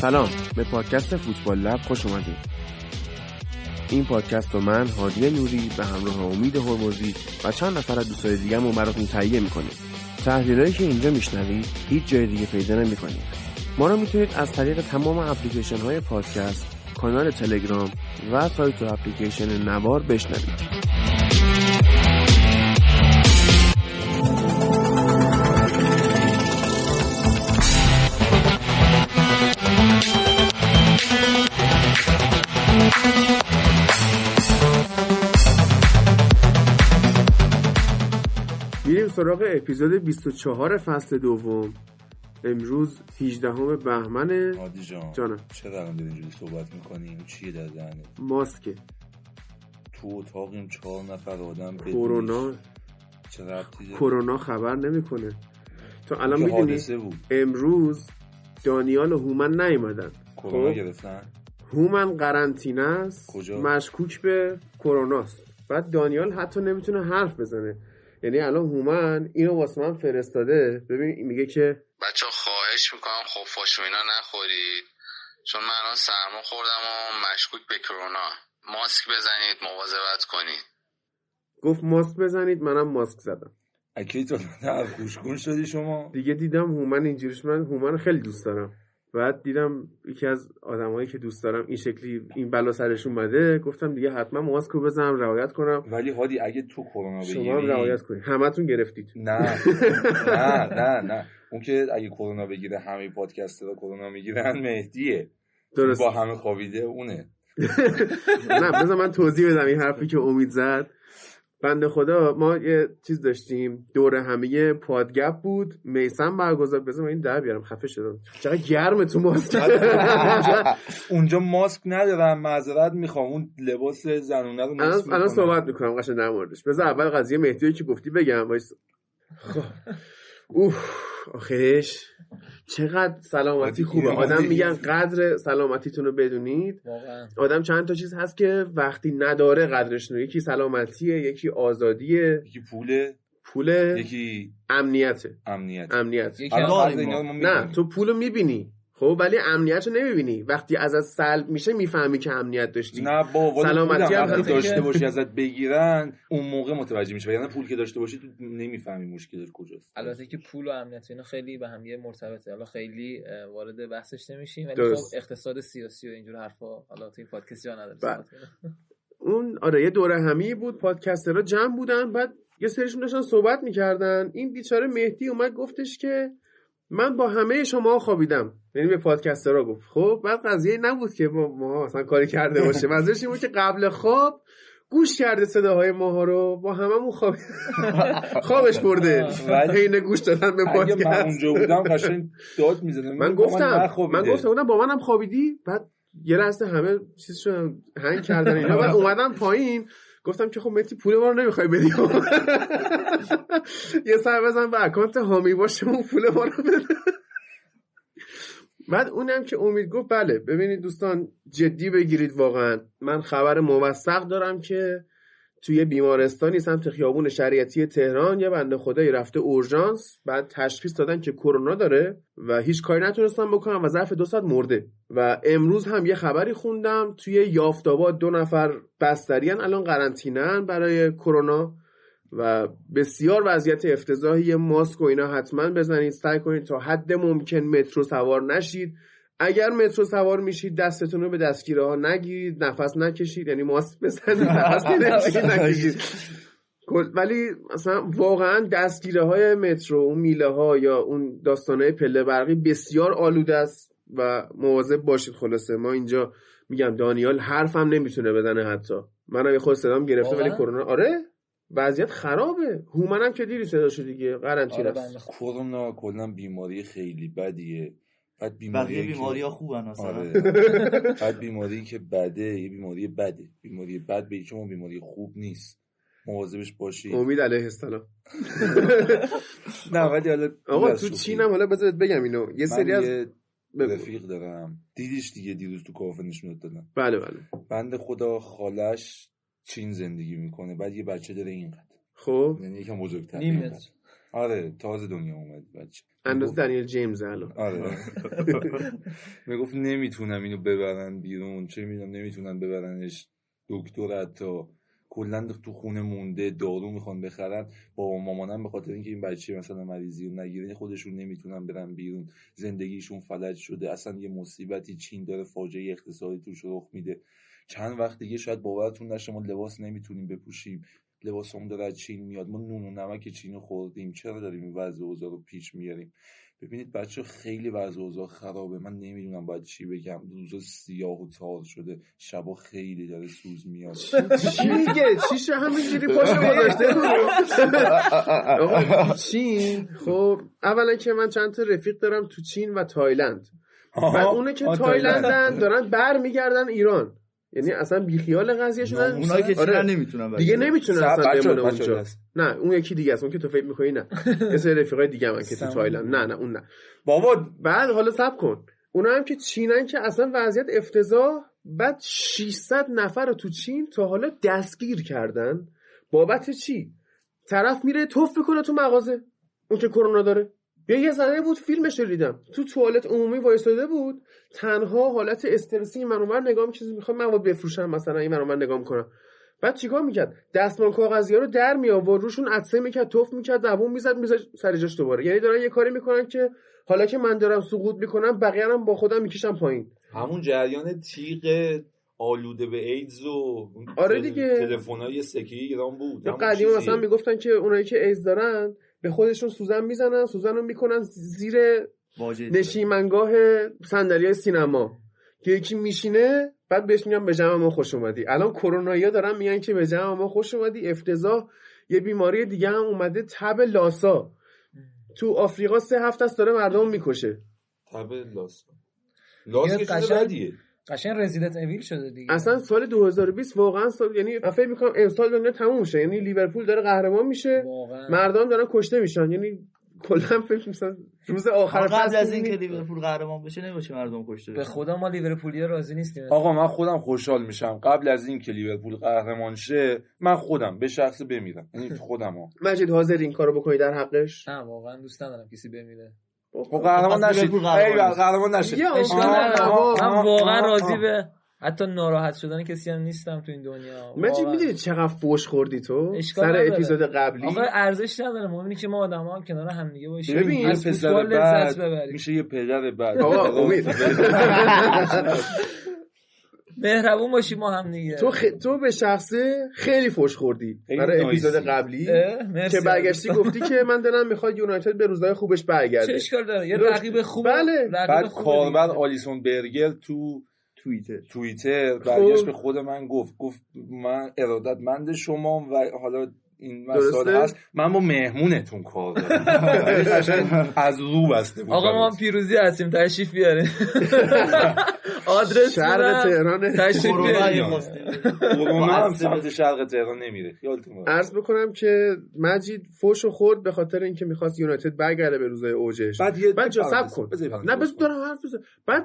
سلام به پادکست فوتبال لب خوش اومدید این پادکست رو من هادی نوری به همراه امید هرمزی و چند نفر از دوستای دیگه‌مون براتون تهیه می‌کنیم. تحلیلایی که اینجا میشنوید هیچ جای دیگه پیدا نمی‌کنید. ما رو می‌تونید از طریق تمام اپلیکیشن های پادکست کانال تلگرام و سایت و اپلیکیشن نوار بشنوید. میریم سراغ اپیزود 24 فصل دوم. امروز 18 بهمن عادی جان جانم. چرا الان داری اینجوری صحبت می‌کنیم چیه در ذهنت ماسکه تو اتاقیم چهار نفر آدم. کرونا؟ کرونا خبر نمی‌کنه. تو الان می‌دونی بود. امروز دانیال و هومن نیومدن. کرونا خب. گرفتن؟ هومن قرنطینه است؟ مشکوک به کروناست بعد دانیال حتی نمی‌تونه حرف بزنه. یعنی الان هومن اینو واسه من فرستاده. ببین میگه که بچه خواهش می‌کنم. خفاش و اینا نخورید. چون من الان سرما خوردم و مشکوک به کرونا. ماسک بزنید مواظبت کنید. گفت ماسک بزنید منم ماسک زدم. اکی تو طرف گوشگون شدی شما؟ دیگه دیدم هومن اینجوریش. من هومن خیلی دوست دارم. بعد دیدم یکی از آدمایی که دوست دارم این شکلی این بلا سرش اومده گفتم دیگه حتما ماسکو بزنم رعایت کنم. ولی هادی اگه تو کرونا شما هم بگیری رعایت کنید همتون گرفتید. نه. نه نه نه. اون که اگه کرونا بگیره همه پادکست رو کرونا می‌گیرن مهدیه. درست. با همه خوابیده اونه. نه بذار من توضیح بدم این حرفی که امید زد. بنده خدا ما یه چیز داشتیم. دور همه پادگپ بود. میسم برگزار من این در بیارم. خفه شدم. چقدر گرمه تو ماسک. اونجا, اونجا ماسک ندارم معذرت می‌خوام. اون لباس زنونه رو الان. صحبت می‌کنم. قشنگ در موردش. بذار اول قضیه مهدی که گفتی بگم. وایس. خب. اوف آخش. چقدر سلامتی خوبه. آدم میگن قدر سلامتیتون رو بدونید آدم چند تا چیز هست که وقتی نداره قدرش رو یکی سلامتیه یکی آزادیه. یکی پوله پول یکی امنیته. امنیت امنیت نه. تو پول رو می‌بینی. خب ولی امنیت رو نمی‌بینی. وقتی ازت سلب میشه می‌فهمی که امنیت داشتی. نه با سلامتی سلامتی هم وقتی داشته باشی ازت بگیرن اون موقع متوجه میشه یعنی پول که داشته باشی تو نمی‌فهمی مشکلش کجاست. البته که پول و امنیت و اینا خیلی به هم یه مرتبطه. حالا خیلی وارد بحثش نمیشیم ولی. خب اقتصاد سیاسی و اینجور حرفا. حالا تو این پادکست جا نداره بله. اون آره یه دوره همی بود. پادکسترها جمع بودن. بعد یه سریشون داشتن صحبت می‌کردن. این بیچاره مهدی اومد گفتش که من با همه شما خوابیدم. یعنی به پادکسترها گفت. خب بعد قضیه نبود که با ما مثلا کاری کرده باشه منظورش این بود که قبل خواب گوش کرده صداهای ماها رو. با هممون خواب خوابش برده. حین گوش دادن به اگه من پادکست. اونجا بودم قشنگ داد می‌زدم. من گفتم من گفتم بودم با منم خوابیدی؟ بعد یه لحظه همه چیز شدن هنگ کردن اینا. بعد اومدم پایین. گفتم که خب متی پول ما رو نمی‌خوای بدی؟ یه سر بزن به اکانت حامی باشه اون پول ما رو بده. بعد اونم که امید گفت بله ببینید دوستان جدی بگیرید واقعا. من خبر موثق دارم که توی بیمارستانی سمت خیابون شریعتی تهران یه بنده خدایی رفته اورژانس بعد تشخیص دادن که کرونا داره و هیچ کاری نتونستن بکنن و ظرف دو ساعت مرده. و امروز هم یه خبری خوندم توی یافتاباد دو نفر بستریان الان قرنطینه‌ان برای کرونا. و بسیار وضعیت افتضاحی ماسک و اینا حتما بزنید. سعی کنید تا حد ممکن مترو سوار نشید. اگر مترو سوار میشید دستتون رو به دستگیره ها نگیرید نفس نکشید. یعنی ماسک بزنید نفس نکشید. نکشید. ولی مثلا واقعا دستگیره های مترو اون میله ها یا اون داستانه پله برقی بسیار آلوده است و مواظب باشید. خلاصه ما اینجا میگم دانیال حرفم نمی‌تونه بزنه حتی. منم یه خود صدام گرفته ولی؟ کرونا آره؟ وضعیت خرابه. هومنم که دیدی صداشو دیگه. قرنطینه آره است بنده. کرونا کلا بیماری خیلی بدیه. بعد بیماری بقیه بیماری ها خوبن آره. بعد بیماری که بده یه بیماری بده. بیماری بد به عنوان بیماری خوب نیست. مواظبش باشی. امید علیه السلام. نه ولی حالا آقا تو. چینم حالا بذارت بگم اینو. یه سری از. رفیق دارم. دیدیش دیگه دیروز تو کافه نشونت دادم. بله بله. بند خدا خالش چین زندگی می‌کنه بعد یه بچه داره اینقدر خب. یعنی یکم بزرگتر نیم آره تازه دنیا اومد بچه. انداز دنیل جیمز الان. آره. می‌گفت نمی‌تونم اینو ببرن بیرون. چه می‌دونم نمی‌تونن ببرنش. دکتر حتی کلا تو خونه مونده دارو می‌خوان بخرن. بابا مامانم به خاطر اینکه این بچه مثلا مریضی رو نگیره خودشون نمی‌تونن برن بیرون. زندگیشون فلج شده. اصلا یه مصیبتی چین داره فاجعه اقتصادی توش رخ میده. چند وقت دیگه شاید باورتون نشه ما لباس نمی‌تونیم بپوشیم. لباسمون داره از چین میاد. ما نون و نمک چین رو خوردیم. چرا داریم این وضع اوضاع رو پیش میاریم؟ ببینید بچه خیلی وضع اوضاع خرابه. من نمی‌دونم باید چی بگم. روزا سیاه و تار شده. شبا خیلی داره سوز میاد. چی میگه؟ چیش همینجوری پاشو گذاشته؟ چین؟ خب اولا که من چند تا رفیق دارم تو چین و تایلند. و اونه که تایلندن دارن بر میگردن ایران. یعنی اصلا بیخیال قضیه شدن اونایی که آره. نمی‌تونن دیگه نمی‌تونن اصلا بچه- بمونه بچه اونجا. نه اون یکی دیگه است اون که تو فکر می‌کنی نه. یه سری رفیقای دیگه هم که تو. تایلند. نه نه اون نه. بابا بعد حالا صبر کن. اونا هم که چینن که اصلا وضعیت افتضاح. بعد 600 نفر رو تو چین تا حالا دستگیر کردن. بابت چی؟ طرف میره توف می‌کنه تو مغازه. اون که کرونا داره. یا یه زنه بود فیلمش رو دیدم. تو توالت عمومی وایستاده بود. تنها حالت استرسی این منومر نگاه می‌کنه می‌خوام مواد بفروشم مثلا این منومر نگاه می‌کنم. بعد چیکار می‌کرد؟ دستمال کاغذی ها رو در می آورد روشون عطسه می‌کرد توف می‌کرد زبون می‌زد می‌زد سر جاش دوباره. یعنی دارن یه کاری می‌کنن که حالا که من دارم سقوط می‌کنم بقیه هم با خودم می‌کشم پایین. همون جریان تیغ آلوده به ایدز و آره دیگه. تلفن‌های سکی ایران بود قدیم. مثلا می‌گفتن که اونایی که ایز دارن به خودشون سوزن می‌زنن سوزن رو می‌کنن زیر نشیمنگاه صندلی سینما. که یکی میشینه بعد بهش میگن به جمع ما خوش اومدی. الان کرونایی دارن میگن که به جمع ما خوش اومدی. افتضاح یه بیماری دیگه هم اومده تب لاسا. تو آفریقا سه هفته است داره مردم می‌کشه. تب لاس لاس که قشنگ- قشنگ رزیدنت اویل شده دیگه. اصلا سال 2020 واقعا سال یعنی من فکر می‌کنم امسال دنیا تموم میشه یعنی لیورپول داره قهرمان میشه. واقعا. مردم دارن کشته میشن. یعنی کلا فکر می‌کنم روز آخر قبل از اینکه لیورپول قهرمان بشه نمیشه مردم کشته به. خدا ما لیورپولیا راضی نیستیم. آقا من خودم خوشحال میشم. قبل از این که لیورپول قهرمان شه من خودم به شخص بمیرم. یعنی خودم ها مجید حاضر این کارو بکنی در حقش؟ نه واقعا دوست ندارم کسی بمیره. خب قهرمان پس نشید. قهرمان. قهرمان نشید. من واقعا راضی. به حتی ناراحت شدن کسی هم نیستم تو این دنیا. مجید. می‌دونی چقدر فوش خوردی تو؟ سر. اپیزود قبلی. آقا ارزش نداره. مهم اینه که ما آدم ها کنار هم دیگه باشیم. ببین یه از پسر بعد میشه یه پدر بعد. آقا امید. مهربون باشیم ما هم دیگه تو, خ... تو به شخصه خیلی فوش خوردی خیلی برای نایسی. اپیزود قبلی. که برگشتی گفتی که من دلم می‌خواد یونایتد به روزای خوبش چه برگرده اشکال داره یه. رقیب خوب بله. بعد کاربر. آلیسون برگر تو توییتر توییتر خب. برگشت به خود من گفت گفت من ارادتمند شما و حالا این مسائل. هست. من با مهمونتون کار دارم. یعنی از رو بسته بود آقا ما. پیروزی هستیم. تشریف بیاریم آدرس شرق میدم. تهرانه تشریف بیاریم هم سمت شرق تهران نمیره. عرض بکنم که مجید فوش خورد به خاطر اینکه می‌خواست یونایتد برگرده به روزای اوجش بعد یه بعد جا سب کن. نه بس دارم حرف بزن بعد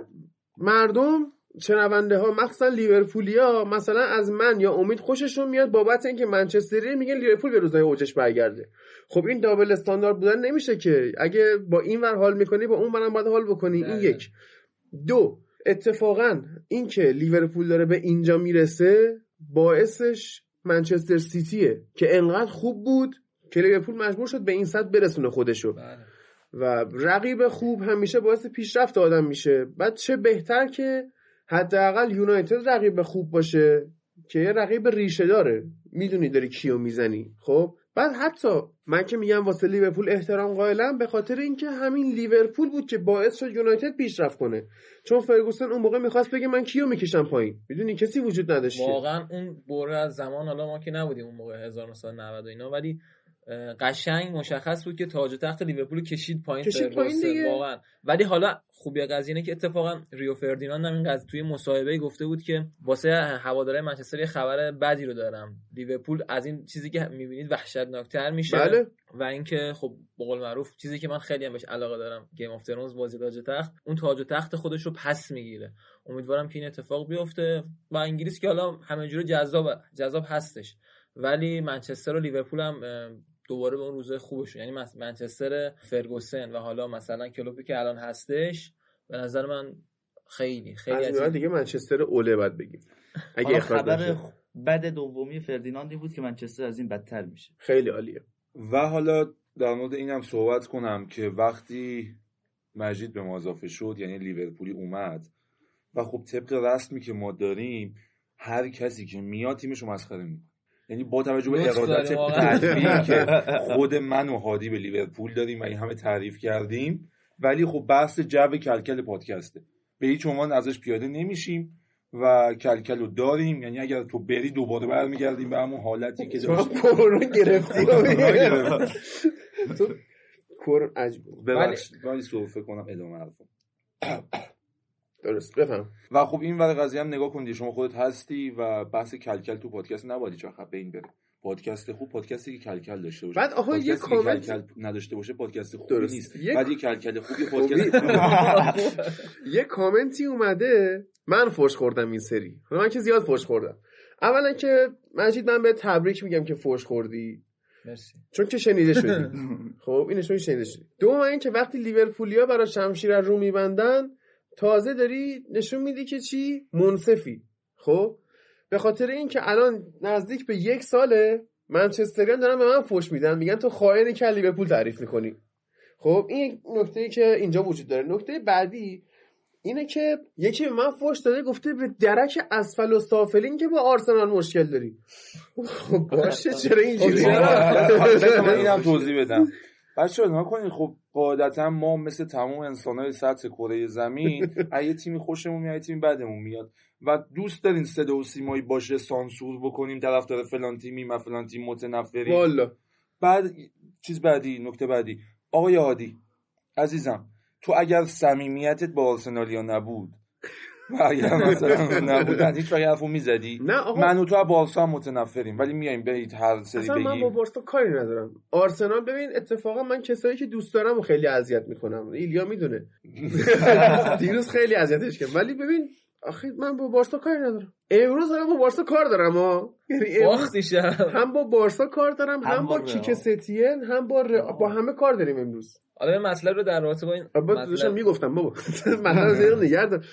مردم شنونده ها مخصوصا لیورپولیا مثلا از من یا امید خوششون میاد بابت اینکه منچستری میگن لیورپول به روزای اوجش برگرده. خب این دابل استاندارد بودن نمیشه که. اگه با این ور حال می‌کنی با اون ورم باید حال بکنی. این. یک. دو. اتفاقا اینکه لیورپول داره به اینجا می‌رسه باعثش منچستر سیتیه که انقدر خوب بود که لیورپول مجبور شد به این سطح برسونه خودشو. بله. و رقیب خوب همیشه باعث پیشرفت آدم میشه. بعد چه بهتر که حداقل یونایتد رقیب خوب باشه که یه رقیب ریشه داره. می‌دونی داری کیو می‌زنی. خب؟ بعد حتی من که میگم واسه لیورپول احترام قائلم به خاطر اینکه همین لیورپول بود که باعث شد یونایتد پیشرفت کنه. چون فرگوسن اون موقع می‌خواست بگه من کیو می‌کشم پایین. می‌دونی کسی وجود نداشت. واقعا اون بره از زمان حالا ما که نبودیم اون موقع 1990 و اینا ولی قشنگ مشخص بود که تاج و تخت لیورپول کشید پایین کشید پایین دیگه. واقعا. ولی حالا خوبی قضیه اینه که اتفاقا ریو فردیناند هم این قضیه توی مصاحبه گفته بود که واسه هوادارهای منچستر یه خبر بدی رو دارم. لیورپول از این چیزی که می‌بینید وحشتناکتر میشه. بله. و اینکه خب به قول معروف چیزی که من خیلی هم بهش علاقه دارم Game of Thrones بازی تاج تخت اون تاج و تخت خودش رو پس می‌گیره. امیدوارم که این اتفاق بیفته. و انگلیس که حالا همه جوره جذاب جذاب هستش. ولی منچستر و لیورپول هم دوباره به اون روزای خوبشون یعنی منچستر فرگوسن و حالا مثلا کلوبی که الان هستش به نظر من خیلی خیلی از از این دیگه منچستر اوله باید بگیم. اگه خبر نشه. بد دومی فردیناندی بود که منچستر از این بدتر میشه. خیلی عالیه. و حالا در مورد اینم صحبت کنم که وقتی مجید به ما اضافه شد یعنی لیورپولی اومد و خب طبق رسمی که ما داریم هر کسی که میاد تیمش رو مسخره می‌کنه. یعنی با توجه به ارادت. قلبی که خود من و هادی به لیورپول داریم و این همه تعریف کردیم. ولی خب بحث جو کلکل پادکسته. به هیچ عنوان ازش پیاده نمیشیم و کلکل رو داریم. یعنی اگر تو بری دوباره برمیگردیم به همون حالتی که داشت کرونا گرفتی. تو ببخشید. ولی سرفه کنم ادامه حرفم. درست بفهم. و خب این ور قضیه هم نگاه کنید شما خودت هستی و بحث کلکل تو پادکست نباید چه به این بره. پادکست خوب پادکستی که کلکل داشته باشه. بعد آقا یه کامنت کلکل نداشته باشه پادکست خوبی درست. نیست. یک- بعد یه کلکل خوب یه خوبی. پادکست یه کامنتی اومده من فوش خوردم این سری. حالا من که زیاد فوش خوردم. اولا که مجید من به تبریک میگم که فوش خوردی. مرسی. چون که شنیده شدی. خب این نشون شنیده شدی. دوم این که وقتی لیورپولیا برای شمشیر از رو میبندن تازه داری نشون میدی که چی منصفی خب به خاطر اینکه الان نزدیک به یک ساله منچستریان دارن به من فوش میدن میگن تو خائنی که از لیورپول تعریف می‌کنی خب این نکته ای که اینجا وجود داره نکته بعدی اینه که یکی به من فوش داده گفته به درک اسفل و سافلین که با آرسنال مشکل داری خب باشه چرا اینجوری من توضیح بدم بچه ها کنید خب قاعدتا ما مثل تمام انسان های سطح کره زمین یه تیمی خوشمون میاد یه تیمی بدمون میاد. و دوست دارین صدا و سیمایی باشه سانسور بکنیم طرفدار فلان تیمی و فلان تیم متنفریم. والا. بعد چیز بعدی نکته بعدی. آقای هادی عزیزم تو اگر صمیمیتت با آرسنالیا نبود و اگر مثلا نبودن. هیچ وقت حرفو می‌زدی؟ نه آقا. من و تو از بارسا هم متنفریم ولی میایم به هر سری اصلا من با بگیم بارسا کاری ندارم. آرسنال ببین اتفاقا من کسایی که دوست دارم و خیلی اذیت می‌کنم. ایلیا می‌دونه. دیروز خیلی اذیتش کردم ولی ببین آخه من با بارسا کاری ندارم. امروز دارم با بارسا کار دارم ها یعنی امروز هم با بارسا کار دارم هم, هم با با کیک. ستین هم با ر... با همه کار داریم امروز. حالا این مطلب رو در رابطه با این مطلب. می‌گفتم بابا. مثلا زیر نگه دار.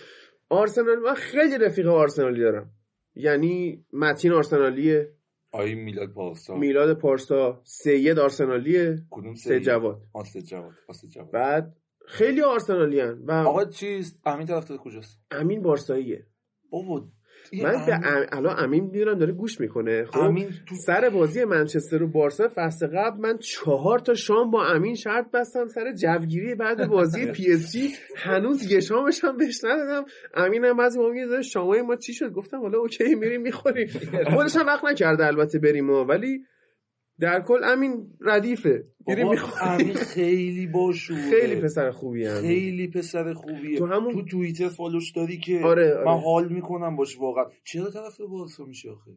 آرسنال من خیلی رفیق آرسنالی دارم. یعنی متین آرسنالیه. آیه میلاد پارسا. میلاد پارسا. سید آرسنالیه. کدوم سید جواد. آه سید جواد. آه سید جواد. بعد خیلی آرسنالی هن و آقا چیز؟ امین طرفدار کجاست؟ امین بارساییه. بابا من به امین- ام- الان امین می‌دونم داره گوش می‌کنه. خب امین تو سر بازی منچستر و بارسا فصل قبل من چهار تا شام با امین شرط بستم سر جوگیری بعد بازی PSG. هنوز یه شامش هم بهش ندادم. امین هم بعضی موقع میگه شامای ما چی شد؟ گفتم حالا اوکی میریم می‌خوریم. خودش هم وقت نکرده البته بریم ما. ولی در کل امین ردیفه. امین خیلی باشوره. خیلی پسر خوبی امین. خیلی پسر خوبیه. تو همون- تو توییتر فالوش داری که آره، آره. من حال می‌کنم باش واقعا. چرا طرف بارسا میشه آخه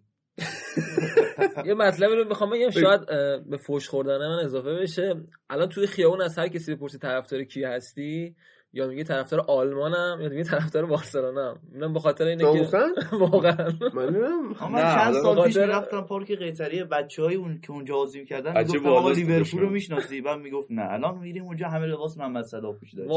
یه مطلبی رو بخوام بگم شاید به فوش خوردن من اضافه بشه. الان توی خیابون از هر کسی بپرسی طرفدار کی هستی یا میگه طرفدار آلمانم یا میگه طرفدار بارسلونام اینم به خاطر اینه که واقعا. من من چند سال پیش می‌رفتم پارک قیصریه بچه های اون که اونجا بازی می‌کردن می‌گفتم آقا لیورپول. رو می‌شناسی. بعد می‌گفت نه الان میریم اونجا همه لباس محمد صلاح پوشیده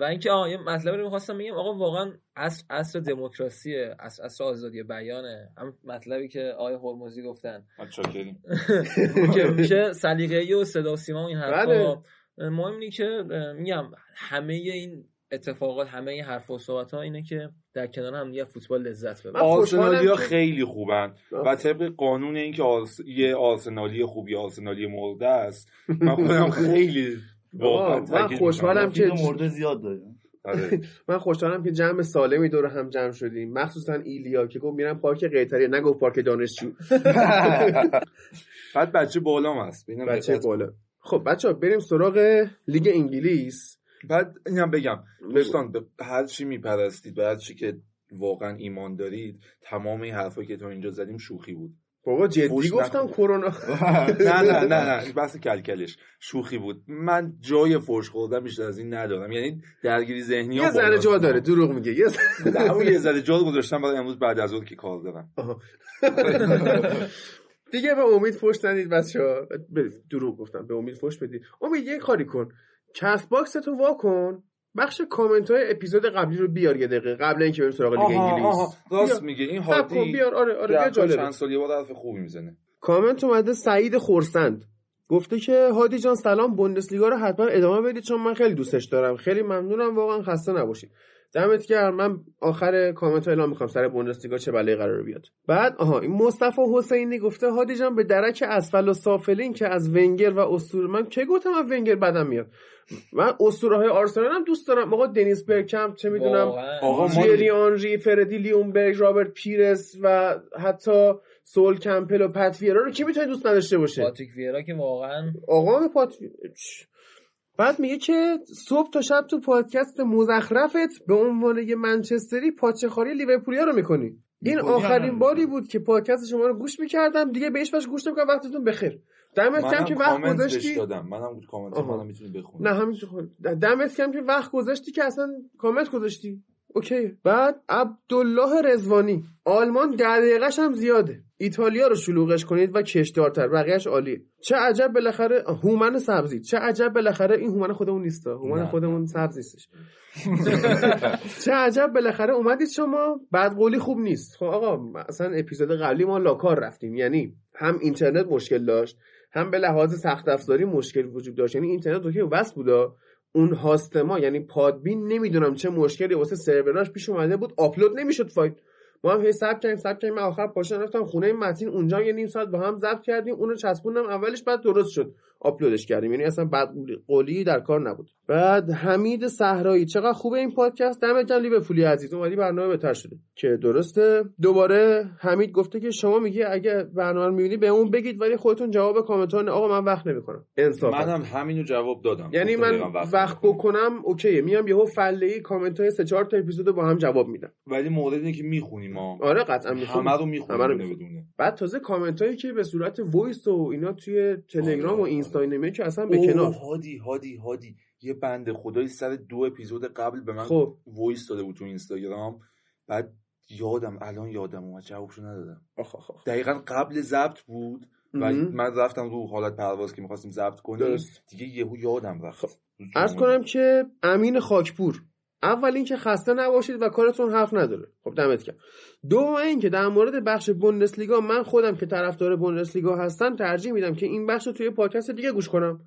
و اینکه آه یه مطلبی رو می‌خواستم بگم. آقا واقعا عصر عصر دموکراسیه. عصر, عصر آزادی بیانه. هم مطلبی که آقای هرمزی گفتن. من که میشه سلیقه‌ای و صدا و سیما این بله. حرفا مهم اینه که میگم همه این اتفاقات همه این حرف و صحبت ها اینه که در کنار هم دیگه فوتبال لذت خوشحالم آرسنالیا که- خیلی خوبن. و طبق قانون اینکه آرس... یه آرسنالی خوب یه آرسنالی مرده است من خودم خیلی من خوشحالم. که مرده زیاد داریم آره. من خوشحالم که جمع سالمی دور هم جمع شدیم. مخصوصا ایلیا که گفت میرم پارک قیطری نگفت پارک دانشجو. بعد بچه بالام هست. بچه. بالا. خب بچه بریم سراغ لیگ انگلیس. بعد اینم بگم. دوستان به هر چی میپرستید به هر چی که واقعا ایمان دارید تمام این حرفایی که تا اینجا زدیم شوخی بود. بابا جدی گفتم. کرونا. نه نه نه نه بحث کلکلش. شوخی بود. من جای فرش خوردن بیشتر از این ندارم. یعنی درگیری ذهنی یه ذره جا داره دروغ میگه. یه ذره- یه ذره جا گذاشتم برای امروز بعد از اون که کار دارم. دیگه به امید فوش ندید بچه ها دروغ گفتم. به امید فوش بدید. امید یه کاری کن. CastBox تو وا کن. بخش کامنت های اپیزود قبلی رو بیار یه دقیقه قبل اینکه بریم سراغ لیگ انگلیس. راست. میگه. این هادی بیار. آره آره جالبه. چند سال یه بار حرف خوبی می‌زنه. کامنت اومده سعید خورسند. گفته که هادی جان سلام. بوندسلیگا رو حتما ادامه بدید چون من خیلی دوستش دارم. خیلی ممنونم. واقعا خسته نباشید. دمت گرم. من آخر کامنت ها اعلام می‌کنم. سر بوندسلیگا چه بلایی قرار بیاد. بعد آها این مصطفی حسینی گفته هادی جان به درک اسفل و سافلین که از ونگر و اسطوره من که گفتم از ونگر بدم میاد؟ من اسطوره های آرسنال هم دوست دارم. آقا دنیس برکمپ چه می‌دونم تیری آنری فردی لیونبرگ رابرت پیرس و حتی سول کمپل و پت ویرا رو کی می‌تونه دوست نداشته باشه؟ پاتریک ویرا که واقعا آقا پات بعد میگه که صبح تا شب تو پادکست مزخرفت به عنوان یه منچستری پاچه خاری لیورپولیا رو می‌کنی. این آخرین. باری بود که پادکست شما رو گوش می‌کردم دیگه بهش باش گوش نمی‌کنم وقتتون بخیر. دمت کم که وقت گذاشتی. دادم. منم کامنت می‌تونی بخونی. نه همین دمت کم که وقت گذاشتی که اصلا کامنت گذاشتی. اوکی. بعد عبدالله رزوانی آلمان دقیقش هم زیاده. ایتالیا رو شلوغش کنید و کشدارتر. بقیهش عالیه. چه عجب بالاخره هومن سبزی. چه عجب بالاخره این هومن خودمون نیست هومن. خودمون سبز نیستش چه عجب بالاخره اومدید شما. بعد قولی خوب نیست. خب آقا اصلا اپیزود قبلی ما لاکار رفتیم. یعنی هم اینترنت مشکل داشت هم به لحاظ سخت افزاری مشکل وجود داشت. یعنی اینترنت OK وصل بودا. اون host ما یعنی پادبین نمی‌دونم چه مشکلی واسه سروراش پیش اومده بود آپلود نمی‌شد فایل. ما هم هی صبر کردیم صبر کردیم من آخر پاشدم رفتم خونه متین اونجا یه نیم ساعت با هم ضبط کردیم اونو چسبوندم اولش بعد درست شد. آپلودش کردیم. یعنی اصلا بد قولی در کار نبود. بعد حمید صحرایی چقدر خوبه این پادکست؟ دمت گرم لیورپولی عزیز. اومدی برنامه بهتر شده. که درسته. دوباره حمید گفته که شما میگی اگه برنامه رو می‌بینی به اون بگید ولی خودتون جواب کامنت ها آقا من وقت نمی‌کنم. انصافا. منم همینو جواب دادم. یعنی من وقت نمی‌کنم. بکنم OK ه. میام یهو فله ای کامنت های سه چهار تا اپیزود با هم جواب میدم. ولی مورد اینه که می‌خونیم ما آره قطعا می‌خونم همه رو می‌خونیم بعد تازه کامنت هایی که به صورت voice و اینا توی تلگرام و نمیه که اصلا به کنار. هادی هادی هادی. یه بنده خدایی سر دو اپیزود قبل به من خب. voice داده بود تو اینستاگرام. بعد یادم الان یادم اومد جوابشو ندادم. آخ آخ آخ. دقیقا قبل ضبط بود. و. من رفتم رو حالت پرواز که می‌خواستیم ضبط کنیم. درست. دیگه یهو یادم رفت. ارز کنم که امین خاکپور. اول اینکه خسته نباشید و کارتون حرف نداره. خب دمت گرم. دوم اینکه در مورد بخش بوندسلیگا من خودم که طرفدار بوندسلیگا هستم ترجیح میدم که این بخش رو توی پادکست دیگه گوش کنم.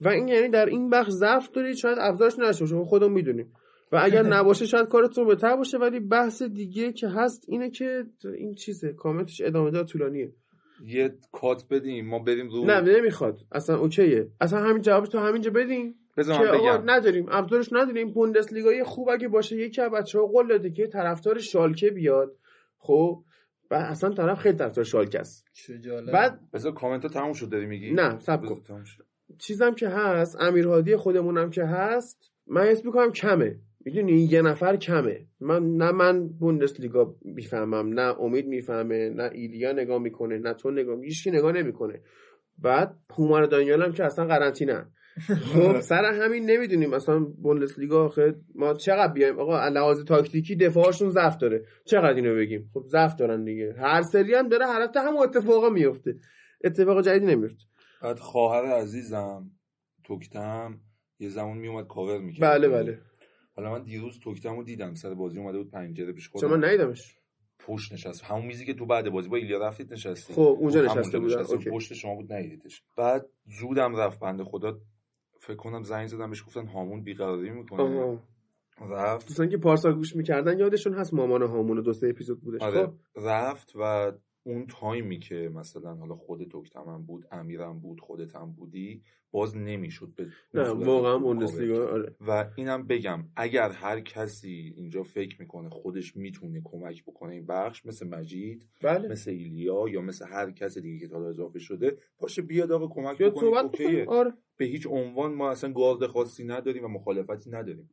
و این یعنی در این بخش ضعف دارید شاید افزارش نشه باشه. خودمون می‌دونیم. و اگر نباشه شاید کارتون بهتر باشه. ولی بحث دیگه که هست اینه که این چیزه. کامنتش ادامه دار طولانیه. یه کات بدیم. ما بریم رو نه نمی‌خواد. اصلا اوکیه. اصلا همین جوابش تو همینجا بدین. بذار من بگم. نداریم ابزارش نداریم. بوندسلیگای خوب اگه باشه یکی از بچه‌ها قول داده که طرفدار شالکه بیاد. خب و اصلا طرف خیلی طرفدار شالکه است. بعد بذار کامنت ها تموم شد داری میگی؟ نه صبر بذار کن. تموم شد. چیزم که هست امیرهادی خودمونم که هست من حس می‌کنم کمه. می‌دونی یه نفر کمه. من نه من بوندسلیگا می‌فهمم نه امید می‌فهمه نه ایلیا نگاه می‌کنه نه تو نگاه هیچکی نگاه نمی‌کنه. بعد هومر دانیال هم که اصلا قرنطینه. خب سر همین نمی‌دونیم. اصلا بوندسلیگا آخه ما چقدر بیایم؟ آقا از لحاظ تاکتیکی دفاعشون ضعف داره. چقدر اینو بگیم؟ خب ضعف دارن دیگه. هر سری هم داره هر هفته هم اتفاقا میفته اتفاق جدیدی نمیفته بعد خواهر عزیزم توکتم یه زمان میومد کاور می‌کرد. بله بله. حالا من دیروز توکتم رو دیدم. سر بازی اومده بود پنجره پیش چون خودم. من ندیدمش؟ پشت نشست. همون میزی که تو بعد بازی با ایلیا رفتید نشستی خب اونجا نشسته. OK. پشت شما بود ندیدیدش. بعد زودم رفت بنده خدا فکر کنم زنگ زدم بهش گفتن هامون بیقراری می‌کنه. آها. رفت. دوستان که پارسال گوش می‌کردن یادشون هست مامان هامون دو سه اپیزود بودش آره. خب. رفت و اون تایمی که مثلا حالا خود توکتمن بود امیرم بود خودت هم بودی باز نمی‌شد به نه واقعا آره. و اینم بگم اگر هر کسی اینجا فکر می‌کنه خودش می‌تونه کمک بکنه این بخش مثل مجید بله. مثل ایلیا یا مثل هر کس دیگه که حالا اضافه شده باشه بیاد آقا کمک بیاد بکنه آره. به هیچ عنوان ما اصلا گارد خاصی نداریم و مخالفتی نداریم.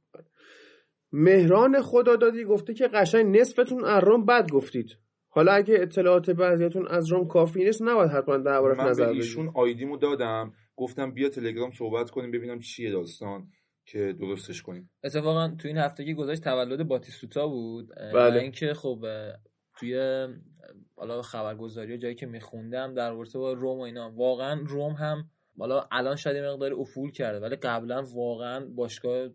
مهران خدادادی گفته که قشنگ نصفتون از روم بد گفتید. حالا اگه اطلاعات بعضیاتون از روم کافی نیست نباید حتما دربارش به نظر ایشون بدید آیدیمو دادم. گفتم بیا تلگرام صحبت کنیم ببینم چیه داستان که درستش کنیم. اتفاقا تو این هفته که گذاشت تولد باتیستوتا بود. بله. و اینکه خب توی حالا خبرگزاری و جایی که میخوندم در رابطه با روم و اینا. واقعا روم هم حالا الان شاید مقدار افول کرده ولی قبلا واقعا باشگاه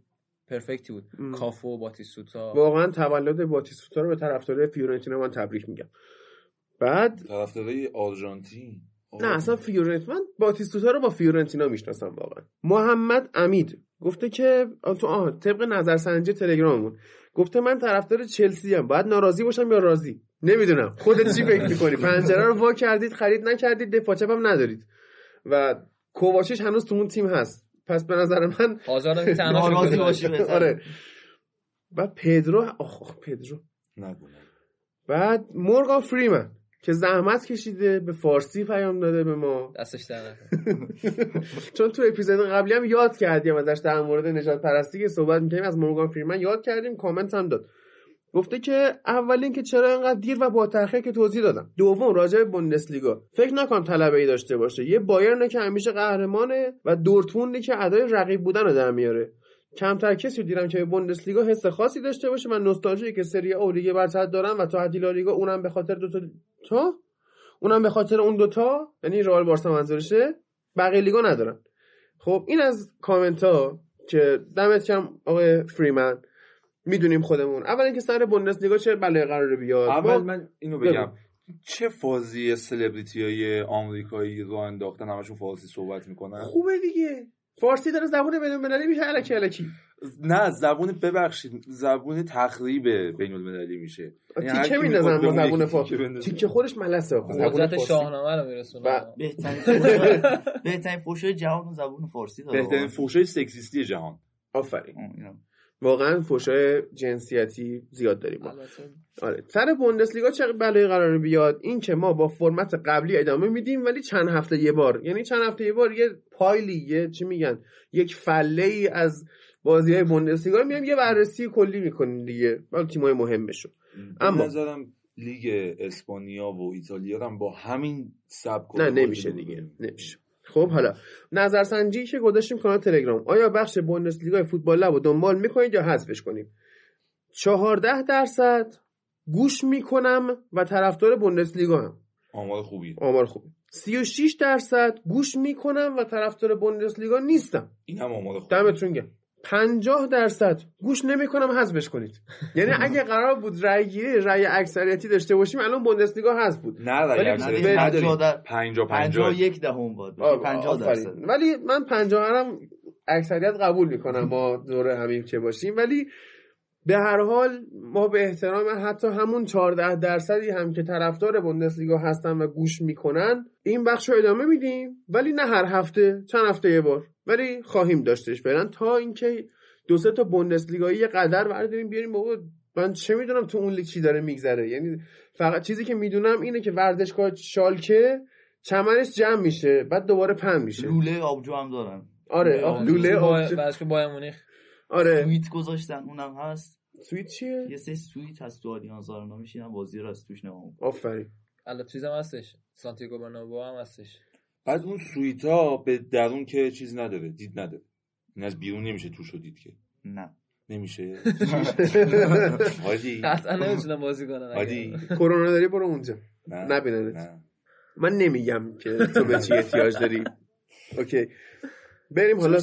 پرفکتی بود. ام. کافو و باتیستوتا. واقعا تولد باتیستوتا رو به طرفدارای فیورنتینا من تبریک میگم. بعد طرفدارای آرژانتین. نه اصلا فیورنت من باتیستوتا رو با فیورنتینا می‌شناسم واقعا. محمد امید گفته که تو آه طبق نظرسنجی تلگراممون گفته من طرفدار چلسی ام باید ناراضی باشم یا راضی؟ نمی‌دونم. خودت چی فکر می‌کنی؟ پنجره رو وا کردید خرید نکردید دفاع چپ هم ندارید. و کوواچیچ هنوز تو اون تیم هست. پس به نظر من آزار هم تنها ناراضی شده باشی باشه. آره و پدرو آخ آخ، پدرو نگو نگو. بعد مورگان فریمن که زحمت کشیده به فارسی پیام داده به ما دستش. چون تو اپیزود قبلی هم یاد کردیم ازش در مورد نجات پرستی که صحبت می‌کنیم از مورگان فریمن یاد کردیم کامنت هم داد گفته که اول اینکه چرا اینقدر دیر و با تاخیر که توضیح دادم. دوم راجع به بوندسلیگا. فکر نکنم طلبه ای داشته باشه. یه بایرن که همیشه قهرمانه و دورتموندی که ادای رقیب بودن رو در میاره. کمتر کسی دیدم که به بوندسلیگا حس خاصی داشته باشه و نوستالژی که سری او لیگ برتر دارن و تا حدی لالیگا اونم به خاطر دو تا تا؟ اونم به خاطر اون دوتا؟ یعنی رئال بارسا منظورشه؟ بقیه لیگا ندارن. خب این از کامنت ها که دمت کم آقای فریمن. می‌دونیم خودمون. اول اینکه سر بوندسلیگا چه بلای قراره بیاد؟ اول من اینو بگم. چه فازی سلبریتی های آمریکایی رو انداختن؟ همشون فارسی صحبت می‌کنن. خوبه دیگه. فارسی داره زبون بین المللی میشه الکی الکی نه زبون ببخشید. زبون تخریب بین المللی میشه یعنی تیکه میندازن با زبون فارسی. تیکه خودش ملسه زبون قدرت فارسی. شاهنامه رو میرسونه و- بهترین بهترین فوشای جهان زبون فارسی داره. بهترین فوشای سکسیستی جهان. آفرین. واقعا فوشای جنسیتی زیاد داریم ما. آره. سر بوندسلیگا چه بلایی قراره بیاد؟ این که ما با فرمت قبلی ادامه میدیم ولی چند هفته یه بار. یعنی چند هفته یه بار یه پایلی یه چی میگن یک فله ای از بازی های بوندسلیگا رو میایم یه بررسی کلی می‌کنیم دیگه. حالا تیمای مهمشو به اما- نظرم لیگ اسپانیا و ایتالیا هم با همین سبک نه نمیشه دیگه. نمیشه. خب حالا. نظرسنجی که گذاشتیم کانال تلگرام. آیا بخش بوندسلیگا فوتبال لب رو دنبال می‌کنید یا حذفش کنیم؟ 14 درصد گوش می‌کنم و طرفدار بوندسلیگا هم. آمار خوبی. آمار خوبی. 36 درصد گوش می‌کنم و طرفدار بوندسلیگا نیستم. این هم آمار خوبی. دمتون گرم. 50 درصد. گوش نمی‌کنم حذفش کنید. یعنی اگه قرار بود رأی گیری رأی اکثریتی داشته باشیم الان بوندسلیگا حذف بود. نه رای ولی اکثریت به- نداریم. 50 در- پنجا پنجاه. پنجا و یک دهم باد آه، 50 آفرین. درصد. ولی من 50 هم اکثریت قبول می‌کنم ما دور همین که باشیم. ولی به هر حال ما به احترام حتی همون 14 درصدی هم که طرفدار بوندسلیگا هستن و گوش می‌کنن این بخش رو ادامه میدیم. ولی نه هر هفته چند هفته یه بار. ولی خواهیم داشتش فعلا تا اینکه دو سه تا بوندسلیگایی یه قدر برداریم بیاریم. بابا من چه می‌دونم تو اون لیگ چی داره میگذره. یعنی فقط چیزی که می‌دونم اینه که ورزشگاه شالکه چمنش جمع میشه بعد دوباره پهن میشه. لوله آبجو هم دارن. آره آه، لوله آبجو. بعدش که مونیخ. آره. سویت گذاشتن اونم هست. سویت چیه؟ یه سری سویت هست تو آلیانز آرنا میشینن بازی رو از توش نمام آفرین. البته چیزم هستش. سانتیاگو برنابو هم هستش. بعد اون سویتا به درون که چیز نداره دید نداره. این از بیرون نمیشه توش رو دید که. نه. نمیشه. حاجی قطعا نمی‌تونم بازی کنن اگه- حاجی کرونا داری برو اونجا. نبیننت. من نمیگم که تو به چی احتیاج داری. OK. بریم حالا.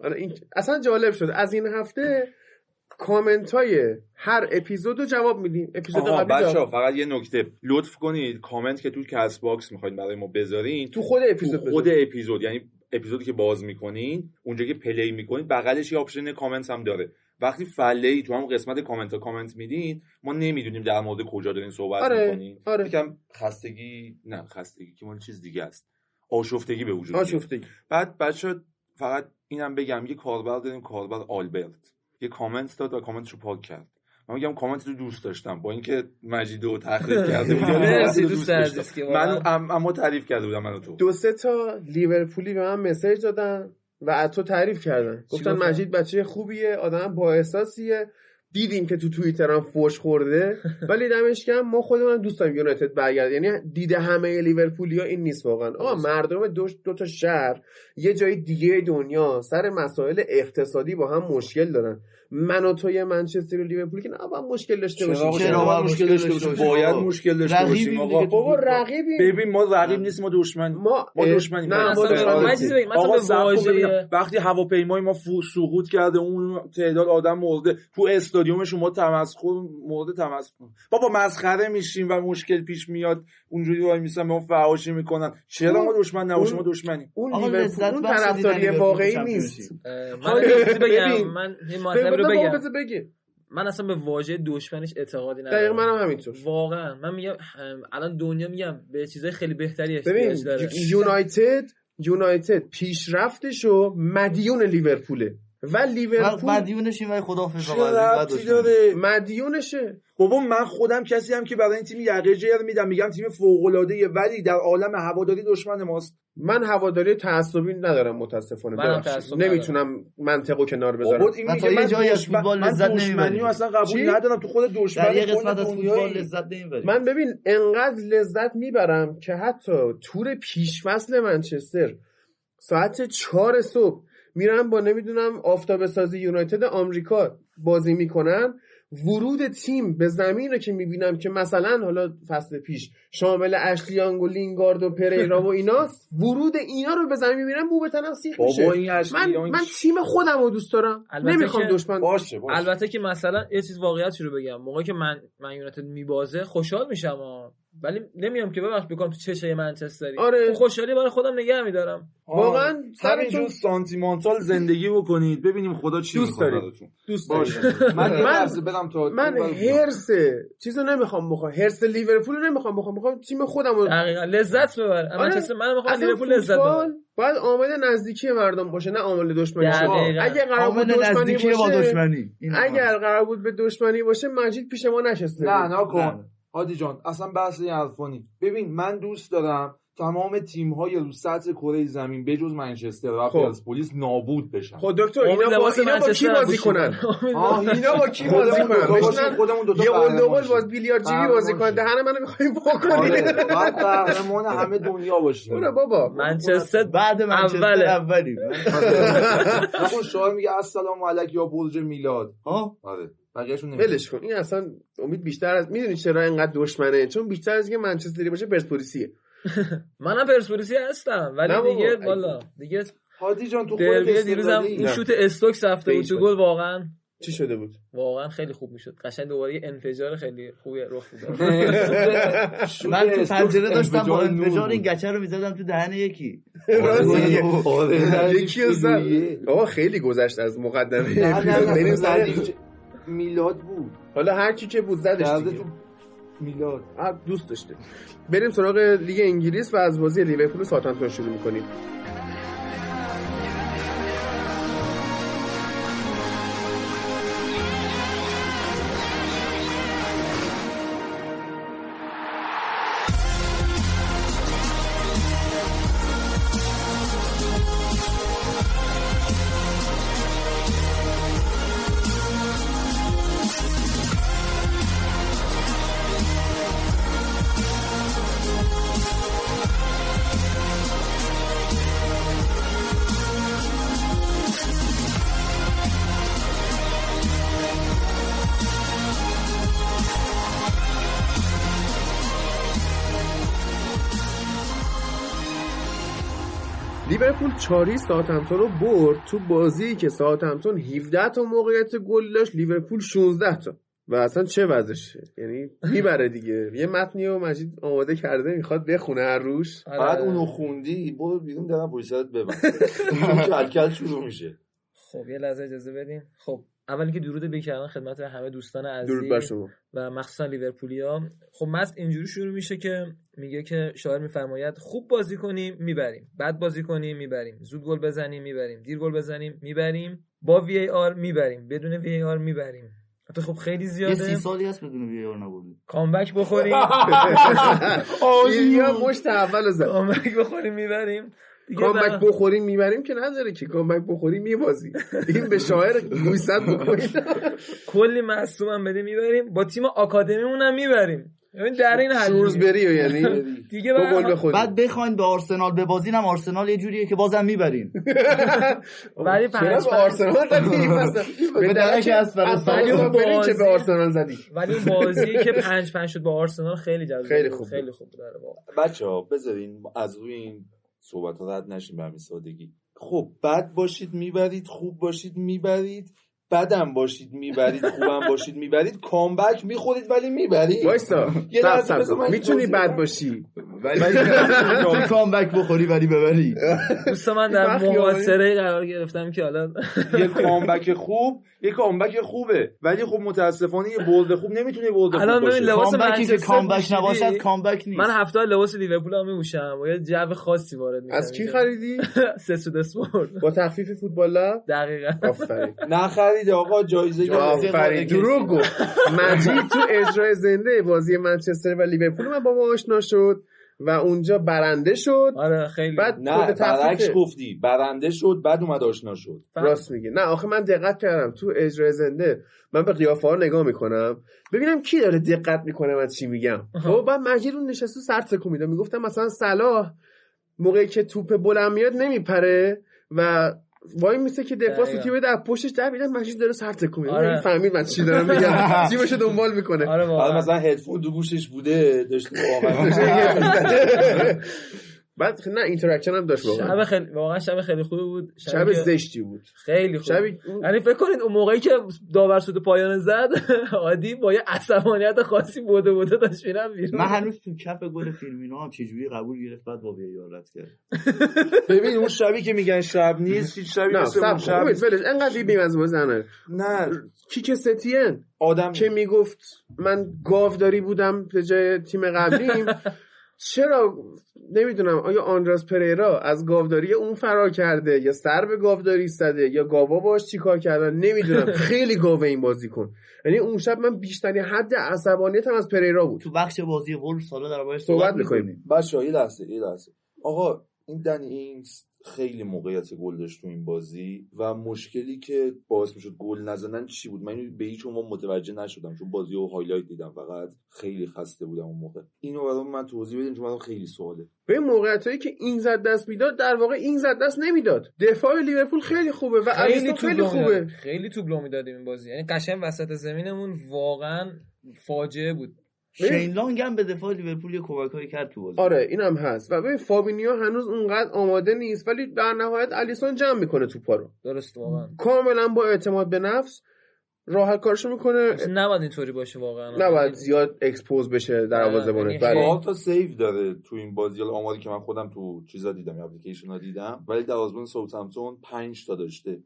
آره این اصلا جالب شد. از این هفته کامنت های هر اپیزود رو جواب میدیم. اپیزود بچه فقط یه نکته. لطف کنید. کامنت که تو کست باکس می‌خواین برای ما بذارین تو خود تو اپیزود خود بذار. اپیزود. یعنی اپیزودی که باز می‌کنین اونجا که play می‌کنین بغلش یه option کامنت هم داره. وقتی فله ای تو هم قسمت کامنت ها کامنت میدین ما نمی‌دونیم در مورد کجا دارین صحبت آره می‌کنین. آره. یکم خستگی نه خستگی که مال چیز دیگه است. آشفتگی به وجود. آشفتگی. بعد بچه فقط اینم بگم یه کاربر داریم کاربر آلبرت. یه کامنت داد و کامنتش رو پاک کرد. من میگم کامنت رو دوست داشتم. با اینکه مجید رو تحقیر کرده بود مرسی دوست داشتم. عزیز که من اما تعریف کرده بودم منو تو. دو سه تا لیورپولی به من مسیج دادن و از تو تعریف کردن. گفتن گفتن؟ مجید بچه خوبیه آدم با احساسیه. دیدیم که تو توییتر هم فوش خورده ولی دمش گرم ما خودمون دوست داریم یونایتد برگرده یعنی دیده همه لیورپولیا این نیست واقعا. آقا مردم دو, دو تا شهر یه جای دیگه دنیا سر مسائل اقتصادی با هم مشکل دارن. من و تو یه منچستر و لیورپول که نه مشکل داشته باشیم چرا باید مشکل داشته باشیم؟ باید. مشکل داشته باشیم آقا بابا. رقیبیم ببین ما رقیب نیستیم ما دشمن ما ما دشمنیم. مثلا وقتی هواپیمای ما سقوط کرده اون تعداد آدم مرده تو استادیوم شما تمسخر مورد تمسخر بابا مسخره میشیم و مشکل پیش میاد اونجوری وای میسن به ما فحاشی می‌کنن چرا ما دشمن نباشیم ما دشمنیم اون لیورپول لذت طرفداری واقعی. نیست من بگم ببین. من رو بگم. بگی من اصلا به واژه دشمنش اعتقادی ندارم. منم همینطور. واقعا. من میگم الان دنیا میگم به چیزای خیلی بهتری احتیاج داره. یونایتد یونایتد پیشرفتشو مدیون لیورپوله. و لیورپول مدیونشیم ولی خداحافظ مدیونشه بابا من خودم کسی هم که برای این تیم یقه جر میدم میگم تیم فوق العاده ولی در عالم هواداری دشمن ماست من هواداری تعصبی ندارم متاسفانه. تعصب نمی‌تونم منطقو کنار بذارم بابا این میگه تا یه من جایی از فوتبال من لذت نمی‌بری. رو اصلا قبول چی؟ ندارم تو خود دشمن یه قسمت از. فوتبال لذت نمی‌بریم من ببین انقدر لذت می‌برم که حتی تور پیشفصل منچستر ساعت چهار صبح میرم با نمی‌دونم آفتاب سازی یونایتد آمریکا بازی می‌کنن. ورود تیم به زمین رو که می‌بینم که مثلا حالا فصل پیش شامل اشلیانگ و لینگارد و پریرا و ایناست ورود اینا رو به زمین می‌بینم مو به تنم سیخ میشه. بابا این من من تیم خودم رو دوست دارم. نمی‌خوام که- دشمن باشه باشه. البته که مثلا یه چیز واقعیتی رو بگم. موقعی که من من یونایتد میبازه خوشحال میشم. ولی نمیام که ببخش بکنم تو چشه منچستری آره. اون خوشحالی برای خودم نگه میدارم واقعا همینجور سرتون سانتیمانتال زندگی بکنید ببینیم خدا چی دوست می‌خواد دارید. دوست باشه دارم. من یه من- برم تا من هرس چیزو نمی‌خوام بخوام هرس لیورپول رو نمی‌خوام بخوام می‌خوام تیم خودم رو دقیقا لذت ببر آره. منچستر من می‌خوام لیورپول لذت ببر باید عامل نزدیکی مردم باشه نه عامل دشمنی باشه. دقیقاً. اگه قرار بود دشمنی نزدیکی با باشه دشمنی اگر قرار بود به دشمنی باشه مجید پیش ما نشسته نه. نه کن نه. هادی جان اصلا بحث این حرفا. ببین من دوست دارم تمام تیم های رو سطح کره زمین بجز منچستر و خب. پلیس نابود بشن خب دکتر اینا با اینا با کی بازی. کنن اینا با کی بازی کنن بشنن خودمون دوتا یه قهرمان قلدقل شیم. باز بیلیاردچی قهرمان بازی کنن. دهن منو می‌خوای آره بکنی بعد قهرمان همه دنیا باشیم برو بابا منچستر بعد منچستر. اولی نکن شعار میگه السلام علیک یا برج میلاد ها آره بقیه‌شون نمی‌دونم. ولش کن این اصلا امید بیشتر از می‌دونی چرا اینقدر دشمنه چون بیشتر از اینکه منچستری باشه پرسپولیسیه منم پرسپولیسی هستم ولی. دیگه والا دیگه هادی جان تو خودت دیروزم نه. شوت استوکس رفته بود تو گل واقعا چی شده بود واقعا خیلی خوب می‌شد قشنگ دوباره یه انفجار خیلی خوبی رخ داد من تو پنجره داشتم با انفجار. این گچه رو می‌زدم تو دهن یکی. آره. یکی زد آقا خیلی گذشت از مقدمه نه نه اپیزود. بریم. میلاد بود. حالا هر کی که بود زدش دیگه. تو میلاد. دوست داشته. بریم سراغ لیگ انگلیس و از بازی لیورپول و ساوثهامپتون شروع می‌کنیم. چاری ساوثهامپتون رو برد تو بازی که ساوثهامپتون 17 تا موقعیت گل داشت لیورپول 16 تا. و اصلا چه وضعشه؟ یعنی می‌بره دیگه. یه متنی و مجید آماده کرده می‌خواد بخونه هر روش آره. بعد اونو خوندی برو بیرون دارم پشت سرت ببند. کلکل شروع میشه. خب یه لحظه اجازه بدین. خب اول که درود بیکران خدمت همه دوستان عزیز درود بر شما. و مخصوصا لیورپولیا. خب متن اینجوری شروع میشه که میگه که شاعر میفرماید خوب بازی کنیم می‌بریم. بد بازی کنیم می‌بریم. زود گل بزنیم می‌بریم. دیر گل بزنیم می‌بریم. با VAR می‌بریم. بدون VAR می‌بریم. حتی خب خیلی یه زیاده. سی سالی هست بدون VAR نبردی. comeback بخوریم. یا مشت اول زد. comeback بخوریم می‌بریم. دیگه comeback بخوریم می‌بریم که نداره که. comeback بخوریم میبازی این به شاعر گوشزد بکنید کلی مصدوم هم بدیم می‌بریم. با تیم آکادمیمون هم می‌بریم. در این حد شورزبری و یعنی دیگه دو بعد- گل بخوریم. بعد بخواین به آرسنال ببازین هم آرسنال یه جوریه که بازم می‌برین ولی به آرسنال زدی؟ به درک از برین که به بازی- آرسنال زدی. ولی اون بازی که پنج پنج شد با آرسنال خیلی جذاب خیلی. خوب خیلی. خوب بود آره واقعا. بچه ها بذارین از روی این صحبت ها رد نشیم به همین سادگی. خب بد باشید می‌برید خوب باشید می‌برید. بدم باشید می‌برید خوبم باشید می‌برید. کامبک می‌خورید ولی می‌برید. وایسا. یه لحظه می‌تونی بد. باشی. ولی کامبک بخوری ولی ببری. دوست من در محاصره قرار گرفتم که حالا یه کامبک خوب یه کامبک خوبه. ولی خب متاسفانه یه برد خوب نمی‌تونه برد خوب الان ببین لباس کامبکی که کامبک. نباشد کامبک نیست. من هفته لباس لیورپول هم میپوشم. و یه جو خاصی وارد میشم از کی خریدی؟ سسود اسپورت با تخفیف فوتبال لب؟ دقیقا. آفرین. نخرید آقا جایزه. آفرین. دروغ گفت. مجید تو اجرای زنده بازی منچستر و لیورپول من با ما آشنا شد و اونجا برنده شد. آره خیلی. بعد نه برعکس گفتی. برنده شد بعد اومد آشنا شد. راست میگه نه آخه من دقت کردم تو اجرای زنده. من به قیافه ها نگاه می‌کنم. ببینم کی داره دقت می‌کنه من چی میگم. خب بعد مجید اون نشسته سر تکون میده. می‌گفتم مثلا صلاح موقعی که توپ بلند میاد نمیپره و وایمیسه که دفاع. سوتی بده از پشتش در میاد مجید داره سر تکون میده. آره. فهمید من چی دارم میگم. تیمشو دنبال می‌کنه. آره حالا واقعا مثلا هدفون تو گوشش بوده واقعا بعد نه interaction هم داشت شب واقعا خیلی واقعا شب خیلی خوبی بود. شب که- زشتی بود. خیلی خوب. یعنی فکر کنید اون موقعی که داور سوت پایان زد عادی با یه عصبانیت خاصی بوده بوده داشت میرم بیرون. من هنوز تو کف گل فیرمینو هم چجوری قبول گرفت بعد با رد کرد. ببین اون شبی که میگن شب نیست هیچ شبی نه شب ولش ولش انقدر بیم از بزنه. نه. کیک ستین آدم که می‌گفت من گاوداری بودم به جای تیم قبلیم. چرا نمی‌دونم آیا آندراس پریرا از گاوداری اون فرار کرده یا سر به گاوداری زده یا گاوا باش چیکار کردن؟ نمی‌دونم. خیلی گاوه این بازی کن. یعنی اون شب من بیشترین حد عصبانیتم از پریرا بود. تو بخش بازی وولفز حالا در باید صحبت می‌کنیم. می‌کنیم. بچه یه لحظه یه لحظه. آقا این دنی اینگز خیلی موقعیت گل داشت تو این بازی و مشکلی که باعث می‌شد گل نزنن چی بود؟ من به هیچ عنوان متوجه نشدم چون بازی رو highlight دیدم فقط. خیلی خسته بودم اون موقع. اینو برام من توضیح بدین چون برام خیلی سواله. به موقعیت هایی که اینگز دست می‌داد در واقع اینگز دست نمی‌داد. دفاع لیورپول خیلی خوبه و خیلی خیلی خوبه. خیلی توپ لو می‌دادیم این بازی. یعنی قشنگ وسط زمینمون واقعا فاجعه بود. شین لانگ هم به دفاع لیورپول یه کمکایی کرد تو بازی. آره اینم هست. و ببین فابینیو هنوز اونقدر آماده نیست ولی در نهایت الیسون جمع می‌کنه توپا رو. درست واقعا. کاملا با اعتماد به نفس راحت کارشو می‌کنه. نباید اینطوری باشه واقعا. نباید زیاد expose بشه دروازه‌بانه یعنی بله. تا save داره تو این بازی. آماری که من خودم تو چیزا دیدم اپلیکیشن ها دیدم ولی دروازه‌بان ساوثهمپتون 5 تا داشته.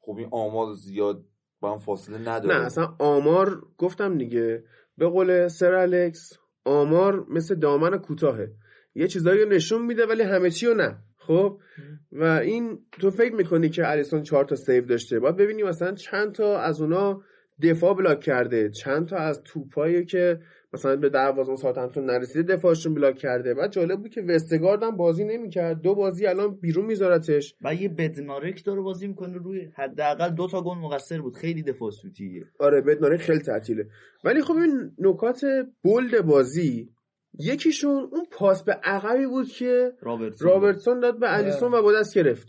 خب این آمار زیاد با هم فاصله نداره. نه اصلا آمار گفتم دیگه به قول سر الکس آمار مثل دامن کوتاهه. یه چیزایی نشون میده ولی همه چی رو نه. خب؟ و این تو فکر می‌کنی که الیسون چهار تا save داشته. باید ببینی مثلا چند تا از اونا دفاع block کرده. چند تا از توپایی که مثلا به دروازه ساوثهمپتون نرسیده دفاعشون block کرده. بعد جالب بود که وستگارد هم بازی نمی‌کرد. دو بازی الان بیرون میذارتش. و یه بدنارک داره بازی می‌کنه روی حداقل دو تا گل مقصر بود. خیلی دفاع سوتیه. آره بدنارک خیلی تعطیله. ولی خب این نکات bold بازی یکیشون اون پاس به عقبی بود که رابرتسون. رابرتسون داد به الیسون و با دست گرفت.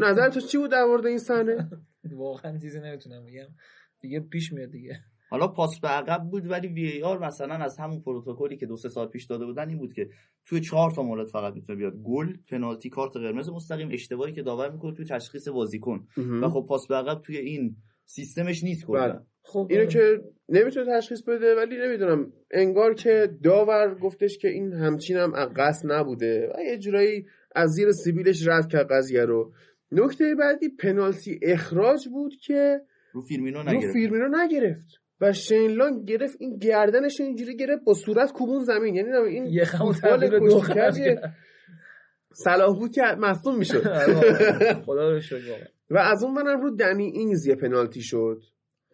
نظر تو چی بود در مورد این صحنه؟ واقعا چیزی نمی‌تونم بگم. دیگه پیش میاد دیگه. حالا پاس به عقب بود ولی VAR مثلا از همون پروتکلی که دو سه سال پیش داده بودن این بود که توی چهار تا مورد فقط می‌تونه بیاد. گل پنالتی کارت قرمز مستقیم اشتباهی که داور می‌کنه توی تشخیص بازیکن. و خب پاس به عقب توی این سیستمش نیست کلا. بله. خب. اینو که نمی‌تونه تشخیص بده ولی نمی‌دونم. انگار که داور گفتش که این همچین هم از قصد نبوده و یه جورایی از زیر سیبیلش رد کرد قضیه رو. نکته بعدی پنالتی اخراج بود که رو فیرمینو رو نگرفت. فیرمینو نگرفت. و شین لانگ گرفت این گردنش اینجوری گرفت با صورت کوبون زمین. یعنی این یه فوتبال. صلاح بود که مصدوم می‌شد. آره، خدا رو. و از اون منم رو دنی اینگز یه پنالتی شد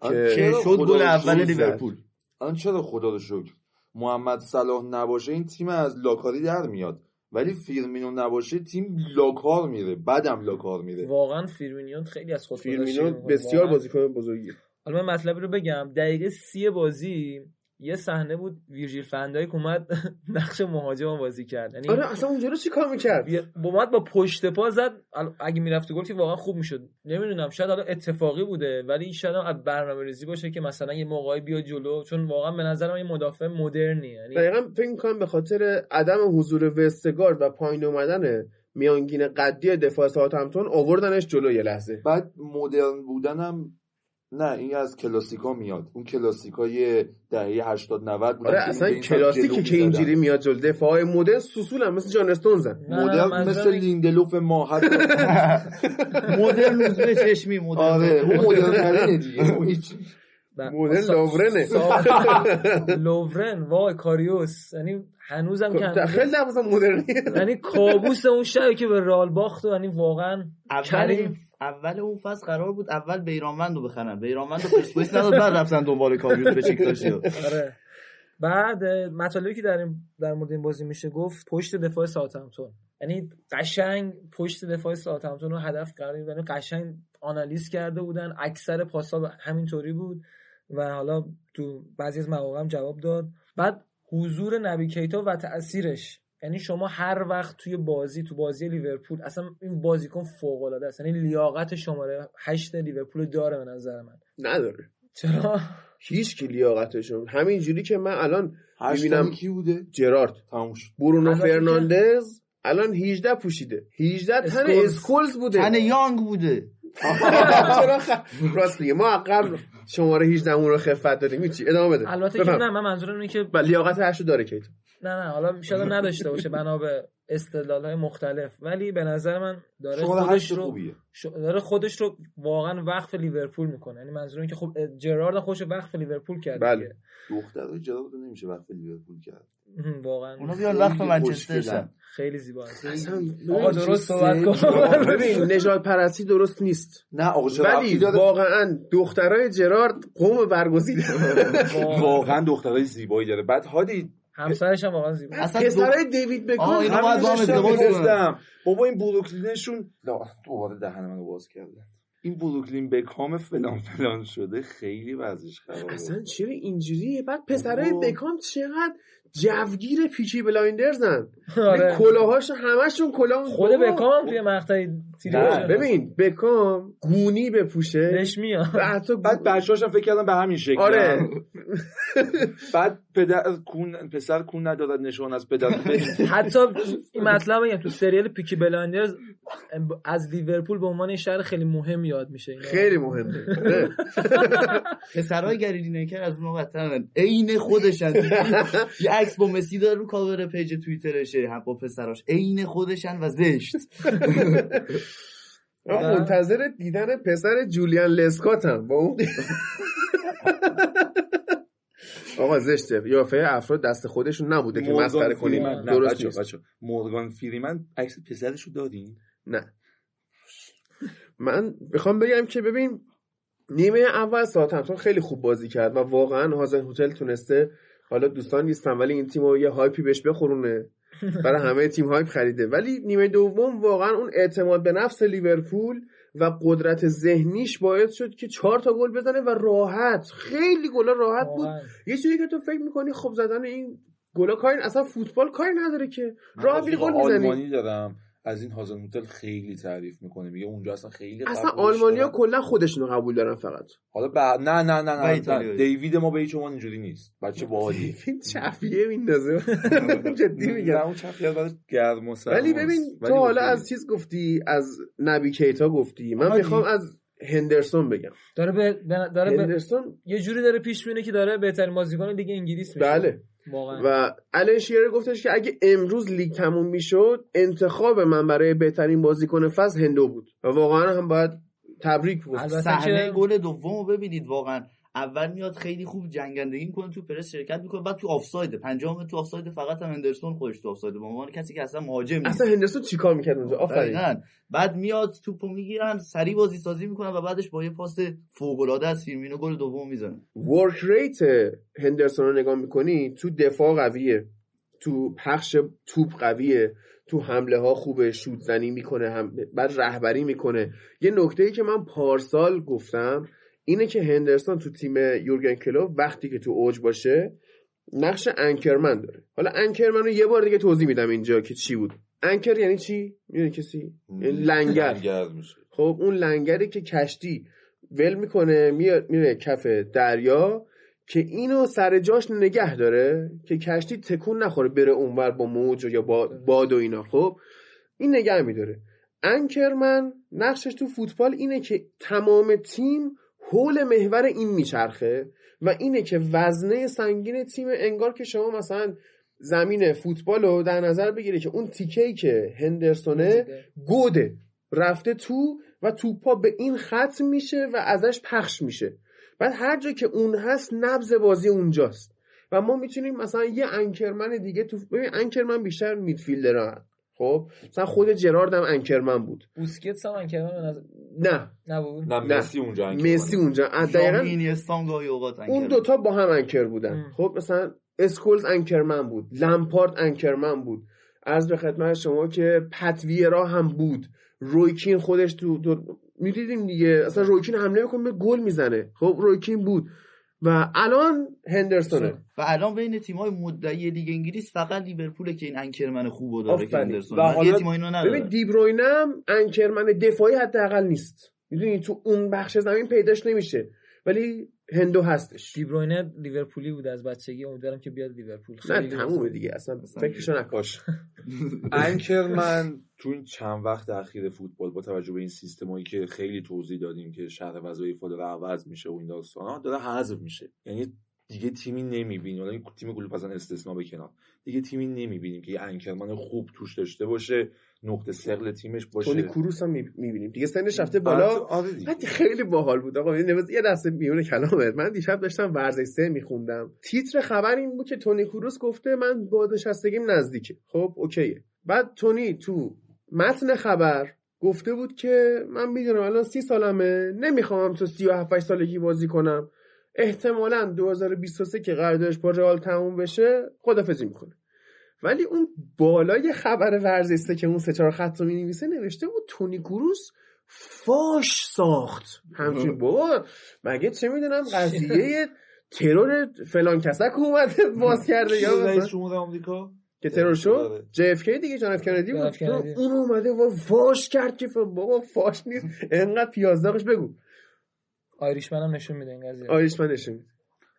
آن که شد خدا گل رو اول شکر؟ لیورپول. الان چرا خدا رو شکر؟ محمد صلاح نباشه این تیم از لاکاری در میاد. ولی فیرمینو نباشه تیم لاکار میره. بعدم لاکار میره. واقعا فیرمینیون خیلی از خود فیرمینو بسیار بازیکن بزرگیه. حالا من مطلبی رو بگم. دقیقه سی بازی یه صحنه بود ویرژیل فندایک اومد نقش مهاجم بازی کرد. یعنی آره اصلا اونجا رو چی کار می‌کرد؟ اومد با پشت پا زد. اگه می‌رفت گل که واقعا خوب می‌شد. نمی‌دونم شاید حالا اتفاقی بوده ولی شاید هم از برنامه ریزی باشه که مثلا یه موقعی بیا جلو چون واقعا به نظرم یه مدافع مدرنی یعنی دقیقا فکر می‌کنم به خاطر عدم حضور وستگارد و پایین اومدن میانگین قدی دفاع ساوثهمپتون آوردنش جلو یه لحظه. بعد مدرن بودنم نه این از کلاسیکا میاد. اون کلاسیکای دهه 80 90 بودن آره که اصلا کلاسیکی که. اینجوری میاد جلو. دفاع مدرن سوسول هم مثل جان استونزن نه، نه، مدرن منظورم مثل این- لیندلوف ما حتی. مدرن چشمی مدرن آره اون مدرن دیگه اون هیچ ب- مدرن سا- لاورنه. سا- لوورن وای کاریوس. یعنی هنوزم که هنوز- خیلی لفظا مدرنی یعنی کابوس اون شبی که به رال باخت و یعنی واقعا کریم اول اون فصل قرار بود اول بیرانوند رو بخرن. بیرانوند رو پرسپولیس نداد بعد رفتن دنبال کاریوس بشیکتاشی آره. بعد مطالبی که در این در مورد این بازی میشه گفت پشت دفاع ساوثهمپتون. یعنی قشنگ پشت دفاع ساوثهمپتون رو هدف قرار یعنی قشنگ آنالیز کرده بودن. اکثر پاسا همینطوری بود و حالا تو بعضی از مواقع هم جواب داد. بعد حضور نبی کیتا و تاثیرش یعنی شما هر وقت توی بازی تو بازی لیورپول اصلا این بازیکن فوق العاده است. یعنی لیاقت شماره 8 لیورپول داره به نظر من. نداره. چرا؟ هیچ کی لیاقتشون همین جوری که من الان می‌بینم- کی بوده؟ جرارد. تموم شد. برونو فرناندز الان 18 پوشیده. 18 تن اسکولز. اسکولز بوده. تن یانگ بوده. چرا. راست میگه. ما عقب شماره 18 اون رو خفت دادیم. چی ادامه بده. البته که. نه من منظورم اینه که لیاقت هشتو داره کیت نه نه حالا شاید نداشته باشه بنا به استدلال های مختلف. ولی به نظر من داره خودش رو داره خودش رو واقعا وقف لیورپول می‌کنه. یعنی منظورم اینه که خب جرارد خودش رو وقف لیورپول کرد بله. دخترای جرارد نمیشه وقت لیورپول کرد. واقعا. اونا بیان وقت خیلی منچستر خیلی زیبا است آقا درست صحبت کن. ببین نجات پرستی درست نیست. نه آقا ولی؟ واقعا دخترای جرارد قوم برگزیده. واقعا دخترای زیبایی داره. بعد هادی همسرش هم واقعا زیبا. اصلا پسرای دیوید بکام آه، اینا همین باید با هم ازدواج بابا این بروکلینشون لا، دوباره دهن منو باز کردن. این بروکلین بکام فلان فلان شده خیلی وضعش خرابه. اصلا چرا اینجوریه؟ بعد پسرای. بکام چقدر جوگیر پیکی بلایندرزن. آره. کلاهاش همشون کلاه خود بکام توی مقطعی. ببین بکام گونی بپوشه. بهش میاد. بعد بچه‌هاش هم فکر کردم به همین شکل. آره. بعد پدر کون پسر کو ندارد نشان از پدر. حتی این مطلب بگم تو سریال پیکی بلایندرز از لیورپول به عنوان شهر خیلی مهم یاد میشه. خیلی مهمه. آره. پسرای گری لینکر از اونها بدترن. عین خودشن. یه عکس با مسی داره رو cover page توییترشه. هم با پسراش. عین خودشن و زشت. من منتظر دیدن پسر جولیان لسکاتم. با اون آقا زشته. قیافه افراد دست خودشون نبوده که مسخره کنیم. درست بچه، بچه. مورگان فریمن عکس پسرش رو دادین؟ نه. من می‌خوام بگم که ببین نیمه اول ساوثهمپتون خیلی خوب بازی کرد و واقعا هازنهوتل تونسته حالا دوستان نیستن ولی این تیم رو یه hype ی بهش بخورونه. برای همه تیم hype خریده. ولی نیمه دوم واقعا اون اعتماد به نفس لیورپول و قدرت ذهنیش باعث شد که چهار تا گل بزنه و راحت. خیلی گلا راحت بود. یه چیزی که تو فکر می‌کنی خب زدن این گلا کاری اصلا فوتبال کاری نداره که. راحت گل می‌زنی آلمانی دارم. از این هازن هتل خیلی تعریف می‌کنه میگه اونجا اصلا خیلی اصلا آلمانیا. کلا خودشونو قبول دارن فقط حالا بعد نه نه نه نه, نه. دیوید ما به هیچ عنوان اینجوری نیست بچه باحالیه این چفیه میندازه جدی میگم اون چپ برای گرم. ولی ببین تو حالا. از چیز گفتی از نبی کیتا گفتی من. می‌خوام از هندرسون بگم. داره به به- داره به- هندرسون یه جوری داره پیش میره که داره بهترین بازیکن لیگ انگلیس میشه. بله. واقعا. و الن شیرر گفتش که اگه امروز لیگ تموم می‌شد انتخاب من برای بهترین بازیکن فصل هندو بود. و واقعا هم باید تبریک بود. صحنه که گل دوم رو ببینید واقعا. اول میاد خیلی خوب جنگندگی می‌کنه تو پرس شرکت می‌کنه بعد تو آفساید. پنجم تو آفساید فقط هم هندرسون خودش تو آفساید. به عنوان کسی که اصلا مهاجم نیست. اصلا هندرسون چیکار می‌کرد اونجا؟ آفرین. بعد میاد توپو می‌گیرن سریع بازی سازی می‌کنن و بعدش با یه پاس فوق العاده از فیرمینو گل دوم می‌زنه. work rate هندرسون رو نگاه می‌کنی تو دفاع قویه تو پخش توپ قویه تو حمله ها خوبه شوت زنی می‌کنه هم بعد رهبری می‌کنه. یه نکته ای که من پارسال گفتم اینه که هندرسون تو تیم یورگن کلوپ وقتی که تو اوج باشه نقش anchorman داره. حالا anchorman رو یه بار دیگه توضیح میدم اینجا که چی بود. انکر یعنی چی؟ می‌دونی کسی؟ یعنی لنگر. خب اون لنگری که کشتی ول می‌کنه میاد میره کف دریا که اینو سر جاش نگه داره که کشتی تکون نخوره بره اونور با موج و یا با باد و اینا. خب این نگه میداره. انکرمن نقشش تو فوتبال اینه که تمام تیم حول محور این میچرخه و اینه که وزنه سنگین تیم انگار که شما مثلا زمین فوتبال رو در نظر بگیره که اون تیکهی که هندرسونه گوده رفته تو و توپا به این ختم میشه و ازش پخش میشه. بعد هر جا که اون هست نبز بازی اونجاست. و ما می‌تونیم مثلا یه انکرمن دیگه تو ببین انکرمن بیشتر میدفیلدر خب مثلا خود جرارد هم انکرمن بود. بوسکتس هم انکرمن نظر نه. نبود نه نه. مسی اونجا انکر مسی. اونجا. دقیقا اون دوتا با هم anchor بودن. ام. خب مثلا اسکولز anchorman بود. لمپارد anchorman بود. از به خدمت شما که پت ویرا هم بود. روی کین خودش تو, تو می‌دیدیم دیگه. اصلا روی کین حمله می‌کنه به گل می‌زنه. خب روی کین بود. و الان هندرسونه. و الان بین تیم‌های مدعی لیگ انگلیس فقط لیورپوله که این anchorman خوبو داره که. هندرسون. و حالا تیم‌ها اینو ببین نداره دیبروینه هم anchorman دفاعی حداقل نیست. می‌دونی تو اون بخش زمین پیداش نمیشه. ولی هندو هستش. دیبروینه لیورپولی بود از بچگی امیدوارم که بیاد لیورپول. نه تمومه دیگه اصلا فکرشو نکاش. انکرمن تو این چند وقت اخیر فوتبال با توجه به این سیستمایی که خیلی توضیح دادیم که شرح وظایف داره عوض میشه و این داستانا داره حذف میشه. یعنی دیگه تیمی نمی‌بینیم حالا این تیم گلوپ اصلا استثنا به کنار. دیگه تیمی نمی‌بینیم که یه انکرمن خوب توش داشته باشه. نقطه سقل تیمش باشه. تونی کروس هم می‌بینیم. دیگه سنش رفته بالا. آره دیگه. بعد خیلی باحال بود. آقا یه دسته میونه کلامت. من دیشب داشتم ورزش سه میخوندم. تیتر خبر این بود که تونی کروس گفته من بازنشستگیم نزدیکه. خب اوکیه. بعد تونی تو متن خبر گفته بود که من می‌دونم الان سی سالمه. نمی‌خوام تو سی و هفت سالگی بازی کنم. احتمالا 2023 که قراردادش با رئال تموم بشه خدافزی می‌کنه. ولی اون بالای خبر ورزش سه که اون سه چهار خط رو می‌نویسه نوشته بود تونی کروس فاش ساخت. همچین بابا مگه چه می‌دونم قضیه ترور فلان کسک اومده باز کرده یا رئیس جمهور آمریکا؟ که ترور شد؟ آره. JFK دیگه جان اف کندی بود. اون اومده و فاش کرد که بابا فاش نیست. انقدر پیازداغش بگو. آیریشمن هم نشون میده این قضیه. آیش من نشون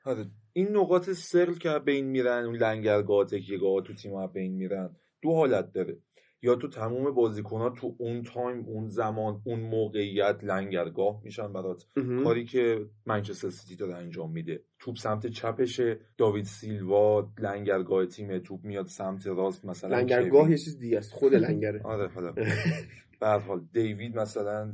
آره. این نقاط سرل که به این میگن اون لنگرگاه تکیهگاه تو تیم به این میگن دو حالت داره. یا تو تموم بازیکنها تو اون تایم اون زمان اون موقعیت لنگرگاه میشن برات. کاری که منچستر سیتی داره انجام میده. توپ سمت چپشه داوید سیلوا لنگرگاه تیم توپ میاد سمت راست مثلا لنگرگاه. یه چیز دیگه است خود لنگره. آره حالا. به حال دیوید مثلا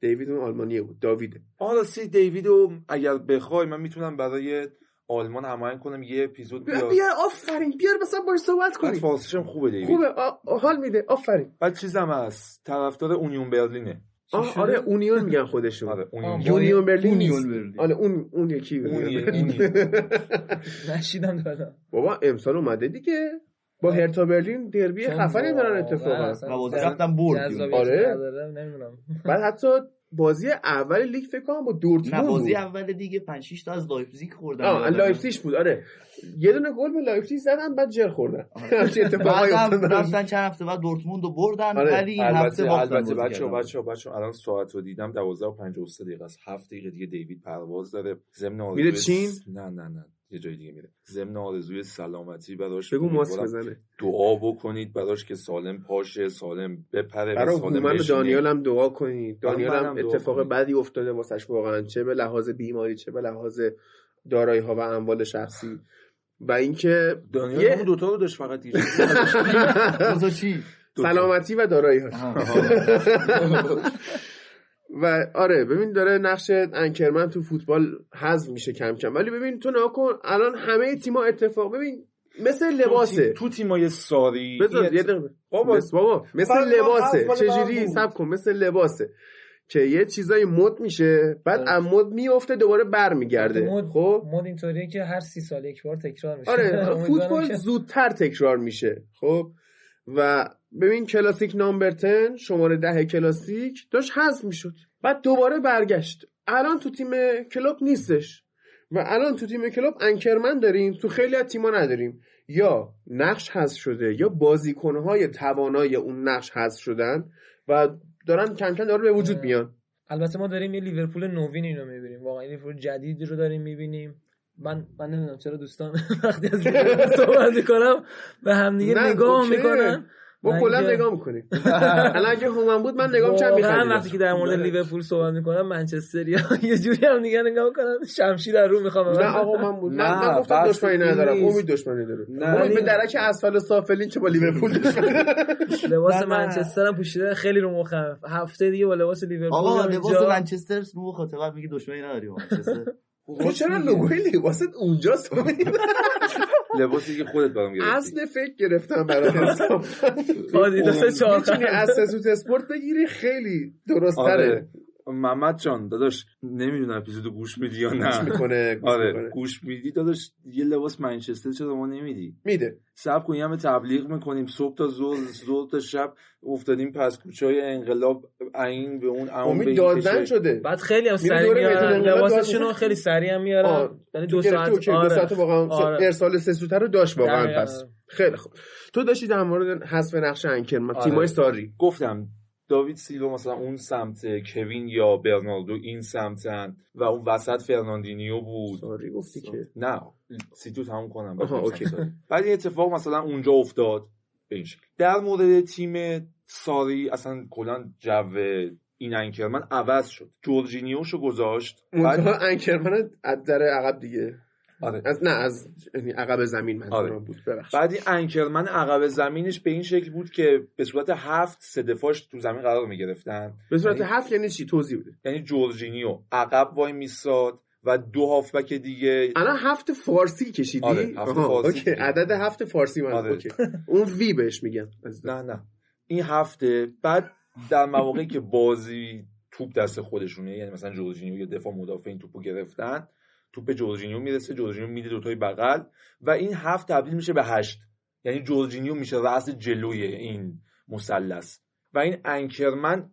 دیوید اون آلمانیه بود داویده. آره سی دیویدو اگر بخوای من می‌تونم برای آلمان هماهنگ کنم یه اپیزود بیا بیاد بیار آفرین. بیار مثلا باش صحبت کنیم. فارسیش هم خوبه دیوید. خوبه. آ- حال میده. آفرین. بعد چیزم هست. طرفدار اونیون برلینه. آه آره اونیون میگن خودشون. آره اونیون. برلین اونیون نیست. برلین. آره اون اون یکی. نشیدم دادم بابا امسال اومده دیگه. با هرتا برلین دربی خفنی دارن اتفاقا. اصلا و بازی جذاب- رفتن برد آره. بعد حتی بازی اول لیگ فکر کنم با نه دورتموند بازی بود. اول دیگه 5 6 تا از لایپزیگ خوردن. آه. لایپزیگ بود آره. یه دونه گل به لایپزیگ زدن بعد جر خوردن. همچین اتفاقایی بعدم افتاد رفتن چند هفته بعد دورتموند رو بردن آره، ولی این هفته البته باختن البته بازی بچه کردن. بچه بچه الان ساعت رو دیدم 12 و 53 دقیقه است. 7 دقیقه دیگه دیوید پرواز داره. ضمن میره چین؟ نه نه نه. یه جای دیگه میره. ضمن آرزوی سلامتی براش بگو ماس امیدوارم بزنه. دعا بکنید براش که سالم پاشه سالم بپره برای هومن. دانیال هم دعا کنید. دانیال هم اتفاق. بدی افتاده واسش واقعا چه به لحاظ بیماری چه به لحاظ دارایی ها و اموال شخصی. و اینکه دانیال یه- دوتا رو داشت فقط سلامتی و دارایی ها و آره ببین داره نقش انکرمن تو فوتبال حذف میشه کم کم. ولی ببین تو نگاه کن الان همه تیما اتفاق ببین مثل لباسه. تو تیمای ساری بذار یه دقیقه. بابا، مثل بابا مثل لباسه. چجوری. سب کن مثل لباسه. که یه چیزای مد میشه بعد. از مد میفته دوباره برمیگرده. مد خب؟ مد اینطوریه که هر سی سال یک بار تکرار میشه. آره فوتبال زودتر تکرار میشه. خب؟ و ببین کلاسیک نامبر 10 شماره ده کلاسیک داشت حذف می‌شد. بعد دوباره برگشت. الان تو تیم کلوب نیستش. و الان تو تیم کلوب انکرمن داریم تو خیلی از تیما نداریم. یا نقش حذف شده یا بازیکنهای توانای اون نقش حذف شدن و دارن کم کم داره به وجود. میان. البته ما داریم یه لیورپول نوین اینو می‌بینیم. واقعا لیورپول جدیدی رو داریم می‌بینیم. من من نمی‌دونم چرا دوستان وقتی از صحبت می‌کنم به هم دیگه نگاه. می‌کنن ما کلا که- نگاه می‌کنیم الان اگه هومن بود من نگاه می‌کردم واقعا می‌خندیدم. وقتی که در مورد لیورپول صحبت می‌کنم منچستر یا یه جوری هم دیگه نگاه می‌کنن شمشیر در رو می‌خوام نه آقا من بود من, نه، من گفتم دشمنی ندارم. امید دشمنی داره نه، امید به. درک اسفل سافلین که با لیورپول دشمنی لباس. منچستر هم پوشیده خیلی رو مخم هفته دیگه با لباس لیورپول آقا لباس. منچستر رو خاطر میگه دشمنی نداری با منچستر تو چرا لوگوی لباست اونجاست؟ لباسی که خودت برام گرفتی. اصل فکر گرفتم برای حساب. آدیداس چهار از سه سوت اسپورت بگیری؟ خیلی درست تره آره. محمد جان داداش نمی‌دونم اپیزودو گوش میدی یا گوش نه می‌کنه گوش آره می‌کنه. گوش میدی داداش یه لباس منچستر چرا ما نمیدی میده صبر کنیم همه تبلیغ می‌کنیم صبح تا ظهر ظهر تا شب افتادیم پس کوچه های انقلاب این به اون امید کشه. شده بعد خیلی هم سریع میارن لباسشون رو. خیلی سریع هم میارن آه. یعنی دو ساعت OK دو آره. ساعت واقعا آره. ارسال سه سوته رو داشت واقعا. پس خیلی خوب تو داشتی در مورد حذف نقش anchorman آره. تیمای ساری گفتم داوید سیلوا مثلا اون سمت کوین یا برناردو این سمتن و اون وسط فرناندینیو بود. ساری گفتی که. نه سیتو تموم کنم. OK. بعد این اتفاق مثلا اونجا افتاد. به این شکل. در مورد تیم ساری اصلا کلا جو این anchorman عوض شد. جورجینیوشو گذاشت. بعد anchorman از در عقب دیگه. آره. از نه از یعنی عقب زمین منظورم آره. بود. ببخش بعد این anchorman عقب زمینش به این شکل بود که به صورت هفت سه دفاعش تو زمین قرار می گرفتن به صورت یعنی- هفت یعنی چی؟ توضیح بده. یعنی جورجینیو عقب وای میساد و دو هافبک دیگه الان هفت فارسی کشیدی؟ آره، هفت فارسی OK. عدد هفت فارسی من آره. OK. اون V بهش میگن. نه نه. این هفته بعد در مواقعی که بازی توپ دست خودشونه یعنی مثلا جورجینیو یا دفاع مدافع این توپو گرفتن توپ جورجینیو می‌رسه جورجینیو میده دوتای بغل و این هفت تبدیل میشه به هشت. یعنی جورجینیو میشه رأس جلوی این مثلث. و این anchorman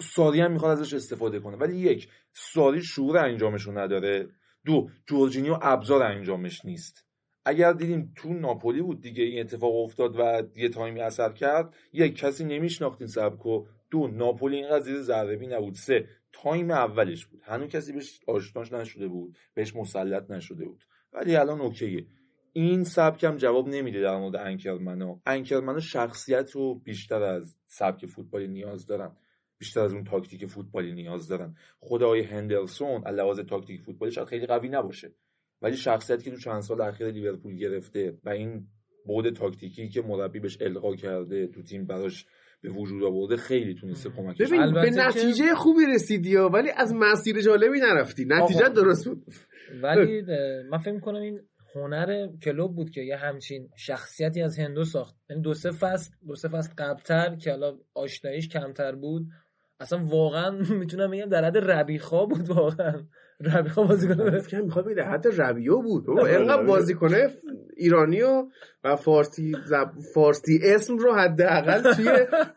ساری هم می‌خواد ازش استفاده کنه. ولی یک ساری شعور انجامشو نداره. دو جورجینیو ابزار انجامش نیست. اگر دیدیم تو ناپولی بود دیگه این اتفاق افتاد و یه تایمی اثر کرد یک کسی نمیشناخت این سبکو. دو ناپولی اینقدر زیر ضربی نبود. سه تایم اولش بود. هنوز کسی بهش آشناش نشده بود بهش مسلط نشده بود. ولی الان OK ه. این سبک هم جواب نمیده در مورد anchorman ا anchorman ا شخصیت رو بیشتر از سبک فوتبالی نیاز دارن. بیشتر از اون تاکتیک فوتبالی نیاز دارن. خود آقای هندرسون علاوه تاکتیک فوتبالی شاید خیلی قوی نباشه. ولی شخصیتی که تو چند سال اخیر لیورپول گرفته و این بود تاکتیکی که مربی بهش القا کرده تو تیم براش به وجود آورده خیلی تونسته کمکش ببین به که- نتیجه خوبی رسیدی ها، ولی از مسیر جالبی نرفتی. نتیجه. درست بود. ولی من فکر کنم این هنر کلوب بود که یه همچین شخصیتی از هندو ساخت. یعنی دو سه فصل دو سه فصل قبلتر که حالا آشناییش کمتر بود اصلا واقعا می‌تونم بگم در حد ربیخا بود واقعا. ربیخا بازیکن فکر کنم می‌خواد بگه حتی ربیو بود. آره، اینقدر ربیو. بازیکنه ایرانی و و فارسی زب... فارسی اسم رو حداقل توی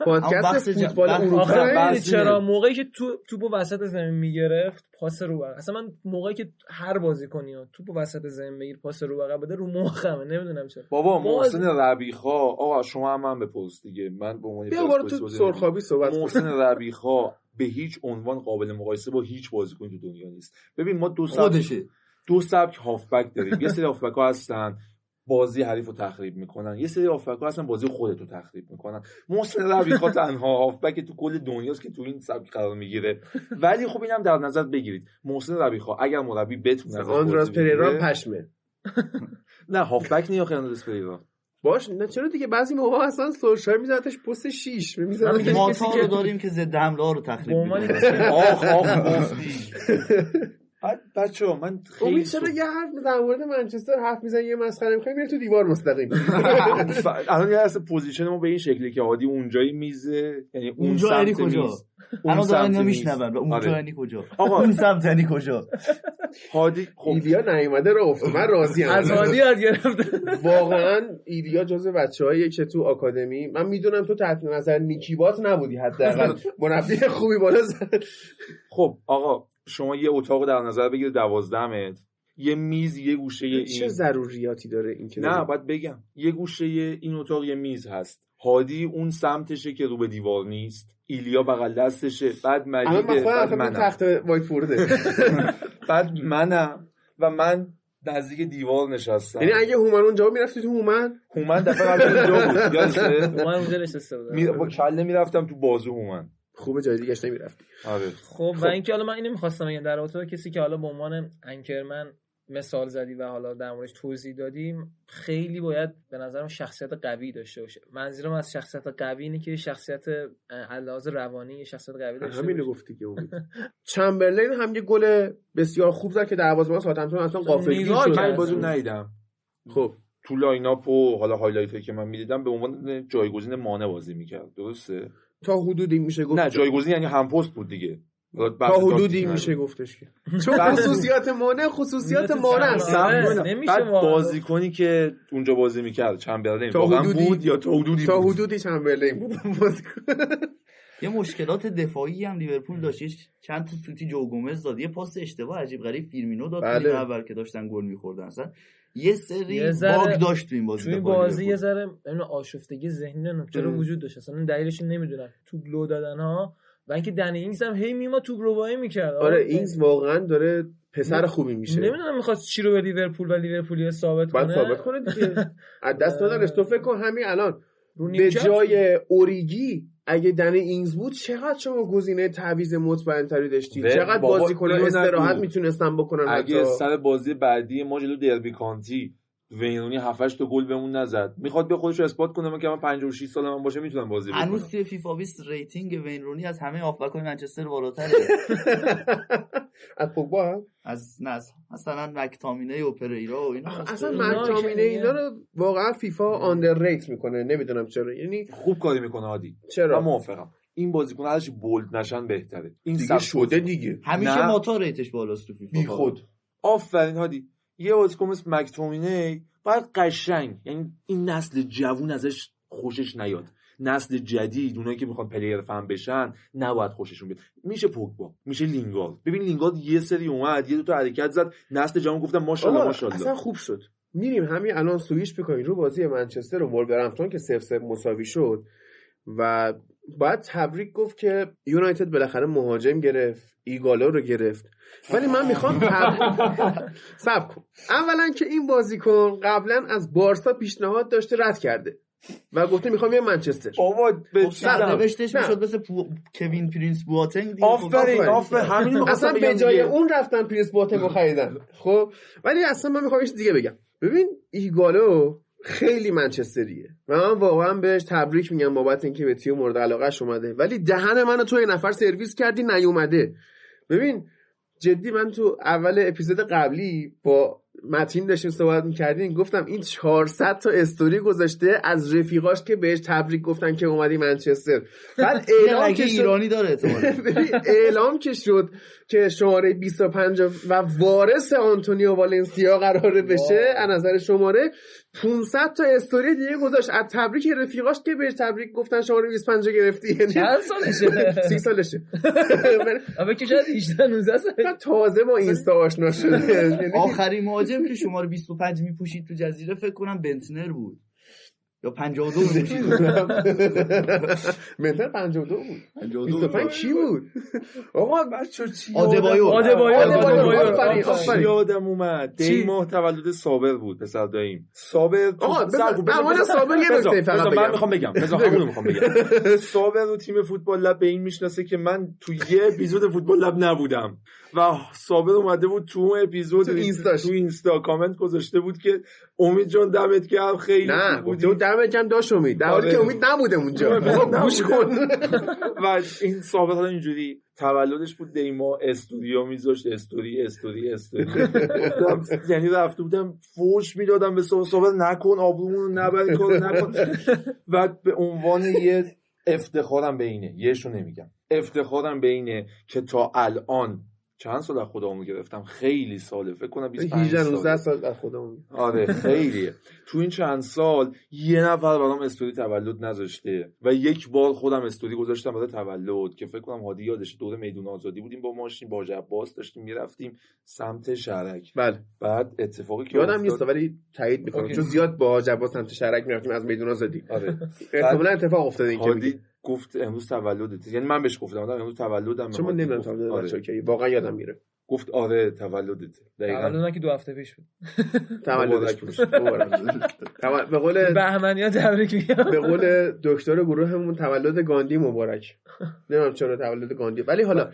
پادکست فوتبال اروپا. چرا. موقعی که تو توپو وسط زمین می‌گرفت پاس رو بغل اصلا من موقعی که هر بازیکنی ها توپو وسط زمین بگیر پاس رو بغل بده رو مخمه. نمی‌دونم چرا. بابا باز- محسن ربیخا آقا شما هم من بپرس دیگه. من به عنوان بیا تو سرخابی صحبت محسن ربیخا به هیچ عنوان قابل مقایسه با هیچ بازیکنی تو دنیا نیست. ببین ما دو سال خودشه. دو سبک هافبک داریم. یه سری هافبک ها هستن. بازی حریف رو تخریب می‌کنن. یه سری هافبک ها هستن بازی خودت رو تخریب می‌کنن. محسن ربیخا تنها هافبک تو کل دنیاست که تو این سبک قرار می‌گیره. ولی خب اینم در نظر بگیرید. محسن ربیخا اگر مربی بتونه آندراس پریرا پشمه. نه هافبک نیست آخه آندراس پریرا. باش نه چرا دیگه؟ بعضی موقع اصلا سولشایر میزدش پست 6 من میزدش میگم ما کسی تا که- رو داریم که ضد حمله ها رو تخریب می‌کنه آخ آخ گفتی بعد بچه ها من خیلی امید چرا یه حرف در مورد منچستر حرف می‌زنی یه مسخره می‌کنی میره تو دیوار مستقیم. الان یه اصلا position ما به این شکلی که عادی اونجای میزه یعنی اون اونجا یعنی سمت کجا؟ میز اون الان دارن سمت. میشینن و اونجا آره. یعنی کجا؟ آقا. اون سمت یعنی کجا؟ هادی خب. ایلیا نیومده رو افت من راضی از هادی یاد گرفته. واقعا ایلیا جز بچه‌هایی که تو آکادمی من می‌دونم تو تحت نظر نیکیبات نبودی حداقل. مربی خوبی بالا زد. خب آقا. شما یه اتاق در نظر بگیر دوازده متر یه میز یه گوشه چه این ضروریاتی داره این که نه باید بگم. یه گوشه این اتاق یه میز هست. هادی اون سمتشه که رو به دیوار نیست. ایلیا بغل دستشه. بعد مجیده بعد منم. تخت وایت بعد منم و من نزدیک دیوار نشستم. یعنی اگه هومن اونجا می‌رفتی تو هومن؟ هومن دفعه قبل اینجا بود. یادته؟ من اونجا نشسته بودم می- با کله می‌رفتم تو بازو هومن. خوبه جای دیگهش نمی‌رفتی. آره. خب و اینکه حالا من اینو می‌خواستم بگم در رابطه با کسی که حالا به عنوان انکرمن مثال زدی و حالا در موردش توضیح دادیم خیلی باید به نظرم شخصیت قوی داشته باشه. منظورم از شخصیت قوی اینه که شخصیت علاوه روانی یه شخصیت قوی داشته همینو باشه. گفتی که امید چمبرلین هم یه گل بسیار خوب زد که دروازه‌بان ساوثهمپتون اصلا غافلگیر نگاه شد من بازی رو ندیدم. خب. تو lineup و حالا highlight که من می‌دیدم به عنوان جایگزین مانه بازی می‌کرد. درسته؟ تا حدودی میشه گفت نه جایگزین یعنی هم پست بود دیگه تا حدودی میشه. گفتش که چون خصوصیات مانه خصوصیات مانه. است صبر آره،. نمیشه بعد واقعا. بازیکنی که اونجا بازی می‌کرد چمبرلین تا واقعا حدودی- بود یا تا حدودی تا حدودی چمبرلین بود یه مشکلات دفاعی هم لیورپول داشت یه چند تا سوتی جو گومز داد یه پاس اشتباه عجیب غریب فیرمینو داد. بله. اول که داشتن گل می‌خوردن اصلا یه سری باگ داشت تو این بازی توی این بازی یه. ذره آشفتگی ذهنی نمی‌دونم چرا ام. وجود داشت. اصلا دلیلش نمی‌دونم. توپ لو دادن ها و اینکه دنی اینگز هم هی میما توپ ربایی می‌کرد آره اینگز واقعا داره پسر خوبی میشه. نمی‌دونم می‌خواست چی رو به لیورپول و لیورپولی ثابت باید کنه. ثابت کنه دیگه. از دست ندارش تو فکر کن همین الان رو به جای اوریگی اگه دن اینگز بود چقدر شما گزینه تعویض مطمئن تری داشتی و چقدر بازیکن استراحت. می‌تونستن بکنن اگه حتی سر بازی بعدی ما جلو دربی کانتی وین رونی 7 تا گل بهمون نزد. می‌خواد به خودش رو اثبات کنه که من 56 سال من باشه می‌تونم بازی بکنم. هنوز توی فیفا 20 rating وین رونی از همه هافبک‌های منچستر بالاتره. از پوگبا؟ از نه مثلا مک‌تامینی و پریرا و اینا. اصلا مک‌تامینی اینا رو واقعا فیفا underrate می‌کنه. نمی‌دونم چرا. یعنی خوب کاری می‌کنه عادی. من چرا موافقم. این بازیکن هرچی bold نشن بهتره. این دیگه شده. دیگه. همیشه. ماتا rate ش بالاست تو فیفا. بی خود آفرین هادی. یه بازیکن مثل مک‌تامینی باید قشنگ. یعنی این نسل جوون ازش خوشش نیاد. نسل جدید اونایی که می‌خوان player فهم بشن نباید خوششون بیاد. میشه پوگبا میشه لینگارد ببین لینگارد یه سری اومد یه دو تا حرکت زد نسل جوان گفتم ماشاءالله ماشاءالله. اصلا خوب شد. میریم همین الان سویش بکنیم رو بازی منچستر و ولورهمپتون که صفر صفر مساوی شد و باید تبریک گفت که یونایتد بالاخره مهاجم گرفت ایگالو رو گرفت. ولی من می‌خوام صبر کن. اولا که این بازیکن قبلا از بارسا پیشنهاد داشته رد کرده و گفته می‌خوام یه منچستر. بابا به خب. نوشتش. می‌شد مثل پو... کوین پرینس بواتنگ آفرین آفرین. همین اصلا به جای دیگه. اون رفتن پرینس بواتنگو خریدن. خب ولی اصلا من می‌خوام یه چیز دیگه بگم. ببین ایگالو خیلی منچستریه. و من واقعا بهش تبریک میگم بابت اینکه به تیم مورد علاقهش اومده. ولی دهن منو تو یه نفر سرویس کردی نیومده. ببین جدی من تو اول اپیزود قبلی با متین داشتیم صحبت می‌کردیم. گفتم این 400 تا استوری گذاشته از رفیقاش که بهش تبریک گفتن که اومدی منچستر. بعد اعلام که شد ایرانی داره اعلام که شد که شماره 25 و وارث آنتونیو والنسیا قراره بشه از نظر شماره 500 تا استوری دیگه گذاشت. از تبریک رفیقاش که بهش تبریک گفتن شماره 25 گرفتی. یعنی چند سالشه؟ سی سالشه. اما که شاید 18 19 سال تازه با اینستا آشنا شده آخرین مهاجم که شماره 25 میپوشید تو جزیره فکر کنم بنتنر بود. یا 52 بود. منتر 52 بود 52 25 کی بود. آقا بچه چی آدبایو. آدبایو. چی. یادم اومد. چی؟ دی ماه تولد صابر بود پسر داییم. صابر اول صابر یه نکته فقط من. می‌خوام بگم. بذار همونو می‌خوام بگم. صابر رو تیم فوتبال لب به این می‌شناسه که من تو یه اپیزود فوتبال لب نبودم. و صابر اومده بود تو اون اپیزود. تو اینستا کامنت گذاشته بود که امید جان دمت گرم خیلی نه بودی. بود دم کم داشت امید. در حالی آره. که امید نبوده اونجا. آره، گوش کن. و این حالا اینجوری تولدش بود دیما استودیو میذاشت استوری استوری استوری. یعنی رفته بودم فوش می‌دادم به صابر نکن آبرومون رو نبر کارو نکن. و به عنوان یه افتخارم به اینه یهشو نمیگم. افتخارم به اینه که تا الان چند سال از خودمو گرفتم؟ خیلی ساله فکر کنم 25 18 19 ساله. سال از خودمون. آره خیلیه. تو این چند سال یه نفر برام استوری تولد نذاشته و یک بار خودم استوری گذاشتم برای تولد که فکر کنم هادی یادش دور میدون آزادی بودیم با ماشین با عباس داشتیم می‌رفتیم سمت شهرک بله. بعد اتفاقی که یادم نیست ولی تایید می‌کنم. چون زیاد با جبا سمت شرک می‌رفتیم از میدون آزادی. آره. احتمالاً اتفاق افتاده این. هادی گفت امروز تولدت. یعنی من بهش گفتم آدم امروز تولدم چون من نمی‌دونم تولد آره. بچه‌ها کی واقعا یادم میره. گفت آره تولدت. دقیقاً. تولد که دو هفته پیش بود. تولدش مبارک بود. به قول بهمنیا تبریک میگم. به قول دکتر گروهمون تولد گاندی مبارک. نمی‌دونم چرا تولد گاندی. ولی حالا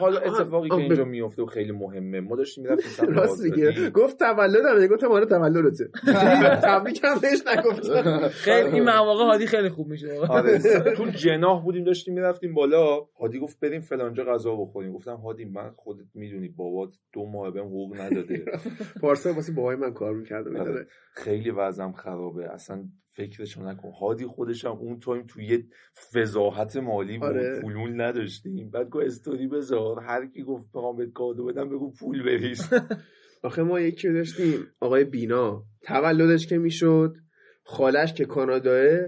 حالا اتفاقی که اینجا. میفته و خیلی مهمه. ما داشتیم می‌رفتیم راست. میگه گفت تولدم گفتم آره تولدته. تبریک هم بهش نگفتم. خیلی این مواقع هادی خیلی خوب میشه. آره. تو جناح بودیم داشتیم می‌رفتیم بالا. هادی گفت بریم فلانجا غذا بخوریم. گفتم هادی من خودت می‌دونی بابات دو ماه بهم حقوق نداده. پارسال واسه بابای من کار می‌کرد آره. خیلی وضعم خرابه. اصلا فکرشو نکن. هادی خودش هم اون تایم تو یه فضاحت مالی بود. آره. پول نداشتیم. بعد گفت استوری بذار. هر کی گفت بخوام بهت کادو بدم بگو پول بریز. آخه ما یکی داشتیم آقای بینا. تولدش که می‌شد خالش که کاناداه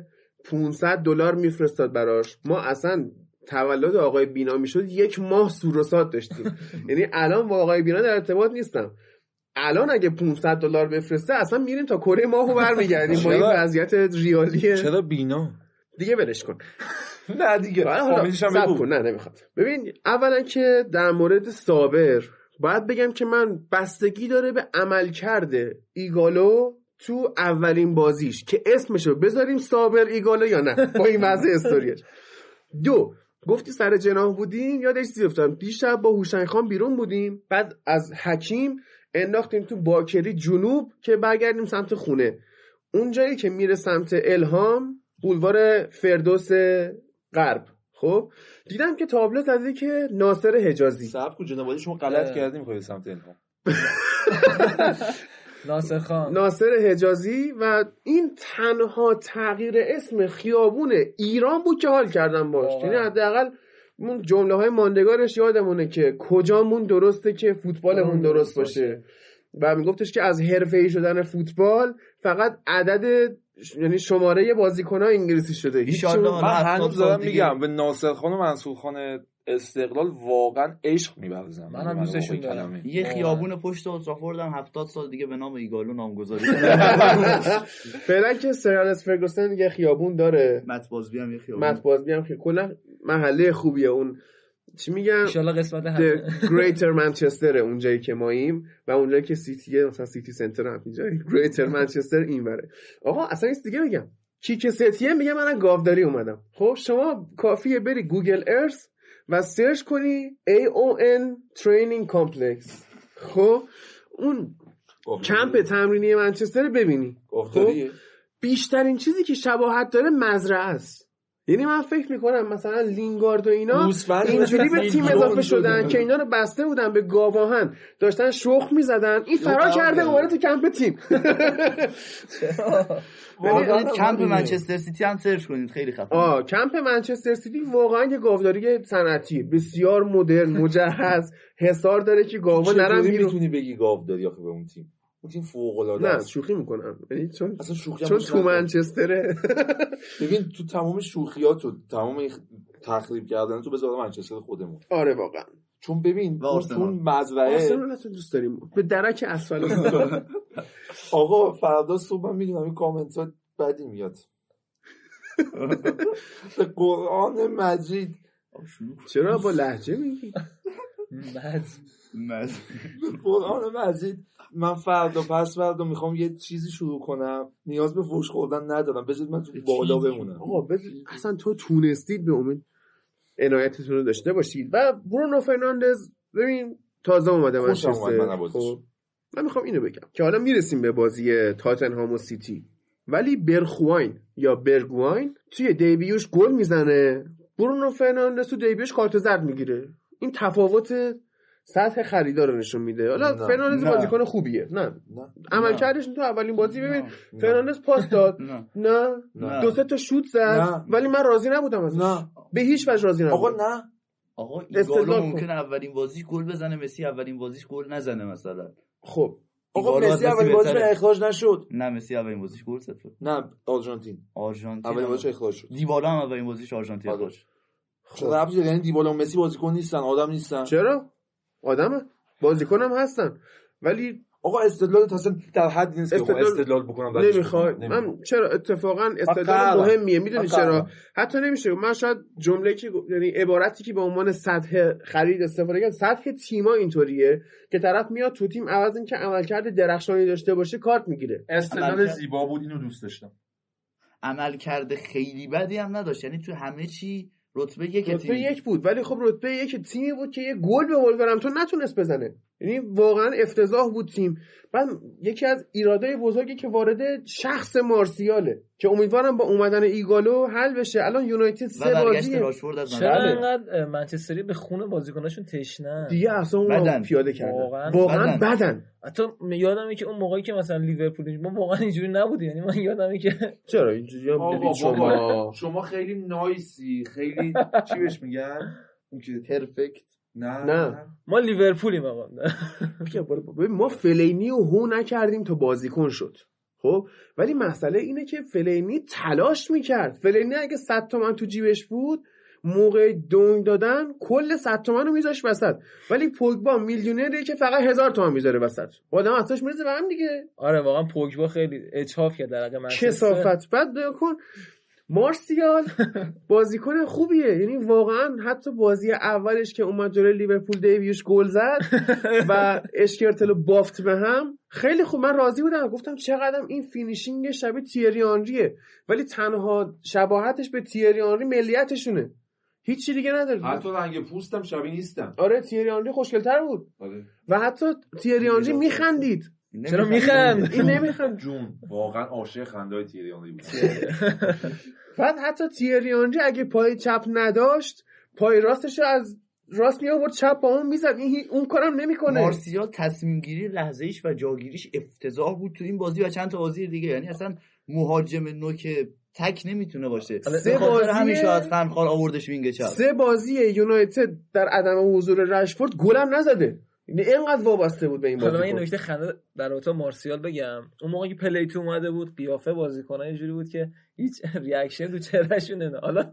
500 دلار میفرستاد براش. ما اصلا تولد آقای بینا می‌شد یک ماه سوروسات داشتیم. یعنی الان با آقای بینا در ارتباط نیستم. الان اگه 500 دلار بفرسته اصلا میریم تا کره ماهو برمیگردیم با این؟ وضعیت ریالیه چرا بینا؟ دیگه ولش کن. نه دیگه بگو. کن. نه نمی‌خواد. ببین اولا که در مورد صابر باید بگم که من بستگی داره به عمل کرده ایگالو تو اولین بازیش که اسمشو بذاریم صابر ایگالو یا نه. با این وضع استوریش. دو گفتی سر جناح بودیم یادش چیزی افتادم دیشب با هوشنگ خان بیرون بودیم بعد از حکیم انداختیم تو باکری جنوب که برگردیم سمت خونه. اونجایی که میره سمت الهام بولوار فردوس غرب. خب؟ دیدم که تابلو زده که ناصر حجازی. صاحب کو جناب شما غلط اه. کردی می‌خوای سمت الهام. ناصر خان ناصر حجازی و این تنها تغییر اسم خیابون ایران بود که حال کردم باش. یعنی حداقل اون جمله های ماندگارش یادمونه که کجامون درسته که فوتبالمون درست باشه و میگفتش که از حرفه‌ای شدن فوتبال فقط عدد یعنی شماره بازیکن‌ها انگلیسی شده هیچ من هنوز سال دارم دیگه. میگم به ناصر خان و منصور خان استقلال واقعا عشق می‌ورزم من هم دوستشون دارم. یه. خیابون پشت اولترافورد هم 70 سال دیگه به نام ایگالو نامگذاری فعلا که سر الکس فرگوسن یه خیابون داره. مت بازبی هم یه خیابون. مت بازبی هم که کلا محله خوبیه اون. چی میگن انشالله قسمت The هم Greater منچستر اونجایی که ماییم و اونجایی که سیتیه مثلا سیتی سنتر هم اینجایی Greater منچستر این بره آقا اصلا چیز دیگه میگم کیک ستیه میگه من گاوداری اومدم. خب شما کافیه بری گوگل ارث و سرچ کنی AON Training Complex. خب اون کمپ تمرینی منچستر ببینی. گفتاریه بیشترین چیزی که شباهت داره مزرعه است. یعنی من فکر می‌کنم مثلا لینگارد و اینا اینجوری به تیم اضافه شدن. که اینا رو بسته بودن به گاواهن. داشتن شخم می‌زدن. این فرار فرار کرده. اومده تو کمپ تیم. یعنی کمپ همینه. منچستر سیتی هم سرچ کنید خیلی خفن آه کمپ منچستر سیتی واقعا یه گاوداری صنعتی. بسیار مدرن مجهز حصار داره که گاوا بیرون. می‌تونی بگی گاو داری آخه به اون تیم؟ اون تیم فوق العاده نه است. شوخی می‌کنم. یعنی چون اصلا شوخی چون تو. منچستره. ببین تو تمام شوخیات و تمام تخریب کردن تو بذار منچستر خودمون. آره واقعا. چون ببین اون آرسنال. تو اون مزرعه آرسنال اصلا دوست داریم. به درک اسفل آقا فردا صبح من می‌دونم این کامنت ها بدی میاد. به قرآن مجید. چرا؟ با لحجه میگی. قرآن مجید من فردا پس فردا می‌خوام یه چیزی شروع کنم. نیاز به فوش خوردن ندارم. بذارید من تو بالا بمونم. آقا بذار- اصلا تو تونستید به امید عنایتتون رو داشته باشید. و برونو فرناندز ببین تازه اومده من. خب من می‌خوام اینو بگم که حالا می‌رسیم به بازی تاتنهام و سیتی. ولی برخواین یا برگواین توی دیبیوش گل می‌زنه. برونو فرناندز تو debut ش کارت زرد می‌گیره. این تفاوت سطح خریدار رو نشون میده. حالا. فرناندز. بازیکن خوبیه. نه. نه. عملکردش تو اولین بازی ببین. فرناندز پاس داد. نه. نه. نه. دو سه تا شوت زد نه. ولی من راضی نبودم ازش. نه. به هیچ وجه راضی آقا نبودم نه. آقا ایگالو کن. ممکنه اولین بازیش گل بزنه مسی اولین بازیش گل نزنه مثلا. خب. آقا مسی اولین بازی بهتره. اخراج نشد. نه مسی اولین بازیش گل زد. نه آرژانتین. آرژانتین اولین بازیش اخراج شد. دیبالا هم اولین بازیش آرژانتین آره. اخراج خب. ربطی یعنی دیبالا و مسی بازیکن نیستن آدم نیستن. چرا؟ آدمه. بازیکنم هستن. ولی آقا استدلال اصلا در حد نیست که استدلال- استدلال بکنم نمی‌خوای. من چرا؟ اتفاقا استدلال. مهمیه. می‌دونی چرا. حتی نمیشه. من شاید جمله که یعنی عبارتی که به عنوان سطح خرید استفاده کرد سطح تیما اینطوریه که طرف میاد تو تیم عوض اینکه عملکرد درخشانی داشته باشه کارت می‌گیره. استدلال عملکرد. زیبا بود اینو دوست داشتم. عمل کرده خیلی بدی هم نداشت. یعنی تو همه چی رتبه یک رتبه تیم. یک بود. ولی خب رتبه یک تیمی بود که یه گل به ولورهمپتون نتونست بزنه. یعنی واقعا افتضاح بود تیم. بعد یکی از ایرادای بزرگی که وارد شخص مارسیاله که امیدوارم با اومدن ایگالو حل بشه. الان یونایتد سه بازی چرا. انقدر منچستری به خون بازیکناشون تشنه دیگه اصلا اون. پیاده کردن. واقعاً واقعا بدن. بدن. حتی یادمه که اون موقعی که مثلا لیورپول ما واقعا اینجوری نبودیم. یعنی من یادمه که چرا؟ اینجوری شما. شما خیلی نایسی خیلی چی بهش میگن؟ اون که پرفکت نه نه. ما لیورپولیم آقا. ما فلینی و هو نکردیم تا بازیکن شد. خب؟ ولی مسئله اینه که فلینی تلاش می‌کرد. فلینی اگه 100 تومن تو جیبش بود موقع دونگ دادن کل 100 تومن رو میذاش وسط. ولی پوگبا میلیونریه که فقط هزار تومن می‌ذاره وسط. آدم اصلاش می‌رسه به هم دیگه. آره واقعا پوگبا خیلی اچاف کرد در حق کسافت بعد کن مارسیال بازیکن خوبیه. یعنی واقعا حتی بازی اولش که اومد جلوی لیورپول دیویوش گل زد و اشکرتلو بافت به هم. خیلی خوب. من راضی بودم. گفتم چقدر این فینیشینگ شبیه تیری آنریه. ولی تنها شباهتش به تیری آنری ملیتشونه. هیچی دیگه نداره حتی رنگ پوستم شبیه نیستم. آره تیری آنری خوشگلتر بود. آره. و حتی تیری آنری میخندید. چرا میخند؟ این نمیخند جون. واقعا عاشق خندای تیریانی بود بعد حتی تیری آنری اگه پای چپ نداشت پای راستش از راست می آورد چپ با اون می‌زد. این اون کارم نمی‌کنه. مارسیال تصمیم گیری لحظه ایش و جاگیریش افتضاح بود تو این بازی و چند تا بازی دیگه. یعنی اصلا مهاجم نوک تک نمی‌تونه باشه. سه بازی همین شاید فنخال آوردش وینگ چپ. سه بازی یونایتد در عدم حضور رشفورد گلم نزده. اینقدر وابسته بود به این حالا من یه بازی نکته خنده در رابطه مارسیال بگم. اون موقعی که پلیتو اومده بود قیافه بازیکن‌ها اینجوری بود که هیچ ریاکشن تو چهرهشون نه حالا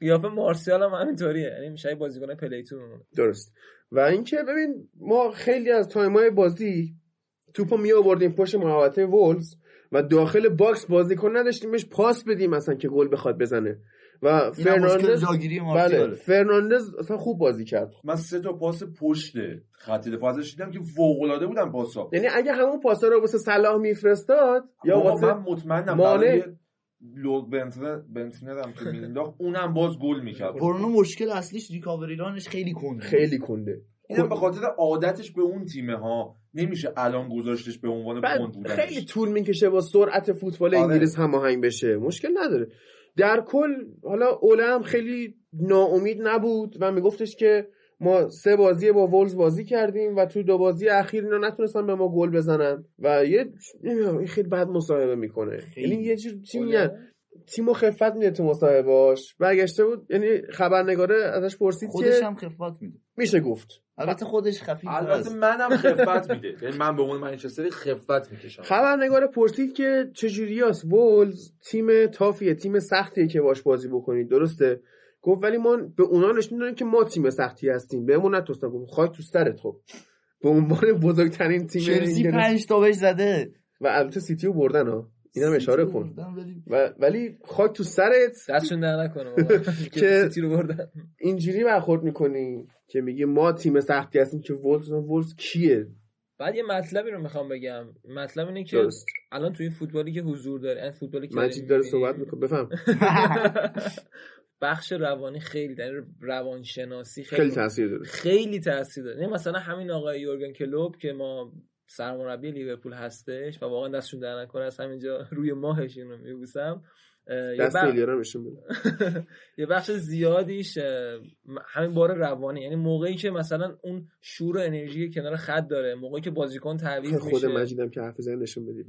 قیافه مارسیال هم همینطوریه. یعنی میشه بازیکن پلیتو میمونه درست. و اینکه ببین ما خیلی از تایمای بازی توپو می آوردیم پشت محوطه وولز و داخل box بازیکن نداشتیم بهش پاس بدیم مثلا که گل بخواد بزنه. و این فرناندز جاگیری بله فرناندز اصلا خوب بازی کرد. من سه تا پاس پشت خط دفاع ازش دیدم که فوق العاده بودن پاسا. یعنی اگه همون پاسا رو واسه صلاح میفرستاد یا واسه من مطمئنم برای لورد بنتنر بنتنر هم که مینداخت اونم باز گل می‌کرد. برونو مشکل اصلیش recovery run ش خیلی کنده. خیلی کنده. اینم به خاطر عادتش به اون تیمه ها. نمیشه الان گذاشتش به عنوان پوند بودنش. خیلی طول می‌کشه با سرعت فوتبال آره. انگلیس هماهنگ بشه. مشکل نداره. در کل حالا اوله هم خیلی ناامید نبود و میگفتش که ما سه بازی با وولز بازی کردیم و تو دو بازی اخیر اینا نتونستن به ما گل بزنن و یه این خیلی بد مصاحبه می‌کنه. یعنی یه جور چی میگن؟ تیمو خفت میده تو مصاحبهاش برگشته بود یعنی خبرنگاره ازش پرسید خودش که هم خفت میده. میشه گفت. البته خودش خفیف البته منم خفت میده. یعنی من به عنوان منچستری خفت می‌کشم. خبرنگار پرسید که چجوریاست وولز تیم تافیه تیم سختیه که باش بازی بکنید. درسته؟ گفت ولی ما به اونا نشون دادیم که ما تیم سختی هستیم. بهمون نتونستن گفت خاک تو سرت. خب. به عنوان بزرگترین تیم چلسی پنج تا بهش زده. و البته سیتی رو بردن ها. اشاره سیتی رو کن. بردن ولی و ولی خاک تو سرت دستشون در نکنه. که- که سیتی رو بردن. اینجوری برخورد می‌کنی که میگی ما تیم سختی هستیم که ولز ولز کیه؟ بعد یه مطلبی رو می‌خوام بگم. مطلب اینه که درست. الان توی فوتبالی که حضور داره این فوتبالی که مجید داره صحبت می‌کنه بفهم. بخش روانی خیلی در روانشناسی خیلی خیلی تاثیر داره. خیلی تاثیر داره. نه مثلا همین آقای یورگن کلوب که ما سرمربی لیورپول هستش و واقعا دستشون در نکنه از همینجا روی ماهشون رو میبوسم. دست یه بخش زیادیش همین بار روانی. یعنی موقعی که مثلا اون شور و انرژی کنار خط داره موقعی که بازیکن تعویض خود میشه. مجیدم که حرف زنی نشون بدید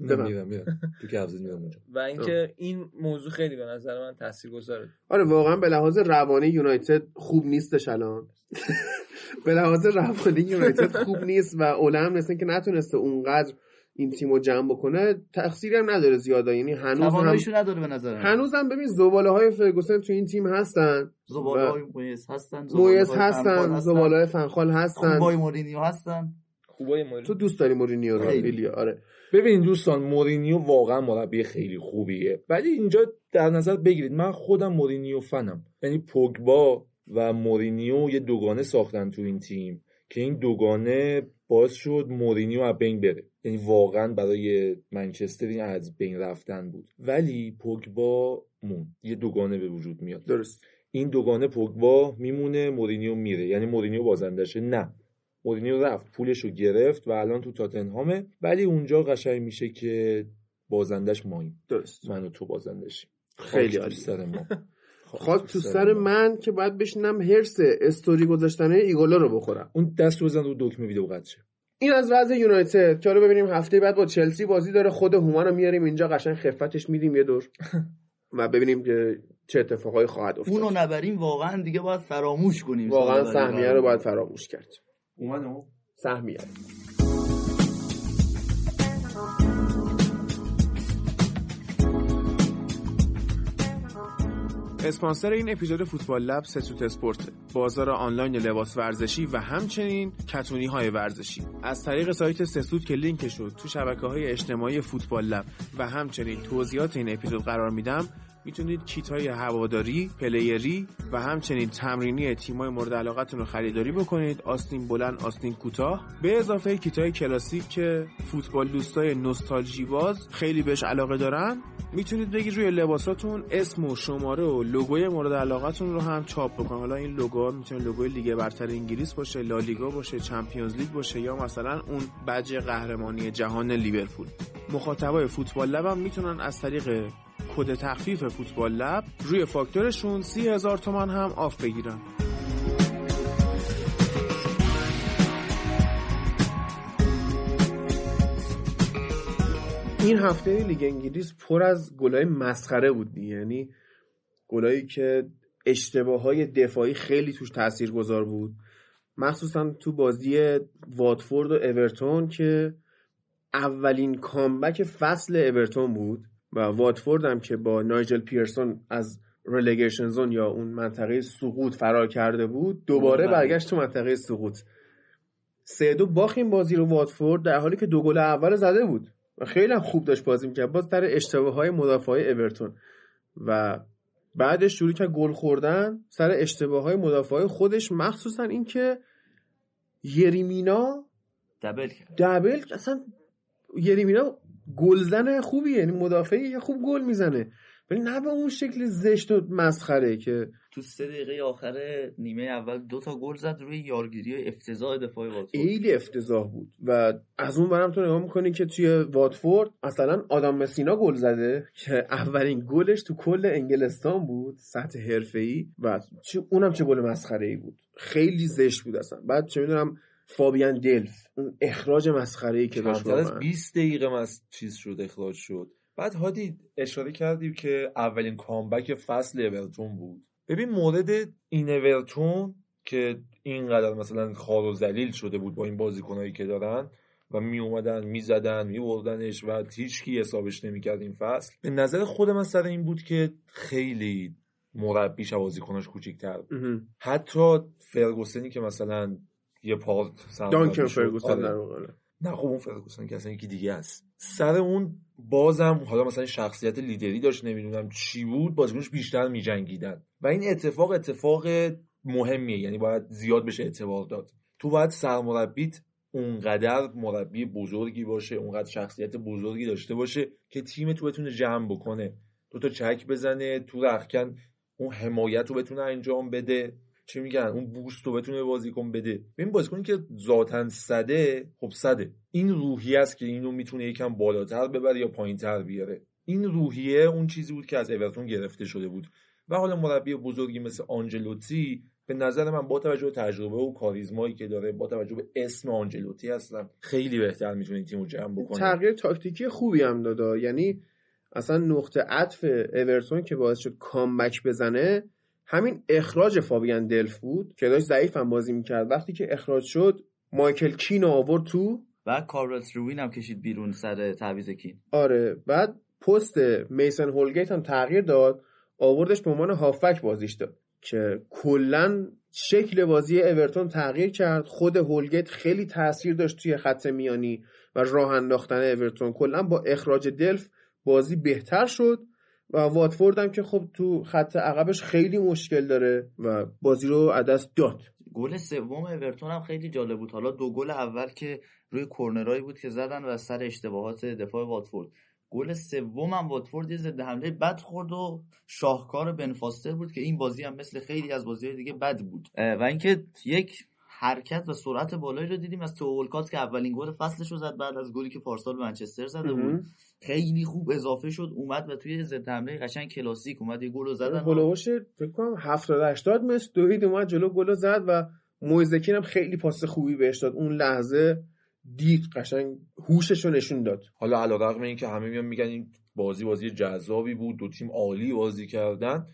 تو که حفظ اونجا. و اینکه این موضوع خیلی به نظر من تاثیرگذاره. آره واقعا به لحاظ روانی یونایتد خوب نیستش الان. به لحاظ روانی یونایتد خوب نیست و اولم مثل که نتونسته اونقدر این تیم رو جمع بکنه تقصیری هم نداره زیاده. یعنی هنوز هم نداره به نظر من. هنوز هم ببین زباله های فرگوسن تو این تیم هستن. زباله های مویز هستن مویز زباله‌های هستن فنخال زباله های فنخال هستن. خوبای مورینیو هستن. خوبای مور تو دوست داری مورینیو رو خیلی. آره. ببین دوستان مورینیو واقعا مربی خیلی خوبیه. ولی اینجا در نظر بگیرید من خودم مورینیو فنم. یعنی پوگبا و مورینیو یه دوگانه ساختن تو این تیم که این دوگانه باعث شد مورینیو از بین بره. یعنی واقعا برای منچستر این از بین رفتن بود. ولی پوگبا مون یه دوگانه به وجود میاد. درست. این دوگانه پوگبا میمونه مورینیو میره. یعنی مورینیو بازندشه. نه. مورینیو رفت پولش رو گرفت و الان تو تاتنهامه. ولی اونجا قشنگ میشه که بازندش ماییم درست. من و تو بازندشیم خیلی عالی. سر ما. خاک تو سر من که باید بشینم هرس استوری گذاشتن ایگولا رو بخورم. اون دست بزن رو دکمه ویدیو قطع شه. این از وضع یونایتد. که حالا ببینیم هفته بعد با چلسی بازی داره. خود هومن رو میاریم اینجا. قشنگ خفتش میدیم یه دور. و ببینیم که چه اتفاقایی خواهد افتاد. اونو نبریم واقعا دیگه باید فراموش کنیم واقعا سهمیه بعد. رو باید فراموش کرد. اومدم سهمیه. اسپانسر این اپیزود فوتبال لب ستوت اسپورت. بازار آنلاین لباس ورزشی و همچنین کتونی های ورزشی. از طریق سایت سسوت که لینک شد تو شبکه های اجتماعی فوتبال لب و همچنین توضیحات این اپیزود قرار میدم می‌تونید کیت های هواداری، player ی و همچنین تمرینی تیمای مورد علاقتون رو خریداری بکنید. آستین بلند، آستین کوتاه. به اضافه کیت های کلاسیک که فوتبال دوستای نوستالژی باز خیلی بهش علاقه دارن می‌تونید بگید روی لباساتون اسم و شماره و لوگوی مورد علاقتون رو هم چاپ بکنید. حالا این لوگو می‌تونه لوگوی لیگ برتر انگلیس باشه لالیگا باشه Champions League باشه یا مثلا اون بج قهرمانی جهان لیورپول. مخاطبای فوتبال لب هم می‌تونن از طریق کد تخفیف فوتبال لب روی فاکتورشون سی هزار تومن هم off بگیرن. این هفته لیگ انگلیس پر از گلای مسخره بود. یعنی گلایی که اشتباه های دفاعی خیلی توش تأثیر گذار بود. مخصوصا تو بازی واتفورد و اورتون که اولین کامبک فصل اورتون بود. و واتفورد هم که با نایجل پیرسون از رلیگیشن زون یا اون منطقه سقوط فرار کرده بود دوباره بله. برگشت تو منطقه سقوط. سه دو این بازی رو واتفورد در حالی که دو گل اول زده بود و خیلی هم خوب داشت بازی می‌کرد. باز در اشتباه های مدافعای اورتون. و بعدش شروع کرد گل خوردن. سر اشتباه های مدافعای خودش مخصوصا اینکه یریمینا دبل کرد. دبل اصلا یریمینا گلزن خوبی یعنی مدافعی خوب گل می‌زنه. ولی نه به اون شکل زشت و مسخره که تو سه دقیقه آخر نیمه اول دو تا گل زد روی یارگیری افتضاح دفاع واتفورد. خیلی افتضاح بود و از اون برم تو نگاه می‌کنی که توی واتفورد مثلا آدم مسینا گل زده که اولین گلش تو کل انگلستان بود سطح حرفه‌ای و چه اونم چه گل مسخره ای بود. خیلی زشت بود اصلا. بعد چه می‌دونم فابیان دلف اون اخراج مسخره ای که داشت از واقعا. 20 دقیقه از چیز شد اخراج شد بعد هادی اشاره کردیم که اولین کامبک فصل اورتون بود ببین مورد این اورتون که اینقدر مثلا خار و ذلیل شده بود با این بازیکنایی که دارن و می اومدن می زدن می بردنش و هیچ کی حسابش نمی‌کرد این فصل به نظر خود من سر این بود که خیلی مربیش و بازیکناش کوچیک‌تر بود. حتی فرگوسنی که مثلا یه سرمربی دانکن. فرگوسن آره. در واقع. نه خب اون فرگوسن که اصلا یکی دیگه است. سر اون بازم حالا مثلا شخصیت لیدری داشت نمی‌دونم چی بود بازیکنش بیشتر میجنگیدن. و این اتفاق اتفاق مهمیه. یعنی باید زیاد بشه اعتبار داد. تو باید سرمربیت اونقدر مربی بزرگی باشه اونقدر شخصیت بزرگی داشته باشه که تیم تو بتونه جمع بکنه. دو تا چک بزنه تو رخکن اون حمایت رو بتونه انجام بده. چی میگن اون بوست رو بتونه بازیکن بده. ببین بازیکنی که ذاتا صده خب صده. این روحیه است که اینو می‌تونه یکم بالاتر ببره یا پایینتر بیاره. این روحیه اون چیزی بود که از اورتون گرفته شده بود. و حالا مربی بزرگی مثل آنجلوتی به نظر من با توجه به تجربه و کاریزمایی که داره با توجه به اسم آنجلوتی هستم خیلی بهتر می‌تونه این تیمو جمع بکنه. تغییر تاکتیکی خوبی هم داده. یعنی اصلا نقطه عطف اورتون که باعث شد کامبک بزنه همین اخراج فابیان دلف بود که داشت ضعیف هم بازی می‌کرد. وقتی که اخراج شد مایکل کین آورد تو و کارلس روین هم کشید بیرون سر تعویض کین. آره بعد پست میسن هولگیت هم تغییر داد آوردش به عنوان هافک بازیش داد. که کلا شکل بازی اورتون تغییر کرد. خود هولگیت خیلی تاثیر داشت توی خط میانی و راه انداختن اورتون. کلا با اخراج دلف بازی بهتر شد. و واتفورد هم که خب تو خط عقبش خیلی مشکل داره و بازی رو عدس داد. گل سوم اورتون هم خیلی جالب بود. حالا دو گل اول که روی کورنرایی بود که زدن و سر اشتباهات دفاع واتفورد. گل سوم هم واتفورد یه ضد حمله بد خورد و شاهکار بنفاستر بود که این بازی هم مثل خیلی از بازی دیگه بد بود. و اینکه یک حرکت و سرعت بالایی رو دیدیم از تو اولکات که اولین گل فصلش رو زد بعد از گلی که پارسال منچستر زده بود. خیلی خوب اضافه شد اومد و توی ضد حمله قشنگ کلاسیک اومد یه گل رو زدن هولوش فکر کنم 70 80 متر دوید اومد جلو گل زد و مویزکین هم خیلی پاس خوبی بهش داد. اون لحظه دید قشنگ هوشش رو نشون داد. حالا علیرغم اینکه همه میان میگن این بازی بازی جذابی بود دو تیم عالی بازی کردن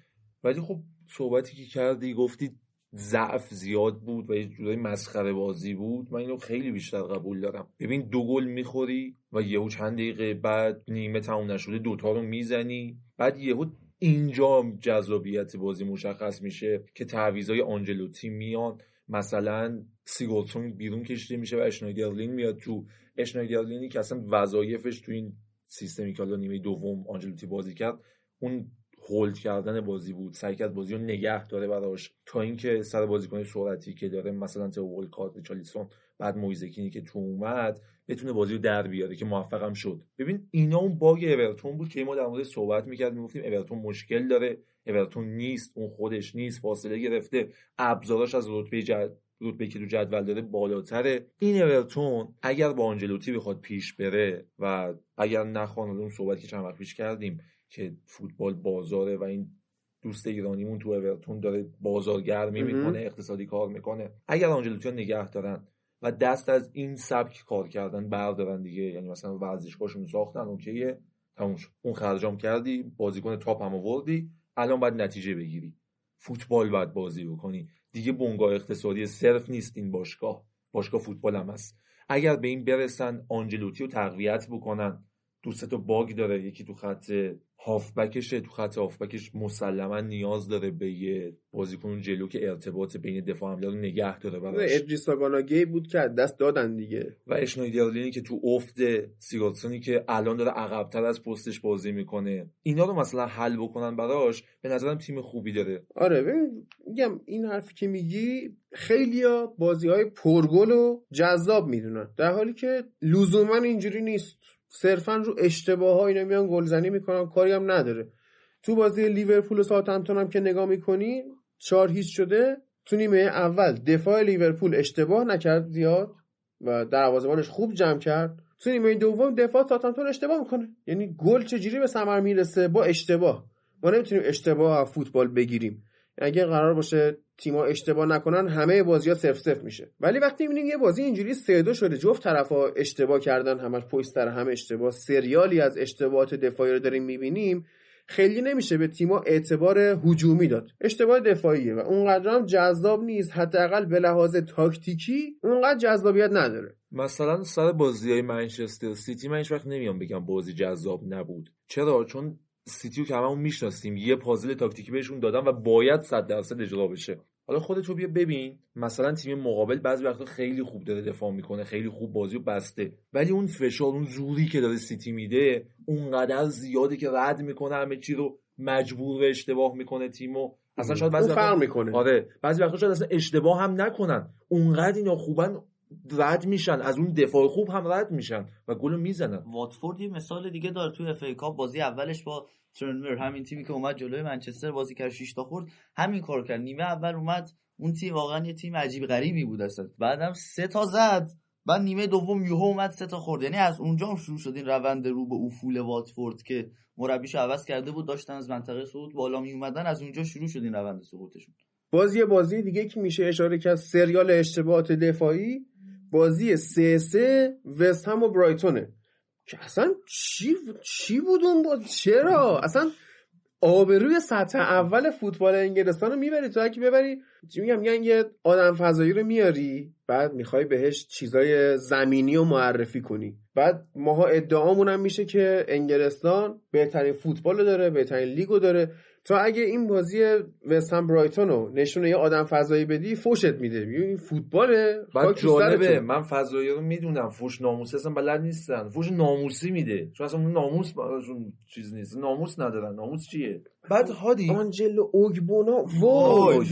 ولی خب صحبتی که کردی گفتی ضعف زیاد بود و یه جورایی مسخره بازی بود من اینو خیلی بیشتر قبول دارم. ببین دو گل می‌خوری و یهو چند دقیقه بعد نیمه تموم نشده دوتا رو می‌زنی. بعد یهو اینجا جذابیت بازی مشخص میشه که تعویضای آنجلوتی میان مثلا سیگورسون بیرون کشیده میشه و اشنایدرلین میاد تو. اشنایدرلینی که اصلا وظایفش تو این سیستمی که حالا نیمه دوم آنجلوتی بازی کرد اون هولد کردن بازی بود. سعی کرد بازی رو نگه داره براش. تا اینکه سر بازیکن سرعتی که داره مثلا تو ولکارت چالیسون بعد مویزکینی که تو اومد بتونه بازی رو در بیاره که موفقم شد. ببین اینا اون باگ اورتون بود که ما در مورد صحبت می‌کردیم می‌گفتیم اورتون مشکل داره اورتون نیست اون خودش نیست فاصله گرفته ابزاراش از رتبه جد... رتبه که تو جدول داره بالاتره. این اورتون اگر با آنجلوتی بخواد پیش بره و اگر نخوان اون صحبتی که چند وقت پیش کردیم که فوتبال بازاره و این دوست ایرانیمون تو اورتون داره بازارگرمی می‌کنه اقتصادی کار می‌کنه. اگر آنجلوتی نگه دارن و دست از این سبک کار کردن بردارن دیگه یعنی مثلا ورزشگاهشون ساختن اوکیه تموم شد. اون خرجام کردی بازیکن تاپ هم آوردی الان باید نتیجه بگیری. فوتبال باید بازی بکنی. دیگه بنگاه اقتصادی صرف نیست این باشگاه. باشگاه فوتبال هم هست. اگر به این برسن آنجلوتی رو تقویت بکنن. دوست تا باگ داره. یکی تو خط هافبکشه تو خط هافبکش مسلما نیاز داره به یه بازیکن جلو که ارتباط بین دفاع حمله رو نگه داره براش. ادریس گی بود که دست دادن دیگه. و اشنایدرلینی که تو افت سیگاتسونی که الان داره عقبتر از پستش بازی می‌کنه. اینا رو مثلا حل بکنن براش به نظرم تیم خوبی داره. آره میگم این حرفی که میگی خیلیا بازی های پرگل و جذاب می‌دونن در حالی که لزوما اینجوری نیست. صرفا رو اشتباه ها اینا میان گلزنی می‌کنن کاری هم نداره. تو بازی لیورپول و ساوثهمپتون هم که نگاه می‌کنی چهار هیچ شده تو نیمه اول. دفاع لیورپول اشتباه نکرد زیاد و دروازه‌بانش خوب جمع کرد. تو نیمه دوم دفاع ساوثهمپتون اشتباه می‌کنه. یعنی گل چجوری به ثمر می‌رسه؟ با اشتباه. ما نمی‌تونیم اشتباه فوتبال بگیریم. اگه قرار باشه تیما اشتباه نکنن همه بازی ها سف سف میشه. ولی وقتی می‌بینیم یه بازی اینجوری سه دو شده جفت طرفا اشتباه کردن همش پشت سر هم اشتباه. سریالی از اشتباهات دفاعی رو داریم می‌بینیم خیلی نمیشه به تیما اعتبار هجومی داد. اشتباه دفاعیه و اونقدر هم جذاب نیست حداقل به لحاظ تاکتیکی اونقدر جذابیت نداره. مثلا سر بازی های منچستر سیتی من وقت نمیام بگم بازی جذاب نبود. چرا؟ چون سیتی رو که هممون می‌شناسیم یه پازل تاکتیکی بهشون دادن و باید صد درصد اجرا بشه. حالا خودت رو بیا ببین. مثلا تیم مقابل بعضی وقتا خیلی خوب داره دفاع می‌کنه خیلی خوب بازی رو بسته. ولی اون فشار اون زوری که داره سیتی میده اونقدر زیاده که رد می‌کنه همه چی رو مجبور به اشتباه می‌کنه تیمو. اصلا شاید بعضی وقتا فرق می‌کنه. آره. بعضی وقتا شاید اصلا اشتباه هم نکنن. اونقدر اینا خوبن رد میشن. از اون دفاع خوب هم رد میشن و گل می‌زنن. واتفورد یه مثال دیگه داره توی اف ای کاپ. بازی اولش با ترنمر همین تیمی که اومد جلوی منچستر بازی کرد 6 تا خورد. همین کار کرد. نیمه اول اومد اون تیم واقعا یه تیم عجیب غریبی بود اصلا. بعدم سه تا زد. بعد نیمه دوم یوهو اومد سه تا خورد. یعنی از اونجا هم شروع شد این روند رو به افول واتفورد که مربیشو عوض کرده بود داشتن از منطقه صعود بالا می اومدن از اونجا شروع شد این روند سقوطشون. باز یه بازی دیگه که میشه اشاره کرد سریال اشتباهات دفاعی. بازی سه سه وست هم و برایتونه. که اصلا چی, چی بود اون باز چرا؟ اصلا آبروی سطح اول فوتبال انگلستان رو می‌بری تو اگه ببری. چی میگم؟ میگن یه آدم فضایی رو میاری بعد می‌خوای بهش چیزای زمینی رو معرفی کنی. بعد ماها ادعامون هم میشه که انگلستان بهترین فوتبال رو داره بهترین لیگ رو داره. تو اگه این بازی وستهم برایتون رو نشونه یه آدم فضایی بدی فوشت میده. میگه این فوتباله. بعد جالبه. من فضایی رو می‌دونم. فوش ناموسی اصلا بلد نیستن. فوش ناموسی میده. چون اصلا ناموس براشون چیز نیست. ناموس ندارن. ناموس چیه؟ بعد هادی. آنجلو اوگبونا. وای،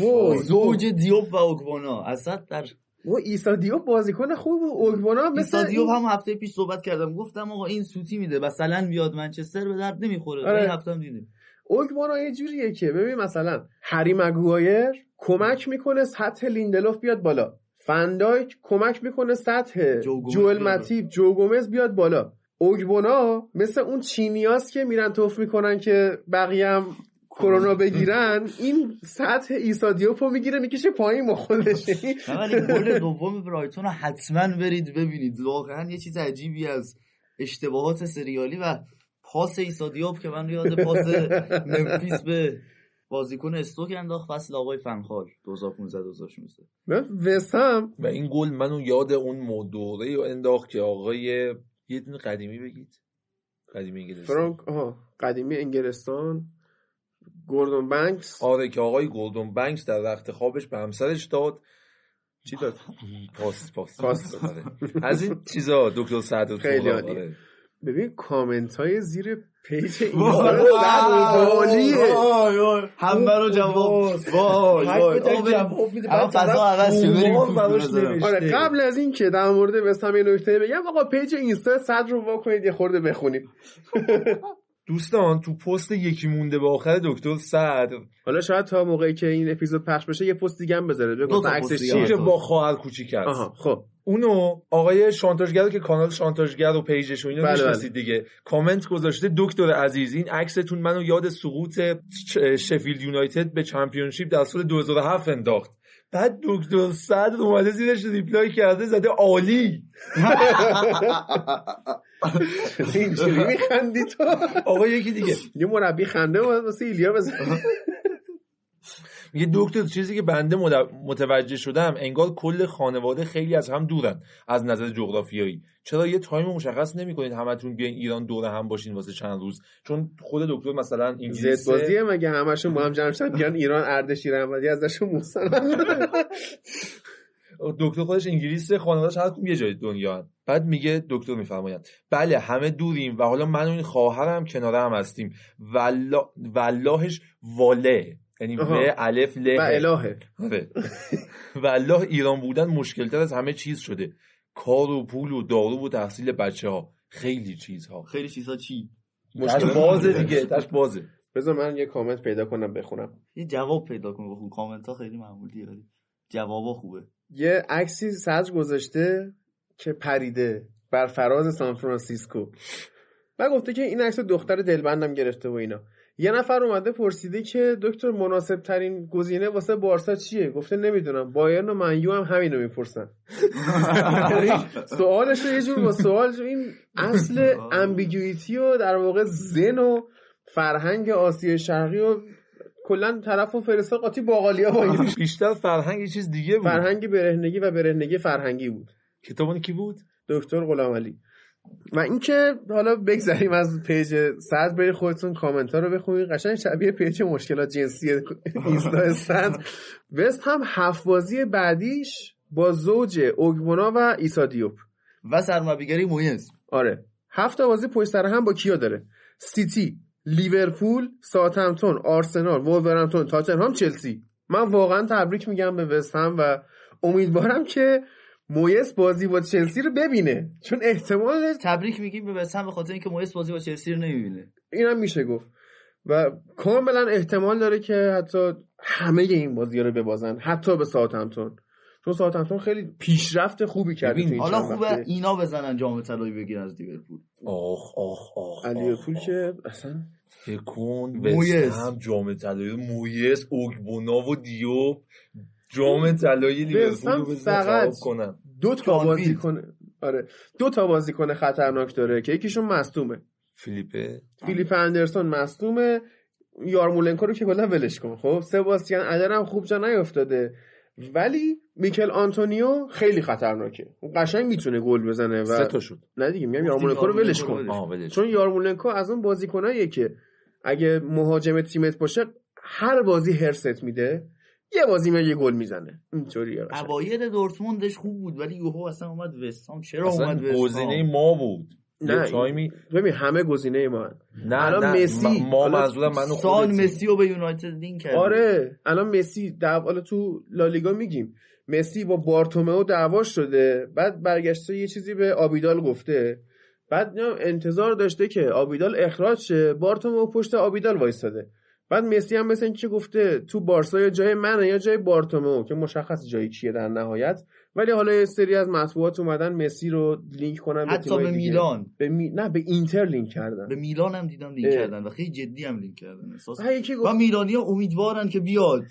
زوج دیوب و اوگبونا. اصلا در و ایسا دیوب بازیکن خوب و اوگبونا مثل ایسا دیوب هم هفته پیش صحبت کردم. گفتم آقا این سوتی میده. مثلا بیاد منچستر به درد نمی‌خوره. آره. این هفته هم دیدیم. اوگبونا یه جوریه که ببین مثلا هری مگوایر کمک می‌کنه سطح لیندلوف بیاد بالا. فندایک کمک می‌کنه سطح جوئل بیاد متیب جو گومز بیاد بالا. اوگبونا مثل اون چینیاست که میرن توف می‌کنن که بقیه هم کرونا بگیرن این سطح ایسا دیوپو می‌گیره می‌کشه پایین ما خودش. ولی گل دوم برایتون رو حتما برید ببینید. واقعا یه چیز عجیبی از اشتباهات سریالی و پاس ایسا دیوب که من یاد پاس ممفیس به بازیکن استوک انداخت فصل آقای فنخال 2015 2016 وسام و این گل منو یاد اون مدوره رو انداخت که آقای یه دونه قدیمی بگید. قدیمی انگلیسی فرانک آها قدیمی انگلستان. گوردون بنکس. آره که آقای گلدون بنکس در وقت خوابش به همسرش داد. چی داد؟ پاس پاس. پاس. آره. از این چیزا دکتر صدر خیلی آره. ببین کامنت های زیر پیج این وای، عالیه. همه رو جواب وای بریم. الان فضا عوض. آره قبل از این که در مورد وست هم یه نکته بگم آقا پیج اینستا صدر رو وا کنید یه خورده بخونید دوستان تو پست یکی مونده به آخر دکتر صدر. حالا شاید تا موقعی که این اپیزود پخش بشه یه پست دیگه هم بذاره. بگو عکسش چیه. با خواهر کوچیک است آها خب. اونو آقای شانتاژگر که کانال شانتاژگر و پیجش و اینو بله، می‌شناسید دیگه. کامنت گذاشته دکتر عزیز این عکستون منو یاد سقوط شفیلد یونایتد به Championship در سال 2007 انداخت. بعد دکتر صدر اومده زیرش reply کرده زده عالی. اینجوری میخندی تو؟ آقا یکی دیگه. یه مربی خنده باید واسه ایلیا بزن. میگه دکتر چیزی که بنده متوجه شدم انگار کل خانواده خیلی از هم دورن از نظر جغرافیایی. چرا یه تایم مشخص نمی‌کنید همتون بیاین ایران دور هم باشین واسه چند روز؟ چون خود دکتر مثلا انگلیسه. زد بازیه مگه همشون با هم جمع شدن؟ بیان ایران اردشیر احمدی ازشون مستند دکتر خودش انگلیسه خانواده‌اش هر کدوم یه جای دنیا هن. بعد میگه دکتر میفرماید. بله همه دوریم و حالا من و این خواهرم کنار هم هستیم. والله واللهش واله یعنی و. الف و له الهه. آره. والله ایران بودن مشکلتر از همه چیز شده. کار و پول و دارو و تحصیل بچه ها خیلی چیزها. خیلی چیزا چی؟ تش بازه دیگه تش بازه. بذار من یه کامنت پیدا کنم بخونم. یه جواب پیدا کن بخون کامنت ها خیلی معمولی ولی جوابا خوبه. یه عکسی سج گذاشته. که پریده بر فراز سان فرانسیسکو. و گفته که این عکس دختر دلبندم گرفته و اینا. یه نفر اومده پرسیده که دکتر مناسب ترین گزینه واسه بارسا چیه؟ گفته نمی‌دونم. بایرن و منیو هم همینو می‌پرسن. سوالش رو یه جور با سوال این اصل امبیگویتی و در واقع زن و فرهنگ آسیای شرقی و کلا طرف و فرستا قاطی باقالیا بیشتر فرهنگ یه چیز دیگه بود. فرهنگ برهنگی و برهنگی فرهنگی بود. کتاب اون کی بود؟ دکتر غلام علی. و اینکه حالا بگذریم از پیج صدر برید خودتون کامنت ها رو بخونید. قشنگ شبیه پیج مشکلات جنسی اینستا صدر وست هم هفت بازی بعدیش با زوج اوگبونا و ایسا دیوب و سرمربیگری مویس آره. هفت بازی پشت سر هم با کیا داره؟ سیتی لیورپول ساوثهمپتون آرسنال وولورهمپتون تاتنهام چلسی. من واقعا تبریک میگم به وست هم و امیدوارم که مویس بازی با چلسی رو ببینه. چون احتمال تبریک میگیم به وست هم به خاطر اینکه مویس بازی با چلسی رو نمی‌بینه. اینم میشه گفت. و کاملا احتمال داره که حتی همه این بازی رو ببازن. حتی به ساوثهمپتون. چون ساوثهمپتون خیلی پیشرفت خوبی کرده حالا خوبه وقته. اینا بزنن جام طلایی بگیرن از لیورپول. آخ آخ آخ لیورپول آخ، که اصلا. وست هم جام طلایی مویس اوگبونا و دیوب. جام طلایی لیورپول فقط خراب کنن دو تا بازی. کنه. آره. دو تا بازیکن خطرناک داره که یکیشون مصدومه. فیلیپه؟ فیلیپ اندرسون مصدومه. یارمولنکو رو که کلا ولش کن. خب سباستین هالر هم خوب جا نیافتاده ولی میکل آنتونیو خیلی خطرناکه. اون قشنگ می‌تونه گل بزنه و سه تا شد. نه دیگه میگم یارمولنکو رو ولش کن. چون یارمولنکو از اون بازیکناییه که اگه مهاجم تیمت باشه هر بازی هرست میده. یه بازی میاد یه گل می‌زنه. اینطوریه قشنگ. اوایل دورتموندش خوب بود ولی یهو اصلا اومد وستام چرا اصلا اومد وستام گزینه ما بود. نه، تایمی ببین همه گزینه ما هن. نه الان نه مسی، ما- منظورم منو سال. مسی رو به یونایتد لینک کرد آره الان مسی دعوا حالا تو لالیگا میگیم. مسی با بارتومئو دعوا شده بعد برگشته یه چیزی به آبیدال گفته. بعد انتظار داشته که آبیدال اخراج شه. بارتومئو پشت آبیدال وایستاده. بعد مسی هم مثل اینکه گفته تو بارسا یا جای منه یا جای بارتومئو که مشخص جای کیه در نهایت. ولی حالا یه سری از مطبوعات اومدن مسی رو لینک کنن به حتی به. میلان. به می... نه به اینتر لینک کردن. به میلان هم دیدم لینک اه. کردن و خیلی جدی هم لینک کردن. احساس و میلانی ها امیدوارن که بیاد.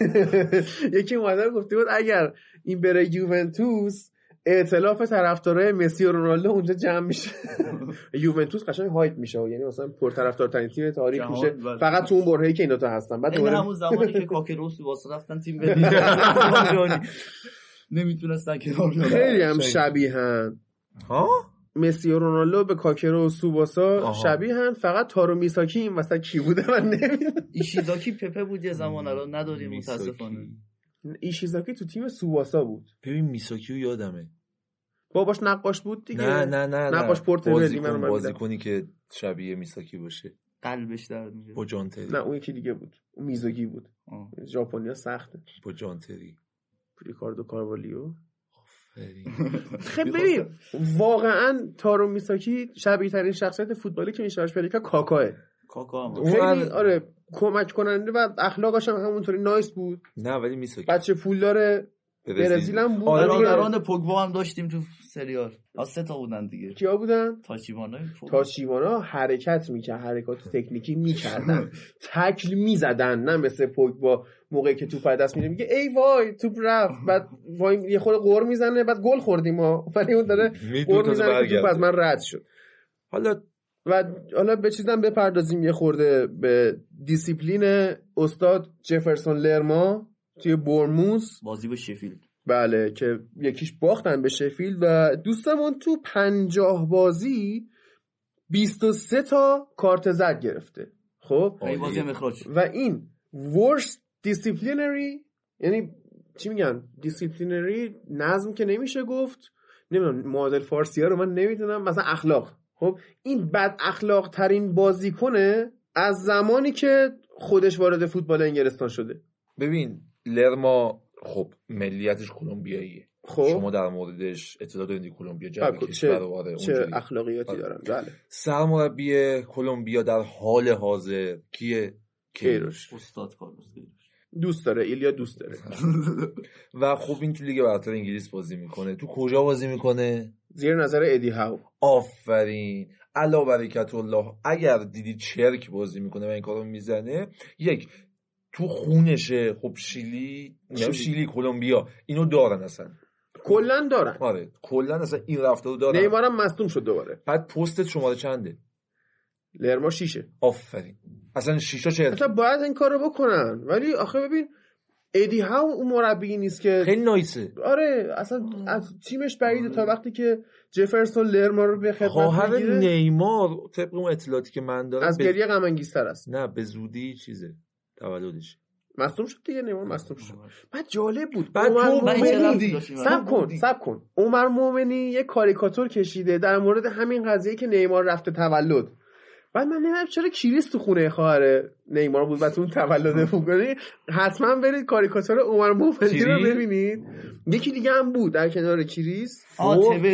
یکی اومده گفته بود اگر این بره یوونتوس ائتلاف طرفدارای مسی و رونالدو اونجا جمع میشه. یوونتوس قشنگ هایپ میشه. یعنی مثلا پرطرفدارترین تیم تاریخ میشه. فقط تو اون برهه‌ای که اینا تا هستن. بعد همون زمانی که کاکروس واسه رفتن تیم نمی‌تونستن کنار بیان. خیلی هم. شبیهن ها؟ مسی و رونالدو به کاکرو و سوباسا آها. شبیهن فقط تارو میساکی این وسط کی بوده؟ من نمی‌دونم. ایشیزاکی پپه بود یه زمان الان. نداریم. متاسفانه. ایشیزاکی تو تیم سوباسا بود. ببین میساکی رو یادمه. باباش نقاش بود دیگه. نه نه نه نقاش پورتوگالی من اومدم. بازیکنی که شبیه میساکی باشه. قلبش درد میگه با جانتری نه اون یکی دیگه بود. اون میزوگی بود. ژاپنیا سخته. با جانتری ریکاردو کاروالیو. خیلی ببین واقعا تارو میساکی شبیه ترین شخصیت فوتبالی که میشه پیدا کرد کاکاه کاکا خیلی آره کمک کننده و اخلاقش هم همونطوری نایس بود. نه ولی میساکی. بچه پول داره. برزیل هم بود. آره. برادران پوگبا هم داشتیم تو سریال. از سه تا بودن دیگه. کیا بودن؟ تاچیبانا تاچیوانا حرکت می‌کرد حرکات تکنیکی می‌کردن. تکل می‌زدن نه مثل پوگبا موقعی که توپ دست میره میگه ای وای توپ رفت. بعد وای یه خورده قور می‌زنه بعد گل خوردیم ما. ولی اون داره قور می‌زنه که توپ از من رد شد. حالا و حالا به چیزم بپردازیم یه خورده به دیسیپلین استاد جفرسون لرما. توی بورنموث بازی با شفیلد. بله که یکیش باختن به شفیلد و دوستمون تو پنجاه بازی 23 تا کارت زرد گرفته. خب؟ این بازی هم اخراج شد. و این worst disciplinary یعنی چی میگن؟ disciplinary نظم که نمیشه گفت. نمی‌دونم معادل فارسی ها رو من نمی‌دونم. مثلا اخلاق. خب؟ این بد اخلاق ترین بازیکنه از زمانی که خودش وارد فوتبال انگلستان شده. ببین لرما خب ملیتش کلمبیاییه. خب؟ شما در موردش اطلاع دارید کلمبیا جنگ چه- کشور آره چه. اخلاقیاتی آره. دارن بله. سرمربی کلمبیا در حال حاضر کیه؟ کیروش. استاد کارلوس. دوست داره ایلیا دوست داره. و خب این تو لیگ برتر انگلیس بازی می‌کنه. تو کجا بازی می‌کنه؟ زیر نظر ادی هاو. آفرین. علا برکت الله اگر دیدی چرک بازی می‌کنه و این کارو می‌زنه یک تو خونشه. خب شیلی شیلی. شیلی کلمبیا. اینو دارن اصلا. کلا دارن. آره. کلا اصلا این رفتار رو دارن. نیمار هم مصدوم شد دوباره. بعد پستت شماره چنده؟ لرما شیشه. آفرین. اصلا شیشا چرک اصلا باید این کارو بکنن. ولی آخه ببین ادی هاو اون مربی نیست که خیلی نایسه. آره اصلا از تیمش بعیده تا وقتی که جفرسون لرما رو به خدمت خواهر نیمار طبق اون اطلاعاتی که من دارم از گریه غم است. نه به زودی چیزه. تولدش. مصدوم شد دیگه نیمار مصدوم شد. بعد جالب بود. بعد عمر تو من مومنی- سب کن. سب کن. عمر مومنی یه کاریکاتور کشیده در مورد همین قضیه که نیمار رفته تولد. بعد من نمی‌دونم چرا کریس تو خونه خواهر نیمار بود و تو اون تولد بود. یعنی حتما برید کاریکاتور عمر مومنی رو کریس؟ ببینید. یکی دیگه هم بود در کنار کریس آه خب،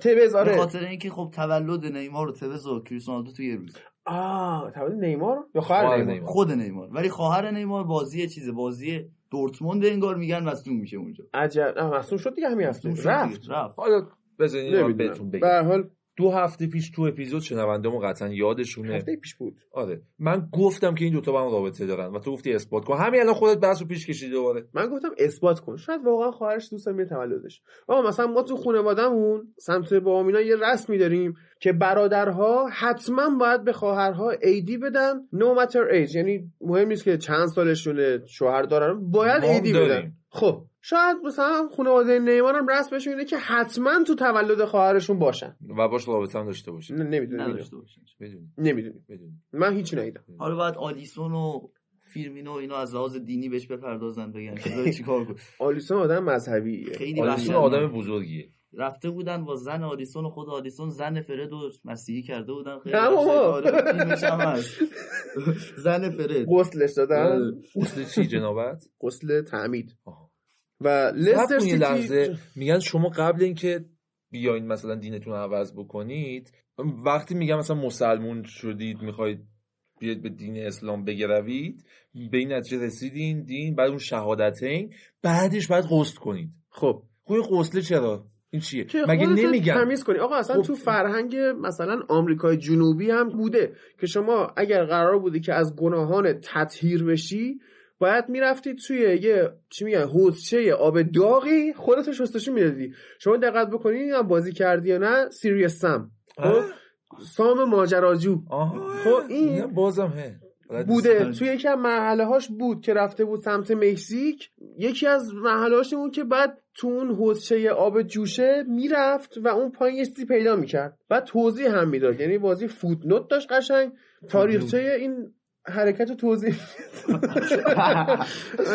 توز به آره. خاطر اینکه خب تولد نیمار و توز و کریستیانو رونالدو تو یه روز. آه نیمار؟ یا خواهر نیمار؟ نیمار. خود نیمار. ولی خواهر نیمار بازی چیزه بازی دورتموند انگار میگن مصدوم میشه اونجا. عجب. مصدوم شد دیگه همین هفته رفت. رفت. حالا بزنین بهتون بگم. به هر حال دو هفته پیش تو اپیزود شنوندهمون قطعا یادشونه. هفته پیش بود. آره. من گفتم که این دوتا با هم رابطه دارن و تو گفتی اثبات کن. همین الان خودت بحث رو پیش کشیدی دوباره. من گفتم اثبات کن. شاید واقعا خواهرش دوست میره تولدش. آقا مثلا ما تو خانوادهمون سمت با یه رسمی داریم که برادرها حتما باید به خواهرها ایدی بدن no matter age. یعنی مهم نیست که چند سالشونه شوهر دارن باید ایدی. بدن. خب شاید مثلا خانواده نیمار هم رسمشون اینه که حتما تو تولد خواهرشون باشن. و باش رابطه هم داشته نمی‌دونم باشن بدونی نمی‌دونیم بدونی من هیچی ندیدم. حالا باید آلیسون و فیرمینو اینا از لحاظ دینی بهش بپردازن بگن چیکار کن آلیسون آدم مذهبیه. خیلی آلیسون. آدم بزرگیه. رفته بودن با زن آلیسون و خود آلیسون زن فرد و مسیحی کرده بودن. خیلی. آره، زن فرد. غسلش دادن. اصل چی جنابت؟ غسل تعمید. آها. و لستر سیتی لحظه. میگن شما قبل اینکه بیاین مثلا دینتون عوض بکنید وقتی میگن مثلا مسلمون شدید می‌خواید بیاید به دین اسلام بگروید به این نتیجه رسیدین دین بعد اون شهادتین بعدش باید غسل کنید. خب خب این غسله چرا؟ این چیه؟ مگه نمیگن؟ تمیز کنی. آقا اصلا خب. تو فرهنگ مثلا آمریکای جنوبی هم بوده که شما اگر قرار بوده که از گناهان تطهیر بشی باید می‌رفتی توی یه چی میگن حوزچه آب داغی خودت شستشو می‌دادی. شما دقت بکنید هم بازی کردی یا نه؟ سیریس سم. خب؟ سام ماجراجو. خب این بازم هه. بوده. توی یکی از مرحله هاش بود که رفته بود سمت مکزیک. یکی از مرحله هاش بود که بعد تو اون حوزچه آب جوشه می‌رفت و اون پایین یه چیزی پیدا می‌کرد. بعد توضیح هم می‌داد. یعنی بازی فوتنوت داشت قشنگ. تاریخچه این حرکت رو توضیح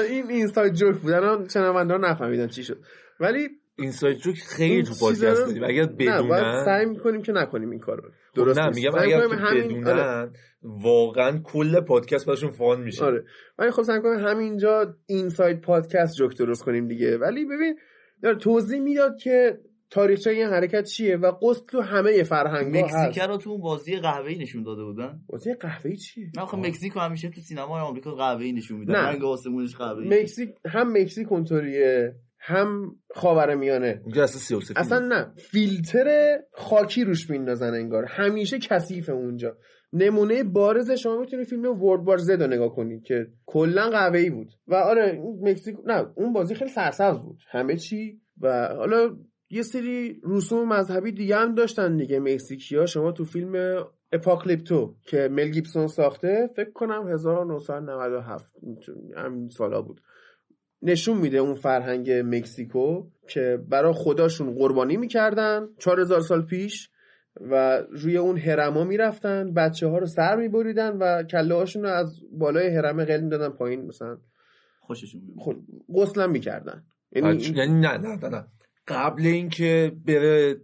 این inside joke بود. الان شنونده نفهمیدن چی شد. ولی inside joke خیلی تو پادکست داریم اگر نه بدونن سعی می‌کنیم که نکنیم این کارو. خب درست نه. میگم اگر آره. بدونن واقعا کل پادکست براشون fun میشه. آره. ولی خب سعی کنیم همینجا inside podcast joke درست کنیم دیگه. ولی ببین داره توضیح می‌داد که تاریخچه این حرکت چیه و قصد تو همه فرهنگ مکزیک هست؟ رو تو اون بازی قهوه‌ای نشون داده بودن؟ بازی قهوه‌ای چیه؟ نه آخه مکزیک رو همیشه تو سینمای آمریکا قهوه‌ای نشون میدن. رنگ آسمونش قهوه‌ای مکزیک هم مکزیک اونطوریه هم خاورمیانه اونجا اصلا سیاسفیده اصلا نه. فیلتر خاکی روش میندازن انگار. همیشه کثیفه اونجا. نمونه بارز شما می‌تونید فیلم ورد بار زد رو نگاه کنید که کلا قهوه‌ای بود. و آره اون مکزیک نه اون بازی خیلی سرسبز بود. همه چی. و حالا یه سری رسوم مذهبی دیگه هم داشتن دیگه. مکزیکیا شما تو فیلم اپاکلیپتو که مل گیبسون ساخته فکر کنم 1997 همین سالا بود. نشون میده اون فرهنگ مکزیکو که برای خداشون قربانی می‌کردن 4000 سال پیش و روی اون هرما می‌رفتن. بچه ها رو سر میبریدن و کله هاشون رو از بالای هرمه قل می‌دادن پایین. مثلا خوششون خود غسلم می‌کردن. یعنی یعنی نه نه نه نه. قبل اینکه بره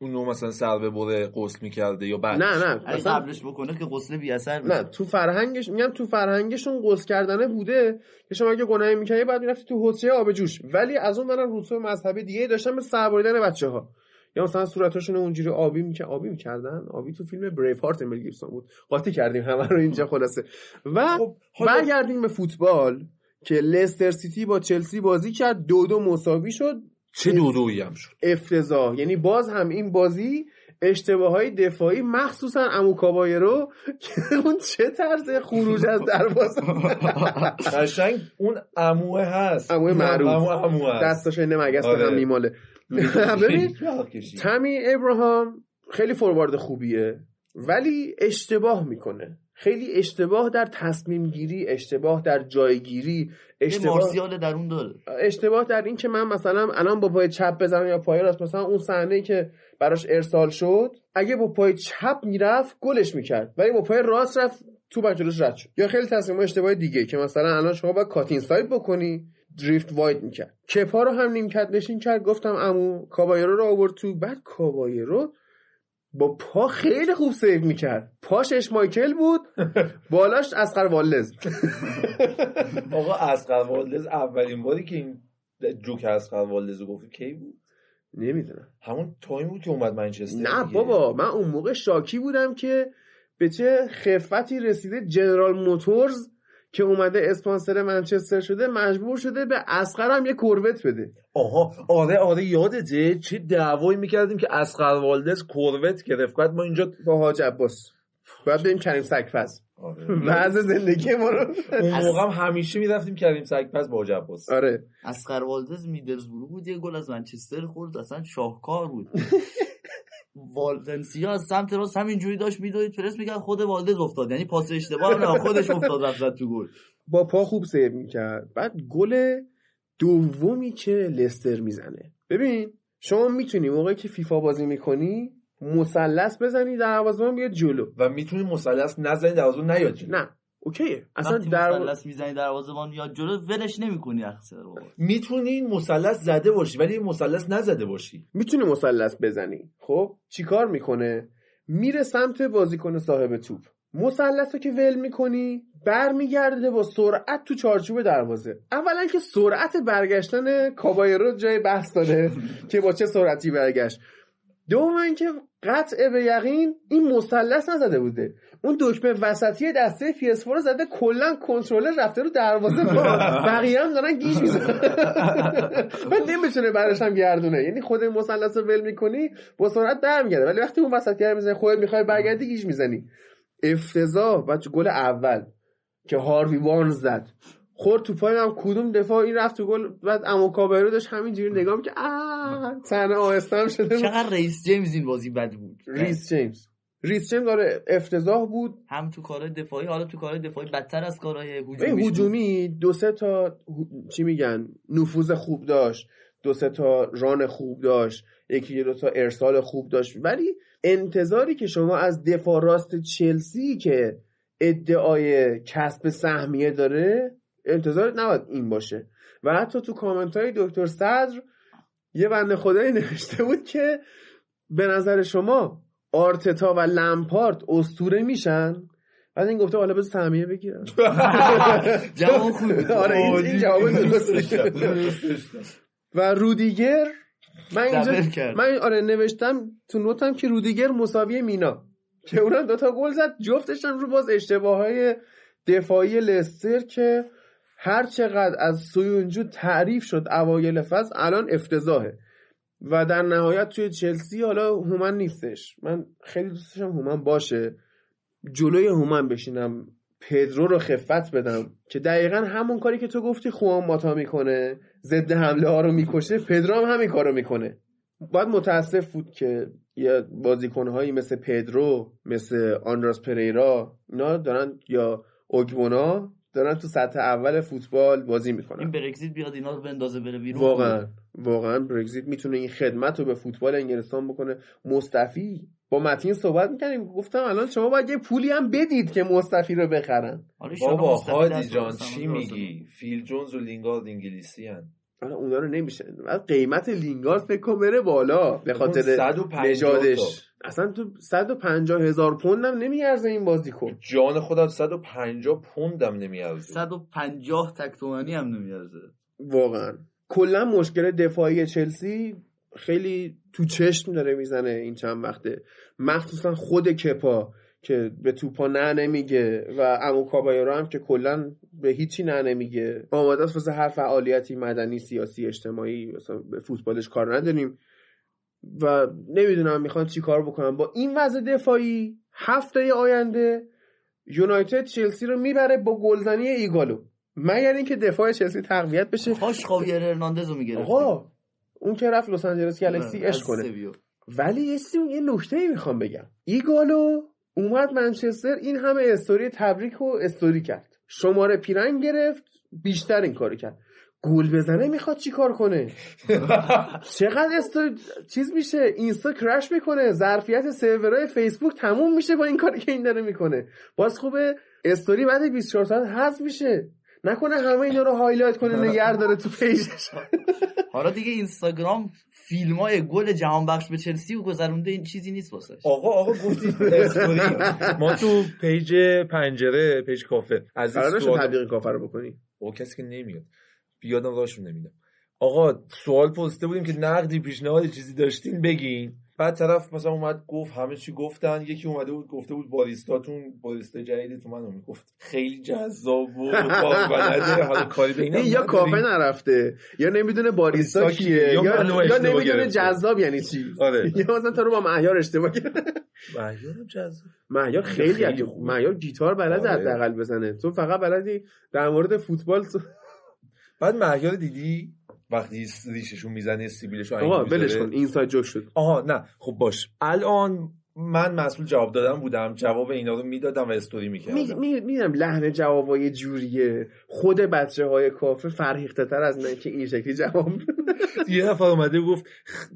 اونو مثلا سر ببره غسل می‌کرده یا بعد نه نه. اگه مثلا قبلش بکنه که غسل بی اثر نه تو فرهنگش میگم تو فرهنگشون غسل کردنه بوده که شما اگه گناهی می‌کردی بعد می‌رفتی تو حوضچه آب جوش. ولی از اون برن رسوم مذهبی دیگه داشتن به سربریدن بچه ها یا مثلا صورتاشون رو اونجوری آبی میکن آبی می‌کردن؟ آبی تو فیلم بریف هارت مل گیبسون بود. قاطی کردیم همه رو اینجا خلاصه. و خب برگردیم به فوتبال که لستر سیتی با چلسی بازی کرد. دو دو مساوی شد. چه دودویی هم شد؟ افتضاح. یعنی باز هم این بازی اشتباه های دفاعی مخصوصا اموکابایرو که اون چه طرز خروج از دروازه قشنگ اون عموه هست. عموه معروف. دستاش اینه مگس به آره. هم میماله ببین تمی ابراهام خیلی فوروارد خوبیه ولی اشتباه می‌کنه. خیلی اشتباه در تصمیم گیری اشتباه در جایگیری اشتباه مارسیال درون داره. اشتباه در این که من مثلا الان با پای چپ بزنم یا پای راست مثلا اون صحنه که براش ارسال شد اگه با پای چپ می‌رفت گلش می‌کرد. ولی با پای راست رفت تو جلوش رد شد. یا خیلی تصمیم اشتباه دیگه که مثلا الان شما باید کاتین ساید بکنی دریفت واید می‌کرد. کپا رو هم نیمکت نشین کرد گفتم امو کابایرو رو آورد تو بعد کابایرو با پا خیلی خوب save می‌کرد. پاش اشمایکل بود. بالاش اسقر والز آقا اسقر والدز اولین باری که این جوک اسقر والدز رو گفت کی بود؟ نمی‌دونم. همون تایم بود که اومد منچستر نه. بابا من اون موقع شاکی بودم که به چه خفتی رسیده جنرال موتورز که اومده اسپانسر منچستر شده مجبور شده به اسقر هم یه کروت بده. آها آره آره یادته. چه دعوایی می‌کردیم که اسقر والدز کروت گرفت. بعد ما اینجا با حاج عباس. باید بریم کریم آره. وضع زندگی ما رو. اون موقع هم همیشه می‌رفتیم کریم سگپز با جباس آره. اسقر والدز میدلزبرو بود یه گل از منچستر خورد اصلا شاهکار بود. والدنسیا از سمت راست همینجوری داشت میدوید. پرس می‌کرد خود والدز افتاد. یعنی پاس اشتباه نه، خودش افتاد رفت زد تو گل. با پا خوب سیو می‌کرد. بعد گل دومی که لستر می‌زنه. ببین شما می‌تونی موقعی که فیفا بازی می‌کنی مثلث بزنی دروازه‌بان بیاد جلو. و می‌تونی مثلث نزنی در نیاد جلو. نه. اوکیه اصلا در مثلث می‌زنی دروازه‌بان یا جلو ولش نمی‌کنی اکثر. می‌تونی این مثلث زده باشی ولی مثلث نزده باشی. می‌تونی مثلث بزنی. خب چیکار می‌کنه؟ میره سمت بازیکن صاحب توپ. مثلث رو که ول می‌کنی برمیگرده با سرعت تو چارچوب دروازه. اولا که سرعت برگشتن کابایرو جای بحث داره که با چه سرعتی برگشت. دوم اینکه قطع به یقین این مثلث نزده بوده. اون دکمه وسطی دسته PS4 رو زده کلا کنترلر رفته رو دروازه بقیه هم دارن گیج می‌زنن. و نمی‌تونه برش هم گردونه. یعنی خود مثلث رو ول می‌کنی با سرعت برمیگرده. ولی وقتی اون وسط گرد می‌زنی خودت می‌خوای برگردی گیج می‌زنی. افتضاح بچه گل اول که هاروی بارنز زد. خورد تو پای هم کدوم دفاع؟ این رفت تو گل بعد اومد کابایرو داشت همینجوری نگاه که آه صحنه آهسته شده. چقدر ریس جیمز این بازی بد بود. ریس جیمز. ریس جیمز داره افتضاح بود. هم تو کار دفاعی حالا تو کار دفاعی بدتر از کارهای هجومی هجومی دو سه تا چی میگن؟ نفوذ خوب داشت دو سه تا ران خوب داشت یکی دو تا ارسال خوب داشت. ولی انتظاری که شما از دفاع راست چلسی که ادعای کسب سهمیه داره انتظار نباید این باشه. و حتی تو کامنت های دکتر صدر یه بنده خدایی نوشته بود که به نظر شما آرتتا و لمپارت استوره میشن؟ بعد این گفته حالا بذار سهمیه بگیرم. جواب بود. آره این, جواب درستی و رودیگر؟ من اینجا. من آره نوشتم تو نوتم که رودیگر مساوی مینا. که اونم دوتا گل زد جفتش هم رو باز اشتباه های دفاعی لستر که هر چقدر از سویونجو تعریف شد اوایل فصل الان افتضاحه. و در نهایت توی چلسی حالا هومن نیستش. من خیلی دوست داشتم هومن باشه. جلوی هومن بشینم. پدرو رو خفت بدم. که دقیقا همون کاری که تو گفتی خوان ماتا می‌کنه ضد حمله ها رو می‌کشه پدرو هم همین کارو می‌کنه. باید متاسف بود که یه بازیکنهایی مثل پدرو مثل آندراس پریرا اینا دارن یا اوگونا دارن تو سطح اول فوتبال بازی می‌کنن. این برگزیت بیاد اینا رو بندازه بره بیرون. واقعا. واقعا برگزیت می‌تونه این خدمت رو به فوتبال انگلستان بکنه. مصطفی با متین صحبت می‌کنیم گفتم الان شما باید یه پولی هم بدید که مصطفی رو بخرن. حالا ایشالا بابا هادی جان. چی میگی؟ فیل جونز و لینگارد انگلیسی هن. حالا اونا رو نمیشه. بعد قیمت لینگارد فکر کن بره بالا. به خاطر 150 نژادش. اصلا تو 150 هزار پوند هم نمیارزه این بازیکن جان خودم 150 پوندم نمیارزه. 150 تک تومانی هم نمیارزه. واقعا. کلا مشکل دفاعی چلسی خیلی تو چشم داره می‌زنه این چند وقته. مخصوصا خود کپا که به توپا نه نمیگه و امو کابایرو هم که کلا به هیچی نه نمیگه. آماده است واسه هر فعالیتی مدنی سیاسی اجتماعی مثلا به فوتبالش کار نداریم. و نمی‌دونم می‌خوان چی کار بکنم با این وضع دفاعی هفته آینده یونایتد چلسی رو می‌بره با گلزنی ایگالو. مگر اینکه دفاع چلسی تقویت بشه. کاش خاویر هرناندز رو می‌گرفت آقا اون که رفت لس آنجلس گلکسی آره، اش کنه. ولی یه یه نکته ای می‌خوام بگم. ایگالو اومد منچستر این همه استوری تبریک و استوری کرد. شماره پیرنگ گرفت بیشتر این کارو کرد. گل بزنه می‌خواد چی کار کنه؟ چقدر استو... چیز میشه؟ اینستا crash می‌کنه ظرفیت سرورهای فیسبوک تموم میشه با این کاری که این داره می‌کنه. باز خوبه استوری بعد 24 ساعت حذف میشه. نکنه همه اینا رو highlight کنه نگه داره تو پیجش. حالا دیگه اینستاگرام فیلم های گل جهان بخش به چلسی و گذرونده این چیزی نیست واسه آقا آقا گفتی ما تو پیج پنجره پیج کافه. از این سوال تبلیغ کافه رو بکنی. او کسی که نمیاد. بیادم راشون نمیدم. آقا سوال پسته بودیم که نقدی پیشنهاد چیزی داشتین؟ بگین. بعد طرف مثلا اومد گفت همه چی گفتن یکی اومده بود گفته بود باریستاتون باریستا جدیدتون منو می‌گفت خیلی جذاب بلده حالا کاری به یا. کافه نرفته یا نمی‌دونه باریستا کیه؟ یا, نمی‌دونه. جذاب یعنی چی آره یا مثلا تو رو با مهیار اشتباه کرد مهیارم جذاب مهیار خیلی. مهیار گیتار بلده آره. حداقل بزنه تو فقط بلدی در مورد فوتبال تو... بعد مهیار دیدی وقتی ریششون می‌زنه سیبیلشو آقا ولش می‌ذاره؟ کن اینساید جوک شد. آها نه. خب باش. الان من مسئول جواب دادم بودم جواب اینا رو می‌دادم و استوری می- می‌کردم. می- می‌دونم لحن جوابای جوریه. خود بچه های کافه فرهیخته تر از من که این شکلی جواب. یه نفر اومده گفت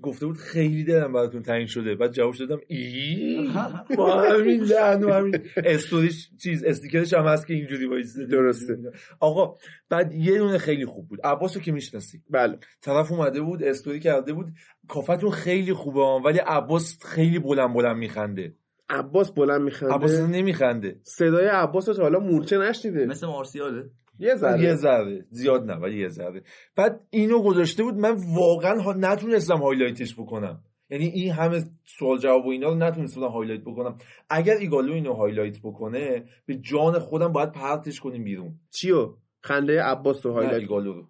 گفته بود خیلی دلم براتون تعیین شده. بعد جواب دادم ای؟ با همین لحن و همین. استوریش چیز استیکرش هم هست که اینجوری وایسه درسته. آقا بعد یه دونه خیلی خوب بود. عباس رو که می‌شناسی. بله. طرف اومده بود استوری کرده بود کافتون خیلی خوبه ولی عباس خیلی بلند بلند میخنده. عباس بلند میخنده. عباس نمیخنده. صدای عباس رو تا حالا مورچه نشنیده. مثل مارسیاله. یه ذره. یه ذره. زیاد نه ولی یه ذره. بعد اینو گذاشته بود من واقعا ها نتونستم highlight ش بکنم. یعنی این همه سوال جواب و اینا رو نتونستم highlight بکنم. اگر ایگالو اینو highlight بکنه به جان خودم باید پرتش کنیم بیرون. چیو؟ خنده عباس رو highlight ایگالو رو.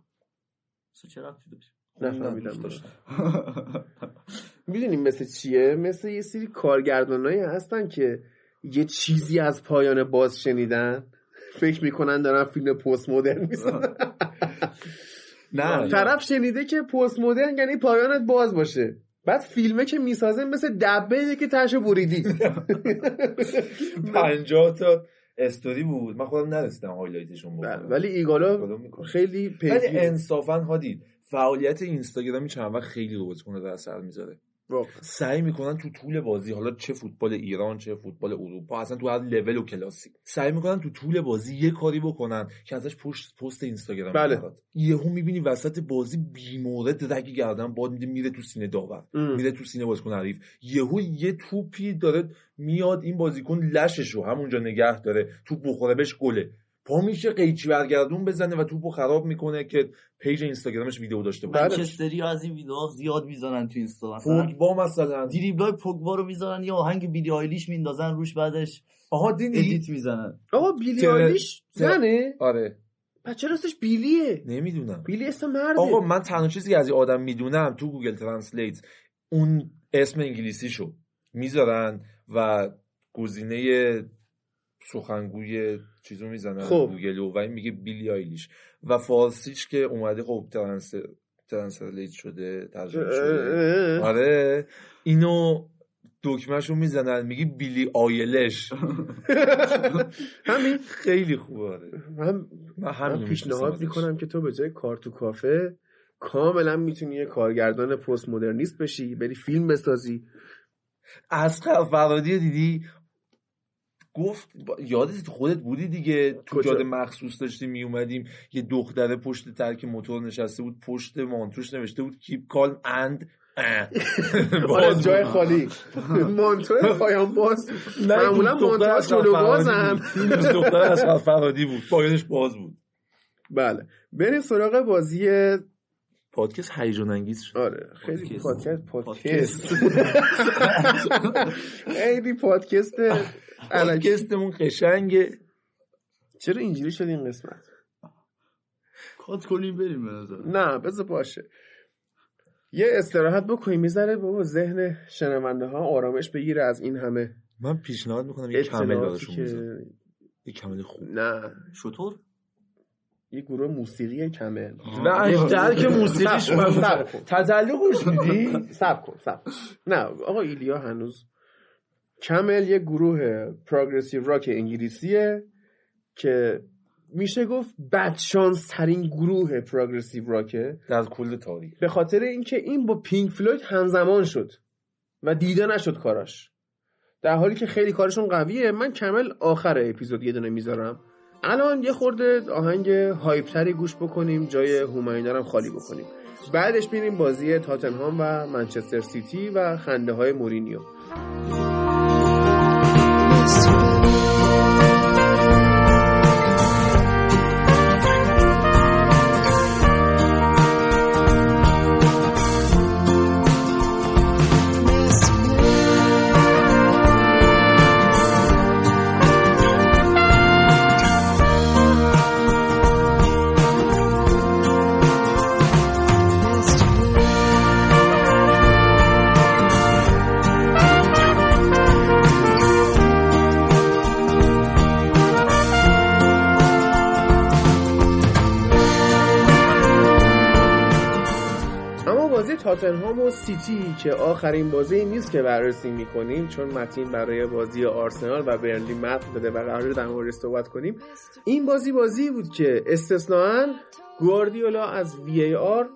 داشت؟ نفهمیدم. می‌دونیم مثل چیه؟ مثل یه سری کارگردانایی هستن که یه چیزی از پایان باز شنیدن. فکر می‌کنن دارن فیلم پست مدرن می‌سازن نه. طرف شنیده که پست مدرن یعنی پایانت باز باشه. بعد فیلمه که می‌سازه مثل دبه که تش بریدی. پنجاه تا استوری بود. من خودم نرسیدم هایلایتشون بله، بکنم. ولی ایگالا. خیلی ولی پیگیره. انصافا هادی فعالیت اینستاگرامی چند وقت خیلی رو بازیکن در اثر می‌ذاره. سعی می‌کنن تو طول بازی حالا چه فوتبال ایران چه فوتبال اروپا اصلا تو هر لول و کلاسی سعی می‌کنن تو طول بازی یه کاری بکنن که ازش پشت پست اینستاگرام بله. بیاد. یهو می‌بینی وسط بازی بیمورد رگ گردن باد میده میره تو سینه داور. میره تو سینه بازیکن حریف یهو یه توپی داره میاد این بازیکن لشش رو همونجا نگه داره توپ بخوره بهش گله پا میشه قیچی برگردون بزنه و توپو خراب می‌کنه که پیج اینستاگرامش ویدیو داشته باشه. بله. منچستری از این ویدیوها زیاد می‌ذارن تو اینستا. مثلا فوتبال مثلا. دریبلای پوگبا رو می‌ذارن یا آهنگ بیلی آیلیش میندازن روش بعدش آها دیدی؟ edit می‌زنن. آقا بیلی تره- آیلیش زنه؟ آره. بچه راستش بیلیه. نمی‌دونم. بیلی اسم مرده. آقا من تنها چیزی که از این آدم می‌دونم تو Google Translate اون اسم انگلیسیشو می‌ذارن و گزینه سخنگوی چیزو می‌زنن خب. گوگلو و این میگه بیلی آیلیش و فارسیش که اومده خب trans translate شده ترجمه شده. آره. اینو دکمهشو می‌زنن میگه بیلی آیلیش همین خیلی خوبه آره. من من پیشنهاد می‌کنم که تو به جای کار تو کافه کاملا می‌تونی یه کارگردان پست مدرنیست بشی بری فیلم بسازی. اسقر فرادی دیدی؟ گفت یادت خودت بودی دیگه. تو؟ جاده مخصوص داشتیم می اومدیم یه دختره پشت ترک موتور نشسته بود پشت مانتوش نوشته بود کیپ کالم اند آره جای خالی. مانتو پایان باز. معمولا مانتوها جلو دوست دختر اسقر فرادی بود. پایانش باز بود. بله. بریم سراغ بازی پادکست هیجان انگیز شد. آره خیلی پادکست. پادکست خیلی پادکست پادکستمون قشنگه. چرا اینجوری شد این قسمت؟ کات کنیم بریم به نظر. نه بذار باشه. یه استراحت بکنیم می‌ذاره بابا ذهن شنونده ها آرامش بگیره از این همه من پیشنهاد می‌کنم یه کمل براشون یه کمل خوب. نه. شطور؟ یه گروه موسیقی کمل و درک موسیقیش صبر کن، صبر کن. تزلق گوش میدی؟ سب کن سب. نه آقا ایلیا هنوز کمل یه گروه پروگرسیو راک انگلیسیه که میشه گفت بدشانس ترین گروه پروگرسیو راکه در کل تاریخ. به خاطر اینکه این با پینک فلوید همزمان شد و دیده نشد کاراش. در حالی که خیلی کارشون قویه. من کمل آخر اپیزود یه دونه می‌ذارم. الان یه خورده آهنگ هایپتری گوش بکنیم جای هوماینرم خالی بکنیم. بعدش میریم بازی تاتنهام و منچستر سیتی و خنده های مورینیو. سیتی که آخرین بازی نیست که بررسی می‌کنیم چون متین برای بازی آرسنال و برنلی متن نداده و قرار در موردش صحبت کنیم. این بازی بازی بود که استثناا گواردیولا از VAR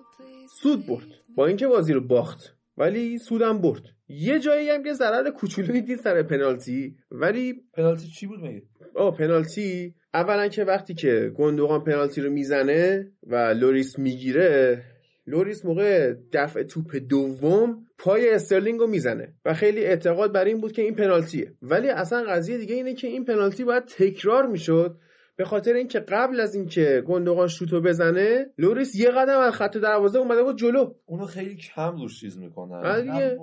سود برد. با اینکه بازی رو باخت ولی سودم برد. یه جایی هم که ضرر کوچولویی دید سر پنالتی ولی پنالتی چی بود مگه؟ آه پنالتی. اولا که وقتی که گوندوغان پنالتی رو می‌زنه و لوریس می‌گیره لوریس موقع دفع توپ دوم پای استرلینگ رو می‌زنه و خیلی اعتقاد بر این بود که این پنالتیه. ولی اصلا قضیه دیگه اینه که این پنالتی باید تکرار می‌شد به خاطر اینکه قبل از اینکه گوندوغان شوتو بزنه لوریس یه قدم از خط دروازه اومده بود جلو. اونو خیلی کم روش چیز می‌کنن. آره.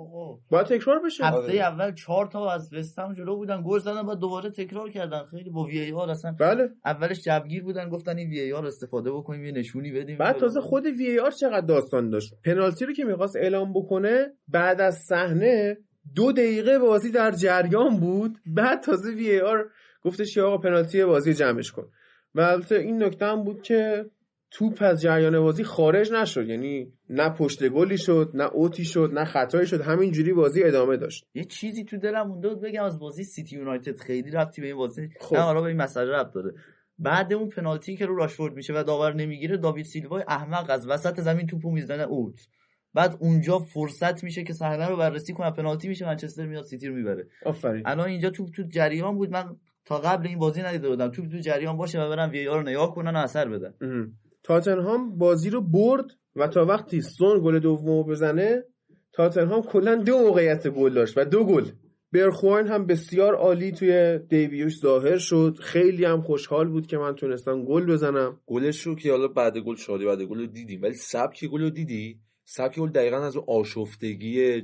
باید تکرار بشه. هفته آره. اول چهار تا از وستهم جلو بودن گل زدن بعد دوباره تکرار کردن. خیلی با VAR اصلا بله. اولش جوگیر بودن گفتن این VAR استفاده بکنیم یه نشونی بدیم. بعد تازه خود وی ای آر چقدر داستان داشت. پنالتی رو که می‌خواست اعلام بکنه بعد از صحنه دو دقیقه بازی در جریان بود. بعد تازه وی ای آر گفتش که آقا پنالتی بازی جمعش کن. و البته این نکته هم بود که توپ از جریان بازی خارج نشد. یعنی نه پشت گلی شد نه اوتی شد نه خطایی شد همینجوری بازی ادامه داشت. یه چیزی تو دلم مونده بود بگم از بازی سیتی یونایتد خیلی ربطی به این بازی خب. نه حالا به این مسئله ربط داره. بعد اون پنالتی که رو راشفورد میشه و داور نمی‌گیره داوید سیلوا احمق از وسط زمین توپو می‌زنه اوت. بعد اونجا فرصت میشه که صحنه رو بررسی کنه پنالتی میشه منچستر میاد سیتی رو می‌بره. آفرین. الان اینجا توپ تو جریان بود من تا قبل این بازی ندیده بودم. توپ تو جریان باشه و برم وی رو نگاه کنن و اثر بدن. تاتنهام بازی رو برد و تا وقتی سون گل دومو بزنه تاتنهام کلا دو موقعیت گل داشت و دو گل. برگواین هم بسیار عالی توی debut ش ظاهر شد. خیلی هم خوشحال بود که من تونستم گل بزنم. گلش رو که حالا بعد گل شادی بعد گل رو دیدیم. ولی سبک گل رو دیدی؟ سبک گل دقیقا از اون آشفتگی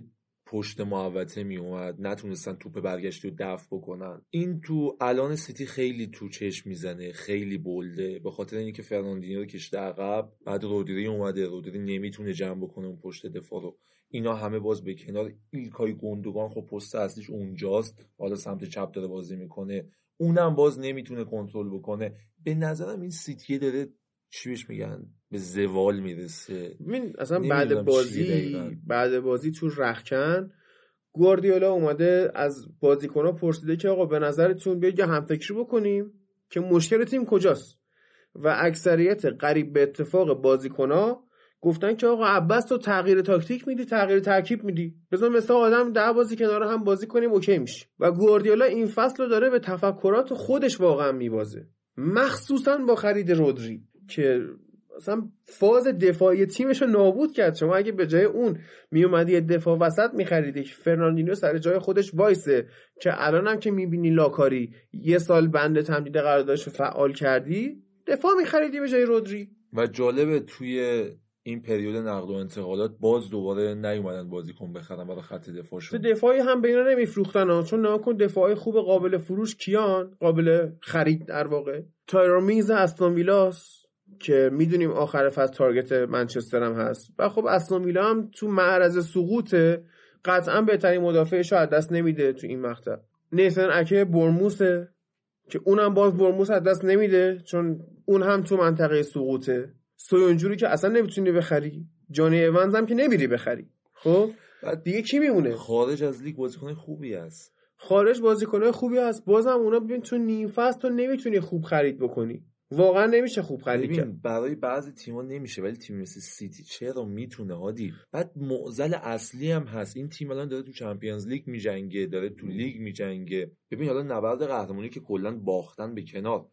پشت محوطه می اومد نتونستن توپ برگشتی رو دفع بکنن. این تو الان سیتی خیلی تو چشم می‌زنه خیلی بلده به خاطر اینکه فرناندینیو رو کشته عقب بعد رودری اومده. رودری نمی‌تونه جمع بکنه اون پشت دفاع رو. اینا همه باز به کنار ایلکای گندگان خب پست اصلیش اونجاست. حالا سمت چپ داره بازی می‌کنه. اونم باز نمی‌تونه کنترل بکنه. به نظرم این سیتی داره چی بهش میگن؟ به زوال می‌رسه. ببین اصلا بعد بازی. بعد بازی تو رخکن گواردیولا اومده از بازیکنها پرسیده که آقا به نظرتون بیاید یه همفکری بکنیم که مشکل تیم کجاست؟ و اکثریت قریب به اتفاق بازیکنها گفتن که آقا عباس تو تغییر تاکتیک میدی تغییر ترکیب میدی. بذار مثل آدم ده بازی کنار هم بازی کنیم OK میشه. و گواردیولا این فصل رو داره به تفکرات خودش واقعا میبازه. مخصوصا با خرید رودری. که اصلا فاز دفاعی تیمش رو نابود کرد. شما اگه به جای اون میومدی یه دفاع وسط میخریدی که فرناندینیو سر جای خودش وایسه که الان هم که می‌بینی لاکاری یه سال بند تمدید قراردادش رو فعال کردی دفاع میخریدی به جای رودری. و جالبه توی این پریود نقد و انتقالات باز دوباره نیومدن بازیکن بخرن برای خط تو دفاعشون دفاعی هم به اینا نمیفروختن چون کن دفاعی خوب قابل فروش کیان؟ قابل خرید در واقع. تایرامینز استون ویلاس. که می‌دونیم آخر فصل تارگت منچستر هم هست. و خب استون ویلا هم تو معرض سقوطه. قطعا بهترین مدافعش رو از دست نمیده تو این مقطع. نیسن اکه برموسه که اونم باز بورنموث از دست نمیده چون اون هم تو منطقه سقوطه. سویونجو رو که اصلا نمی‌تونی بخری. جانی ایونز هم که نمیری بخری. خب؟ بعد دیگه کی میمونه؟ خارج از لیگ بازیکن خوبی است خارج بازیکنهای خوبی هست. بازم اونا ببین تو نیم فصل تو نمی‌تونی خوب خرید بکنی. واقعا نمیشه خوب خرید کرد. ببین برای بعضی تیم‌ها نمیشه ولی تیم مثل سیتی چرا می‌تونه هادی بعد معضل اصلی هم هست. این تیم الان داره تو Champions League میجنگه داره تو لیگ میجنگه. ببین حالا نبرد قهرمانی که کلا باختن به کنار.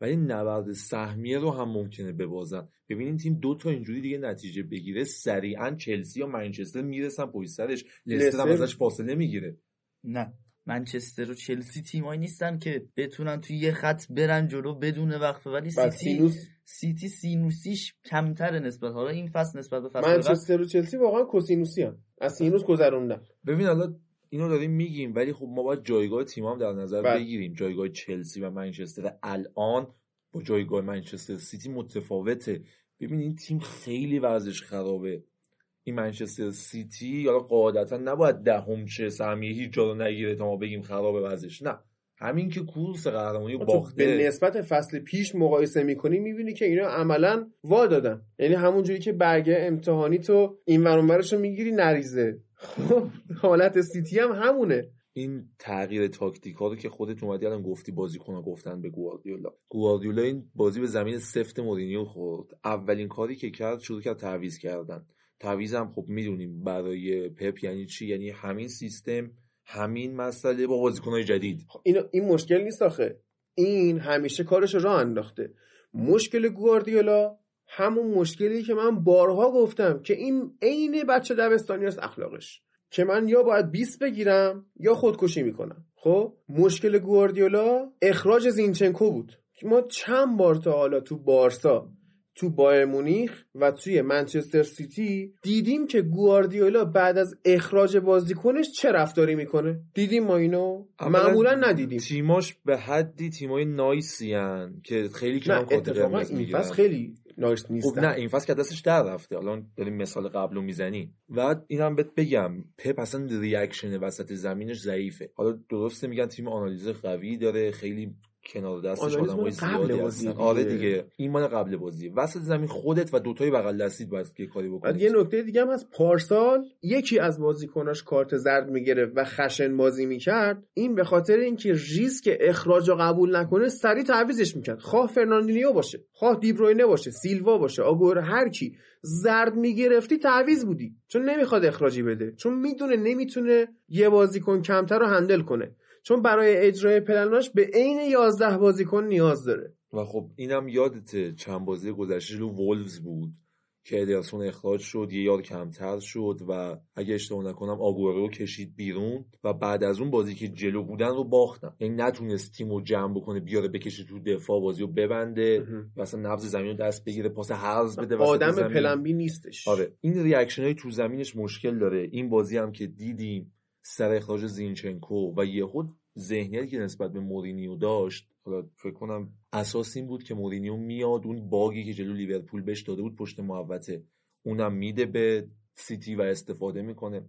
ولی نبرد سهمیه رو هم ممکنه ببازن. ببین این تیم دو تا اینجوری دیگه نتیجه بگیره. سریعا چلسی یا منچستر می‌رسن پشت سرش. لستر هم لستر- ازش فاصله می‌گیره. نه. منچستر و چلسی تیمایی نیستن که بتونن توی یه خط برن جلو بدون وقفه. ولی سیتی سینوس سیتی سینوسیش کمتر نسبت حالا این فصل نسبت به فصل منچستر و چلسی واقعا کوسینوسی هم از سینوس گذروندن. ببین حالا اینو داریم میگیم ولی خب ما باید جایگاه تیم هم در نظر بله. بگیریم. جایگاه چلسی و منچستر الان با جایگاه منچستر سیتی متفاوته. ببین این تیم خیلی وضعش خرابه. این منچستر سیتی یا قاعدتا نباید دهم چه سهمیه هیچ جا رو نگیره تا ما بگیم خرابه وضعش نه. همین که کورس قهرمانی رو تو به باخته نسبت فصل پیش مقایسه می‌کنی می‌بینی که اینا عملا وا دادن. یعنی همونجوری که برگه امتحانی تو این ور اونورش رو می‌گیری نریزه. خب حالت سیتی هم همونه. این تغییر تاکتیک ها رو که خودت اومدی الان گفتی بازیکن گفتن به گواردیولا. گواردیولا این بازی به زمین سفت مورینیو خورد. اولین کاری که کرد شروع کرد تعویض کردن. تعویض هم خب می‌دونیم برای پپ یعنی چی؟ یعنی همین سیستم همین مسئله با بازیکن های جدید. خب این این مشکل نیست آخه. این همیشه کارش رو راه انداخته. مشکل گواردیولا همون مشکلی که من بارها گفتم که این عین بچه دبستانی است اخلاقش. که من یا باید 20 بگیرم یا خودکشی می‌کنم. خب؟ مشکل گواردیولا اخراج زینچنکو بود. ما چند بار تا حالا تو بارسا تو بایر مونیخ و توی منچستر سیتی دیدیم که گواردیولا بعد از اخراج بازیکنش چه رفتاری می‌کنه؟ دیدیم ما اینو؟ معمولا ندیدیم. تیماش به حدی تیمای nice ی هن که خیلی کم کارت اتفاقا قرمز این می‌گیرن. خیلی nice خب نیستن نه این فصل که دستش در رفته. الان داریم مثال قبل رو می‌زنی و اینم بهت بگم پپ اصلا reaction وسط زمینش ضعیفه. حالا درسته میگن تیم آنالیز قوی داره خیلی کنار دستش آنالیز آدمای زیادی بازی هستن. آره دیگه. این مال قبل بازی. وسط زمین خودت و دوتای بغل دستید باید یه کاری بکنید یه نکته دیگه هم از پارسال یکی از بازیکناش کارت زرد می‌گرفت و خشن بازی می‌کرد. این به خاطر اینکه ریسک اخراج رو قبول نکنه سریع تعویضش می‌کرد. خواه فرناندینیو باشه خواه دیبروینه باشه سیلوا باشه آگور هر کی. زرد می‌گرفتی تعویض بودی. چون نمی‌خواد اخراجی بده. چون می‌دونه نمی‌تونه یه بازیکن کمتر رو handle کنه. چون برای اجرای پلناش به عین 11 بازیکن نیاز داره. و خب اینم یادته چند بازی گذشته جلو وولفز بود که ادرسون اخراج شد یه یار کمتر شد و اگه اشتباه نکنم آگورو رو کشید بیرون و بعد از اون بازی که جلو بودن رو باختن. یعنی نتونست تیم رو جمع بکنه بیاره بکشه تو دفاع بازی رو ببنده و اصلا نبض زمین رو دست بگیره پاس هرز بده آدم. plan B نیستش. آره. این reaction های تو زمینش مشکل داره. این بازی هم که دیدیم سر اخراج زینچنکو و یهو ذهنیتی که نسبت به مورینیو داشت حالا فکر کنم اساس این بود که مورینیو میاد اون bug ی که جلو لیورپول بهش داده بود پشت محوطه اونم میده به سیتی و استفاده می‌کنه.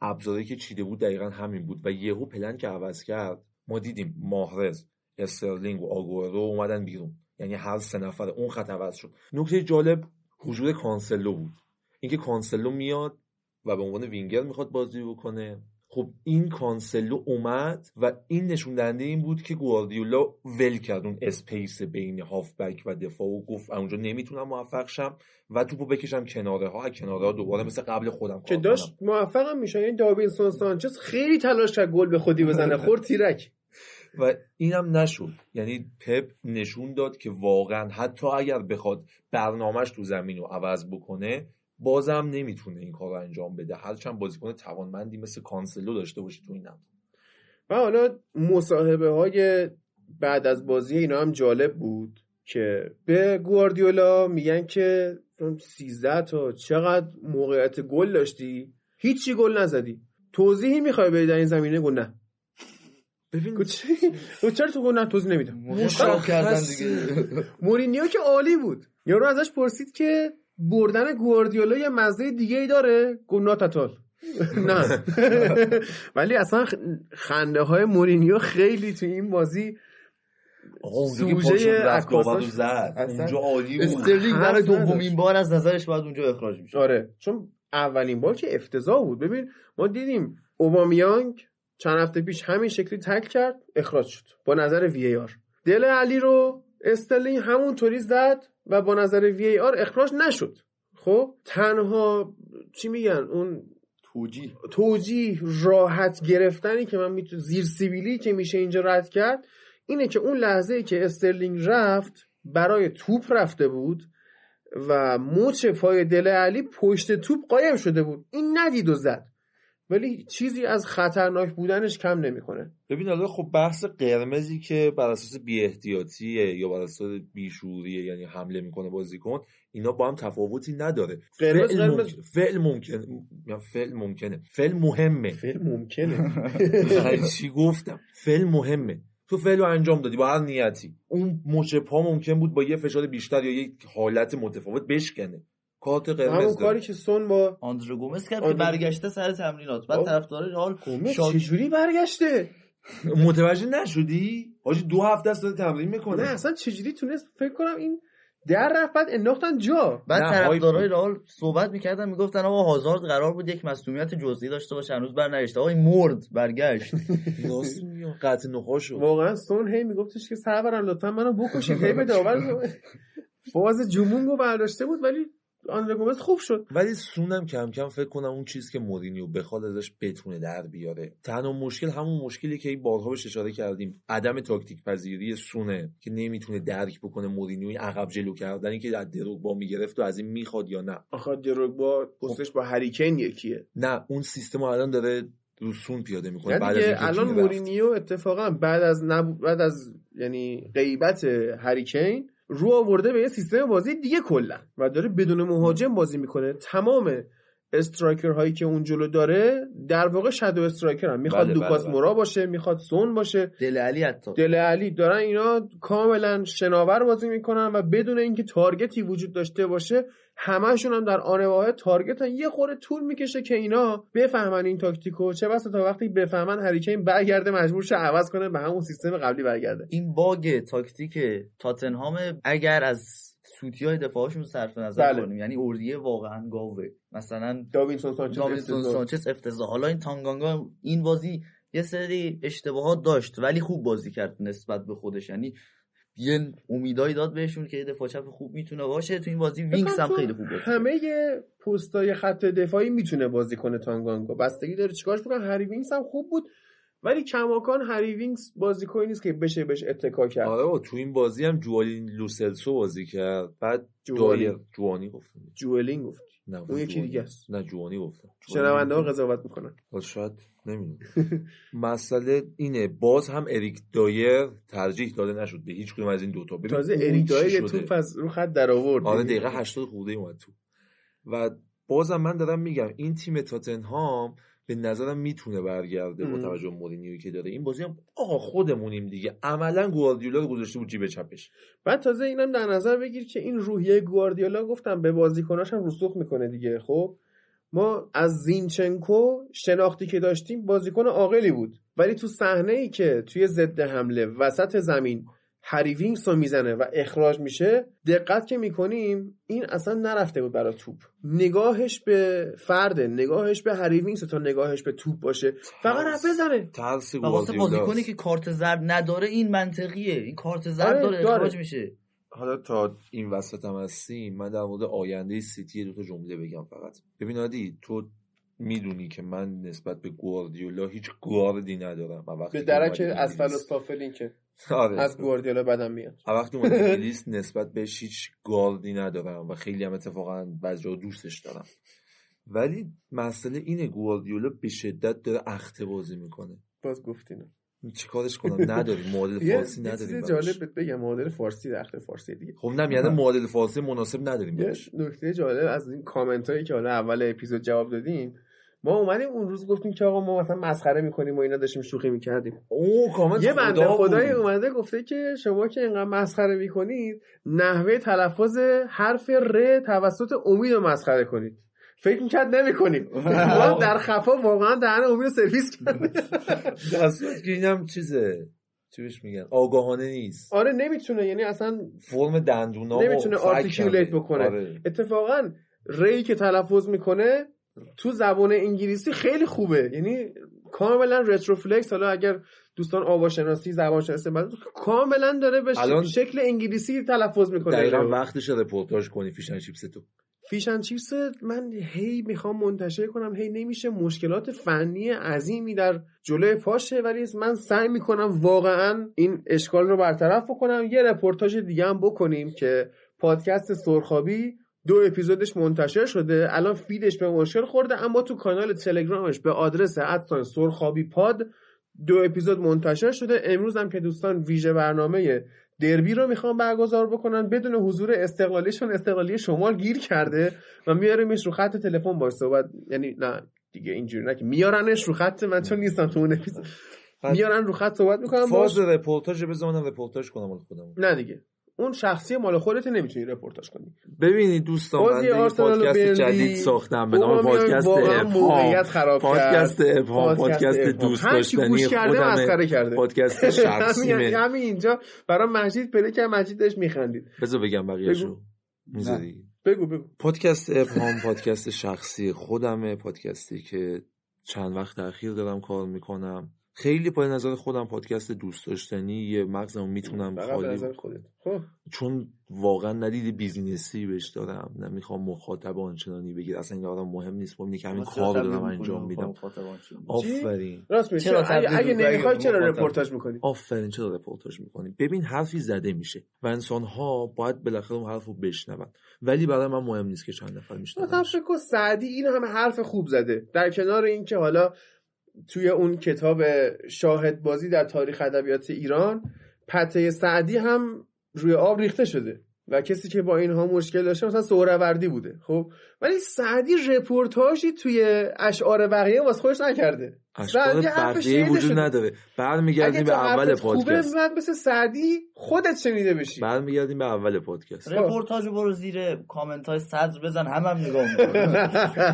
ابزاری که چیده بود دقیقا همین بود و یهو پلن که عوض کرد ما دیدیم ماهرز استرلینگ و آگورو اومدن بیرون. یعنی هر سه نفر اون خط عوض شد. نکته جالب حضور کانسلو بود. اینکه کانسلو میاد و به عنوان وینگر می‌خواد بازی بکنه. خب این کانسلو اومد و این نشون دهنده این بود که گواردیولا ول کرد اون space بین هافبک و دفاع و گفت اونجا نمی‌تونم موفق شم و توپو بکشم کناره ها کناره ها دوباره مثل قبل خودم که داشت. موفقم میشه این داوینسون سانچز خیلی تلاش کرد گل به خودی بزنه. خورد تیرک. و اینم نشد. یعنی پپ نشون داد که واقعا حتی اگر بخواد برنامهش تو زمین رو عوض بکنه بازم نمی‌تونه این کار رو انجام بده. هرچند بازیکن توانمندی مثل کانسلو داشته باشه تو اینم و حالا مصاحبه های بعد از بازی اینا هم جالب بود که به گواردیولا میگن که 13 تا چقدر موقعیت گل داشتی؟ هیچی گل نزدی. توضیحی می‌خوای بدی در این زمینه؟ گل نه. ببین چرا تو گل نه؟ توضیح نمیدم. مشتاق کردن دیگه مورینیو که عالی بود. یارو ازش پرسید که بردن گواردیولا یه مزه دیگه ای داره؟ گفت not at all نه. ولی اصلا خنده های مورینیو خیلی تو این بازی سوژه رو زد. اونجا عالی بود. استرلینگ برای. دومین بار از نظرش باید اونجا اخراج میشه آره. چون اولین بار که افتضاح بود. ببین ما دیدیم اوبامیانگ چند هفته پیش همین شکلی تکل کرد اخراج شد. با نظر VAR دل علی رو استرلینگ همونطوری زد. و با نظر VAR اخراج نشد. خب تنها چی میگن؟ اون توجیه. توجیه راحت گرفتنی که من می‌تونم زیر سیبیلی که میشه اینجا رد کرد اینه که اون لحظه که استرلینگ رفت برای توپ رفته بود و مچ پای دل علی پشت توپ قایم شده بود. این ندید و زد. ولی چیزی از خطرناک بودنش کم نمی‌کنه. ببین حالا خب بحث قرمزی که بر اساس بی احتیاطیه یا بر اساس بیشوریه یعنی حمله می‌کنه بازیکن اینا با هم تفاوتی نداره. قرمز- فعل, قرمز- ممکن- فعل ممکنه فعل ممکنه. فعل مهمه. فعل ممکنه. چی گفتم؟ فعل مهمه. تو فعل رو انجام دادی با هر نیتی. اون مچ پا ممکن بود با یه فشار بیشتر یا یک حالت متفاوت بشکنه. کارت همون قرمز کاری داره که سون با آندرو گومز کرد که آندرو- برگشته سر تمرینات. بعد رئال گومز شاد چجوری برگشته؟ متوجه نشدی؟ حاجی دو هفته است داره تمرین می‌کنه. نه اصلا چجوری تونست؟ فکر کنم این در رفت بعد انداختن جا. بعد طرفدارای رئال صحبت می‌کردن می‌گفتن آقا هازارد قرار بود یک مصونیت جزئی داشته باشه هنوز برنگشته. آقا این مرد برگشت. راست میگم قطع نخواش شد. واقعا سون هی میگفتش که سرورم لطفا منو بکشید هی به داور فاز جمونگو برداشته بود ولی آندره گومز خوب شد. ولی سونم کم کم فکر کنم اون چیز که مورینیو بخواد ازش بتونه در بیاره. تنها مشکل همون مشکلی که این بارها بهش اشاره کردیم. عدم تاکتیک پذیری سونه که نمی‌تونه درک بکنه مورینیو این عقب جلو کردنی که از دروگبا می‌گرفت و از این می‌خواد یا نه. آخه دروگبا پستش با هریکین یکیه. نه اون سیستم الان داره رو سون پیاده می‌کنه نه بعد از الان. مورینیو اتفاقا بعد از نب... بعد از یعنی غیبت هریکین رو آورده به یه سیستم بازی دیگه کلا. و داره بدون مهاجم بازی می‌کنه. تمام striker هایی که اون جلو داره در واقع shadow striker هم می‌خواد بله، لوکاس بله، بله. مورا باشه می‌خواد سون باشه. دل علی حتی. دل علی. دارن اینا کاملا شناور بازی می‌کنن و بدون اینکه target ی وجود داشته باشه همشون هم در آن واحد target ن. یه خورده طول می‌کشه که اینا بفهمن این تاکتیکو. چه بسا تا وقتی بفهمن هریکین برگرده مجبور شه عوض کنه به همون سیستم قبلی برگرده. این باگ تاکتیک تاتنهام اگر از سوتی های دفاعشون صرف نظر بله. کنیم یعنی اوردیه واقعا گاوه. مثلا داوینسون سانچز داوینسون. سانچز افتضاح. حالا این تانگانگا این بازی یه سری اشتباهات داشت ولی خوب بازی کرد نسبت به خودش. یعنی یه امیدایی داد بهشون که دفاع چپ خوب می‌تونه باشه. تو این بازی وینکس هم خیلی خوب کرد. همه پستای خط دفاعی می‌تونه بازی کنه تانگانگا بستگی داره چیکارش بکنه. هری وینکس هم خوب بود. ولی کماکان هری وینکس بازیکنی نیست که بشه بهش اتکا کرد. آره تو این بازی هم جیووانی لوسلسو بازی کرد. بعد جوانی. جوانی گفتم. جوئلینگ گفت نه اون یکی. دیگه است. نه جوانی گفتم. شنونده ها قضاوت می‌کنن. شاید نمی‌دونم. مسئله اینه باز هم اریک دایر ترجیح داده نشد به هیچ کدوم از این دوتا ببین تازه اریک دایر. توپ از رو خط در آورد. آره دقیقه 80 خورده اومد تو. و بازم من دارم میگم این تیم تاتنهام به نظرم می‌تونه برگرده با. توجه به مورینیوی که داره. این بازی هم آقا خودمونیم دیگه. عملا گواردیولا رو گذاشته بود جیب چپش. بعد تازه اینم در نظر بگیر که این روحیه گواردیولا گفتم به بازیکناش هم رسوخ می‌کنه دیگه. خب ما از زینچنکو شناختی که داشتیم بازیکن عاقلی بود. ولی تو صحنه ای که توی ضد حمله وسط زمین هری وینکس رو می‌زنه و اخراج میشه دقت که می‌کنیم این اصلا نرفته بود برای توپ. نگاهش به فرده نگاهش به هری وینکس تا نگاهش به توپ باشه. فقط رفت بزنه. ترس و واسه بازیکنی که کارت زرد نداره این منطقیه. این کارت زرد آره، داره داره. اخراج میشه. حالا تا این وسط هم هستیم من در مورد آینده سیتی دو تا جمله بگم فقط. ببین عادی تو می‌دونی که من نسبت به گواردیولا هیچ گاردی ندارم. به درک اسفل که آره. از گواردیولا بدم میاد. وقتی اومد انگلیس نسبت بهش هیچ گاردی ندارم و خیلی هم اتفاقا بعضی جا دوستش دارم. ولی مسئله اینه گواردیولا به شدت داره اخته بازی می‌کنه. باز گفتینو. چی کارش کنم؟ نداریم. معادل یه فارسی نداریم جالب بگم معادل فارسی در فارسی دیگه. خب نه یعنی معادل فارسی مناسب نداریم نکته جالب از این کامنت هایی که حالا اول اپیزود جواب دادیم ما اومدیم اون روز گفتیم که آقا ما مثلا مسخره می‌کنیم و اینا داشتیم شوخی می‌کردیم او کامنت یه بنده خدا خدایی. اومده گفته که شما که اینقدر مسخره می‌کنید نحوه تلفظ حرف ر توسط امید رو مسخره کنید فکر می‌کرد نمی‌کنیم ما در خفا واقعا دهن امید رو سرویس کردیم در صورت که اینم چیزه چی بهش میگن آگاهانه نیست آره نمی‌تونه یعنی اصلا فرم دندونا نمی‌تونه همه. بکنه. آره. اتفاقا ری که تلفظ می‌کنه تو زبان انگلیسی خیلی خوبه. یعنی کاملا رتروفلکس حالا اگر دوستان آواشناسی زبان شناسی کاملا داره به الان- شکل انگلیسی تلفظ می‌کنه. دقیقا وقتش رپورتاج کنی Fish and Chips تو. Fish and Chips من هی می‌خوام منتشر کنم هی نمیشه. مشکلات فنی عظیمی در جلوی پاشه. ولی من سعی می‌کنم واقعا این اشکال رو برطرف بکنم. یه رپورتاج دیگه هم بکنیم که پادکست سرخابی دو اپیزودش منتشر شده الان feed ش به مشکل خورده اما تو کانال تلگرامش به آدرس at sign سرخابی پاد دو اپیزود منتشر شده. امروز هم که دوستان ویژه برنامه دربی رو می‌خوام برگزار بکنن بدون حضور استقلالیشون استقلالی شمال گیر کرده و میاریمش رو خط تلفن. با صحبت یعنی نه دیگه اینجوری نه که میارنش رو خط من چون نیستم تو اون اپیزود. میارن رو خط صحبت می‌کنم فاز باش. رپورتاج بذار منم رپورتاج کنم خودم نه دیگه. اون شخصی مال خودت نمی‌تونی رپورتاج کنی. ببینید دوستان من یه پادکست جدید ساختم به نام پادکست ابهام. خراب پادکست. ابهام پادکست. دوست داشتنی کرده پادکست شخصیمه همین اینجا. برای مجید پله که مجید داشت میخندید. بذار بگم بقیه‌شو بگو. می‌ذاری؟ بگو بگو. پادکست ابهام پادکست شخصی خودمه. پادکستی که چند وقت اخیر دارم کار می‌کنم. خیلی پای نظر خودم پادکست دوست داشتنی یه مغزمو می‌تونم خالی نظر خودت. خب. چون واقعا ندید بیزینسی بهش دارم نمی‌خوام مخاطب آنچنانی بگیر. اصلا این برام مهم نیست. مهم که همین کار رو دارم انجام میدم. آفرین. راست چرا اگه, نمی‌خوای چرا؟ رپورتاج می‌کنی؟ آفرین چرا رپورتاج می‌کنی؟ ببین حرفی زده میشه و انسان ها باید بالاخره اون حرف رو بشنون. ولی برای من مهم نیست که چند نفر مثلا میشنون. فکر کن سعدی این همه حرف خوب زده. در کنار اینکه حالا توی اون کتاب شاهد بازی در تاریخ ادبیات ایران پته سعدی هم روی آب ریخته شده. و کسی که با اینها مشکل داشته مثلا سهروردی بوده خب؟ ولی سعدی رپورتاژی توی اشعار بقیه واسه خودش نکرده. حرفش بقیه وجود. نداره. اگه برمیگردیم تو به اول خوبه پادکست. باید مثل سعدی خودت شنیده بشی. برمیگردیم به اول پادکست. رپورتاج رو برو زیر کامنت های صدر بزن هم هم نگاه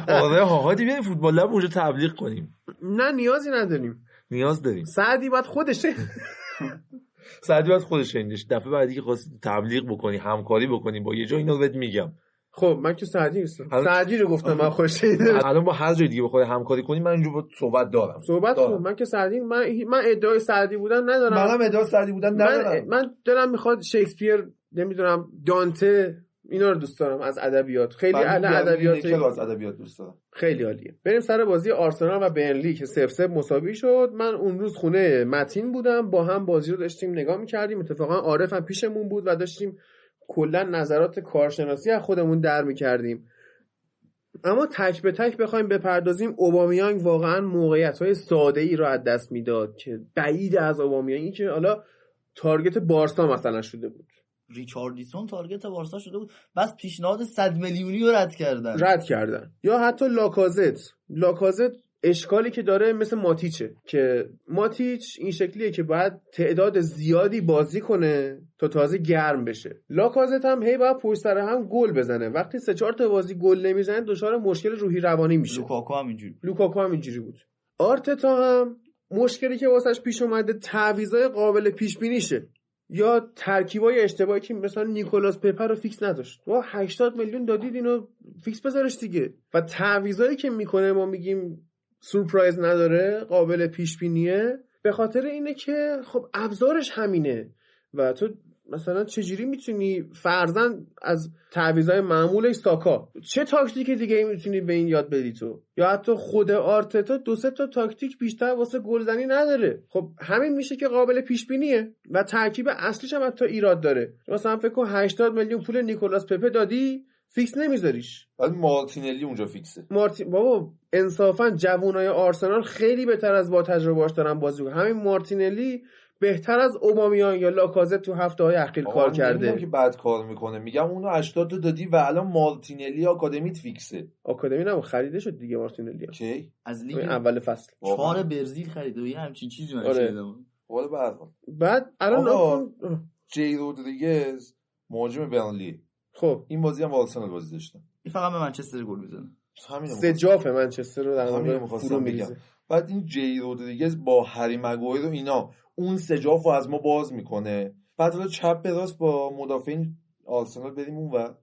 آره ها هادی بیایم فوتبال لب اونجا تبلیغ کنیم. نه نیازی نداریم. نیاز داریم. سعدی باید خودشه. سعدی باید خودش شنیدش. دفعه بعدی که خواستی تبلیغ بکنی همکاری بکنی با یه جا اینو بهت میگم. خب من که سعدی نیستم. حالا- سعدی رو گفتم من خوش الان با هر جای دیگه بخوای همکاری کنی من اینجا با صحبت دارم. صحبت دارم. من که سعدی من من ادعای سعدی بودن ندارم. منم ادعا سعدی بودن من, ندارم. من دلم می‌خواد شکسپیر نمی‌دونم دانته اینا رو دوست دارم از ادبیات. خیلی اهل ادبیات از ادبیات دوست دارم. خیلی عالیه. بریم سر بازی آرسنال و برنلی که سف سف مساوی شد. من اون روز خونه متین بودم. با هم بازی رو داشتیم نگاه می‌کردیم. اتفاقا عارف هم پیشمون بود و داشتیم کلا نظرات کارشناسی از خودمون در می‌کردیم. اما تک به تک بخوایم بپردازیم اوبامیانگ واقعا موقعیت های ساده ای رو از دست می‌داد که بعید از اوبامیانگی که حالا target بارسا مثلا شده بود. ریچاردیسون target بارسا شده بود. بس پیشنهاد 100 میلیونی رو رد کردن. رد کردن. یا حتی لاکازت. لاکازت اشکالی که داره مثل ماتیچه که ماتیچ این شکلیه که باید تعداد زیادی بازی کنه تا تازه گرم بشه. لاکازت هم هی باید پشت سر هم گل بزنه. وقتی سه چهار تا بازی گل نمی‌زنه دچار مشکل روحی روانی میشه. لوکاکو هم اینجوری لوکاکو هم اینجوری بود. آرتتا هم مشکلی که واسش پیش اومده تعویضای قابل پیش بینیشه یا ترکیبای اشتباهی که مثلا نیکولاس پپه رو فیکس نداشت. وا 80 میلیون دادید اینو فیکس بذارش دیگه. و تعویضایی که می‌کنه ما میگیم سورپرایز نداره قابل پیش بینیه به خاطر اینه که خب ابزارش همینه. و تو مثلا چجوری می‌تونی فرضا از تعویضای معمولش ساکا؟ چه تاکتیک دیگه می‌تونی به این یاد بدی تو؟ یا حتی خود آرتتا دو سه تا تاکتیک بیشتر واسه گلزنی نداره. خب همین میشه که قابل پیش بینیه و ترکیب اصلیش هم حتی ایراد داره. مثلا فکر کن 80 میلیون پول نیکولاس پپه دادی فیکس نمیذاریش. ولی مارتینلی اونجا فیکسه. مارتین بابا انصافا جوانای آرسنال خیلی بهتر از با تجربهاش دارن بازی. همین مارتینلی بهتر از اوبامیان یا لاکازت تو هفته های اخیر کار کرده. که بعد کار می‌کنه. میگم اونو 80 تا دادی و الان مارتینلی آکادمیت فیکسه. آکادمی نمو خریده شد دیگه مارتینلی کی؟ از لیگ اول فصل. چهار برزیل خریده و یه همچین چیزی من آره. شنیدم حالا بعد بعد الان جی رودریگز مهاجم برنلی. خب. این بازی هم با آرسنال بازی داشتن این فقط به منچستر گل می‌زنه. همین سجاف منچستر رو در واقع می‌خواستم فرو. میریزه. بعد این جی رودریگز با هری مگویر و اینا اون سجاف رو از ما باز می‌کنه. بعد حالا چپ به راست با مدافعین آرسنال بریم اون و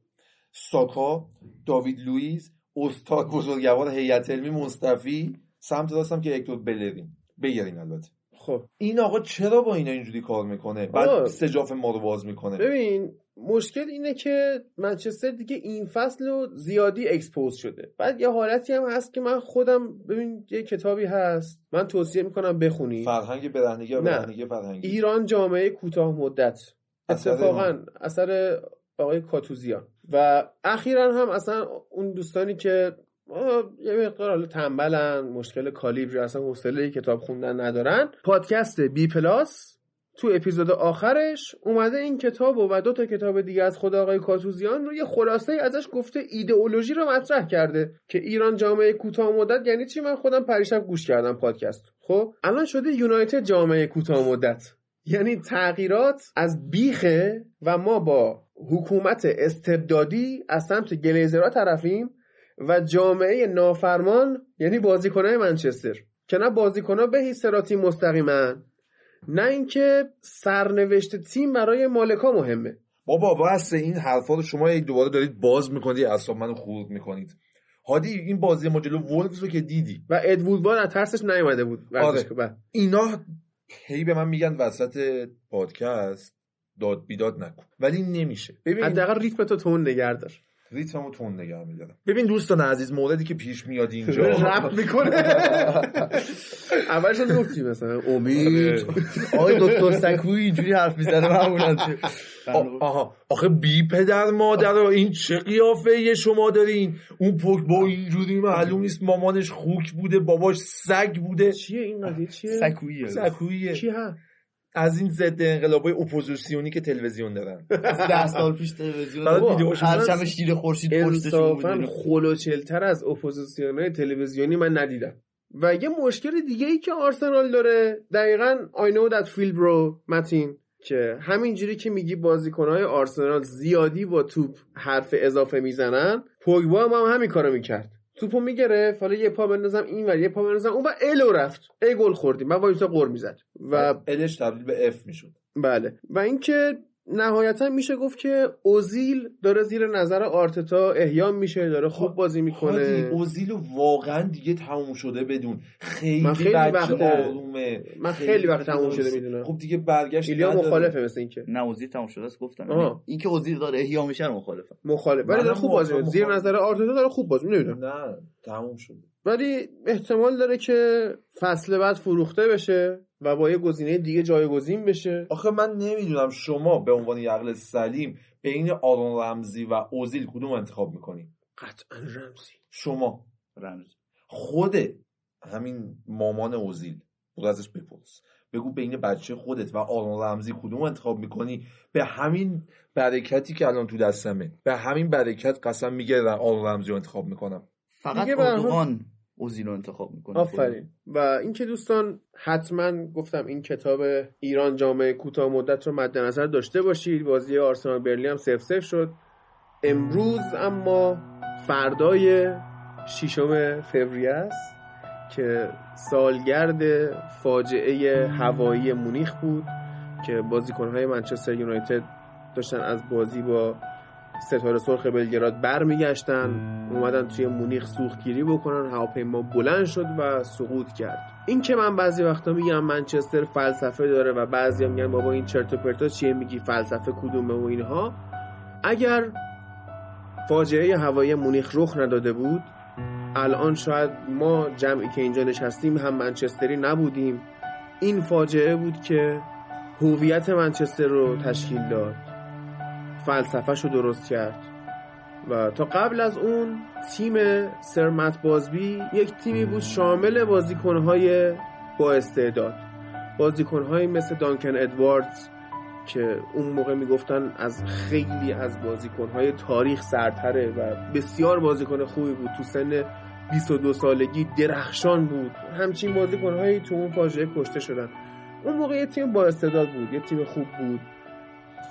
ساکا داوید لوئیس استاد بزرگوار هیئت علمی مصطفی سمت راستم که هکتور بلرین. بگیرین البته. خب. این آقا چرا با اینا اینجوری کار می‌کنه. بعد سجاف ما رو باز می‌کنه. ببین مشکل اینه که منچستر دیگه این فصل رو زیادی اکسپوز شده. بعد یه حالتی هم هست که من خودم ببین یه کتابی هست من توصیه می‌کنم بخونی فرهنگ برهنگی. برهنگی فرهنگی؟ ایران جامعه کوتاه مدت. اثر اتفاقا اثر آقای کاتوزیان. و اخیرا هم اصلا اون دوستانی که یه مقدار حالا تنبلن مشکل کالیبر اصلا حوصله کتاب خوندن ندارن. پادکست بی پلاس. تو اپیزود آخرش اومده این کتاب و دو تا کتاب دیگه از خود آقای کاتوزیان رو یه خلاصه ازش گفته ایدئولوژی رو مطرح کرده که ایران جامعه کوتاه مدت یعنی چی؟ من خودم پریشب گوش کردم پادکست. خب؟ الان شده یونایتد جامعه کوتاه مدت. یعنی تغییرات از بیخه و ما با حکومت استبدادی از سمت گلیزرها طرفیم و جامعه نافرمان یعنی بازیکنهای منچستر. که نه بازیکنها به هیچ سراتی مستقیما. نه اینکه سرنوشت تیم برای مالکا مهمه. بابا بس این حرفا رو شما یک دوباره دارید باز می‌کنید اعصاب منو خورد می‌کنید. هادی این بازی ما جلو وولفز رو که دیدی. و ادوودوار از ترسش نیومده بود. آره. بعد. اینا هی به من میگن وسط پادکست داد بیداد نکن. ولی نمیشه. ببین حداقل ریتم تو تون نگه دار. ریتممو تون نگه میدارم. ببین دوستان عزیز موردی که پیش میاد اینجا. رپ می‌کنه. اولش گفتی مثلا امید. آقای دکتر سکوی اینجوری حرف می‌زنه معمولا. آها. آخه بی پدر مادر این چه قیافه یه شما دارین؟ اون پک با اینجوری معلوم نیست مامانش خوک بوده باباش سگ بوده. چیه این قضیه چیه؟ سکویه. سکویه. چی ها؟ از این ضد انقلابای اپوزیسیونی که تلویزیون دارن. ده سال پیش تلویزیون بابا، ویدیوش پرچم شیر خورشید پشتش انصافا بود خلوچلتر از اپوزیسیون های تلویزیونی من ندیدم. و یه مشکل دیگه ای که آرسنال داره دقیقا I know that feel bro متین که همینجوری که میگی بازیکنهای آرسنال زیادی با توپ حرف اضافه می‌زنن پوگبا هم, هم همین کارو می‌کرد. توپو می‌گرفت حالا یه پا بندازم این ور یه پا بندازم اون و الو رفت. ای گل خوردیم. من وایسا غر می‌زد. و الش تبدیل به اف می‌شد. بله. و اینکه نهایتا میشه گفت که اوزیل داره زیر نظر آرتتا احیا میشه داره خوب بازی می‌کنه. اوزیل واقعا دیگه تموم شده بدون. خیلی, من خیلی بچه وقت- آرومه من خیلی وقت تموم شده. می‌دونم. خب دیگه برگشت ایلیا. مخالفه مثل اینکه. نه اوزیل تموم شده است گفتم. آها. یعنی این که اوزیل داره احیا میشه رو مخالفم. مخالف ولی داره خوب بازی می‌کنه. زیر. نظر آرتتا داره خوب بازی نمی‌دونم نه تموم شده. ولی احتمال داره که فصل بعد فروخته بشه. و با یه گزینه دیگه جایگزین بشه. آخه من نمی‌دونم شما به عنوان یه عقل سلیم بین آرون رمزی و اوزیل کدوم انتخاب می‌کنی؟ قطعا رمزی. شما. رمز خود همین مامان اوزیل. برو ازش بپرس. بگو بین بچه خودت و آرون رمزی کدوم انتخاب می‌کنی؟ به همین برکتی که الان تو دستمه. به همین برکت قسم میگه آرون رمزی رو انتخاب می‌کنم. فقط اردوغان. اوزیل رو انتخاب می‌کنه. آفرین. و اینکه دوستان حتما گفتم این کتاب ایران جامعه کوتاه مدت رو مد نظر داشته باشید. بازی آرسنال برلی هم سف سف شد. امروز اما فردای ششم فوریه است که سالگرد فاجعه هوایی مونیخ بود که بازیکنهای منچستر یونایتد داشتن از بازی با ستاره سرخ بلگراد برمیگشتن اومدن توی مونیخ سوختگیری بکنن هواپیما بلند شد و سقوط کرد. این که من بعضی وقتا میگم منچستر فلسفه داره و بعضی میگن بابا این چرت و پرتا چیه میگی فلسفه کدومه و اینها. اگر فاجعه هوایی مونیخ رخ نداده بود الان شاید ما جمعی که اینجا نشستیم هم منچستری نبودیم. این فاجعه بود که هویت منچستر رو تشکیل داد. فلسفهش رو درست کرد. و تا قبل از اون تیم سرمت بازبی یک تیمی بود شامل بازیکنهای با استعداد. بازیکنهایی مثل دانکن ادواردز که اون موقع می‌گفتن از خیلی از بازیکنهای تاریخ سرتره و بسیار بازیکن خوبی بود. تو سن 22 سالگی درخشان بود. همچین بازیکنهایی تو اون فاجعه کشته شدن. اون موقع یه تیم با استعداد بود یه تیم خوب بود.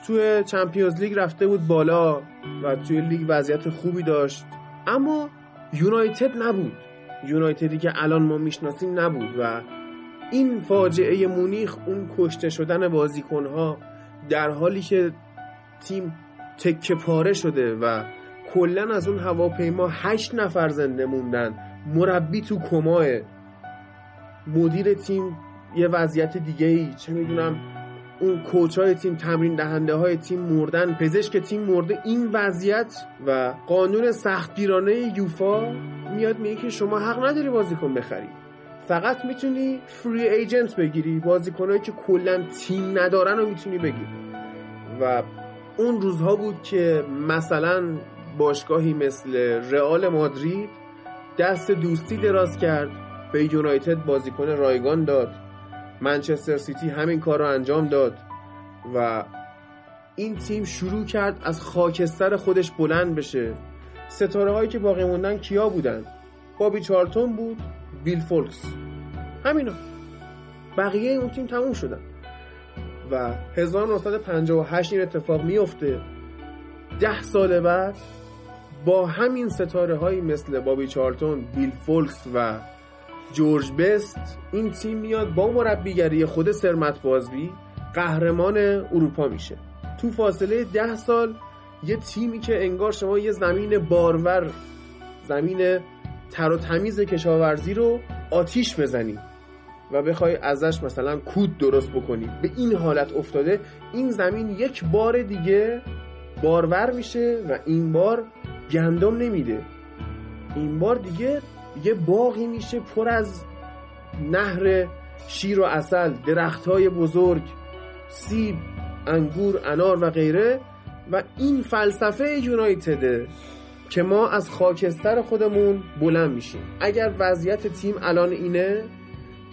توی چمپیونز لیگ رفته بود بالا و توی لیگ وضعیت خوبی داشت. اما یونایتد نبود. یونایتدی که الان ما می‌شناسیم نبود و این فاجعه مونیخ اون کشته شدن بازیکنها در حالی که تیم تکه پاره شده و کلا از اون هواپیما هشت نفر زنده موندن مربی تو کماه. مدیر تیم یه وضعیت دیگه ای چه می‌دونم اون کوچ های تیم تمرین دهنده های تیم مردن پزشک تیم مرده. این وضعیت و قانون سختگیرانه یوفا میاد میگه که شما حق نداری بازیکن بخری. فقط می‌تونی فری ایجنت بگیری بازیکنایی که کلا تیم ندارن رو می‌تونی بگیری. و اون روزها بود که مثلا باشگاهی مثل رئال مادرید دست دوستی دراز کرد به یونایتد بازیکن رایگان داد. منچستر سیتی همین کار رو انجام داد و این تیم شروع کرد از خاکستر خودش بلند بشه. ستاره هایی که باقی موندن کیا بودن؟ بابی چارتون بود بیل فولکس. همینا. بقیه اون تیم تموم شدن. و 1958 این اتفاق میفته ده سال بعد با همین ستاره هایی مثل بابی چارتون بیل فولکس و جورج بست این تیم میاد با مربیگری خود سرمت بازبی قهرمان اروپا میشه. تو فاصله ده سال یه تیمی که انگار شما یه زمین بارور زمین تر و تمیز کشاورزی رو آتیش بزنی و بخوای ازش مثلا کود درست بکنی به این حالت افتاده این زمین یک بار دیگه بارور میشه و این بار گندم نمیده. این بار دیگه یه باقی میشه پر از نهر شیر و اصل درخت های بزرگ سیب انگور انار و غیره و این فلسفه یونایتده که ما از خاکستر خودمون بلند میشیم. اگر وضعیت تیم الان اینه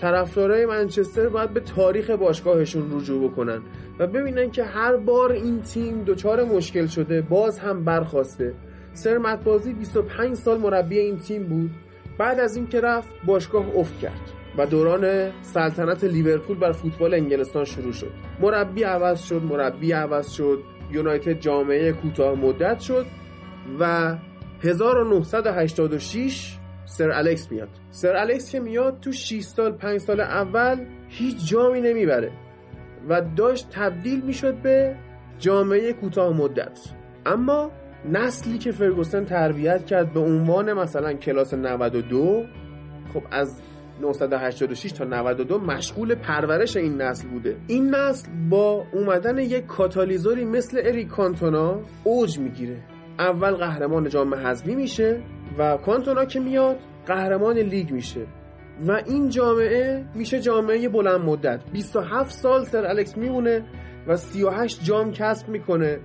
طرفدارای منچستر باید به تاریخ باشگاهشون رجوع بکنن و ببینن که هر بار این تیم دچار مشکل شده باز هم برخواسته. سر متبازی 25 سال مربی این تیم بود. بعد از اینکه رفت باشگاه افت کرد و دوران سلطنت لیورپول بر فوتبال انگلستان شروع شد. مربی عوض شد مربی عوض شد یونایتد جامعه کوتاه مدت شد و 1986 سر الکس میاد. سر الکس که میاد تو 6 سال 5 سال اول هیچ جامی نمی‌بره و داشت تبدیل می‌شد به جامعه کوتاه مدت. اما نسلی که فرگوسن تربیت کرد به عنوان مثلا کلاس 92 خب از 986 تا 92 مشغول پرورش این نسل بوده. این نسل با اومدن یک کاتالیزوری مثل اریک کانتونا اوج می‌گیره. اول قهرمان جام حذفی میشه و کانتونا که میاد قهرمان لیگ میشه. و این جامعه میشه جامعه بلند مدت 27 سال سر الکس میمونه و 38 جام کسب می‌کنه.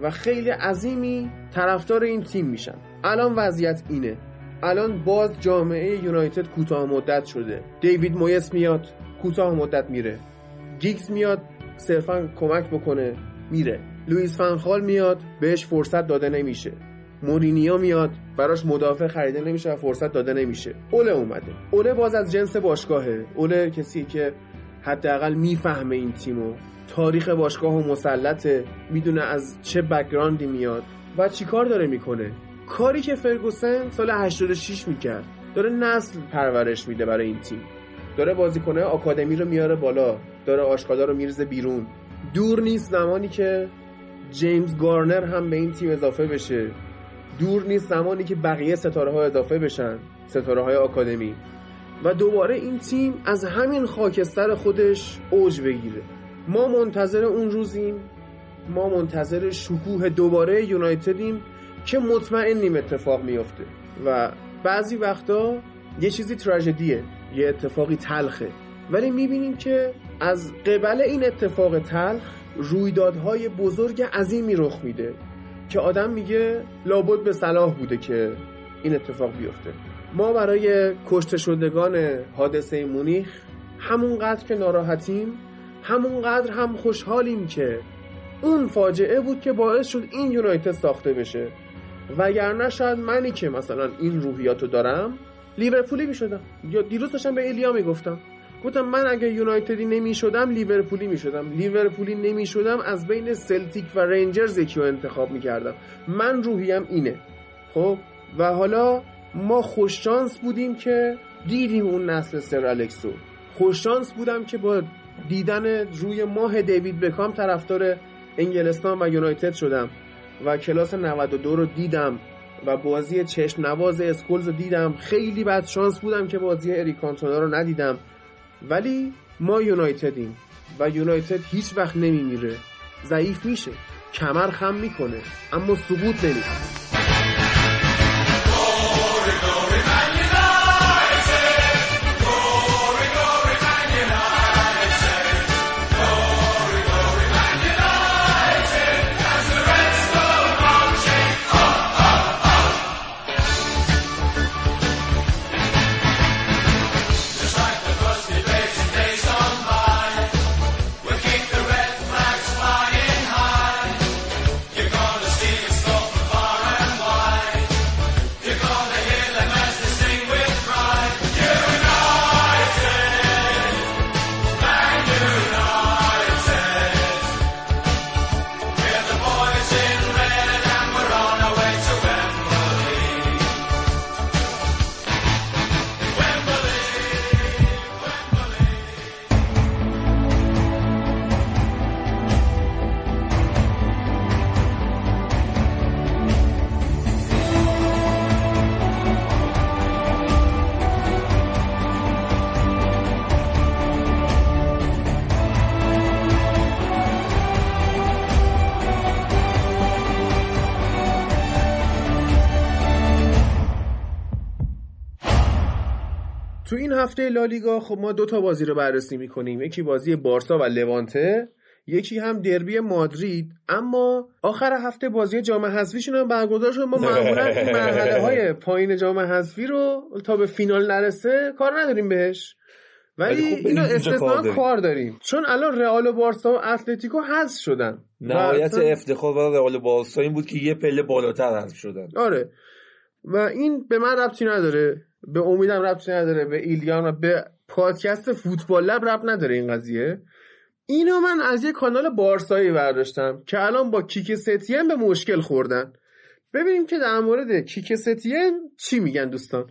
و خیلی عظیمی طرفدار این تیم میشن. الان وضعیت اینه. الان باز جامعه یونایتد کوتاه مدت شده. دیوید مویس میاد کوتاه مدت میره. گیگز میاد صرفا کمک بکنه میره. لوئیس فنخال میاد بهش فرصت داده نمیشه. مورینیو میاد براش مدافع خریده نمیشه و فرصت داده نمیشه. اوله اومده. اوله باز از جنس باشگاهه. اوله کسی که حداقل می‌فهمه این تیمو. تاریخ باشگاه و مسلطه می‌دونه از چه background ی میاد و چیکار داره می‌کنه. کاری که فرگوسن سال 86 می‌کرد. داره نسل پرورش میده برای این تیم. داره بازیکنه آکادمی رو میاره بالا. داره آشکادا رو میرزه بیرون. دور نیست زمانی که جیمز گارنر هم به این تیم اضافه بشه. دور نیست زمانی که بقیه ستاره ها اضافه بشن. ستاره های آکادمی. و دوباره این تیم از همین خاکستر خودش اوج بگیره. ما منتظر اون روزیم. ما منتظر شکوه دوباره یونایتدیم که مطمئنیم اتفاق میفته. و بعضی وقتا یه چیزی تراژدیه یه اتفاقی تلخه. ولی می‌بینیم که از قبل این اتفاق تلخ رویدادهای بزرگ عظیمی رخ میده که آدم میگه لابد به صلاح بوده که این اتفاق بیفته. ما برای کشته شدگان حادثه مونیخ همونقدر که ناراحتیم همونقدر هم خوشحالیم که اون فاجعه بود که باعث شد این یونایتد ساخته بشه. وگرنه شاید منی که مثلا این روحیاتو دارم لیورپولی می‌شدم. یا دیروز داشتم به ایلیا می‌گفتم. گفتم من اگه یونایتدی نمی‌شدم لیورپولی می‌شدم. لیورپولی نمی‌شدم از بین سلتیک و رنجرز یکی رو انتخاب می‌کردم. من روحیم اینه. خب؟ و حالا ما خوششانس بودیم که دیدیم اون نسل سر الکسو. خوششانس بودم که با دیدن روی ماه دیوید بکام طرفدار انگلستان و یونایتد شدم و کلاس 92 رو دیدم و بازی چشم نواز اسکولز رو دیدم. خیلی بد شانس بودم که بازی اریکانتونا رو ندیدم. ولی ما یونایتدیم و یونایتد هیچ وقت نمیمیره. ضعیف میشه. کمر خم می‌کنه. اما سقوط نمی‌کنه. هفته لالیگا خب ما دو تا بازی رو بررسی می‌کنیم. یکی بازی بارسا و لوانته یکی هم دربی مادرید. اما آخر هفته بازی جام حذفیشون هم برگزار شد. ما معمولا این مرحله های پایین جام حذفی رو تا به فینال نرسه کار نداریم بهش. ولی خب اینو استثنا کار داریم. چون الان رئال و بارسا و اتلتیکو حذف شدن. نهایت و افتخار برای رئال بارسا این بود که یه پله بالاتر حذف شدن. آره. و این به من ربطی نداره. به امیدم ربطی نداره به ایلیان و به پادکست فوتبال لب ربط نداره این قضیه. اینو من از یه کانال بارسایی برداشتم که الان با کیک ستین به مشکل خوردن. ببینیم که در مورد کیک ستین چی میگن دوستان.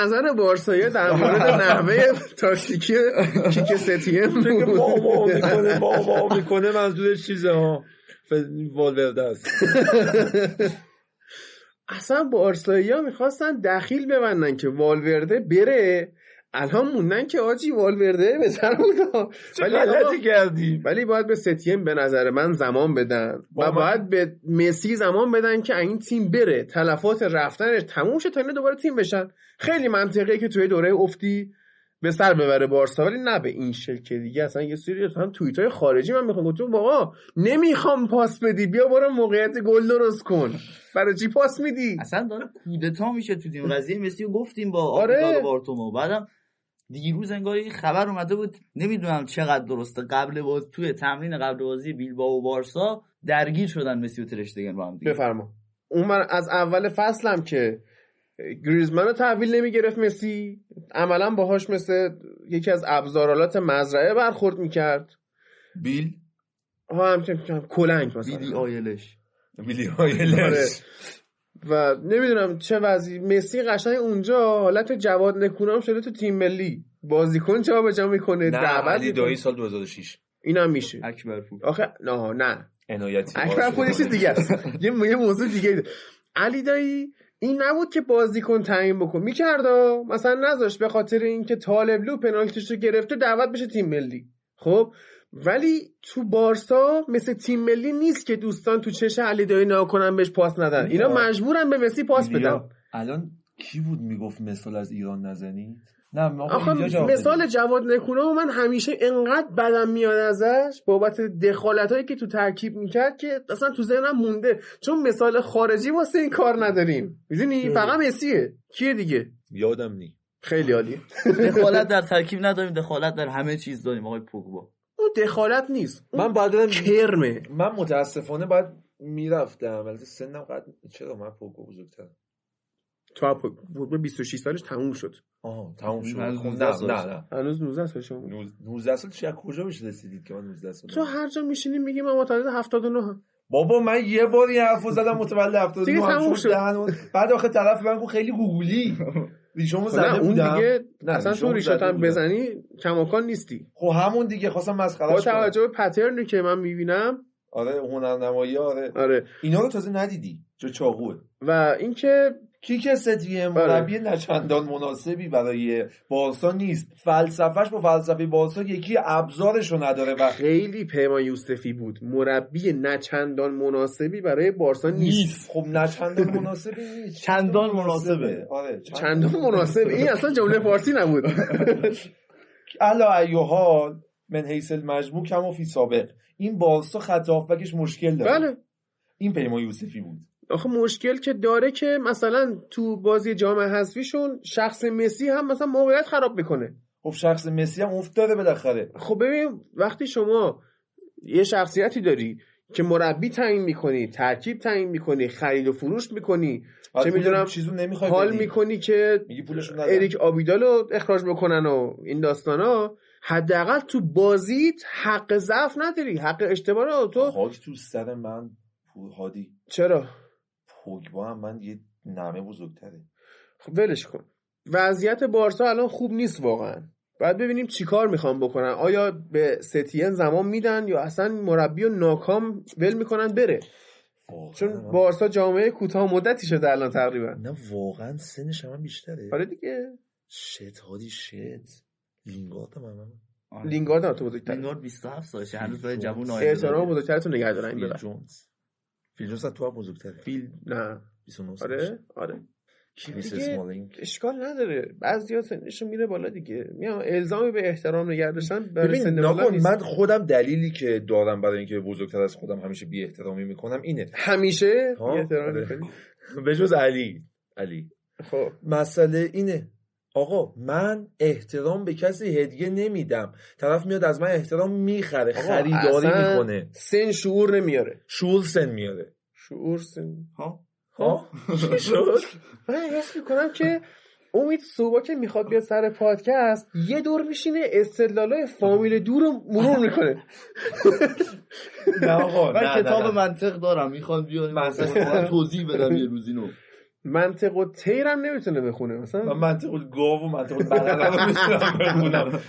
نظر بارسایی در مورد نحوه تاکتیکی کیک ماما بود. می‌کنه ماما می‌کنه منظورش چیزه ها. والورده است. اصلا بارسایی ها می‌خواستن دخیل ببندن که والورده بره الان موندن که آجی والورده چه ولی غلطی کردیم ولی باید به ستیم به نظر من زمان بدن و باید به مسی زمان بدن که این تیم بره. تلفات رفتنش تموم شه تا اینا دوباره تیم بشن. خیلی منطقیه که توی دوره افتی به سر ببره بارسا ولی نه به این شکل که دیگه. اصلا یه سری هم توییت های خارجی من می‌خوام گفتم بابا نمی‌خوام پاس بدی بیا برو موقعیت گل درست کن. برای چی پاس میدی؟ اصلا داره کودتا میشه تو تیم. قضیه مسی رو گفتیم با آره. بارتومو. بعدم دیروز انگار این خبر اومده بود نمی‌دونم چقدر درسته قبل باز توی تمرین قبل بازی بیلبائو و بارسا درگیر شدن مسی و ترشتگن با هم دیگه. بفرما. اون من از اول فصلم که گریزمان رو تحویل نمی‌گرفت مسی عملا باهاش مثل یکی از ابزارالات مزرعه برخورد می‌کرد. بیل؟ ها همچنین کلنگ مثلا. بیلی آیلش. بیلی آره. و نمی‌دونم چه وضعی. مسی قشنگ اونجا حالت جواد نکونام شده تو تیم ملی. بازیکن جا به جا می‌کنه؟ نه دعوت. دایی سال 2006 اینم میشه. اکبر پور آخه نه نه. عنایتی اکبر خودش چیز دیگه است. یه یه موضوع دیگه. علی دایی این نبود که بازیکن تعیین بکن. می‌کرد مثلا نذاش به خاطر اینکه طالبلو پنالتیش رو گرفته دعوت بشه تیم ملی. خب؟ ولی تو بارسا مثل تیم ملی نیست که دوستان تو چش علی دایی نگاه کنن بهش پاس ندن. اینا. مجبورن به مسی پاس بدن. الان کی بود می‌گفت مثال از ایران نزنید؟ نه ما آخه اینجا جواب مثال. جواد نکونام من همیشه انقدر بدم میاد ازش بابت دخالت هایی که تو ترکیب می‌کرد که اصلا تو ذهنم مونده. چون مثال خارجی واسه این کار نداریم. می‌دونی؟ فقط مسیه. کیه دیگه؟ یادم نی. خیلی عالیه دخالت در ترکیب نداریم دخالت در همه چیز داریم آقای پوگبا. اون دخالت نیست. اون من بعد برم کرمه. من متاسفانه باید می‌رفتم. البته سنم قد چرا من پوگو بزرگترم؟ تو پوگبا 26 سالش تموم شد. آها تموم شد. خب 19 نه. نه نه. هنوز 19 سالش بود 19 سال چه از کجا بهش رسیدید که من 19 سال تو هر جا میشینی میگی من متولد 79 هم. بابا من یه بار این حرفو زدم متولد 79 دیگه هم. شد بعد آخه طرف من گفت خیلی گوگولی. ریشمو نه زده اون بودم. دیگه نه، اصلا تو بودم. بزنی کماکان نیستی. خب همون دیگه خواستم با مسخرهش کنم. توجه به پترنی که من می‌بینم. آره هنرنمایی آره. آره. اینا رو تازه ندیدی جو چاقوه. و اینکه کیک ستیه بله. مربی نچندان مناسبی برای بارسا نیست. فلسفهش با فلسفه بارسا یکی ابزارشو نداره و خیلی پیمان یوسفی بود. مربی نچندان مناسبی برای بارسا نیست. خب نچندان مناسبی نیست. چندان مناسبه. آره چندان مناسب این اصلا جمله فارسی نبود. علا ایوحال من حیث المجموع کم و فی سابق. این بارسا خط هافبکش مشکل داره. بله. این پیمان یوسفی بود. آخه مشکل که داره که مثلا تو بازی جام حذفیشون شخص مسی هم مثلا موقعیت خراب می‌کنه خب شخص مسی هم افتاده بالاخره خب ببین وقتی شما یه شخصیتی داری که مربی تعیین می‌کنی ترکیب تعیین می‌کنی خرید و فروش می‌کنی بعد چه می‌دونم چیزو نمی‌خوای حال. می‌کنی که. اریک آبیدالو اخراج بکنن و این داستانا حداقل تو بازیت حق ضعف نداری حق اشتباه رو تو خاک تو سر من پول هادی چرا پوگبا هم من یه نمه بزرگتره. خب ولش کن. وضعیت بارسا الان خوب نیست واقعا. باید ببینیم چیکار می‌خوام بکنن. آیا به ستین زمان میدن یا اصلا مربی و ناکام ول می‌کنن بره؟ واقعا چون بارسا جامعه کوتاه مدتی شده الان تقریبا. نه واقعا سنش هم بیشتره. آره دیگه. شت هادی شت. لینگارد هم هم. لینگارد هم تو بزرگتر لینگارد 27 سالشه. هنوز داره جوون احترام آینده. بزرگترتون نگه دارن این جونز. فیل جونز تو هم بزرگتره. فیل نه. 29 آره. آره. دیگه؟ اشکال نداره. بعضیا سنشون میره بالا دیگه. میام الزامی به احترام نگه داشتن برای ببین سن بالا. من خودم دلیلی که دارم برای اینکه بزرگتر از خودم همیشه بی احترامی می‌کنم اینه. همیشه؟ بی احترام آره. به جز علی. علی. خب. مسئله اینه. آقا من احترام به کسی هدیه نمیدم. طرف میاد از من احترام می‌خره خریداری می‌کنه. سن شعور نمیاره. شول سن میاره. شعور سن. ها؟ ها؟ چی شد؟ من حس می‌کنم که امید صبح که می‌خواد بیاد سر پادکست یه دور میشینه استدلالای فامیل دور رو مرور می‌کنه. نه آقا من کتاب. منطق دارم. می‌خوام بیان منطق. توضیح بدم یه روزینو. منطق و تیرم نمی‌تونه بخونه من مثلا منطق گاو و منطق رو می‌تونم بخونم.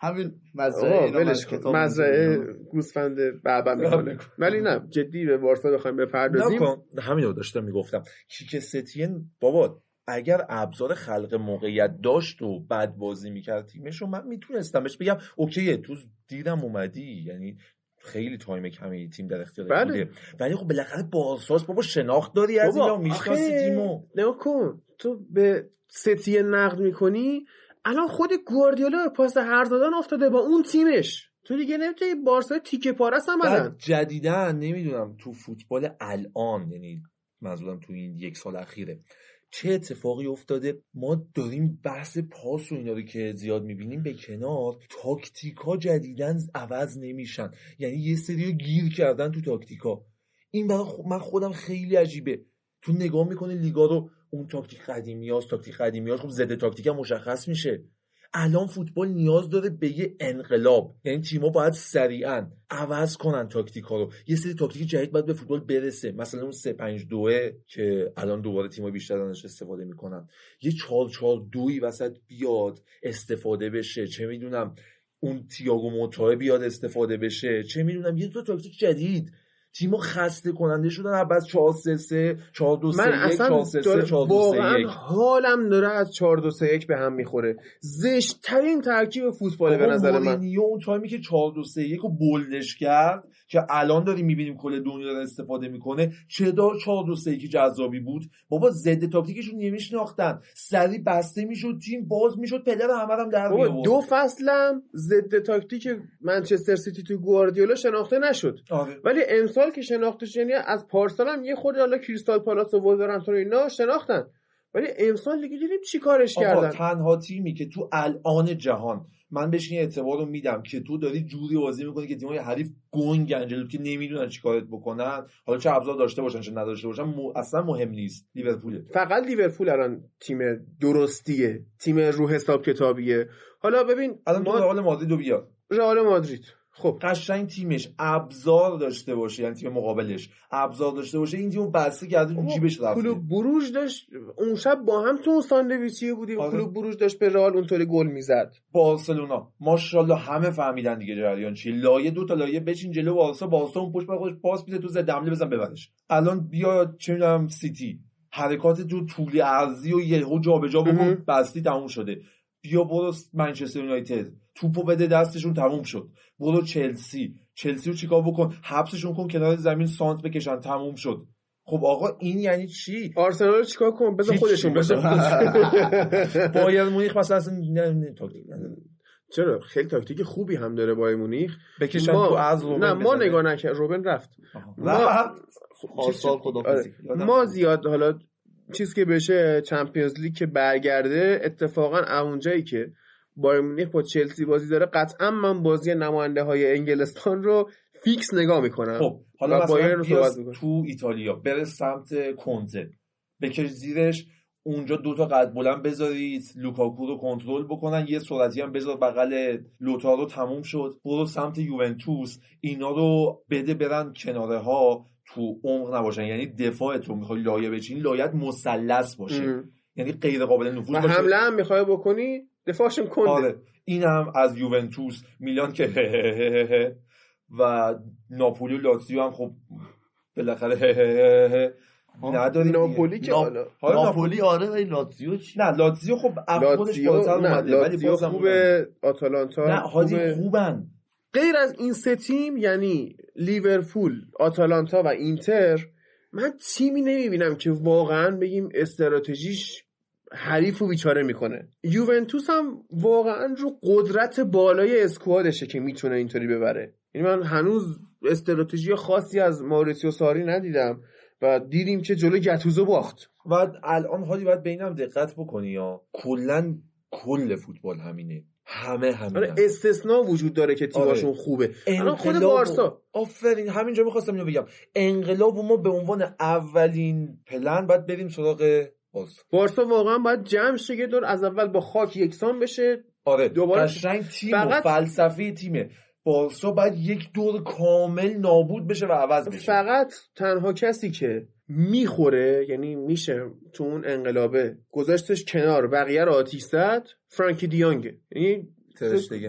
همین مزرعه من مزرعه. گوسفند بعبع می‌کنه ولی نه جدی به بارسا بخوایم بپردازیم. نکن همین رو داشتم می‌گفتم. کیک ستین بابا اگر ابزار خلق موقعیت داشت و بد بازی می‌کرد تیمشو من می‌تونستم بهش بگم اوکیه تو دیدم اومدی. یعنی خیلی تایم کمی تیم در اختیار بله. بوده. ولی خب بالاخره بارساس بابا شناخت داری از اینا می‌شناسی آخه تیمو. نگاه کن تو به ستیه نقد می‌کنی الان خود گواردیولا به پاس هرز دادن افتاده با اون تیمش. تو دیگه نمی‌تونی بارسا تیکه پارس عملا بعد جدیدن نمی‌دونم تو فوتبال الان یعنی منظورم تو این یک سال اخیره چه اتفاقی افتاده؟ ما داریم بحث پاس و اینا رو که زیاد می‌بینیم به کنار تاکتیکا جدیدن عوض نمیشن. یعنی یه سری گیر کردن تو تاکتیکا این برای من خودم خیلی عجیبه. تو نگاه می‌کنه لیگا رو اون تاکتیک قدیمی هاست تاکتیک قدیمی هاست خب ضد تاکتیک مشخص میشه. الان فوتبال نیاز داره به یه انقلاب. یعنی تیم‌ها باید سریعا عوض کنن تاکتیک ها رو. یه سری تاکتیک جدید باید به فوتبال برسه. مثلا اون 3 5 2 که الان دوباره تیم‌ها بیشتر ازش استفاده می‌کنن. یه 4 4 2 وسط بیاد استفاده بشه. چه می‌دونم اون تییاگو موتا بیاد استفاده بشه. چه می‌دونم یه دو تاکتیک جدید تیمو خسته کننده شدن. بعد 4 3 3 4 2 3 من 1 اصلا 4 3 3 داره 4 2 3 واقعا 1 حالم داره از 4 2 3 1 به هم می‌خوره. زشت ترین ترکیب فوتبال به نظر من. اون تایمی که 4 2 3 1 رو bold ش کرد که الان داریم می‌بینیم کل دنیا داره استفاده می‌کنه چه دار 4 2 3 1 جذابی بود. بابا ضد تاکتیکشون نمیشناختن سری بسته می‌شد تیم باز می‌شد پدر همه هم در میآورد. دو فصلم ضد تاکتیک منچستر سیتی تو گواردیولا شناخته نشد. آره. ولی امسال که شناخته شد یعنی از پارسال هم یه خورده حالا کریستال پالاس و ولورهمپتون و اینا شناختن. ولی امسال دیگه دیدیم چی کارش کردن؟ تنها تیمی که تو الان جهان من بهش این اعتبار رو میدم که تو داری جوری بازی می‌کنی که تیمای حریف گنگن جلو که نمی‌دونن چیکارت بکنن. حالا چه ابزار داشته باشن چه نداشته باشن م... اصلا مهم نیست. لیورپوله. فقط لیورپول الان تیم درستیه. تیم رو حساب کتابیه. حالا ببین الان تو ما رئال مادرید رو بیار. رئال مادرید. خب. قشنگ تیمش ابزار داشته باشه یعنی تیم مقابلش ابزار داشته باشه. این تیمو بسته کرده تو جیبش رفته. کلوب بروژ داشت اون شب با هم تو اون ساندویچیه بودیم. آره. کلوب بروژ داشت به رئال اونطوری گل می‌زد. بارسلونا. ماشاءالله همه فهمیدن دیگه جریان چیه لایه دو تا لایه بچین جلو بارسا بارسا اون پشت به خودش پاس میده تو زد حمله بزن ببرش. الان بیا چه می‌دونم سیتی. حرکات تو طولی ارزی و یهو جابجا. بکن. بستی تموم شده. بیا برو منچستر یونایتد. توپو بده دستشون تموم شد برو چلسی چلسی رو چیکار بکن حبسشون کن کنار زمین سانت بکشن تموم شد خب آقا این یعنی چی آرسنال رو چیکار کن بذار. خودشون باشه بایر مونیخ مثلا اصلا نه نه تاکتیک نداره. چرا خیلی تاکتیک خوبی هم داره بایر مونیخ بکشن ما تو از روبن نه ما. نگاه نکرد روبن رفت. ما-. پارسال آره. ما زیاد حالا چیز که بشه Champions League که برگرده اتفاقا اونجایی که بایر مونیخ با چلسی بازی داره. قطعا من بازی نماینده های انگلستان رو fix نگاه می‌کنم خب حالا مثلا رو. تو ایتالیا بره سمت کنته بکش زیرش اونجا دوتا قد بلند بذارید لوکاکو رو کنترل بکنن یه سرعتی هم بذار بغل لوتارو تموم شد. برو سمت یوونتوس اینا رو بده برن کناره ها تو عمق نباشن. یعنی دفاع تو می‌خوای لایه بچین لایه‌ت مثلث باشه. ام. یعنی غیر قابل نفوذ باشه. حمله هم می‌خوای بکنی دفاعشون کنده. آره. این هم از یوونتوس. میلان که و ناپولی و لاتزیو هم خب بالاخره نداریم ناپولی که ناپ- حالا. ناپولی آره ولی لاتزیو چی؟ نه لاتزیو خب لاتزیو نه اومده ولی لاتزیو بازم خوبه آتالانتا نه حاجی. خوبن. غیر از این سه تیم یعنی لیورپول آتالانتا و اینتر من تیمی نمی‌بینم که واقعا بگیم استراتژیش حریف و بیچاره می‌کنه. یوونتوس هم واقعا رو قدرت بالای اسکوادشه که می‌تونه اینطوری ببره. یعنی من هنوز استراتژی خاصی از ماریسیو ساری ندیدم و دیدیم که جلو گتوزو باخت. و الان حالی باید بینم دقت بکنی یا کلا کل فوتبال همینه. همه همینه آره استثناء وجود داره که تیماشون آره. خوبه. الان خود بارسا. آفرین همینجا می‌خواستم اینو بگم. انقلاب ما به عنوان اولین پلن باید بریم سراغ بارسا واقعا باید جمع شه یه دور از اول با خاک یکسان بشه. آره دوباره قشنگ تیم فقط- فلسفه تیمه. بارسا باید یک دور کامل نابود بشه و عوض بشه. فقط تنها کسی که می‌خوره یعنی میشه تو اون انقلابه گذاشتش کنار بقیه رو آتیش زد فرانکی دیانگه. یعنی.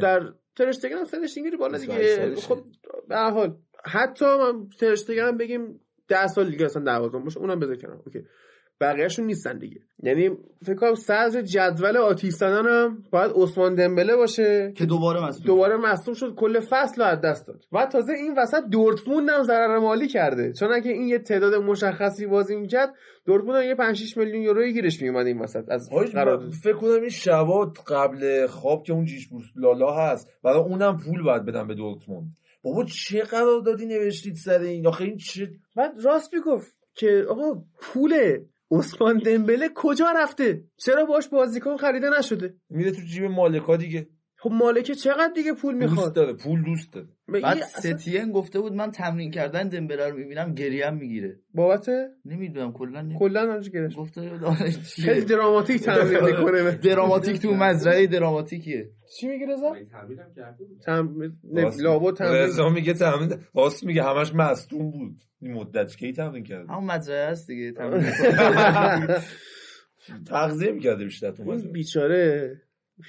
در ترشتگن هم سنش بالا 28 دیگه. خب به حال حتی من ترشتگن بگیم ده سال دیگه اصلا دوازم باشه اونم بذار کنار. اوکی. بقیهشون نیستن دیگه. یعنی فکر کنم صدر جدول آتیش زدن هم باید عثمان دمبله باشه که دوباره مسئول دوباره مصدوم شد. کل فصل رو از دست داد. و تازه این وسط دورتموند هم ضرر مالی کرده. چون اگه این یه تعداد مشخصی بازی می‌کرد دورتموند هم یه 5 6 میلیون یورویی گیرش میومد این وسط از من فکر کنم این شبا قبل خواب که اون جیش لالا هست برای اونم پول باید بدن به دورتموند. بابا چه قراردادی نوشتید سر این؟ آخه این چه بعد راست می‌گفت که آقا پول عثمان دمبله کجا رفته؟ چرا باش بازیکن خریده نشده؟ میره تو جیب مالکا دیگه. خب مالکه چقدر دیگه پول دوست می‌خواد؟ داره پول دوست داره. بعد ستین گفته بود من تمرین کردن دمبله رو می‌بینم گریم می‌گیره. بابت؟ نمی‌دونم کلا کلا همش گرش. گفته آره؟ خیلی دراماتیک تمرین می‌کنه. دراماتیک تو مزرعه دراماتیکیه. چی میگی رضا؟ تمرینم کرده بود. تم... نه راست لابد تمرین. رضا میگه تمرین راست میگه همش مصدوم بود. این مدت کی تمرین کرده؟ همون مزرعه هست دیگه تمرین تغذیه می‌کرده بیشتر تو مزرعه. بیچاره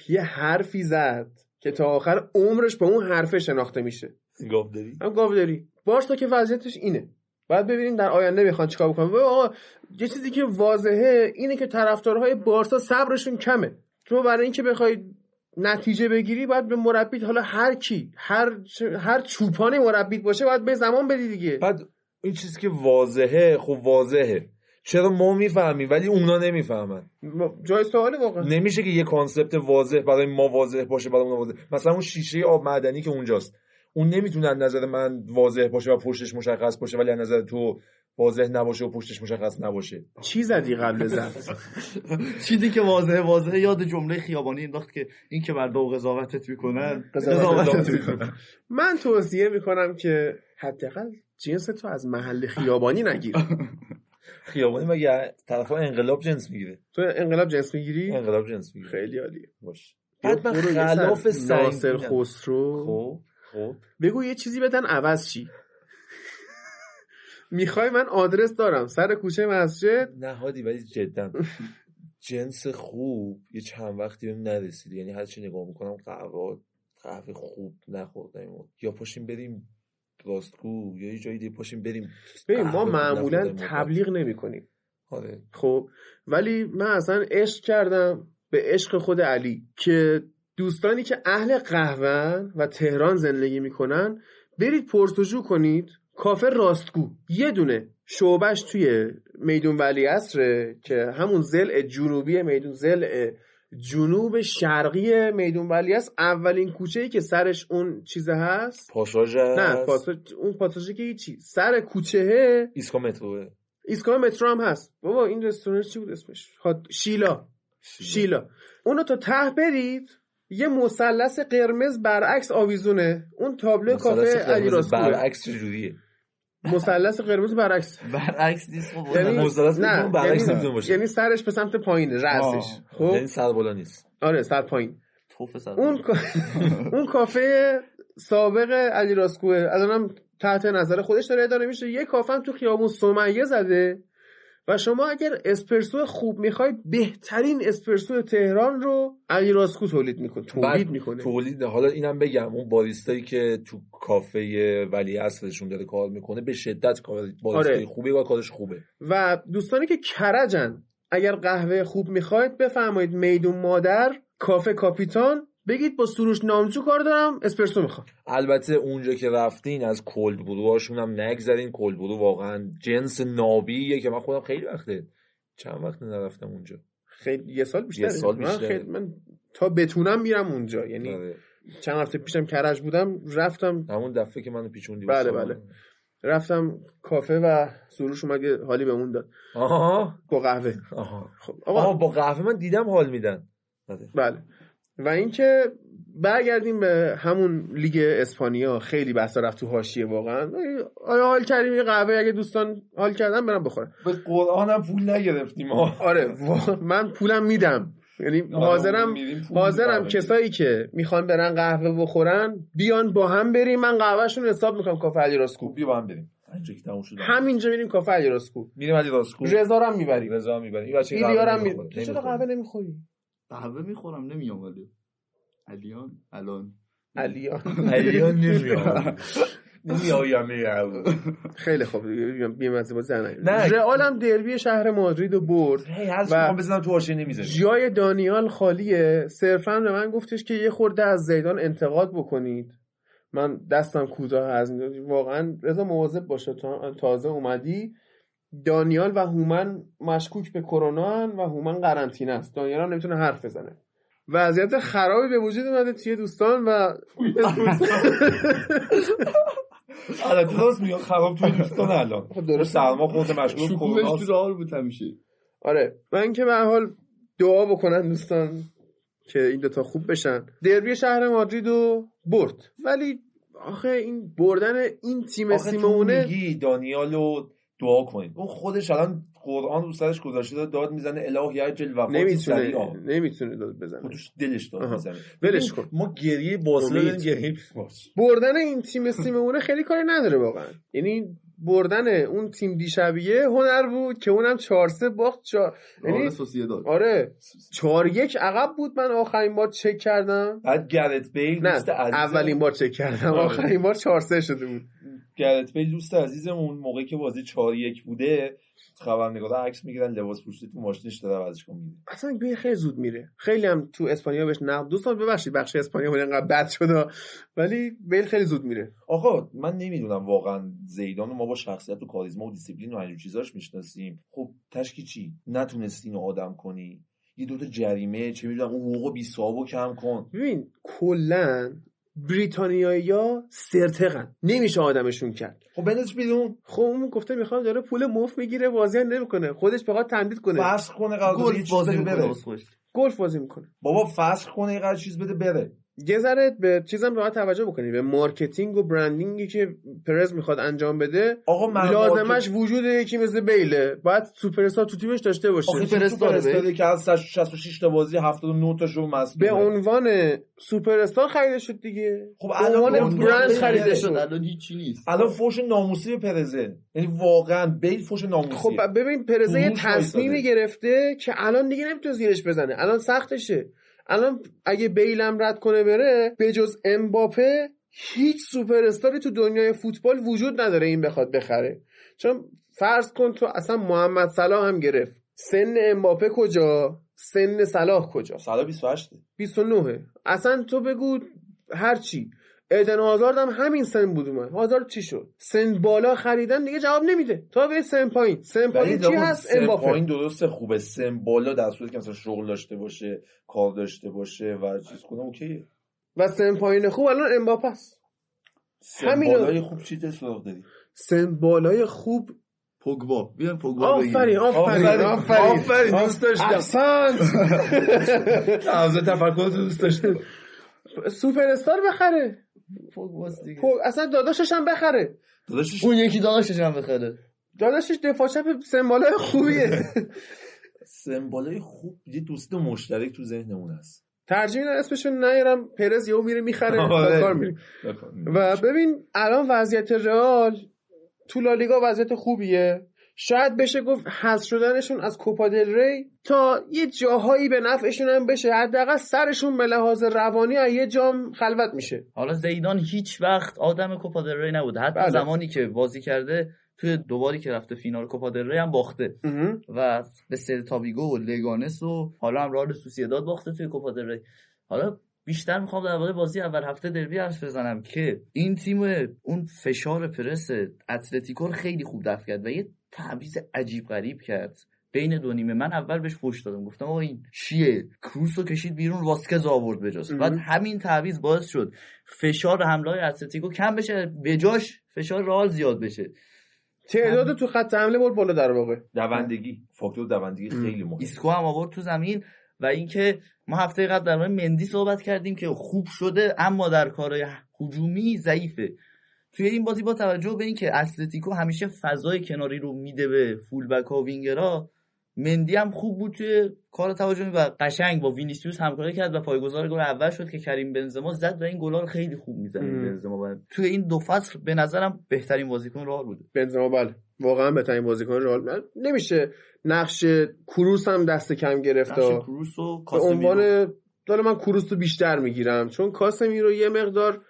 یه حرفی زد. که تا آخر عمرش به اون حرفه شناخته میشه. گاو داری هم گاوداری بارسا که وضعیتش اینه. باید ببینیم در آینده می‌خوان چیکار بکنن. و آقا یه چیزی که واضحه اینه که طرفدارهای بارسا صبرشون کمه. تو برای اینکه بخوای نتیجه بگیری باید به مربی حالا هر کی هر هر چوپانی مربی باشه باید به زمان بدی دیگه. بعد این چیزی که واضحه خب واضحه. چرا ما می‌فهمیم ولی اونا نمی‌فهمن. جای سواله واقعا. نمیشه که یه کانسپت واضح برای ما واضح باشه برای اونا واضح. مثلا اون شیشه آب معدنی که اونجاست. اون نمی‌تونه از نظر من واضح باشه و پشتش مشخص باشه ولی از نظر تو واضح نباشه و پشتش مشخص نباشه. چی زدی قبل زد چیزی که واضحه واضحه یاد جمله خیابانی انداخت که این که مردم قضاوتت می‌کنن قضاوتت می‌کنن من توصیه می‌کنم که حداقل جنس تو از محل خیابانی نگیر. خیابانی مگه طرفا انقلاب جنس می‌گیره؟ تو انقلاب جنس می‌گیری؟ انقلاب جنس می‌گیره. خیلی عالیه. باش. بعد من خلاف ناصر. خسرو. خب خب. بگو یه چیزی بدن عوض چی می‌خوای من آدرس دارم. سر کوچه مسجد. نهادی ولی جدا. جنس خوب یه چند وقتی بهم نرسید یعنی هر چی نگاه می‌کنم قهوه قهوه خوب نخوردیم یا پاشیم بریم راستگو یا یه جایی دیگه پاشیم بریم. ببین ما معمولا. تبلیغ نمی کنیم آره. خب ولی من اصلا عشق کردم به عشق خود علی که دوستانی که اهل قهوه و تهران زندگی می‌کنن برید پرسجو کنید کافه راستگو. یه دونه شعبش توی میدون ولی عصره که همون زل جنوبی میدون زل جنوب شرقی میدون ولی است. اولین کوچه ای که سرش اون چیزه هست؟ پاساژ نه. پاساژ اون پاساژی که هیچی. سر کوچه ایسکا متروه ایستگاه مترو هم هست. بابا این رستوران چی بود اسمش؟ شیلا. شیلا. اونو تا ته برید یه مثلث قرمز برعکس آویزونه. اون تابلو کافه علی راستگوه برعکس چجوریه؟ مثلث قرمز برعکس. برعکس نیست خب یعنی مثلث نه می‌تونه برعکس یعنی- نمی‌تونه باشه. یعنی سرش به سمت پایین رأسش. خب؟ یعنی سر بالا نیست. آره سر پایین. توف سر اون اون کافه سابق علی راستگوه الانم تحت نظر خودش داره اداره میشه. یه کافه هم تو خیابون سمیه زده. و شما اگر اسپرسو خوب می‌خواید بهترین اسپرسو تهران رو علی راستگو تولید می‌کنه تولید می‌کنه تولید حالا اینم بگم اون باریستایی که تو کافه ولی اصرشون داره کار می‌کنه به شدت کار باریستای آره. خوبی و کارش خوبه و دوستانی که کرجن اگر قهوه خوب می‌خواید بفرمایید میدون مادر کافه کاپیتان بگید با سروش نامجو کار دارم اسپرسو می‌خوام. البته اونجا که رفتین از کلد بروهاشون هم نگذرین. کلد برو واقعا جنس نابیه که من خودم خیلی وقته چند وقت نرفتم اونجا؟ خیلی یه سال بیشتر یه سال من. خیلی- من تا بتونم میرم اونجا. یعنی آره. چند هفته پیشم کرج بودم رفتم. همون دفعه که منو پیچوندی بله، بله. رفتم کافه و سروش اومد حالی بهمون داد. آها. با قهوه. آها. خب آها آقا با قهوه من دیدم حال میدن. بله. و اینکه برگردیم به همون لیگ اسپانیا. خیلی بحثا رفت تو حاشیه واقعا. آیا حال کردیم یه قهوه؟ اگه دوستان حال کردن برم بخورم به قرآن هم پول نگرفتیم ها. آره من پولم میدم. یعنی حاضرم حاضرم کسایی که می‌خوان برن قهوه بخورن بیان با هم بریم. من قهوهشون حساب می‌کنم. کافه علی راسکو. بیا با هم بریم. همینجا میریم کافه علی راسکو. میریم علی راسکو. رضا رو هم می‌بریم. رضا می‌بریم. این بچه قهوه. نمی‌خوره. چرا. قهوه نمی‌خوری؟ قهوه می‌خورم نمیام ولی. علیان الان. علیان. علیان نمیاد نمیایم خیلی خوب بیمزه بازی در نیار. نه. رئال هم دربی شهر مادرید رو برد هی هر چی و- می‌خوام بزنم تو حاشیه نمی‌ذاری. جای دانیال خالیه. صرفا به من گفتش که یه خورده از زیدان انتقاد بکنید. من دستم کوتاه از واقعا رضا مواظب باشه تا تازه اومدی. دانیال و هومن مشکوک به کرونا هن و هومن قرنطینه است. دانیال هم نمی‌تونه حرف بزنه. وضعیت خرابی به وجود اومده توی دوستان و البته راست میگم خراب توی دوستان الان. خب درست. سرما خورده مشغول کرونا تو بود همیشه. آره. من که به هر حال دعا بکنن دوستان که این دوتا خوب بشن. دربی شهر مادرید رو برد. ولی آخه این بردن این تیم سیمونه میگی دانیالو دعا کنید اون خودش الان قرآن رو سرش گذاشته داره داد می‌زنه الهی عجل وفاتی نمی‌تونه سریعا نمی‌تونه داد بزنه. خودش دلش داد. می‌زنه. ولش کن. ما گریه. داریم گریه بردن این تیم سیمونه خیلی کاری نداره واقعا. یعنی بردن اون تیم دیشبیه هنر بود که اونم 4 3 باخت چهار رئال یعنی سوسییداد آره. 4 1 عقب بود من آخرین بار چک کردم. بعد گرت بیل نه. اولین بار چک کردم. آره. آخرین بار 4 3 شده بود. گرت بیل دوست عزیزمون موقعی که بازی 4 یک بوده خبرنگارا عکس می‌گیرن لباس پوشیده تو ماشینش داره ورزشگاه میره اصلا بیل خیلی زود میره. خیلی هم تو اسپانیا بهش نقد. دوستان ببخشید بخش اسپانیا بود انقدر بد شده ولی بیل خیلی زود میره. آقا من نمی‌دونم واقعا زیدان ما با شخصیت و کاریزما و دیسیپلین و اینجور چیزاش می‌شناسیم. خب تشکی چی؟ نتونستی اینو آدم کنی؟ یه دوتا جریمه چه می‌دونم اون حقوق بیل کم کن. ببین کلا بریتانیایی ها سرتقن. نمیشه آدمشون کرد. خب بندازش بیرون. خب اون گفته می‌خوام داره پول مفت می‌گیره بازی نمی‌کنه. خودش بخواد تمدید کنه. فسخ کنه قرارداد گلف چیز بازی بره. گلف بازی می‌کنه. بابا فسخ کنه یه چیز بده بره. یه ذره به چیزم باید توجه بکنی. به marketing و branding ی که پرز می‌خواد انجام بده آقا لازمش وجود یکی مثل بیله. باید سوپر استار تو تیمش داشته باشه آخه سوپر فرستاده استاره که از 66 تا بازی 79 تاشو مصدومه. به عنوان سوپر استار خریده شد دیگه. خب الان برند خریده شد. الان هیچی نیست. الان فوش ناموسی به پرزه. یعنی واقعا بیل فوش ناموسی. خب ببین پرزه یه تصمیمی. گرفته که الان دیگه نمی‌تونه زیرش بزنه. الان سختشه. الان اگه بیلم رد کنه بره به جز امباپه هیچ سوپر استاری تو دنیای فوتبال وجود نداره این بخواد بخره. چون فرض کن تو اصلا محمد صلاح هم گرفت. سن امباپه کجا؟ سن صلاح کجا؟ سالا 28 29 اصلا تو بگو هرچی ادن هازارد هم همین سن بود اومد. هازارد چی شد؟ سن بالا خریدن دیگه جواب نمیده. تا به سن پایین. سن پایین چی هست؟ امباپه. پایین درسته خوبه. سم بالا در صورتی که مثلا شغل داشته باشه کار داشته باشه و چیز کنه اوکیه و سن پایین خوب الان امباپه است. همینو- بالای خوب چی سراغ داری. سن بالای خوب پوگبا. بیاین پوگبا آفرین آفرین آفرین. آفرین. آفرین. دوست داشتم. احسنت. از تفکر دوست داشته سوپر استار بخره. پوگباست دیگه. خب، اصلا داداشش هم بخره. داداشش اون یکی داداشش هم بخره. داداشش دفاع چپ سن بالای خوبیه. سم بالای خوب یه دوست مشترک تو ذهنمون هست. ترجیح میدم اسمشون نیارم پرز یهو میره می‌خره کار میره و ببین الان وضعیت رئال تو لالیگا وضعیت خوبیه. شاید بشه گفت حذف شدنشون از کوپا دل ری تا یه جاهایی به نفعشون هم بشه. حداقل سرشون به لحاظ روانی از یه جام خلوت میشه. حالا زیدان هیچ وقت آدم کوپا دل ری نبوده. حتی بله. زمانی که بازی کرده توی دوباری که رفته فینال کوپا دل ری هم باخته. و به سلتا ویگو و لگانس و حالا هم رال سوسیداد باخته توی کوپا دل ری. حالا بیشتر می‌خوام درباره بازی اول هفته دربی حرف بزنم که این تیم اون فشار پرس اتلتیکو خیلی خوب دفع کرد و یه تعویض عجیب غریب کرد. بین دو نیمه من اول بهش پشت دادم. گفتم آقا این چیه؟ کروس رو کشید بیرون واسکز آورد به جاش. بعد همین تعویض باعث شد فشار حمله های اتلتیکو کم بشه بجاش فشار رئال زیاد بشه. تعداد تو خط حمله برد بالا در واقع. دوندگی فاکتور دوندگی خیلی مهم ایسکو هم آورد تو زمین و اینکه ما هفته قبل در مورد مندی صحبت کردیم که خوب شده اما در کارهای هجومی ضعیفه. توی این بازی با توجه به اینکه اتلتیکو همیشه فضای کناری رو میده به فولبک ها و وینگرها مندی هم خوب بود توی کار تهاجمی و قشنگ با وینیسیوس همکاری کرد و پایه‌گذار گل اول شد که کریم بنزما زد و این گلا رو خیلی خوب می‌زنه. بنزما. و توی این دو فصل به نظرم بهترین بازیکن رئال بود بنزما بله. واقعا بهترین بازیکن رئال نمیشه نقش کروس هم دست کم گرفت نقش کروس و به کاسمیرو. عنوان داره من کروس رو بیشتر می‌گیرم. چون کاسمی رو یه مقدار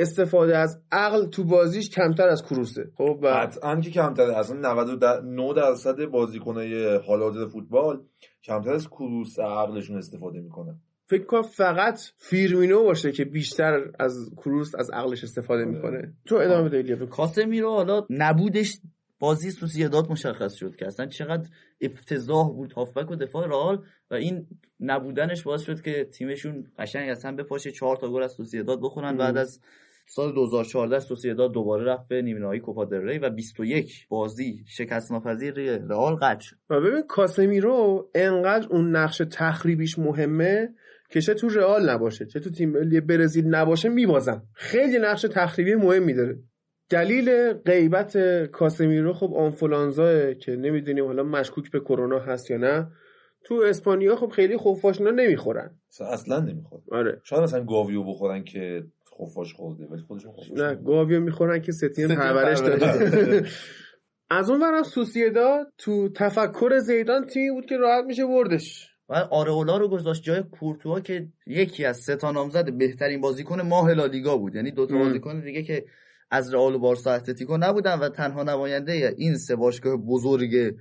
استفاده از عقل تو بازیش کمتر از کروسه. خب و قطعا که کمتره. اصلا 99 درصد بازیکنای حال حاضر فوتبال کمتر از کروس عقلشون استفاده می‌کنن فکر کنم فقط فیرمینو باشه که بیشتر از کروس از عقلش استفاده آره. می‌کنه. تو ادامه بده ایلیا بگو. کاسمیرو حالا نبودش بازی سوسیداد مشخص شد که اصلا چقدر افتضاح بود هافبک و دفاع رئال و این نبودنش باعث شد که تیمشون قشنگ اصلا بپاشه چهار تا گل از سوسیداد بخورن بعد از سال 2014 سوسیداد دوباره رفت به نیمه نهایی کوپا دل ری و 21 بازی شکست ناپذیر رئال قطع شد. و ببین کاسمیرو انقدر اون نقش تخریبیش مهمه که چه تو رئال نباشه چه تو تیم ملی برزیل نباشه میبازن خیلی نقش تخریبی مهمی داره. دلیل غیبت کاسمیرو خب آنفولانزاه که نمی‌دونیم حالا مشکوک به کرونا هست یا نه. تو اسپانیا خب خیلی خفاشنا نمی‌خورن. اصلا, نمی‌خواد آره. شاید مثلا گاویو بخورن که خفاش خورده ولی خودشون خفاش نه. گاویو می‌خورن که ستین پرورش داده از اون برم سوسیداد تو تفکر زیدان تیمی بود که راحت میشه بردش و آرئولا رو گذاشت جای کورتوا که یکی از سه تا نامزد بهترین بازیکن ماه لالیگا بود یعنی دو تا. بازیکن دیگه که از رئال و بارسا اتلتیکو نبودن و تنها نماینده این سه باشگاه بزرگ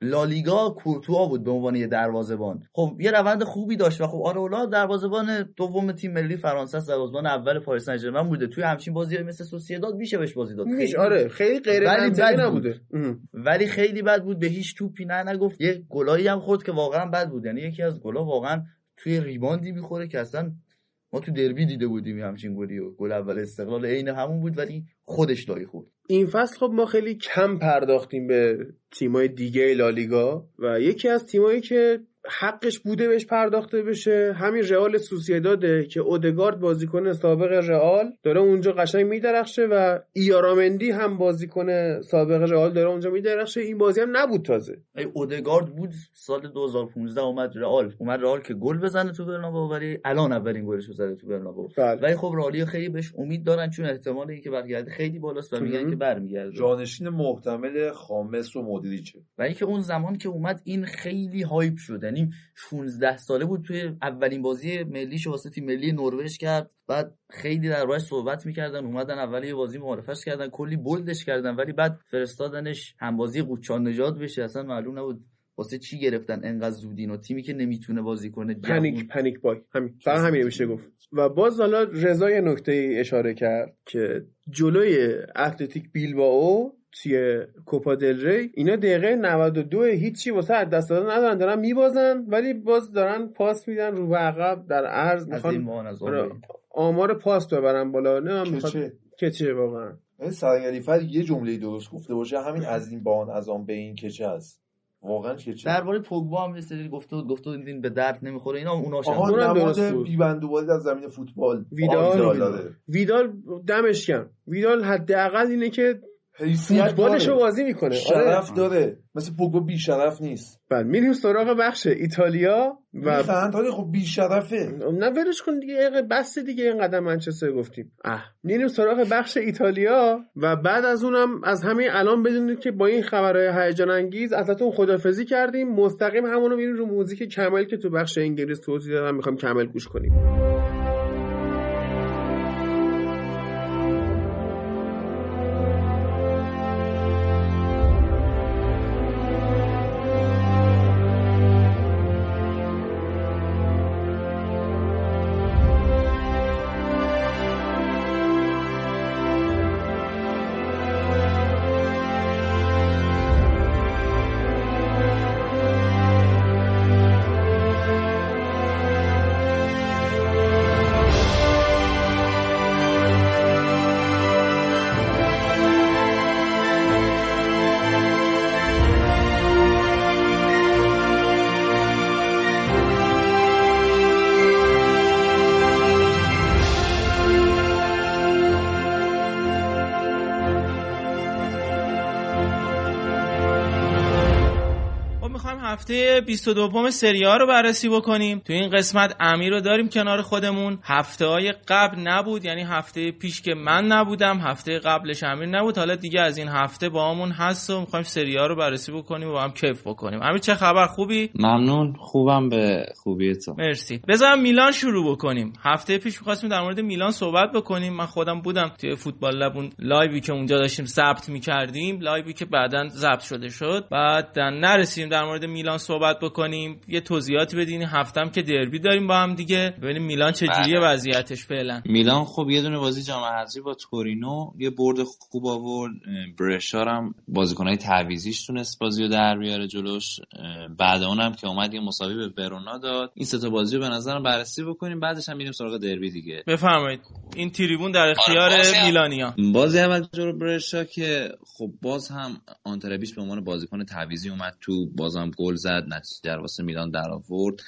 لالیگا کورتوا بود به عنوان یه دروازه‌بان. خب یه روند خوبی داشت و خب آرولا دروازه‌بان دوم تیم ملی فرانسه است دروازه‌بان اول پاریس سن بوده. توی همچین بازی‌های مثل سوسییداد میشه بهش بازی داد. میش خیلی- آره خیلی غیر ولی بد نبوده. ولی خیلی بد بود به هیچ توپی نه نگفت. یه گلایی هم خورد که واقعا بد بود. یعنی یکی از گلا واقعا توی ریباندی می‌خوره که اصلا تو دربی دیده بودیم همچین گلی و گل اول استقلال عین همون بود ولی خودش لای خورد. این فصل خب ما خیلی کم پرداختیم به تیمای دیگه لالیگا و یکی از تیمایی که حقش بوده بهش پرداخته بشه. همین رئال سوسیداده که اودگارد بازیکن سابق رئال داره اونجا قشنگ میدرخشه و ایارامندی هم بازیکن سابق رئال داره اونجا میدرخشه. این بازی هم نبود تازه. ای اودگارد بود سال 2015 اومد رئال. اومد رئال که گل بزنه تو برنابو ولی الان اولین گلش رو زده تو برنابو. بله. ولی خب رئالی خیلی بهش امید دارن چون احتمال اینکه برگرده خیلی بالاست و میگن. که برمیگرده. جانشین محتمل خامس و مدریچه. و اینکه اون زمان که اومد این خیلی hype شد. یعنی 16 ساله بود توی اولین بازی ملیش واسه تیم ملی نروژ کرد. بعد خیلی دربارش صحبت می‌کردن اومدن اول یه بازی معرفش کردن کلی bold ش کردن ولی بعد فرستادنش هم بازی قوچان‌نژاد بشه. اصلا معلوم نبود واسه چی گرفتن انقدر زودین و تیمی که نمی‌تونه بازی کنه panic. panic buy. همین. فقط همین میشه گفت. و باز حالا رضا یه نکته اشاره کرد که جلوی اتلتیک بیلبائو توی کوپا دل ری. اینا دقیقه 92 هیچی واسه از دست دادن ندارن دارن میبازن ولی باز دارن پاس میدن رو به عقب در عرض. از این می‌خوان از آره، آمار پاس ببرن بالا. نه که می‌خواد چه؟ که چه واقعا. این سرنگلی فر یه جمله درست گفته باشه همین از این بان از آن به این که چه هست. واقعا که چه؟ درباره پوگبا هم یه سری گفته بود گفته بود این به درد نمی‌خوره اینا اوناش هم آها اونم درست بود. بیبندوباری از زمین فوتبال. ویدال. ویدال دمش ویدال حداقل اینه که فوتبالش رو داره. بازی می‌کنه. آره. شرف داره. مثل پوگبا بیشرف نیست. بله میریم سراغ بخش ایتالیا و میخند ولی خب بیشرفه. نه ولش کن دیگه بس دیگه این قدم منچستر گفتیم. اه. میریم سراغ بخش ایتالیا و بعد از اونم از همین الان بدونید که با این خبرهای هیجان انگیز ازتون خدافزی کردیم. مستقیم همونو میریم رو موزیک کمل که تو بخش انگلیس توضیح دادم. می‌خوام کمل گوش کنیم. 22 سری آ رو بررسی بکنیم. تو این قسمت امیر رو داریم کنار خودمون. هفته های قبل نبود یعنی هفته پیش که من نبودم هفته قبلش امیر نبود. حالا دیگه از این هفته باهامون هست و می‌خوایم سری آ رو بررسی بکنیم و با هم کیف بکنیم. امیر چه خبر؟ خوبی؟ ممنون. خوبم به خوبی تو مرسی. بذار از میلان شروع بکنیم. هفته پیش می‌خواستیم در مورد میلان صحبت بکنیم. من خودم بودم توی فوتبال لب اون live ی که اونجا داشتیم ضبط می‌کردیم. live ی که بعدا ضبط شده شد. بعد نرسیدیم در مورد میلان صحبت بکنیم. یه توضیحاتی بدین. هفتم که دربی داریم با هم دیگه. ببینیم میلان چجوریه بله. وضعیتش فعلا. میلان خب یه دونه بازی جام حذفی با تورینو یه برد خوب آورد. برشار هم بازیکنهای تعویزیش تونست بازی رو در بیاره جلوش. بعد اونم که اومد یه مساوی به ورونا داد. این سه تا بازی رو به نظرم بررسی بکنیم. بعدش هم میریم سراغ دربی دیگه. بفرمایید. این تریبون در اختیار آره، بازی هم- میلانیا. بازی اول جلو برشا که خب باز هم آنتربیش به عنوان بازیکن تعویزی اومد تو بازم گل زد نتیجه رو واسه میلان در آورد.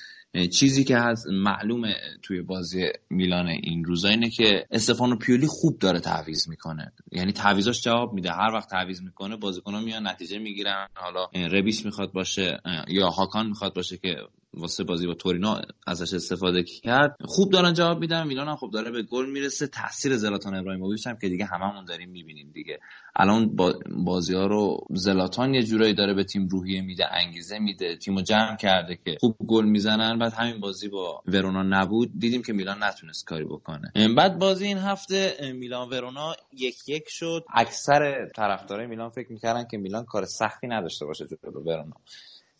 چیزی که هست معلومه توی بازی میلان این روزا اینه که استفانو پیولی خوب داره تعویض می‌کنه. یعنی تعویضاش جواب میده. هر وقت تعویض می‌کنه بازیکن‌ها میان نتیجه می‌گیرن. حالا ربیش می‌خواد باشه یا هاکان می‌خواد باشه که واسه بازی با تورینو ازش استفاده کرد. خوب دارن جواب میدن. میلان هم خوب داره به گل می‌رسه. تاثیر زلاتان ابراهیموویچ هم که دیگه هممون داریم می‌بینیم دیگه. الان با بازی ها رو زلاتان یه جورایی داره به تیم روحیه میده انگیزه میده. تیمو جمع کرده که خوب گل می‌زنن. بعد همین بازی با ورونا نبود. دیدیم که میلان نتونست کاری بکنه. بعد بازی این هفته میلان ورونا یک یک شد. اکثر طرفدارای میلان فکر می‌کردن که میلان کار سختی نداشته باشه جلو ورونا.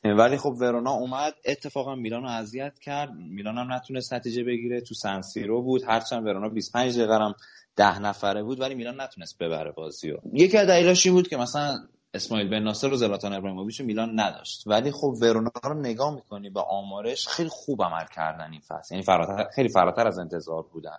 ولی خب ورونا اومد اتفاقا میلان رو اذیت کرد. میلان هم نتونست نتیجه بگیره. تو سنسیرو بود. هرچند ورونا 25 دقیقه هم ده نفره بود ولی میلان نتونست ببره بازی رو یکی از دلایلش بود که مثلا اسماعیل بن ناصر و زلاتان ابراهیموویچ میلان نداشت. ولی خب ورونا رو نگاه می‌کنی به آمارش خیلی خوب عمل کردن این فصل. یعنی فراتر خیلی فراتر از انتظار بودن.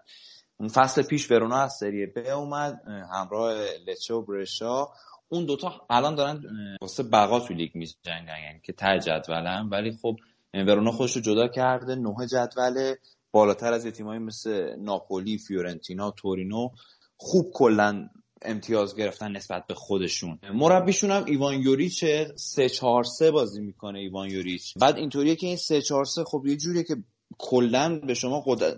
اون فصل پیش ورونا از سری ب اومد. همراه لچه و برشا. اون دوتا الان دارن واسه بقا تو لیگ میجنگن یعنی که ته جدولن. ولی خب ورونا خودش رو جدا کرده نه جدول بالاتر از تیمایی مثل ناپولی فیورنتینا تورینو خوب کلا امتیاز گرفتن نسبت به خودشون. مربیشون هم ایوان یوریچ 3 4 3 بازی می‌کنه ایوان یوریچ. بعد اینطوریه که این 3 4 3 خب یه جوریه که کلا به شما قدرت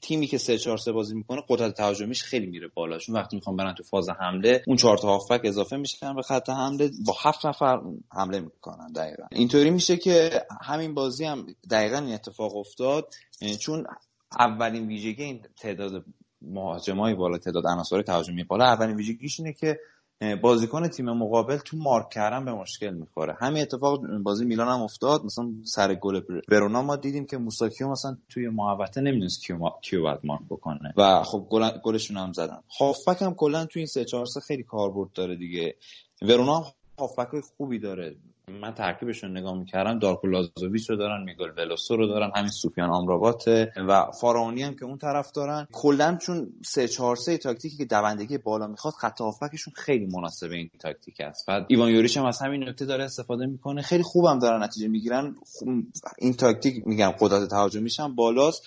تیمی که 3 4 3 بازی می‌کنه قدرت تهاجمیش خیلی میره بالاشون وقتی می‌خوان برن تو فاز حمله اون چهار تا هافبک اضافه میشن به خط حمله با هفت نفر حمله می‌کنن دقیقا. اینطوری میشه که همین بازی هم دقیقا این اتفاق افتاد چون اولین ویژگی این تعداد مهاجمای بالا تعداد عناصر تهاجمی بالا اولین ویژگیش اینه که بازیکن تیم مقابل تو مارک کردن به مشکل می‌خوره. همین اتفاق بازی میلان هم افتاد. مثلا سر گل ورونا ما دیدیم که موساکیو مثلا توی محوطه نمی‌دونست کیو, ما... کیو باید مارک بکنه. و خب گل... گلشون هم زدن. هافبک هم کلا تو این 3 4 خیلی کاربرد داره دیگه. ورونا هم خوبی داره. من ترکیبشون نگاه می‌کردم دارکو لازوویچ رو دارن میگل ولوسو رو دارن همین سوفیان آمرابات و فارائونی هم که اون طرف دارن. کلا چون 3 4 3 تاکتیکی که دوندگی بالا می‌خواد خط هافبکشون خیلی مناسب این تاکتیک است. بعد ایوان یوریچ هم از همین نکته داره استفاده می‌کنه. خیلی خوبم دارن نتیجه می‌گیرن. این تاکتیک میگم قدرت تهاجمیش هم بالاست.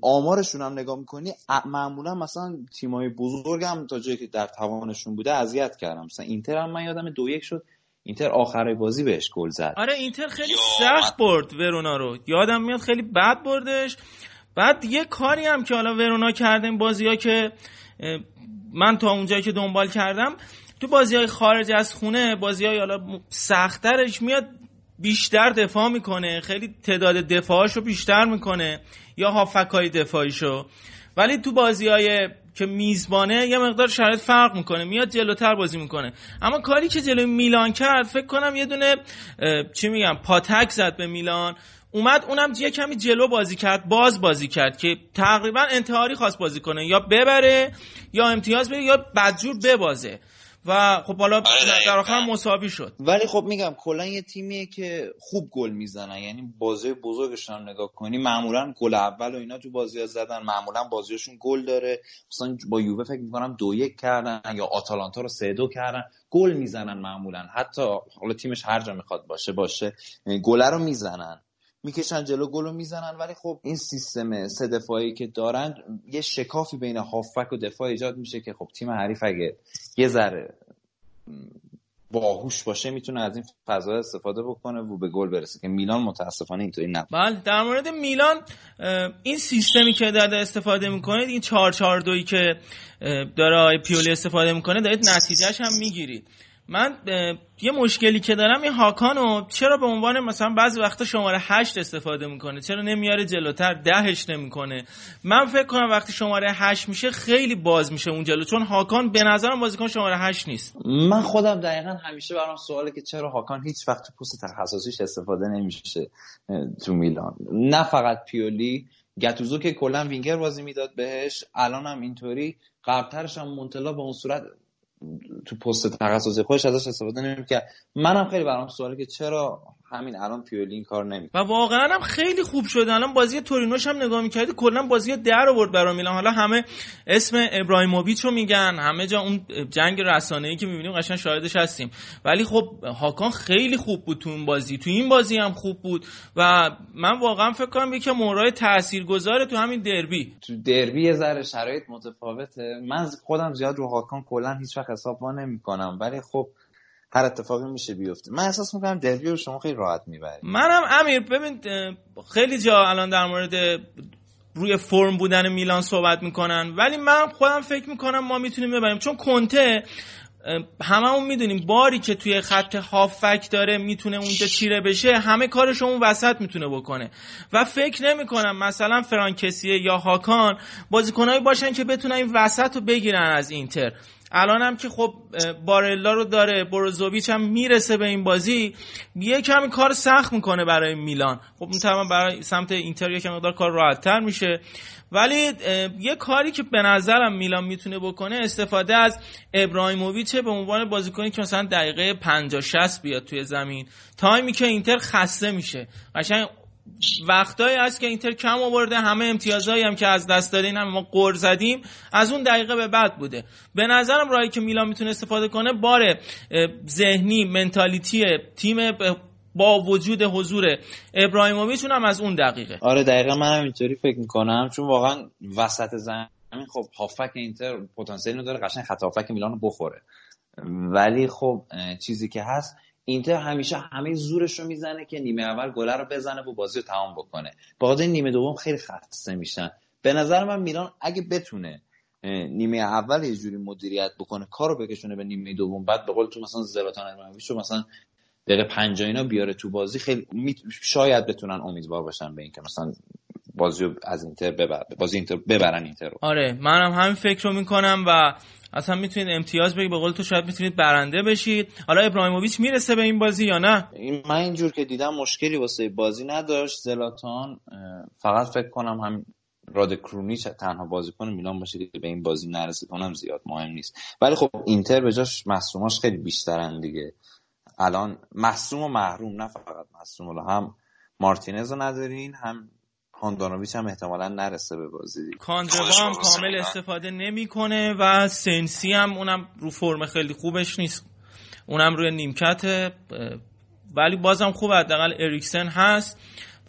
آمارشون هم نگاه می‌کنی معمولا مثلا تیمای بزرگ هم تا جایی که در توانشون بوده اذیت کردم مثلا اینتر هم من یادم دو یک شد. اینتر آخر بازی بهش گل زد. آره اینتر خیلی سخت برد ورونا رو. یادم میاد خیلی بد بردش. بعد یه کاری هم که حالا ورونا کردن بازی ها که من تا اونجایی که دنبال کردم تو بازی های خارج از خونه بازی های حالا سختترش میاد بیشتر دفاع می‌کنه. خیلی تعداد دفاعشو بیشتر می‌کنه یا هافکای دفاعیشو. ولی تو بازی های که میزبانه یه مقدار شرایط فرق می‌کنه میاد جلوتر بازی می‌کنه. اما کاری که جلوی میلان کرد فکر کنم یه دونه چی میگم پاتک زد به میلان. اومد اونم یه کمی جلو بازی کرد باز بازی کرد که تقریبا انتحاری خواست بازی کنه. یا ببره یا امتیاز بگیره یا بدجور ببازه. و خب حالا در آخر مساوی شد. ولی خب میگم کلا یه تیمیه که خوب گل می‌زنن. یعنی بازی بزرگشون نگاه کنی معمولا گل اول و اینا تو بازی ها زدن. معمولا بازیشون گل داره. مثلا با یووه فکر می‌کنم دو یک کردن یا آتالانتا رو سه دو کردن. گل می‌زنن معمولا. حتی حالا تیمش هر جا می‌خواد باشه باشه. گله رو می‌زنن. می‌کشن جلو گل رو می‌زنن. ولی خب این سیستم سه دفاعی که دارن یه شکافی بین هافبک و دفاع ایجاد میشه که خب تیم حریف اگه یه ذره باهوش باشه می‌تونه از این فضا استفاده بکنه و به گل برسه که میلان متاسفانه اینطوری نبود. بله در مورد میلان این سیستمی که داره استفاده می‌کنه این 4 4 2 که داره پیولی استفاده می‌کنه دارید نتیجهش هم می‌گیرید. من یه مشکلی که دارم این هاکانو چرا به عنوان مثلا بعضی وقتا شماره هشت استفاده می‌کنه؟ چرا نمیاره جلوتر؟ دهش نمی‌کنه. من فکر کنم وقتی شماره هشت میشه خیلی باز میشه اون جلو چون هاکان به نظرم بازیکن شماره هشت نیست. من خودم دقیقا همیشه برام سواله که چرا هاکان هیچ وقت تو پست تخصصیش استفاده نمیشه تو میلان. نه فقط پیولی گتوزو که کلا وینگر بازی می‌داد بهش الان هم اینطوری قبلترش هم مونتلا به اون صورت تو پست تخصصی خودش ازش استفاده نمی‌کرد منم خیلی برام سواله که چرا همین الان پیولی این کار نمی و واقعا هم خیلی خوب شده. الان بازی تورینوش هم نگاه می‌کردی کلا بازی در آورد برای میلان. حالا همه اسم ابراهیموویچ رو میگن همه جا اون جنگ رسانه ای که می‌بینیم قشنگ شاهدش هستیم. ولی خب هاکان خیلی خوب بود تو این بازی. تو این بازی هم خوب بود. و من واقعا فکر کنم یکی مورای تاثیرگذاره تو همین دربی. تو دربی یه ذره شرایط متفاوته. من خودم زیاد رو هاکان کلا هیچ وقت حساب نمی‌کنم. ولی خب هر اتفاقی میشه بیفته. من احساس می‌کنم دربی رو شما خیلی راحت می‌برید. منم امیر ببین خیلی جا الان در مورد روی فرم بودن میلان صحبت می‌کنن ولی من خودم فکر می‌کنم ما می‌تونیم ببریم. چون کنته هممون می‌دونیم باری که توی خط هافک داره می‌تونه اونجا چیره بشه همه کارش اون وسط می‌تونه بکنه. و فکر نمی‌کنم مثلا فرانکسیه یا هاکان بازیکنایی باشن که بتونن این وسط رو بگیرن از اینتر. الان هم که خب بارلا رو داره بروزوویچ هم می‌رسه به این بازی یه کمی کار سخت می‌کنه برای میلان. خب می‌تونم برای سمت اینتر یه مقدار کار راحت تر میشه. ولی یه کاری که به نظرم میلان می‌تونه بکنه استفاده از ابراهیموویچ به عنوان بازیکنی که مثلا دقیقه 50 60 بیاد توی زمین. تایمی که اینتر خسته میشه. قشنگ وقتایی هست که اینتر کم آورده همه امتیازهایی هم که از دست دادین هم ما قر زدیم از اون دقیقه به بعد بوده. به نظرم راهی که میلان می‌تونه استفاده کنه بار ذهنی منتالیتی تیم با وجود حضور ابراهیموویچ اونم از اون دقیقه. آره دقیقا من هم اینطوری فکر می‌کنم چون واقعا وسط زمین خب هافک اینتر پتانسیل داره قشنگ خط هافک میلان بخوره. ولی خب چیزی که هست اینتر همیشه همه زورش رو می‌زنه که نیمه اول گله رو بزنه و بازی رو تمام بکنه. این نیمه دوم خیلی خسته میشن. به نظر من میلان اگه بتونه نیمه اول یه جوری مدیریت بکنه کارو بکشونه به نیمه دوم بعد به قول تو مثلا زلاتان ابراهیموویچ مثلا دقیقه 50 اینا بیاره تو بازی خیلی شاید بتونن امیدوار باشن به اینکه مثلا بازی از اینتر ببر بازی اینتر ببرن اینتر رو. آره منم همین فکر رو می‌کنم و اصلا می‌تونید امتیاز بگید به قول تو شاید می‌تونید برنده بشید. حالا ابراهیموویچ می‌رسه به این بازی یا نه؟ من اینجور که دیدم مشکلی واسه بازی نداشت. زلاتان فقط فکر کنم هم راد کرونیچ تنها بازیکن میلان باشه که به این بازی نرسید اونم زیاد مهم نیست. ولی خب اینتر به جاش مصوماش خیلی بیشترن دیگه. الان مصوم و محروم نه فقط مصوم هم مارتینز رو ندارین هم هاندانویچ هم احتمالا نرسه به بازی دیگه. کاندروا هم کامل. استفاده نمی‌کنه و سنسی هم اونم رو فرم خیلی خوبش نیست. اونم روی نیمکته ولی بازم خوب حداقل اریکسن هست.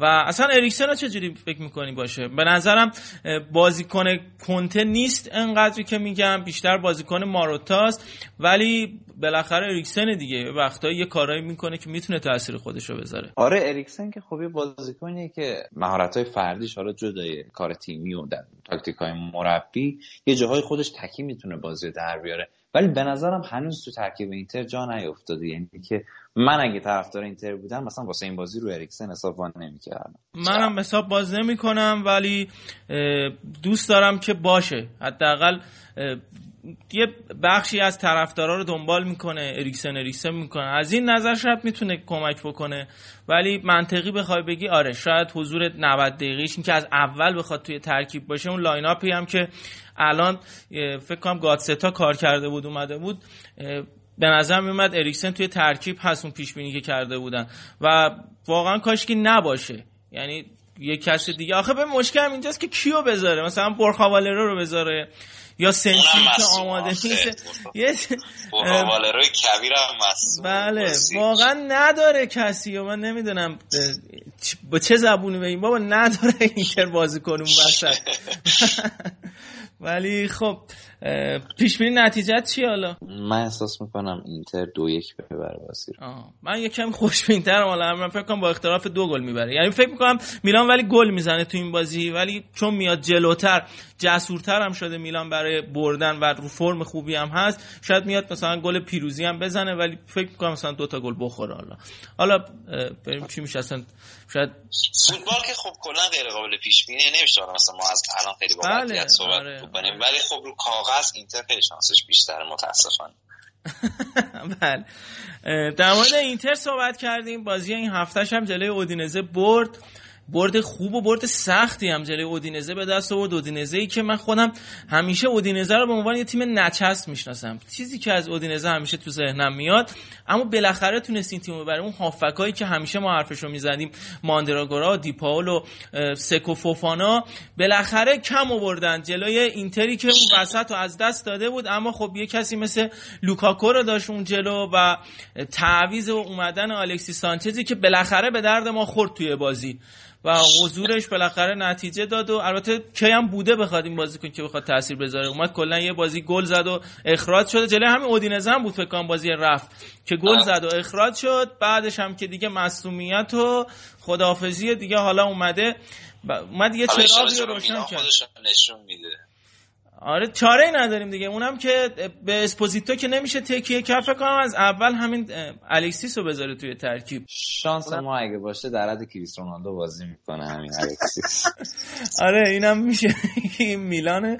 و اصلا اریکسن چجوری فکر می‌کنی باشه؟ به نظرم بازیکن کنته نیست انقدری که میگم بیشتر بازیکن ماروتاست ولی بالاخره اریکسن دیگه وقتایی یه کارایی می‌کنه که می‌تونه تاثیر خودش رو بذاره. آره اریکسن که یه بازیکنیه که مهارت های فردیش حالا جدای کار تیمی و در تاکتیک های مربی یه جاهای خودش تکی می‌تونه بازی در بیاره. ولی به نظرم هنوز تو ترکیب اینتر جا نیافتاده یعنی که من اگه طرفدار اینتر بودم مثلا واسه این بازی رو اریکسن حساب نمی‌کردم. منم حساب باز نمی کنم ولی دوست دارم که باشه. حداقل یه بخشی از طرفدارا رو دنبال می‌کنه اریکسن اریکسن می‌کنه. از این نظر شاید می‌تونه کمک بکنه ولی منطقی بخوای بگی آره شاید حضور 90 دقیقهش این از اول بخواد توی ترکیب باشه اون لاین هم که الان فکر کنم گادستا کار کرده بود اومده بود به نظر میومد اریکسن توی ترکیب هست اون پیش بینی که کرده بودن. و واقعا کاشکی نباشه. یعنی یه کس دیگه. آخه به مشکل هم اینجاست که کیو بذاره؟ مثلا برخاوالرو رو بذاره. یا سنسی که آماده. نیست. یه برخا والروی کبیر هم بله. واقعا نداره کسی و من نمی‌دونم با چه زبونی بگیم بابا نداره اینتر بازی کنیم وسط. ولی خب پیش بینی نتیجه چی حالا؟ من احساس می‌کنم اینتر دو یک ببره بازی رو. آه. من یکم خوشبین‌ترم حالا. من فکر کنم با اختلاف دو گل می‌بره. یعنی فکر می‌کنم میلان ولی گل می‌زنه تو این بازی. ولی چون میاد جلوتر جسورتر هم شده میلان برای بردن و رو فرم خوبی هم هست. شاید میاد مثلا گل پیروزی هم بزنه ولی فکر می‌کنم مثلا دو تا گل بخوره حالا. حالا بریم چی میشه؟ اصلا شاید فوتبال که خب کلا غیر قابل پیش بینی نمیشه حالا مثلا ما از الان خیلی با بله، صحبت آره. بکنیم. ولی خب رو کاغذ اینتر خیلی شانسش بیشتره متاسفانه. بله. در مورد اینتر صحبت کردیم بازی این هفتهش هم جلوی اودینزه برد. برد خوب و برد سختی هم. جلوی اودینزه به دست آورد. اودینزه ای که من خودم همیشه اودینزه رو به عنوان یه تیم نچسب می‌شناسم. چیزی که از اودینزه همیشه تو ذهنم میاد اما بالاخره تونست این تیم رو ببره اون هافبکایی که همیشه ما حرفشو می‌زدیم ماندراگورا دیپاولو اه، سکو فوفانا بالاخره کم آوردن. جلوی اینتری که اون وسط رو از دست داده بود اما خب یه کسی مثل لوکاکو رو داشت اون جلو و تعویض و اومدن الکسی سانچزی که بالاخره به درد ما خورد توی بازی. و حضورش بالاخره نتیجه داد و البته کی هم بوده بخواد این بازیکن که بخواد تاثیر بذاره. اومد کلا یه بازی گل زد و اخراج شده جلوی همین اودینزه هم بود فکر کنم بازی رفت که گل زد و اخراج شد. بعدش هم که دیگه مصدومیت و خداحافظی دیگه حالا اومده. اومد یه چراغی رو روشن کرد. نشون میده. آره چاره ای نداریم دیگه. اونم که به اسپوزیتو که نمیشه تکیه کرد فکر کنم از اول همین الکسیس رو بذاره توی ترکیب. شانس ما اگه باشه در حد کریس رونالدو بازی می‌کنه همین الکسیس آره اینم میشه. این میلان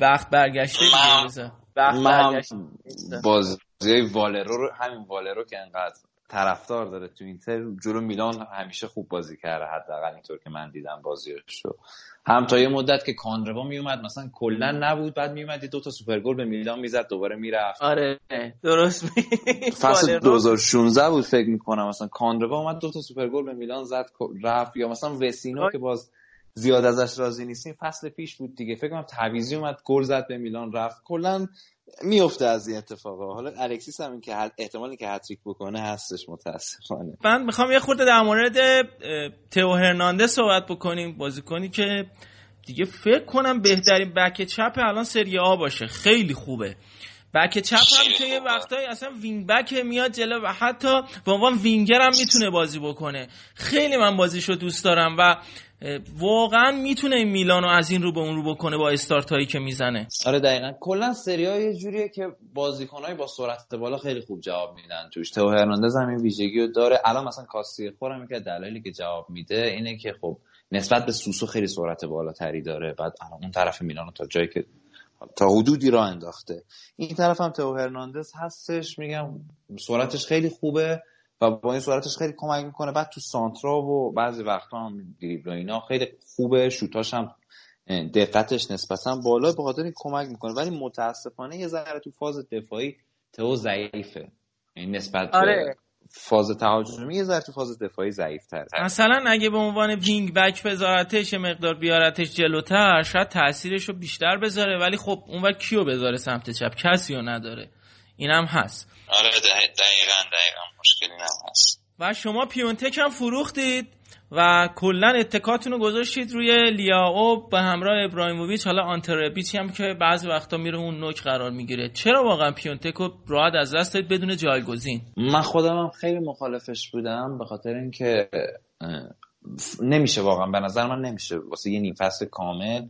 بخت برگشته من- بورخا والرو رو همین والرو که انقدر طرفدار داره تو اینتر جلو میلان همیشه خوب بازی کرده حداقل اینطور که من دیدم بازیش رو هم تا یه مدت که کاندروا میومد مثلا کلا نبود بعد میومد دو تا سوپر گل به میلان می‌زد دوباره می‌رفت. آره درست می- فصل والرو. 2016 بود فکر می‌کنم. مثلا کاندروا اومد دو تا سوپر گل به میلان زد رفت. یا مثلا وسینو که باز زیاد ازش راضی نیستیم فصل پیش بود دیگه. فکر کنم تعویضی اومد گل زد به میلان رفت. کلا میفته از این اتفاقا. حالا الکسیس هم این که احتمالی که هتریک بکنه هستش متاسفانه. من می‌خوام یه خورده در مورد تئو هرناندز صحبت بکنیم بازیکنی که دیگه فکر کنم بهترین بک چپ الان سری آ باشه. خیلی خوبه. بک چپ هم که یه. وقتایی اصلا وینگ بک میاد جلو و حتی به عنوان وینگر هم می‌تونه بازی بکنه. خیلی من بازیشو دوست دارم و واقعا می‌تونه این میلانو از این رو به اون رو بکنه با استارت هایی که می‌زنه. آره دقیقا. کلا سری یه جوریه که بازیکنهای با سرعت بالا خیلی خوب جواب میدن توش. تو هرناندز هم این ویژگی رو داره. الان مثلا کاستی خورم که دلایلی که جواب میده اینه که خب نسبت به سوسو خیلی سرعت بالاتری داره. بعد الان اون طرف میلانو تا جایی که تا حدودی راه انداخته. این طرف هم تو هرناندز هستش. میگم سرعتش خیلی خوبه. و با این سرعتش خیلی کمک می‌کنه. بعد تو سانترا و بعضی وقتا هم دریبل و اینا خیلی خوبه. شوتاش هم دقتش نسبتا بالا به خاطر این کمک می‌کنه. ولی متاسفانه یه ذره تو فاز دفاعی تو ضعیفه. یعنی نسبت آره. به فاز تهاجمی یه ذره تو فاز دفاعی ضعیف تر مثلا اگه به عنوان وینگ بک بذارتش یه مقدار بیارتش جلوتر شاید تاثیرش رو بیشتر بذاره. ولی خب اون وقت کیو بذاره سمت چپ؟ کسی رو نداره. اینم هست. آره دقیقا دقیقا. مشکلی هم هست. و شما پیونتک هم فروختید و کلا اتکاتون رو گذاشتید روی لیاو به همراه ابراهیموویچ. حالا آنتربیچ هم که بعضی وقتا میره اون نوک قرار می‌گیره. چرا واقعا پیونتک رو راحت از دست دادید بدون جایگزین؟ من خودم هم خیلی مخالفش بودم به خاطر اینکه نمیشه واقعا. به نظر من نمیشه. واسه یه نیم فصل کامل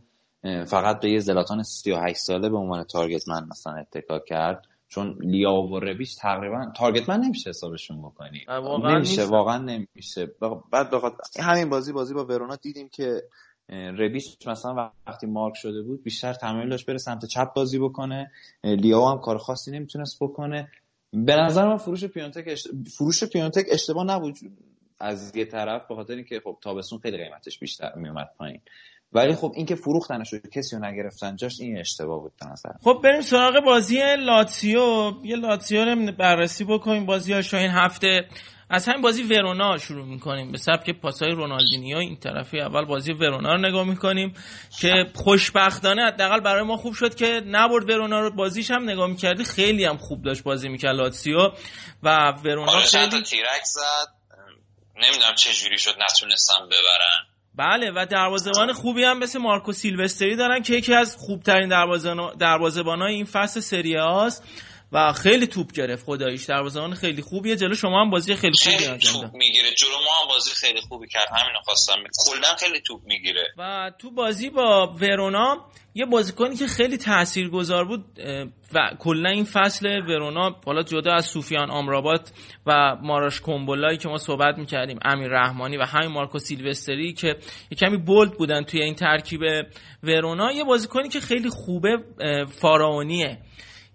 فقط به یه زلاتان 38 ساله به عنوان تارگت من مثلا اتکا کرد. چون لیاو و ربیش تقریبا تارگت من نمیشه حسابشون بکنی. واقعا نمیشه نیست. واقعا نمیشه. بعد بخاطر همین بازی بازی با ورونا دیدیم که ربیش مثلا وقتی مارک شده بود بیشتر تمایل داشت بره سمت چپ بازی بکنه. لیاو هم کار خاصی نمی‌تونست بکنه. به نظر من فروش پیونتک اشت... فروش پیونتک اشتباه نبود. از یه طرف به خاطر اینکه خب تابستون خیلی قیمتش بیشتر میومد پایین. ولی خب اینکه فروختنش و کسی رو نگرفتن جاش این اشتباه بود به نظر خب بریم سراغ بازی لاتسیو. یه لاتسیو رو بررسی بکنیم. بازی این هفته از همین بازی ورونا شروع می‌کنیم. به سبک پاسای رونالدینیو این طرفی اول بازی ورونا رو نگاه می‌کنیم که خوشبختانه حداقل برای ما خوب شد که نبرد ورونا رو. بازیش هم نگاه می‌کردی. خیلی هم خوب داشت بازی می‌کرد لاتسیو. و ورونا آره خیلی تیرک زد. نمی‌دونم چه جوری شد. نتونستم ببرن. بله و دروازه‌بان خوبی هم مثل مارکو سیلوستری دارن که یکی از خوبترین دروازه‌بانای این فصل سری آست و خیلی توپ گرفت خداییش دروازه‌بان خیلی خوبیه جلو شما هم بازی خیلی خوبی انجام داد. توپ می‌گیره. جلو ما هم بازی خیلی خوبی کرد. همینو خواستم کلا خیلی توپ می‌گیره. و تو بازی با ورونا یه بازیکنی که خیلی تاثیرگذار بود و کلا این فصل ورونا حالا جدا از سوفیان آمرابات و ماراش کومبولایی که ما صحبت می‌کردیم امیر رحمانی و همین مارکو سیلوستری که یه کمی بولد بودن توی این ترکیب ورونا یه بازیکنی که خیلی خوبه فاراونیه.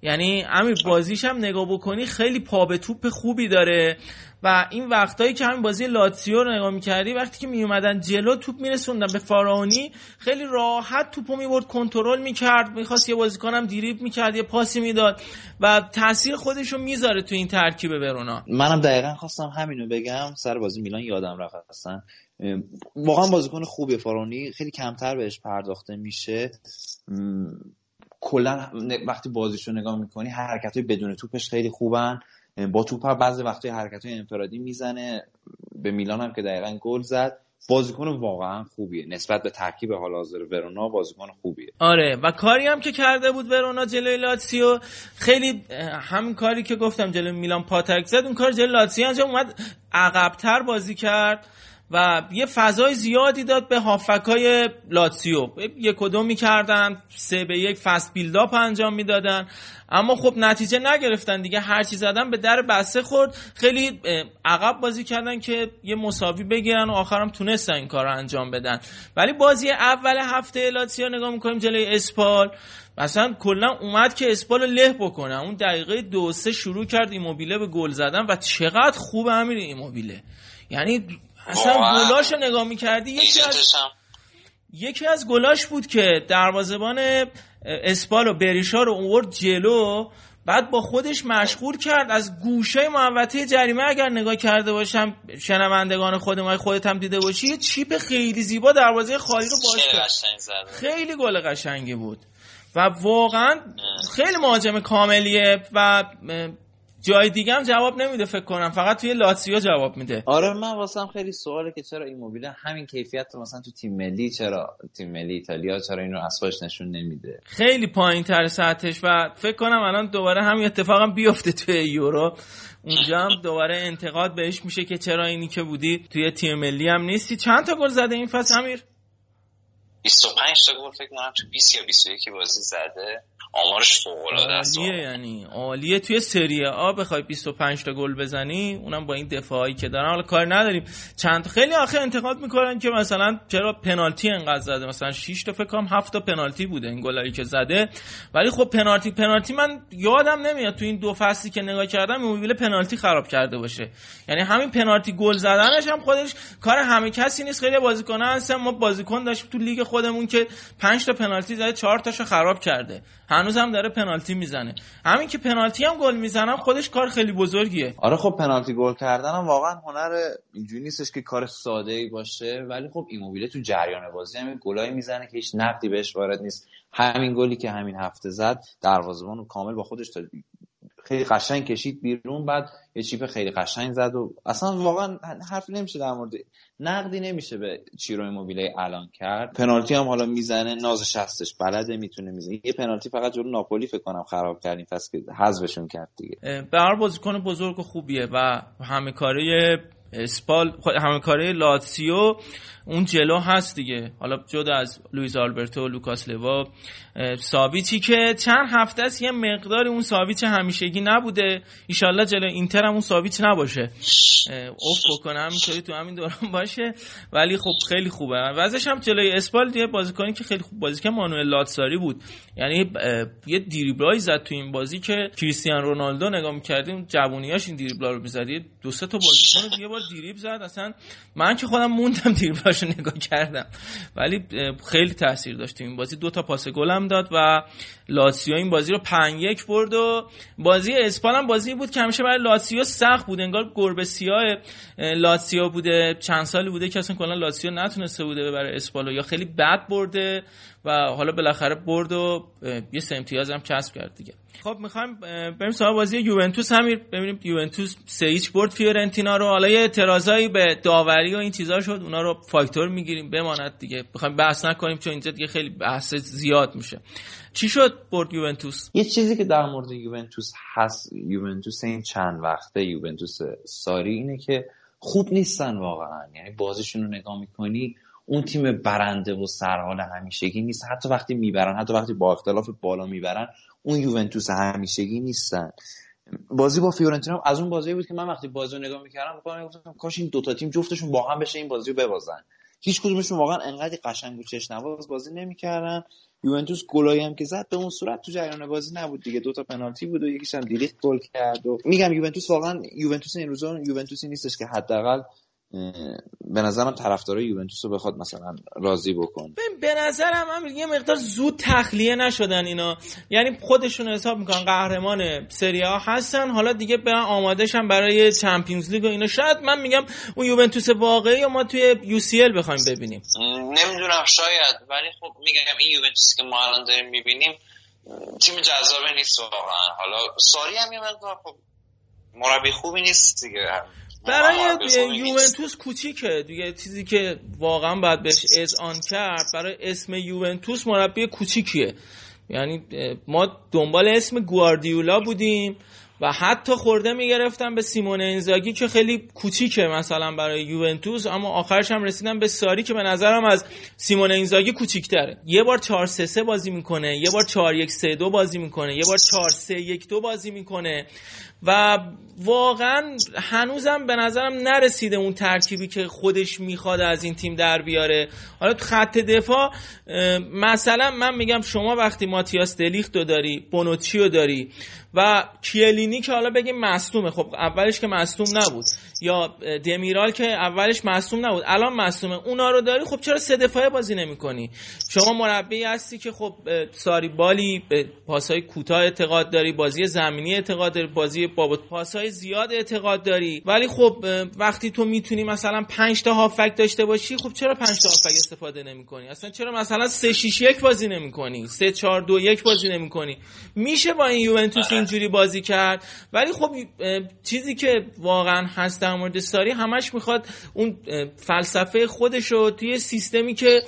یعنی امیر بازیش هم نگاه بکنی خیلی پا به توپ خوبی داره. و این وقتایی که همین بازی لاتسیو رو نگاه می‌کردی وقتی که میومدن جلو توپ میرسوندن به فاراونی خیلی راحت توپو می‌برد کنترل می‌کرد. می‌خواست یه بازیکنم دیریب می‌کرد یه پاسی می‌داد و تاثیر خودش رو می‌ذاره تو این ترکیب ورونا. منم دقیقا خواستم همینو بگم. سر بازی میلان یادم رفت اصلا. واقعا بازیکن خوبی فارانی. خیلی کمتر بهش پرداخته میشه. کلا وقتی بازیشو نگاه می‌کنی حرکت های بدون توپش خیلی خوبن. با توپ هم بعضی وقتی حرکت های انفرادی می‌زنه. به میلان هم که دقیقا گل زد. بازیکن واقعا خوبیه. نسبت به ترکیب حال حاضر ورونا بازیکن خوبیه. آره. و کاری هم که کرده بود ورونا جلوی لاتسیو خیلی اه، همین کاری که گفتم جلوی میلان پاتک زد اون کار جلوی لاتسیو انجام اومد. عقبتر بازی کرد. و یه فضای زیادی داد به هافکای لاتسیو یک و دو می‌کردن سه به یک فست بیلداپ انجام می‌دادن. اما خب نتیجه نگرفتن دیگه هرچی زدن به در بسته خورد. خیلی عقب بازی کردن که یه مساوی بگیرن و آخرم تونستن این کار رو انجام بدن. ولی بازی اول هفته لاتسیو نگاه می‌کنیم جلوی اسپال. مثلا کلا اومد که اسپال له بکنه. اون دقیقه دو سه شروع کرد ایموبیله به گل زدن و چقدر خوب امیر ایموبیله. یعنی اصلا واقعا. گلاش رو نگاه می‌کردی یکی از یکی از گلاش بود که دروازه‌بان اسپال و بریشا رو اورد جلو بعد با خودش مشغول کرد. از گوشه محوطه جریمه اگر نگاه کرده باشم شنوندگان خود ما خودت هم دیده باشی یه چیپ خیلی زیبا دروازه خالی رو باز خیلی کرد. خیلی گل قشنگی بود. و واقعا خیلی مهاجم کاملیه و جای دیگه هم جواب نمیده فکر کنم. فقط توی لاتسیو جواب میده. آره من واسم خیلی سواله که چرا این موبیل همین کیفیت رو مثلا تو تیم ملی چرا تیم ملی ایتالیا چرا این رو نشون نمیده؟ خیلی پایین تر سطحش و فکر کنم الان دوباره همین اتفاق هم بیفته توی یورو. اونجا هم دوباره انتقاد بهش میشه که چرا اینی که بودی توی تیم ملی هم نیستی. چند تا گل زده این فصل امیر؟ 25 تا گل فکر کنم تو 20 یا 21 بازی زده. آمارش فوق العاده است یعنی. عالیه توی سری آ بخوای 25 تا گل بزنی اونم با این دفاعی که دارن. حالا کار نداریم. چند خیلی آخه انتقاد می‌کنن که مثلا چرا پنالتی انقدر زده. مثلا 6 تا فکر کنم 7 تا پنالتی بوده این گلایی که زده. ولی خب پنالتی پنالتی من یادم نمیاد تو این دو فصلی که نگاه کردم موبیل پنالتی خراب کرده باشه. یعنی همین پنالتی گل زدنش هم خودش کار همه کسی نیست. خیلی بازیکن هستن. ما بازیکن داشتیم تو لیگ خودمون که 5 تا پنالتی زده 4 تاشو خراب کرده. هنوز هم داره پنالتی می‌زنه. همین که پنالتی هم گل می‌زنم خودش کار خیلی بزرگیه. آره خب پنالتی گل کردن هم واقعا هنر اینجوری نیستش که کار ساده ای باشه ولی خب ایموبیله تو جریان بازی هم گلایی می‌زنه که هیچ نقدی بهش وارد نیست. همین گلی که همین هفته زد دروازه‌بان رو کامل با خودش تا خیلی قشنگ کشید بیرون بعد یه چیپ خیلی قشنگ زد و اصلا واقعا حرفی نمیشه در مورد نقدی نمیشه به چیرو ایموبیله الان کرد. پنالتی هم حالا می‌زنه نازش هستش بلده می‌تونه می‌زنه. یه پنالتی فقط جلو ناپولی فکر کنم خراب کردیم پس که حذفشون کرد دیگه. به هر بازیکن بزرگ و خوبیه و همه کاره اسپال همه کاره لاتسیو اون جلو هست دیگه. حالا جدا از لویز آلبرتو لوکاس لیوا ساویچی که چند هفته است یه مقداری اون ساویچ همیشگی نبوده. ایشالله جلو اینتر هم اون ساویچ نباشه. اوف بکنه همینطوری تو همین دوران باشه. ولی خب خیلی خوبه. وضعش هم جلوی اسپال یه بازیکنی که خیلی خوب بازی که مانوئل لاتساری بود. یعنی یه دریبلای زد تو این بازی که کریستیان رونالدو نگاه می‌کردیم جوونیاش این دریبلا رو می‌زد. دو سه تا بازیکن یه بار دریبل زد. اصلا من که خودم موندم دریبلاشو نگاه کردم. ولی خیلی تاثیر داشت این بازی. دو تا پاس گل هم داد و لاتسیو این بازی رو 5 یک برد و بازی اسپال هم بازی بود که همیشه برای لاتسیو سخت بود. انگار گربه سیاه اه، لاتسیو بوده چند سالی بوده که اصلا کلا لاتسیو نتونسته بوده ببره اسپالو یا خیلی بد برده. و حالا بالاخره برد و یه سه امتیاز هم کسب کرد دیگه. خب می‌خوایم بریم سراغ بازی یوونتوس. همین ببینیم یوونتوس سه هیچ برد فیورنتینا رو. حالا یه اعتراضایی به داوری و این چیزا شد. اونا رو فاکتور می‌گیریم بماند دیگه. می‌خوایم بحث نکنیم چون اینجا دیگه خیلی بحث زیاد میشه. چی شد برد یوونتوس؟ یه چیزی که در مورد یوونتوس هست یوونتوس این چند وقته یوونتوس ساری اینه که خوب نیستن واقعا. یعنی بازیشون رو نگاه می‌کنی اون تیم برنده و سرحال همیشگی نیست. حتی وقتی می‌برن حتی وقتی با اختلاف بالا می‌برن اون یوونتوس همیشگی نیستن. بازی با فیورنتینا از اون بازی بود که من وقتی بازی رو نگاه می‌کردم گفتم کاش این دوتا تیم جفتشون با هم بشه این بازی رو ببازن. هیچ کدومشون واقعا انقدر قشنگ و چشنواز بازی نمی‌کردن. یوونتوس گلایی هم که زد به اون صورت تو جریان بازی نبود دیگه. دو تا پنالتی بود و یکیش هم دیلیت گل کرد و میگم یوونتوس واقعا یوونتوس این روزا یوونتوسی نیستش که حداقل به نظرم طرفدارای یوونتوس رو بخواد مثلا راضی بکن. ببین به نظرم هم یه مقدار زود تخلیه نشدن اینا. یعنی خودشون حساب می‌کنن قهرمان سری ها هستن. حالا دیگه برن آمادهشن برای چمپیونز لیگ و اینا. شاید من میگم اون یوونتوس واقعی و ما توی یو سی ال بخوایم ببینیم. نمی‌دونم شاید. ولی خب میگم این یوونتوسی که ما الان داریم می‌بینیم تیم جذابه نیست واقعا. حالا ساری هم یه مقدار خب مربی خوبی نیست دیگه. برای. یوونتوس کوچیکه. دیگه چیزی که واقعا باید بهش اذعان کرد برای اسم یوونتوس مربی کوچیکیه. یعنی ما دنبال اسم گواردیولا بودیم. و حتی خورده می‌گرفتم به سیمون انزاگی که خیلی کوچیکه مثلا برای یوونتوس اما آخرش هم رسیدم به ساری که به نظرم از سیمون انزاگی کوچیکتره. یه بار 4 3 3 بازی می‌کنه یه بار 4 1 3 2 بازی می‌کنه یه بار 4 3 1 2 بازی می‌کنه و واقعا هنوزم به نظرم نرسیده اون ترکیبی که خودش می‌خواد از این تیم در بیاره. حالا تو خط دفاع مثلا من میگم شما وقتی ماتیاس دلیخت رو داری بونوچی رو داری و کیلینی که حالا بگیم مصدومه خب اولش که مصدوم نبود. یا دمیرال که اولش مصدوم نبود. الان مصدومه اونا رو داری خب چرا سه دفاعه بازی نمی‌کنی؟ شما مربی هستی که خب ساری بالی به پاسهای کوتاه اعتقاد داری بازی زمینی اعتقاد داری بازی با پاسهای زیاد اعتقاد داری. ولی خب وقتی تو می‌تونی مثلا 5 تا هافک داشته باشی خب چرا 5 تا هافک استفاده نمی‌کنی؟ اصلا چرا مثلا 3 6 1 بازی نمی‌کنی؟ 3 4 2 1 بازی نمی‌کنی؟ میشه با این یوونتوس اینجوری بازی کرد. ولی خب چیزی که واقعا هست در مورد ساری همش می‌خواد اون فلسفه خودش رو توی سیستمی که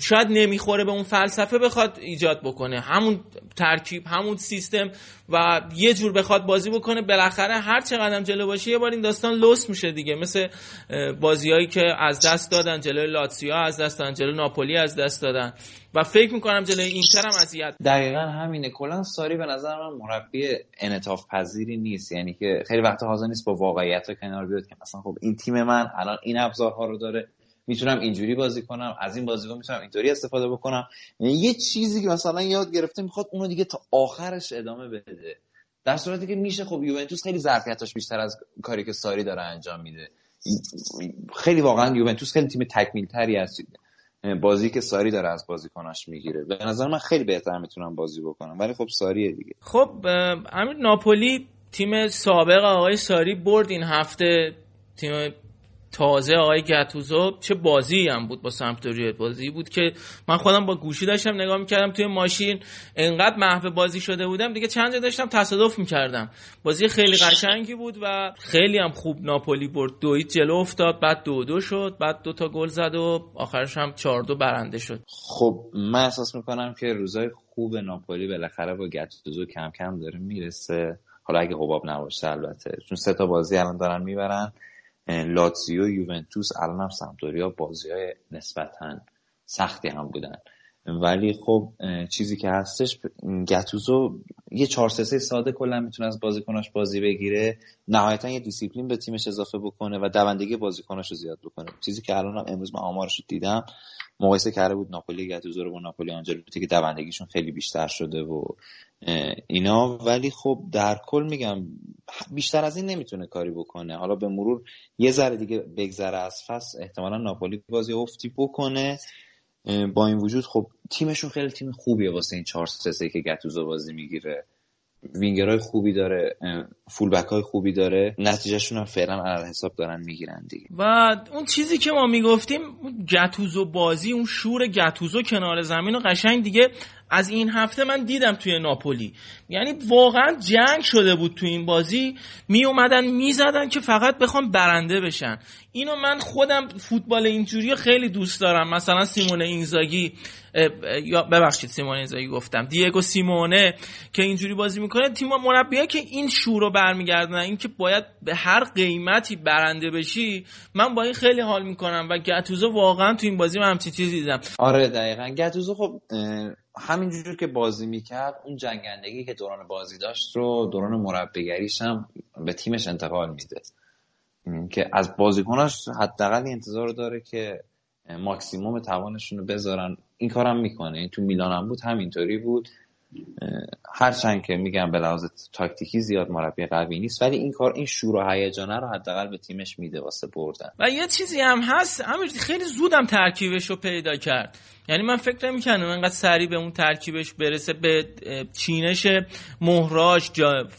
شاید نمی‌خوره به اون فلسفه بخواد ایجاد بکنه. همون ترکیب همون سیستم و یه جور بخواد بازی بکنه بالاخره هر چه قدم جلو باشه یه بار این داستان لوس میشه دیگه. مثل بازیهایی که از دست دادن جلوی لاتسیا از دست دادن جلوی ناپولی از دست دادن. و فکر می‌کنم جلوی اینتر هم اذیت دقیقا همینه. کلا ساری به نظر من مربی انعطاف پذیری نیست. یعنی که خیلی وقتا حاضر نیست با واقعیت کنار بیاد که مثلا خب این تیم من الان این ابزارها رو داره. می‌تونم اینجوری بازی کنم از این بازیکن می‌تونم اینطوری استفاده بکنم. یعنی یه چیزی که مثلا یاد گرفته می‌خواد اونو دیگه تا آخرش ادامه بده. در صورتی که میشه خب یوونتوس خیلی ظرفیتاش بیشتر از کاری که ساری داره انجام میده. خیلی واقعا یوونتوس خیلی تیم تکمیل تری است بازی که ساری داره از بازیکناش می‌گیره. به نظر من خیلی بهتر می‌تونم بازی بکنم ولی خب ساریه دیگه. خب امیر ناپولی تیم سابق آقای ساری برد این هفته. تیم تازه آقای گتوزو چه بازی هم بود با سمپدوریا بازی بود که من خودم با گوشی داشتم نگاه می‌کردم توی ماشین انقدر محو بازی شده بودم دیگه چند جا داشتم تصادف می‌کردم. بازی خیلی قشنگی بود و خیلی هم خوب ناپولی برد. دویت جلو افتاد بعد دو دو شد بعد دو تا گل زد و آخرش هم چهار دو برنده شد. خب من احساس می‌کنم که روزای خوب ناپولی بالاخره با گتوزو کم کم داره می‌رسه. حالا اگه حباب نباشه البته. چون سه تا بازی الان دارن می‌برن. لاتزیو یوونتوس الان هم سمتوریا بازی های نسبتا سختی هم بودن. ولی خب چیزی که هستش گتوزو یه 4 3 ساده کلا می‌تونه از بازیکناش بازی بگیره. نهایتا یه دیسیپلین به تیمش اضافه بکنه و دوندگی بازیکناش رو زیاد بکنه. چیزی که الان هم امروز من آمارش دیدم مقایسه کرده بود ناپولی گتوزو رو با ناپولی آنجلوتی که دوندگیشون خیلی بیشتر شده و اینا ولی خب در کل میگم بیشتر از این نمی‌تونه کاری بکنه. حالا به مرور یه ذره دیگه بگذره از فصل احتمالا ناپولی بازی افتی بکنه. با این وجود خب تیمشون خیلی تیم خوبیه واسه این 4 3 که گتوزو بازی می‌گیره. وینگرهای خوبی داره فولبک های خوبی داره. نتیجهشون هم فعلا حساب دارن می‌گیرن دیگه. و اون چیزی که ما می‌گفتیم گتوزو بازی اون شور گتوزو کنار زمین و قشنگ دیگه از این هفته من دیدم توی ناپولی. یعنی واقعا جنگ شده بود توی این بازی. می اومدن می‌زدن که فقط بخوام برنده بشن. اینو من خودم فوتبال اینجوری خیلی دوست دارم. مثلا سیمون اینزاگی یا ببخشید سیمون اینزاگی گفتم. دیگو سیمونه که اینجوری بازی می‌کنه تیم مربیه که این شور رو برمیگردونن این که باید به هر قیمتی برنده بشی من با این خیلی حال می‌کنم. و گتوزو واقعا تو این بازی من همچین چیزی دیدم. آره دقیقا. گتوزو خب همینجور که بازی می‌کرد اون جنگندگی که دوران بازی داشت رو دوران مربیگریش هم به تیمش انتقال میده. که از بازیکناش حداقل انتظار داره که ماکسیموم توانشون رو بذارن. این کارم می‌کنه. تو میلان هم بود همینطوری بود. هرچند که میگم به لحاظ تاکتیکی زیاد مربی قوی نیست ولی این کار این شور و هیجانه رو حداقل به تیمش میده واسه بردن. و یه چیزی هم هست همین خیلی زودم ترکیبش رو پیدا کرد. یعنی من فکر نمی‌کردم انقدر سریع به اون ترکیبش برسه به چینش مهراج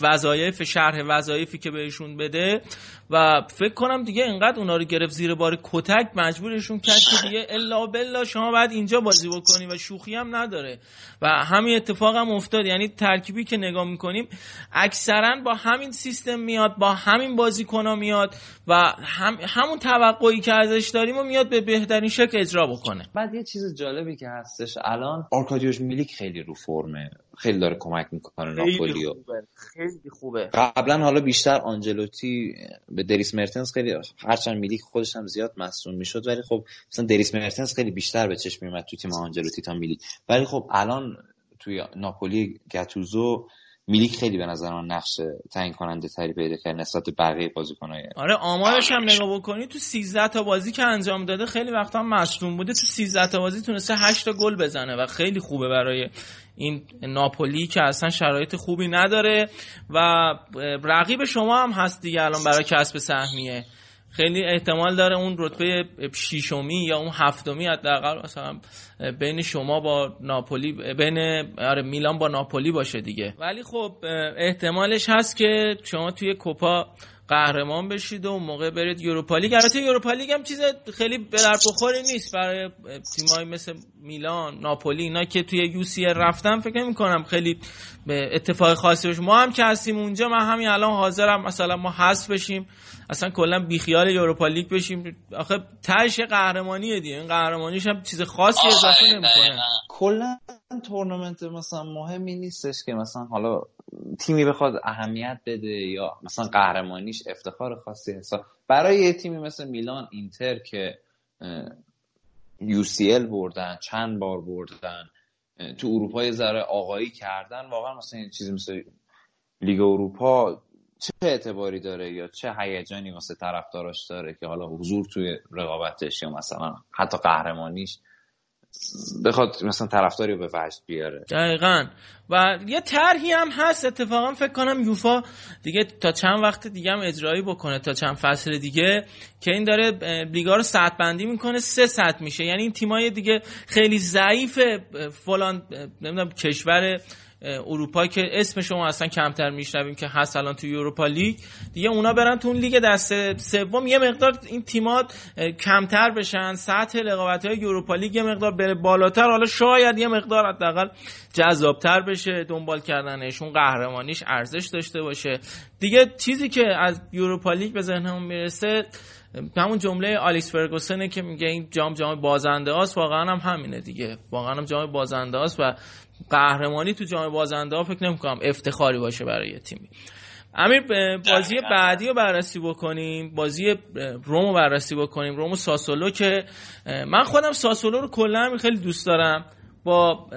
وظایف شرح وظایفی که بهشون بده. و فکر کنم دیگه انقدر اونا رو گرفت زیر بار کتک مجبورشون کرد که دیگه الا بلا شما باید اینجا بازی بکنی و شوخی هم نداره. و همین اتفاق هم افتاد. یعنی ترکیبی که نگاه می‌کنیم اکثرا با همین سیستم میاد با همین بازیکن میاد و هم همون توقعی که ازش داریم و میاد به بهترین شکل اجرا بکنه. بعد یه چیز جالبی که هستش. الان آرکادیوش میلیک خیلی رو فرمه. خیلی داره کمک می‌کنه ناپولیو. خیلی خوبه. قبلا حالا بیشتر آنجلوتی به دریس مرتنز خیلی هرچند میلیک خودش هم زیاد مصدوم می‌شد ولی خب مثلا دریس مرتنز خیلی بیشتر به چشم میومد تو تیم آنجلوتی تا میلیک. ولی خب الان توی ناپولی گتوزو میلیک خیلی به نظر من نقش تعیین کننده تری پیدا کرد نسبت به بقیه بازیکن‌های آره آمارش هم نگاه بکنی تو 13 تا بازی که انجام داده خیلی وقتا مصدوم بوده. تو 13 تا بازی تونسته 8 تا گل بزنه و خیلی خوبه برای این ناپولی که اصلا شرایط خوبی نداره و رقیب شما هم هست دیگه الان برای کسب سهمیه. خیلی احتمال داره اون رتبه ششمی یا اون هفتمی حداقل مثلا بین شما با ناپولی بین آره میلان با ناپولی باشه دیگه. ولی خب احتمالش هست که شما توی کوپا قهرمان بشید و موقع برید یوروپا لیگ. البته یوروپا لیگ هم چیز خیلی بخوری نیست برای تیمایی مثل میلان ناپولی اینا که توی یو سی رفتن فکر نمی کنم خیلی به اتفاق خاصی باشه. ما هم که هستیم اونجا من همین الان حاضرم مثلا ما حذف بشیم. اصلا کلا بیخیال یوروپا لیگ بشیم. آخه تهش قهرمانیه دیگه. این قهرمانیش هم چیز خاصی اضافه نمی‌کنه. کلا تورنمنت مثلا مهمی نیستش که مثلا حالا تیمی بخواد اهمیت بده یا مثلا قهرمانیش افتخار خاصی حساب برای یه تیمی مثل میلان اینتر که یو سی ال بردن چند بار بردن تو اروپا یه ذره آقایی کردن واقعا مثلا این چیزی مثل لیگ اروپا چه اعتباری داره یا چه هیجانی واسه طرفداراش داره که حالا حضور توی رقابتش یا مثلا حتی قهرمانیش بخواد مثلا طرفداری رو به وجد بیاره؟ دقیقا. و یه طرحی هم هست. اتفاقا فکر کنم یوفا دیگه تا چند وقت دیگه هم اجرایی بکنه تا چند فصل دیگه که این داره لیگا رو سطح بندی می‌کنه سه سطح میشه. یعنی این تیمای دیگه خیلی ضعیف فلان نمی‌دونم کشور اروپا که اسم شما اصلا کمتر میشنویم که هست الان توی اروپا لیگ. دیگه اونا برن تو اون لیگ دست سوم. یه مقدار این تیمات کمتر بشن. سطح رقابت های اروپا لیگ یه مقدار بره بالاتر. حالا شاید یه مقدار حداقل جذابتر بشه دنبال کردنشون. قهرمانیش ارزش داشته باشه. دیگه چیزی که از اروپا لیگ به ذهنمون می‌رسه همون جمله الکس فرگوسنه که میگه این جام جام بازنده است واقعا هم همینه دیگه. واقعا هم جام بازنده است و قهرمانی تو جام بازنده ها فکر نمی‌کنم افتخاری باشه برای تیمی. امیر بازی بعدی رو بررسی بکنیم. بازی رم رو بررسی بکنیم. رم و ساسولو که من خودم ساسولو رو کلا خیلی دوست دارم با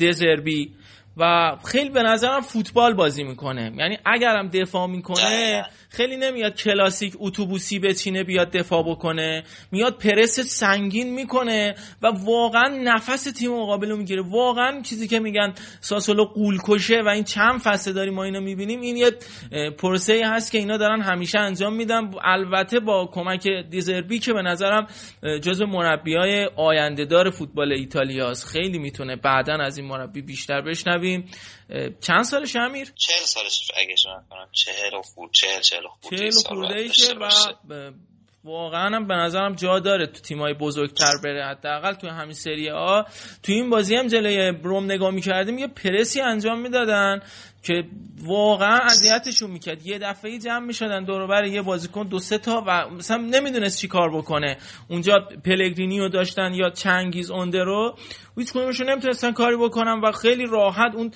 دزربی و خیلی به نظرم فوتبال بازی می‌کنه. یعنی اگرم دفاع می‌کنه خیلی نمیاد کلاسیک اتوبوسی بچینه بیاد دفاع بکنه. میاد پرس سنگین می‌کنه و واقعا نفس تیم مقابل رو می‌گیره. واقعا چیزی که میگن ساسولو قول کشه و این چند فصل داریم ما اینو می‌بینیم. این یه پروسه هست که اینا دارن همیشه انجام میدن. البته با کمک دیزربی که به نظرم جزو مربیای آینده دار فوتبال ایتالیاست خیلی می‌تونه بعدا از این مربی بیشتر بشنویم. چند سالش امیر؟ چهل سالش اگه کنم. چهل و خورد چهل چهل و خورد چهل خورده ایشه و واقعا هم به نظرم جا داره تو تیمای بزرگتر بره. حداقل تو همین سری ها تو این بازی هم جلوی بروم نگاه می‌کردیم یه پرسی انجام می‌دادن که واقعا اذیتشون می‌کرد. یه دفعه جمع می‌شدن دور یه بازیکن دو سه تا و مثلا نمی‌دونست چی کار بکنه. اونجا پلگرینی رو داشتن یا چنگیز اندرو هیچ کدومشون نمی‌تونستن کاری بکنن و خیلی راحت اون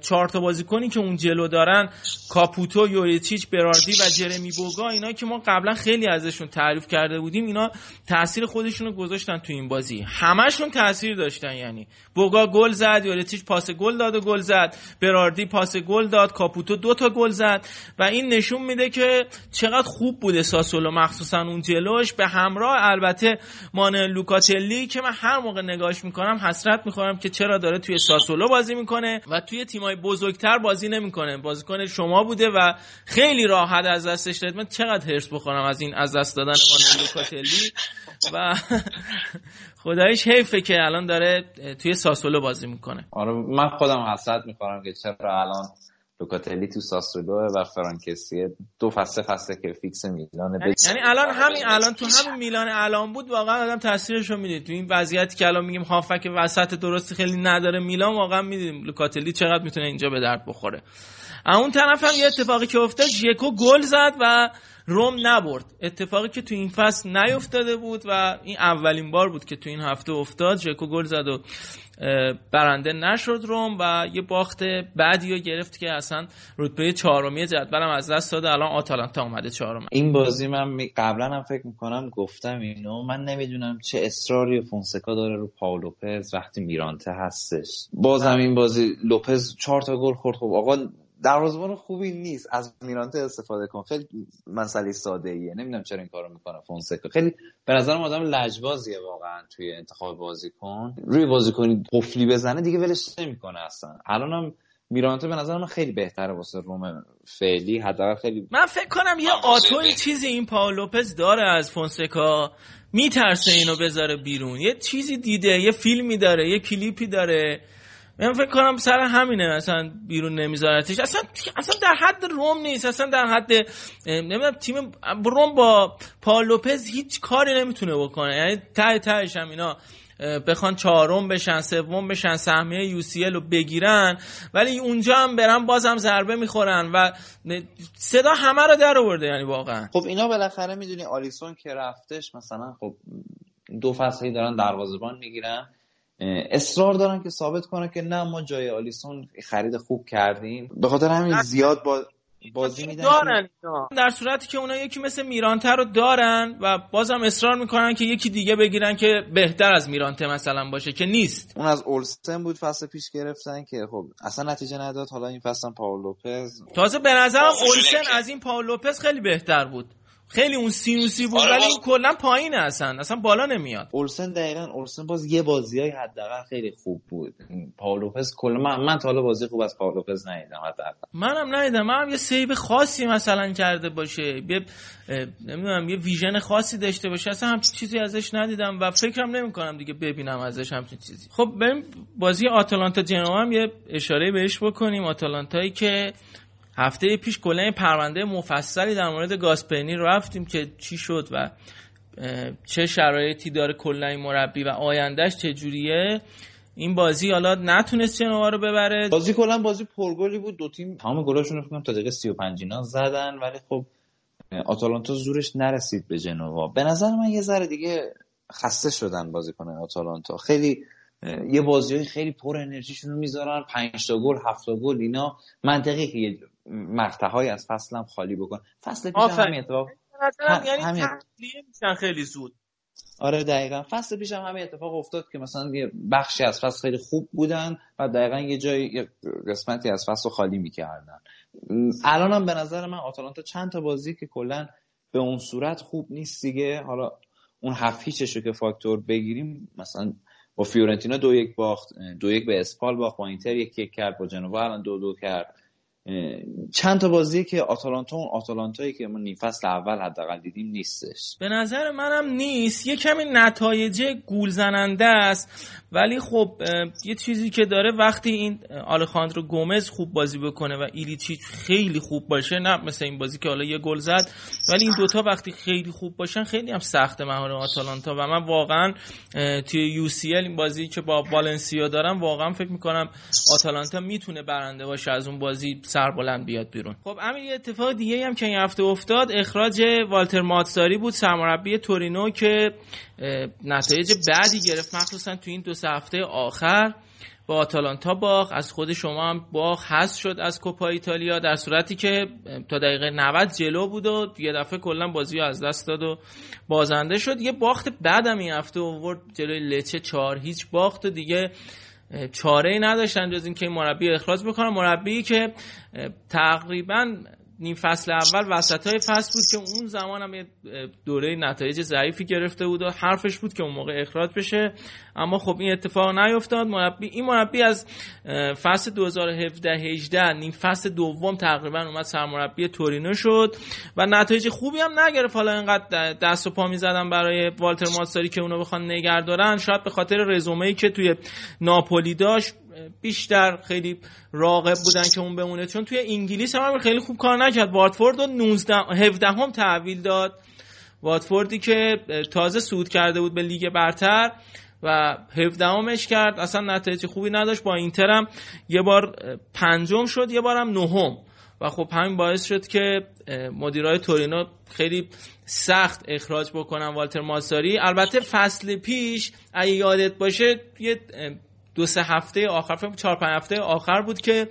چهار تا بازیکنی که اون جلو دارن کاپوتو یوریچیچ براردی و جرمی بوگا اینا که ما قبلا خیلی ازشون تعریف کرده بودیم اینا تاثیر خودشون رو گذاشتن تو این بازی. همشون تاثیر داشتن یعنی بوگا گل زد یوریچیچ پاس گل داد و گل زد براردی پاس گل داد کاپوتو دو تا گل زد و این نشون میده که چقدر خوب بوده ساسولو مخصوصا اون جلوش. به همراه البته مان لوکاتلی که من هر موقع نگاش می‌کنم حسرت می‌خورم که چرا داره توی ساسولو بازی می‌کنه و توی تیمای بزرگتر بازی نمی‌کنه. بازیکن شما بوده و خیلی راحت از دستش داد من چقدر هرس بخورم از این از دست دادن مان لوکاتلی و خدایش حیفه که الان داره توی ساسولو بازی می‌کنه. آره من خودم حسرت می‌خورم که چرا الان لوکاتلی تو ساسولو و فرانکسی دو فصل فصل که فیکس میلانه یعنی, یعنی الان همین الان تو همین میلان الان بود واقعا آدم تاثیرش رو می‌دید. تو این وضعیتی که الان میگیم هافبک وسط درستی خیلی نداره میلان واقعا می‌دیدیم لوکاتلی چقدر می‌تونه اینجا به درد بخوره. اون طرف هم یه اتفاقی که افتاد ژکو گل زد و رم نبرد. اتفاقی که تو این فصل نیفتاده بود و این اولین بار بود که تو این هفته افتاد ژکو گل زد و برنده نشد روم و یه باخت بعدی رو گرفت که اصلا رتبه چهارمی جدولم از دست داده. الان آتالانتا اومده چهارم. این بازی من قبلا هم فکر می‌کنم گفتم اینو. من نمی‌دونم چه اصراری فونسکا داره رو پاو لوپز وقتی میرانته هستش. بازم این بازی لوپز چهار تا گل خورد. خب آقا دروازه‌بان خوبی نیست. از میرانته استفاده کن. خیلی مسئله ساده ایه نمی‌دونم چرا این کارو می‌کنه فونسکا. خیلی به نظرم آدم لجبازیه واقعا توی انتخاب بازیکن. روی بازیکنی قفلی بزنه دیگه ولش نمی‌کنه اصلا. الانم میرانته به نظر من خیلی بهتره واسه روم فعلی. حداقل خیلی من فکر کنم یه آتوی چیزی این پاولوپز داره از فونسکا. میترسه اینو بذاره بیرون. یه چیزی دیده یه فیلمی داره یه کلیپی داره. من فکر کنم سر همینه اصلا بیرون نمیذارتش. اصلا اصلا در حد روم نیست اصلا در حد نمی‌دونم تیم روم با پالوپز هیچ کاری نمی‌تونه بکنه. یعنی ته تهش هم اینا بخوان چهارم بشن سوم بشن سهمیه یو سی رو بگیرن ولی اونجا هم برن بازم ضربه می‌خورن و صدا همه رو در آورده یعنی واقعا. خب اینا بالاخره می‌دونی آلیسون که رفتش مثلا خب دو فصلی دارن دروازه‌بان می‌گیرن. اصرار دارن که ثابت کنه که نه ما جای آلیسون خرید خوب کردیم. به خاطر همین زیاد با بازی میدن دارن در صورتی که اونا یکی مثل میرانته رو دارن و بازم اصرار می‌کنن که یکی دیگه بگیرن که بهتر از میرانته مثلا باشه که نیست. اون از اولسن بود فصل پیش گرفتن که خب اصلا نتیجه نداد. حالا این فصل پاول لوپز تازه به نظرم اولسن از این پاول لوپز خیلی بهتر بود. خیلی اون سینوسی بود آره ولی با- این کلا پایینه اصلا. اصلا بالا نمیاد. اولسن دقیقا اولسن باز یه بازی های حداقل خیلی خوب بود. پاولوپز کلا من, من تا حالا بازی خوب از پاولوپز ندیدم حداقل. منم ندیدم. منم یه save خاصی مثلا کرده باشه. یه نمی‌دونم یه vision خاصی داشته باشه. اصلا همچین چیزی ازش ندیدم و فکرم نمی‌کنم دیگه ببینم ازش همچین چیزی. خب بریم بازی آتالانتا جنوا هم یه اشاره بهش بکنیم. آتالانتایی که هفته پیش کلا یه پرونده مفصلی در مورد گاسپرینی رفتیم که چی شد و چه شرایطی داره کلا این مربی و آیندهش چجوریه این بازی حالا نتونست جنوا رو ببره. بازی کلا بازی پرگلی بود. دو تیم تمام گلاشون رو تا دقیقه 35 اینا زدن ولی خب آتالانتا زورش نرسید به جنوا. به نظر من یه ذره دیگه خسته شدن بازیکن آتالانتا. خیلی یه بازی های خیلی پر انرژیشون رو می‌ذارن 5 تا گل 7 تا گل اینا منطقی که یه مقطع‌های از فصل هم خالی بکن. فصل پیش هم اتفاق هم- یعنی همین. میشن خیلی زود. آره دقیقا. فصل پیش هم همین اتفاق افتاد که مثلا یه بخشی از فصل خیلی خوب بودن و دقیقا یه جای یه قسمتی از فصل رو خالی می‌کردن. الان هم به نظر من آتالانتا چند تا بازی که کلا به اون صورت خوب نیست دیگه. حالا اون هفت هیچش رو که فاکتور بگیریم مثلا فیورنتینا دو یک باخت دو یک به اسپال باخت با اینتر یک یک کرد با جنوا الان دو دو کرد. چند تا بازی که آتالانتا اون آتالانتایی که ما نیم فصل اول حداقل دیدیم نیستش. به نظر منم نیست. یه کمی نتایج گول زننده است. ولی خب یه چیزی که داره وقتی این آلخاندرو گومز خوب بازی بکنه و ایلیچیچ خیلی خوب باشه نه مثل این بازی که حالا یه گل زد ولی این دوتا وقتی خیلی خوب باشن خیلی هم سخت مهار آتالانتا و من واقعا توی یو سی این بازی که با والنسیا دارم واقعا فکر می‌کنم آتالانتا می‌تونه برنده باشه از اون بازی سربلند بیاد بیرون. خب همین یه اتفاق دیگه هم که این هفته افتاد اخراج والتر ماتساری بود سرمربی تورینو که نتایج بعدی گرفت مخصوصا تو این دو سه هفته آخر با آتالانتا باخ از خود شما هم باخ هست شد از کوپا ایتالیا در صورتی که تا دقیقه 90 جلو بود و یه دفعه کلا بازی از دست داد و بازنده شد. یه باخت بعدم این هفته اوورد جلوی لچه چهار هیچ باخت و دیگه چاره ای نداشتن جز اینکه این مربی اخراج بکنن. مربی که تقریبا نیم فصل اول وسط های فصل بود که اون زمان هم دوره نتایج ضعیفی گرفته بود و حرفش بود که اون موقع اخراج بشه. اما خب این اتفاق نیفتاد. مربی این مربی از فصل 2017 18 نیم فصل دوم تقریبا اومد سرمربی تورینو شد و نتایج خوبی هم نگرفت. حالا اینقدر دست و پا می‌زدن برای والتر ماتساری که اونو بخوان نگه دارن شاید به خاطر رزومه ای که توی ناپولی داشت بیشتر خیلی راغب بودن که اون بمونه. چون توی انگلیس هم خیلی خوب کار نکرد. واتفورد رو 19 17 هم تحویل داد. واتفوردی که تازه صعود کرده بود به لیگ برتر و 17 همش کرد. اصلا نتایج خوبی نداشت. با اینتر هم یه بار پنجم شد یه بارم نهم. و خب همین باعث شد که مدیرای تورینو خیلی سخت اخراج بکنن. والتر ماساری البته فصل پیش اگه یادت باشه یه دو سه هفته آخر فکر چهار پنج هفته آخر بود که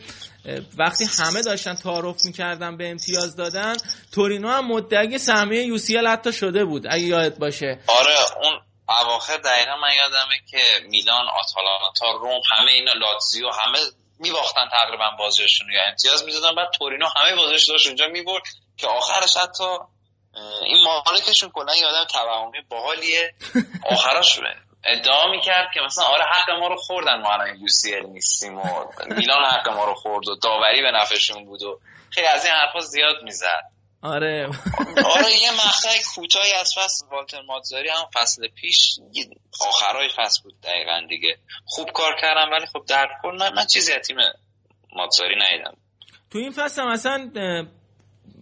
وقتی همه داشتن تعارف می‌کردن به امتیاز دادن تورینو هم مدعی سهمیه یو سی حتی شده بود اگه یادت باشه. آره اون اواخر دقیقا من یادمه که میلان آتالانتا روم همه اینا لاتزیو همه میباختن تقریبا بازیشون یا امتیاز می‌دادن بعد تورینو همه بازیش داشت اونجا می‌برد که آخرش حتی این مالکشون کلا یه آدم توهمی باحالیه. آخرش ادعا می‌کرد که مثلا آره حق ما رو خوردن ما الان یو نیستیم و میلان حق ما رو خورد و داوری به نفعشون بود و خیلی از این حرفا زیاد می‌زد. آره. آره یه مقطع کوتاهی از فصل والتر ماتزاری هم فصل پیش آخرای فصل بود دقیقا دیگه. خوب کار کردم ولی خب در کل من, من چیزی از تیم ماتزاری ندیدم. تو این فصل هم اصلا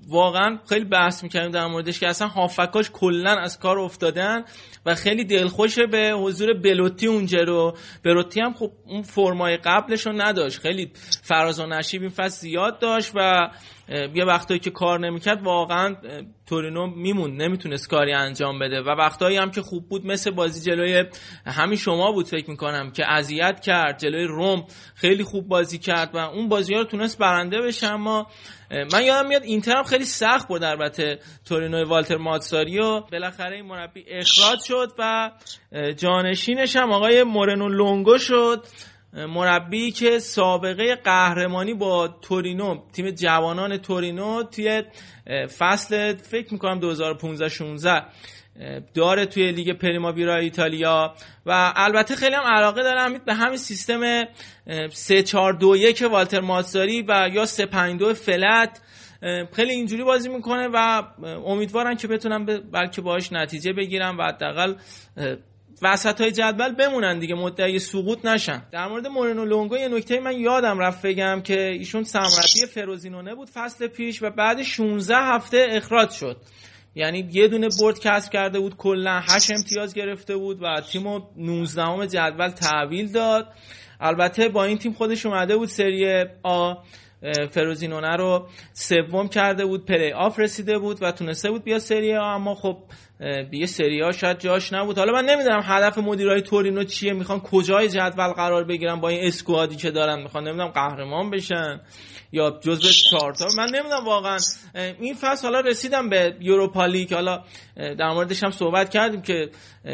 واقعا خیلی بحث می‌کردیم در موردش که اصلا هافکاش کلا از کار افتادن و خیلی دلخوشه به حضور بلوتی اونجا رو. بلوتی هم خب اون فرمای قبلش رو نداشت. خیلی فراز و نشیب این فصل زیاد داشت و یه وقتایی که کار نمی‌کرد واقعا تورینو میمون نمی‌تونست کاری انجام بده. و وقتایی هم که خوب بود مثل بازی جلوی همین شما بود فکر می‌کنم که اذیت کرد جلوی روم خیلی خوب بازی کرد و اون بازی ها رو تونست برنده بشه. اما من یادم میاد اینتر هم خیلی سخت بود البته تورینو والتر ماتساری و بالاخره این مربی اخراج شد و جانشینش هم آقای مورنو لونگو شد. مربی که سابقه قهرمانی با تورینو تیم جوانان تورینو توی فصل فکر می‌کنم 2015 16 داره توی لیگ پریماویرا ایتالیا و البته خیلی هم علاقه دارم به همین سیستم 3 4 2 1 والتر ماتزاری و یا 3 5 2 فلت خیلی اینجوری بازی می‌کنه و امیدوارم که بتونم بلکه باهاش نتیجه بگیرم و حداقل وسط های جدول بمونن دیگه مدعی سقوط نشن. در مورد مورنو لونگو یه نکته من یادم رفت بگم که ایشون سمربی فروزینونه بود فصل پیش و بعد 16 هفته اخراج شد. یعنی یه دونه برد کسب کرده بود کلا 8 امتیاز گرفته بود و تیمو 19 جدول تحویل داد. البته با این تیم خودش اومده بود سری آ فروزینونه رو سوم کرده بود پلی آف رسیده بود و تونسته بود بیا سری آ اما خب یه سری ها شاید جاش نبود. حالا من نمی‌دونم هدف مدیرای تورینو چیه. می‌خوان کجای جدول قرار بگیرن با این squad ی که دارن. می‌خوان نمی‌دونم قهرمان بشن یا جزو چهارتا من نمی‌دونم واقعا. این فصل حالا رسیدن به یوروپا لیگ. حالا در موردش هم صحبت کردیم که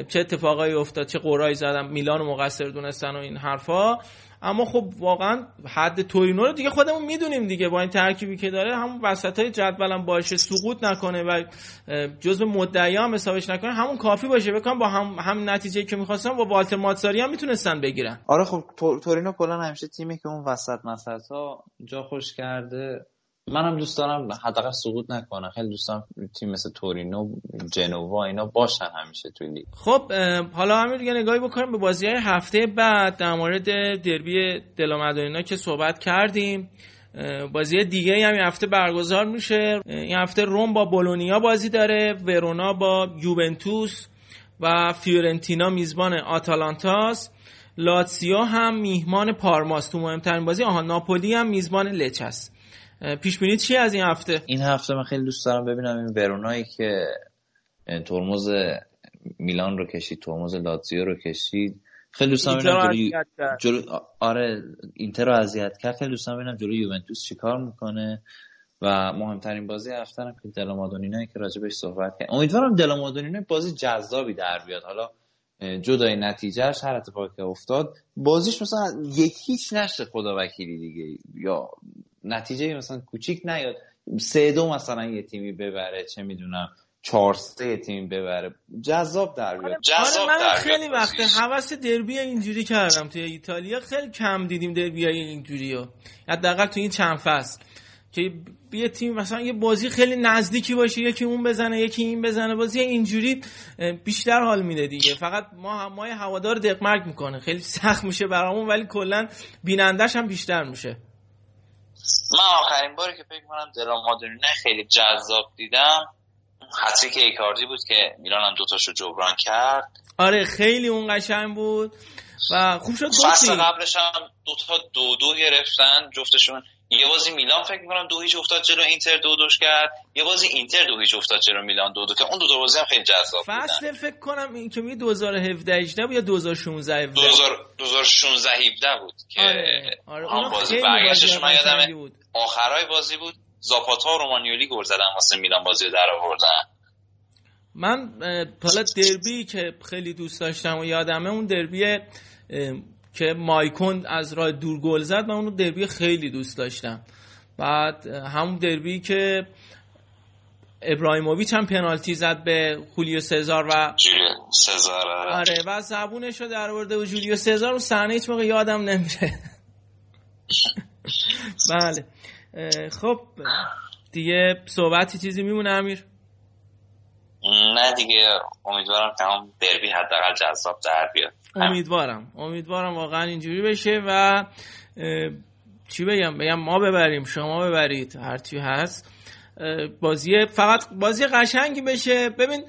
چه اتفاقایی افتاد چه غرایی زدن میلان مقصر دونستن و این حرفا. اما خب واقعا حد تورینو رو دیگه خودمون می‌دونیم دیگه. با این ترکیبی که داره همون وسط های جدولم باشه سقوط نکنه و جزء مدعی هم حسابش نکنه همون کافی باشه. بکنم با هم, هم نتیجه که می‌خواستم با والتر ماتساری هم می‌تونستن بگیرن. آره خب تورینو کلا همیشه تیمی که اون وسط مسط ها جا خوش کرده. منم دوست دارم حداقل سقوط نکنه خیلی دوست دارم تیم مثل تورینو جنوا اینا باشن همیشه توی لیگ. خب حالا همین دیگه نگاهی بکنیم به بازی های هفته بعد در مورد دربی دلامدورینا که صحبت کردیم. بازی دیگه هم هفته برگزار میشه. این هفته روم با بولونیا بازی داره ورونا با یوونتوس و فیورنتینا میزبان آتالانتاس. لاتسیو هم میهمان پارماس تو مهمترین بازی آها ناپولی هم میزبان لچس. پیش بینی چی از این هفته؟ این هفته من خیلی دوست دارم ببینم این ورونایی که ترمز میلان رو کشید ترمز لاتزیو رو کشید. خیلی دوست دارم ببینم جلو... آره اینتر رو اذیت کرد. خیلی دوست دارم ببینم جلوی یوونتوس چیکار می‌کنه. و مهمترین بازی هفته هم که دلامادونینایی که راجبش صحبت کرد امیدوارم دلامادونینا بازی جذابی در بیاد. حالا جدای نتیجهش هر اتفاقی که افتاد بازیش مثلا یک هیچ نشه خدا وکیلی دیگه. یا نتیجه مثلا کوچیک نیاد. سه دو مثلا یه تیمی ببره چه می‌دونم چهار سه یه تیمی ببره. جذاب در بیاد. جذاب آره من خیلی وقت حواس دربی اینجوری کردم توی ایتالیا. خیلی کم دیدیم دربی های اینجوری رو حداقل تو این چند فصل. که یه تیم مثلا یه بازی خیلی نزدیکی باشه یکی اون بزنه یکی این بزنه بازی اینجوری بیشتر حال میده دیگه. فقط ما هم ما هوادار دقمرگ می‌کنه. خیلی سخت میشه برامون ولی کلا بینندش هم بیشتر میشه. من آخرین باری که فکر کنم درام مادرینه خیلی جذاب دیدم. حتی که ایکاردی بود که میلان هم دوتاشو جبران کرد. آره خیلی اون قشنگ بود. و خوب شد فصل قبلش هم دوتا دو دو گرفتن. جفتشون یه بازی میلان فکر می‌کنم دو هیچ افتاد جلو اینتر دو دوش کرد. یه بازی اینتر دو هیچ افتاد جلو میلان دو دو که اون دو تا بازی هم خیلی جذاب بودن. فصل فکر کنم این که می 2017 18 بود یا 2016 17 2000 2016 17 بود که آره آره هم اونا بازی برگشتش من بود. آخرای بازی بود زاپاتا و رومانیولی گل زدن واسه میلان بازی رو در آوردن. من حالا دربی که خیلی دوست داشتم و یادمه اون دربی که مایکون از راه دور گل زد من اون دربی خیلی دوست داشتم. بعد همون دربی که ابراهیموویچ هم پنالتی زد به خولیو سزار و جولیو سزار آره. و زبونش رو در آورده و جولیو سزار اون صحنه هیچ موقع یادم نمیره. بله. خب دیگه صحبتی چیزی میمونه امیر؟ نه دیگه امیدوارم که هم دربی حداقل جذاب در بیاد. امیدوارم. امیدوارم واقعا اینجوری بشه و چی بگم؟ بگم ما ببریم شما ببرید هر چی هست. بازی فقط بازی قشنگی بشه. ببین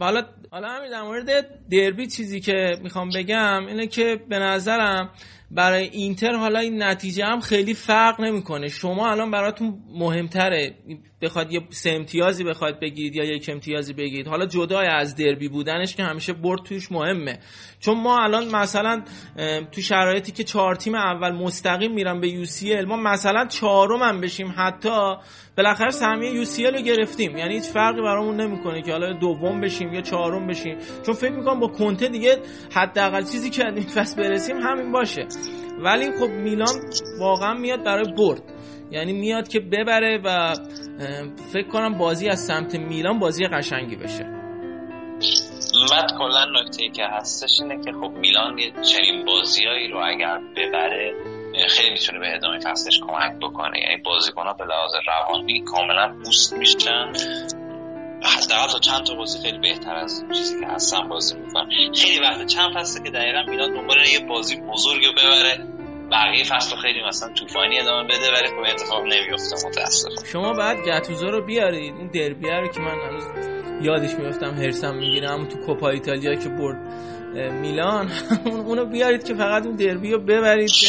حالا حالا همین در مورد دربی چیزی که می‌خوام بگم اینه که به نظرم برای اینتر حالا این نتیجه هم خیلی فرق نمی‌کنه. شما الان براتون مهمتره. بخواد یه سه امتیازی بخواد بگیرید یا یک امتیازی بگیرید. حالا جدای از دربی بودنش که همیشه برد توش مهمه. چون ما الان مثلا تو شرایطی که چهار تیم اول مستقیم میرن به یو سی ال ما مثلا چهارم هم بشیم حتی. بالاخره سهمیه یو سی ال رو گرفتیم. یعنی هیچ فرقی برامون نمی‌کنه که حالا دوم بشیم یا چهارم بشیم. چون فکر می‌کنم با کنته دیگه حداقل چیزی که این فصل برسیم همین باشه. ولی خب میلان واقعا میاد برای برد. یعنی میاد که ببره و فکر کنم بازی از سمت میلان بازی قشنگی بشه. بعد کلا نکته که هستش اینه که خب میلان یه چنین بازیایی رو اگر ببره خیلی می‌تونه به ادامه فصلش کمک بکنه. یعنی بازیکن‌ها به لحاظ روانی کاملا بوست میشن. حداقل تا چند تا بازی خیلی بهتر از چیزی که هستن بازی می‌کنن خیلی وقت چند فصله که دقیقا میلان دنبال یه بازی بزرگ رو ببره. بقیه فصل خیلی مثلا طوفانی ادامه بده ولی خب اتفاق نمیفته متاسفم شما بعد گتوزو رو بیارید. اون دربیه رو که من هنوز یادش میفتم هرسم می‌گیره تو کوپا ایتالیا که برد میلان. اون- اونو بیارید که فقط اون دربی رو ببرید.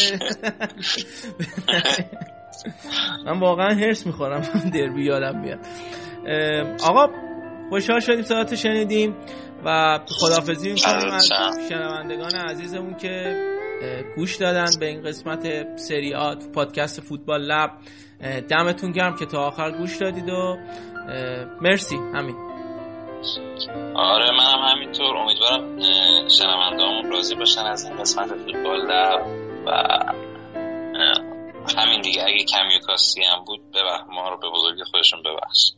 من واقعا هرس می‌خورم. دربی یادم بیاد آقا خوشحال شدیم صداتو شنیدیم. و خدافزی می‌کنم از شنوندگان عزیزمون که گوش دادن به این قسمت سری آ تو پادکست فوتبال لب. دمتون گرم که تا آخر گوش دادید و مرسی همین آره منم همینطور. امیدوارم شنوندهامون راضی باشن از این قسمت فوتبال لب و همین دیگه. اگه کمی کاستی هم بود ببخ ما رو به بزرگی خودشون ببخش.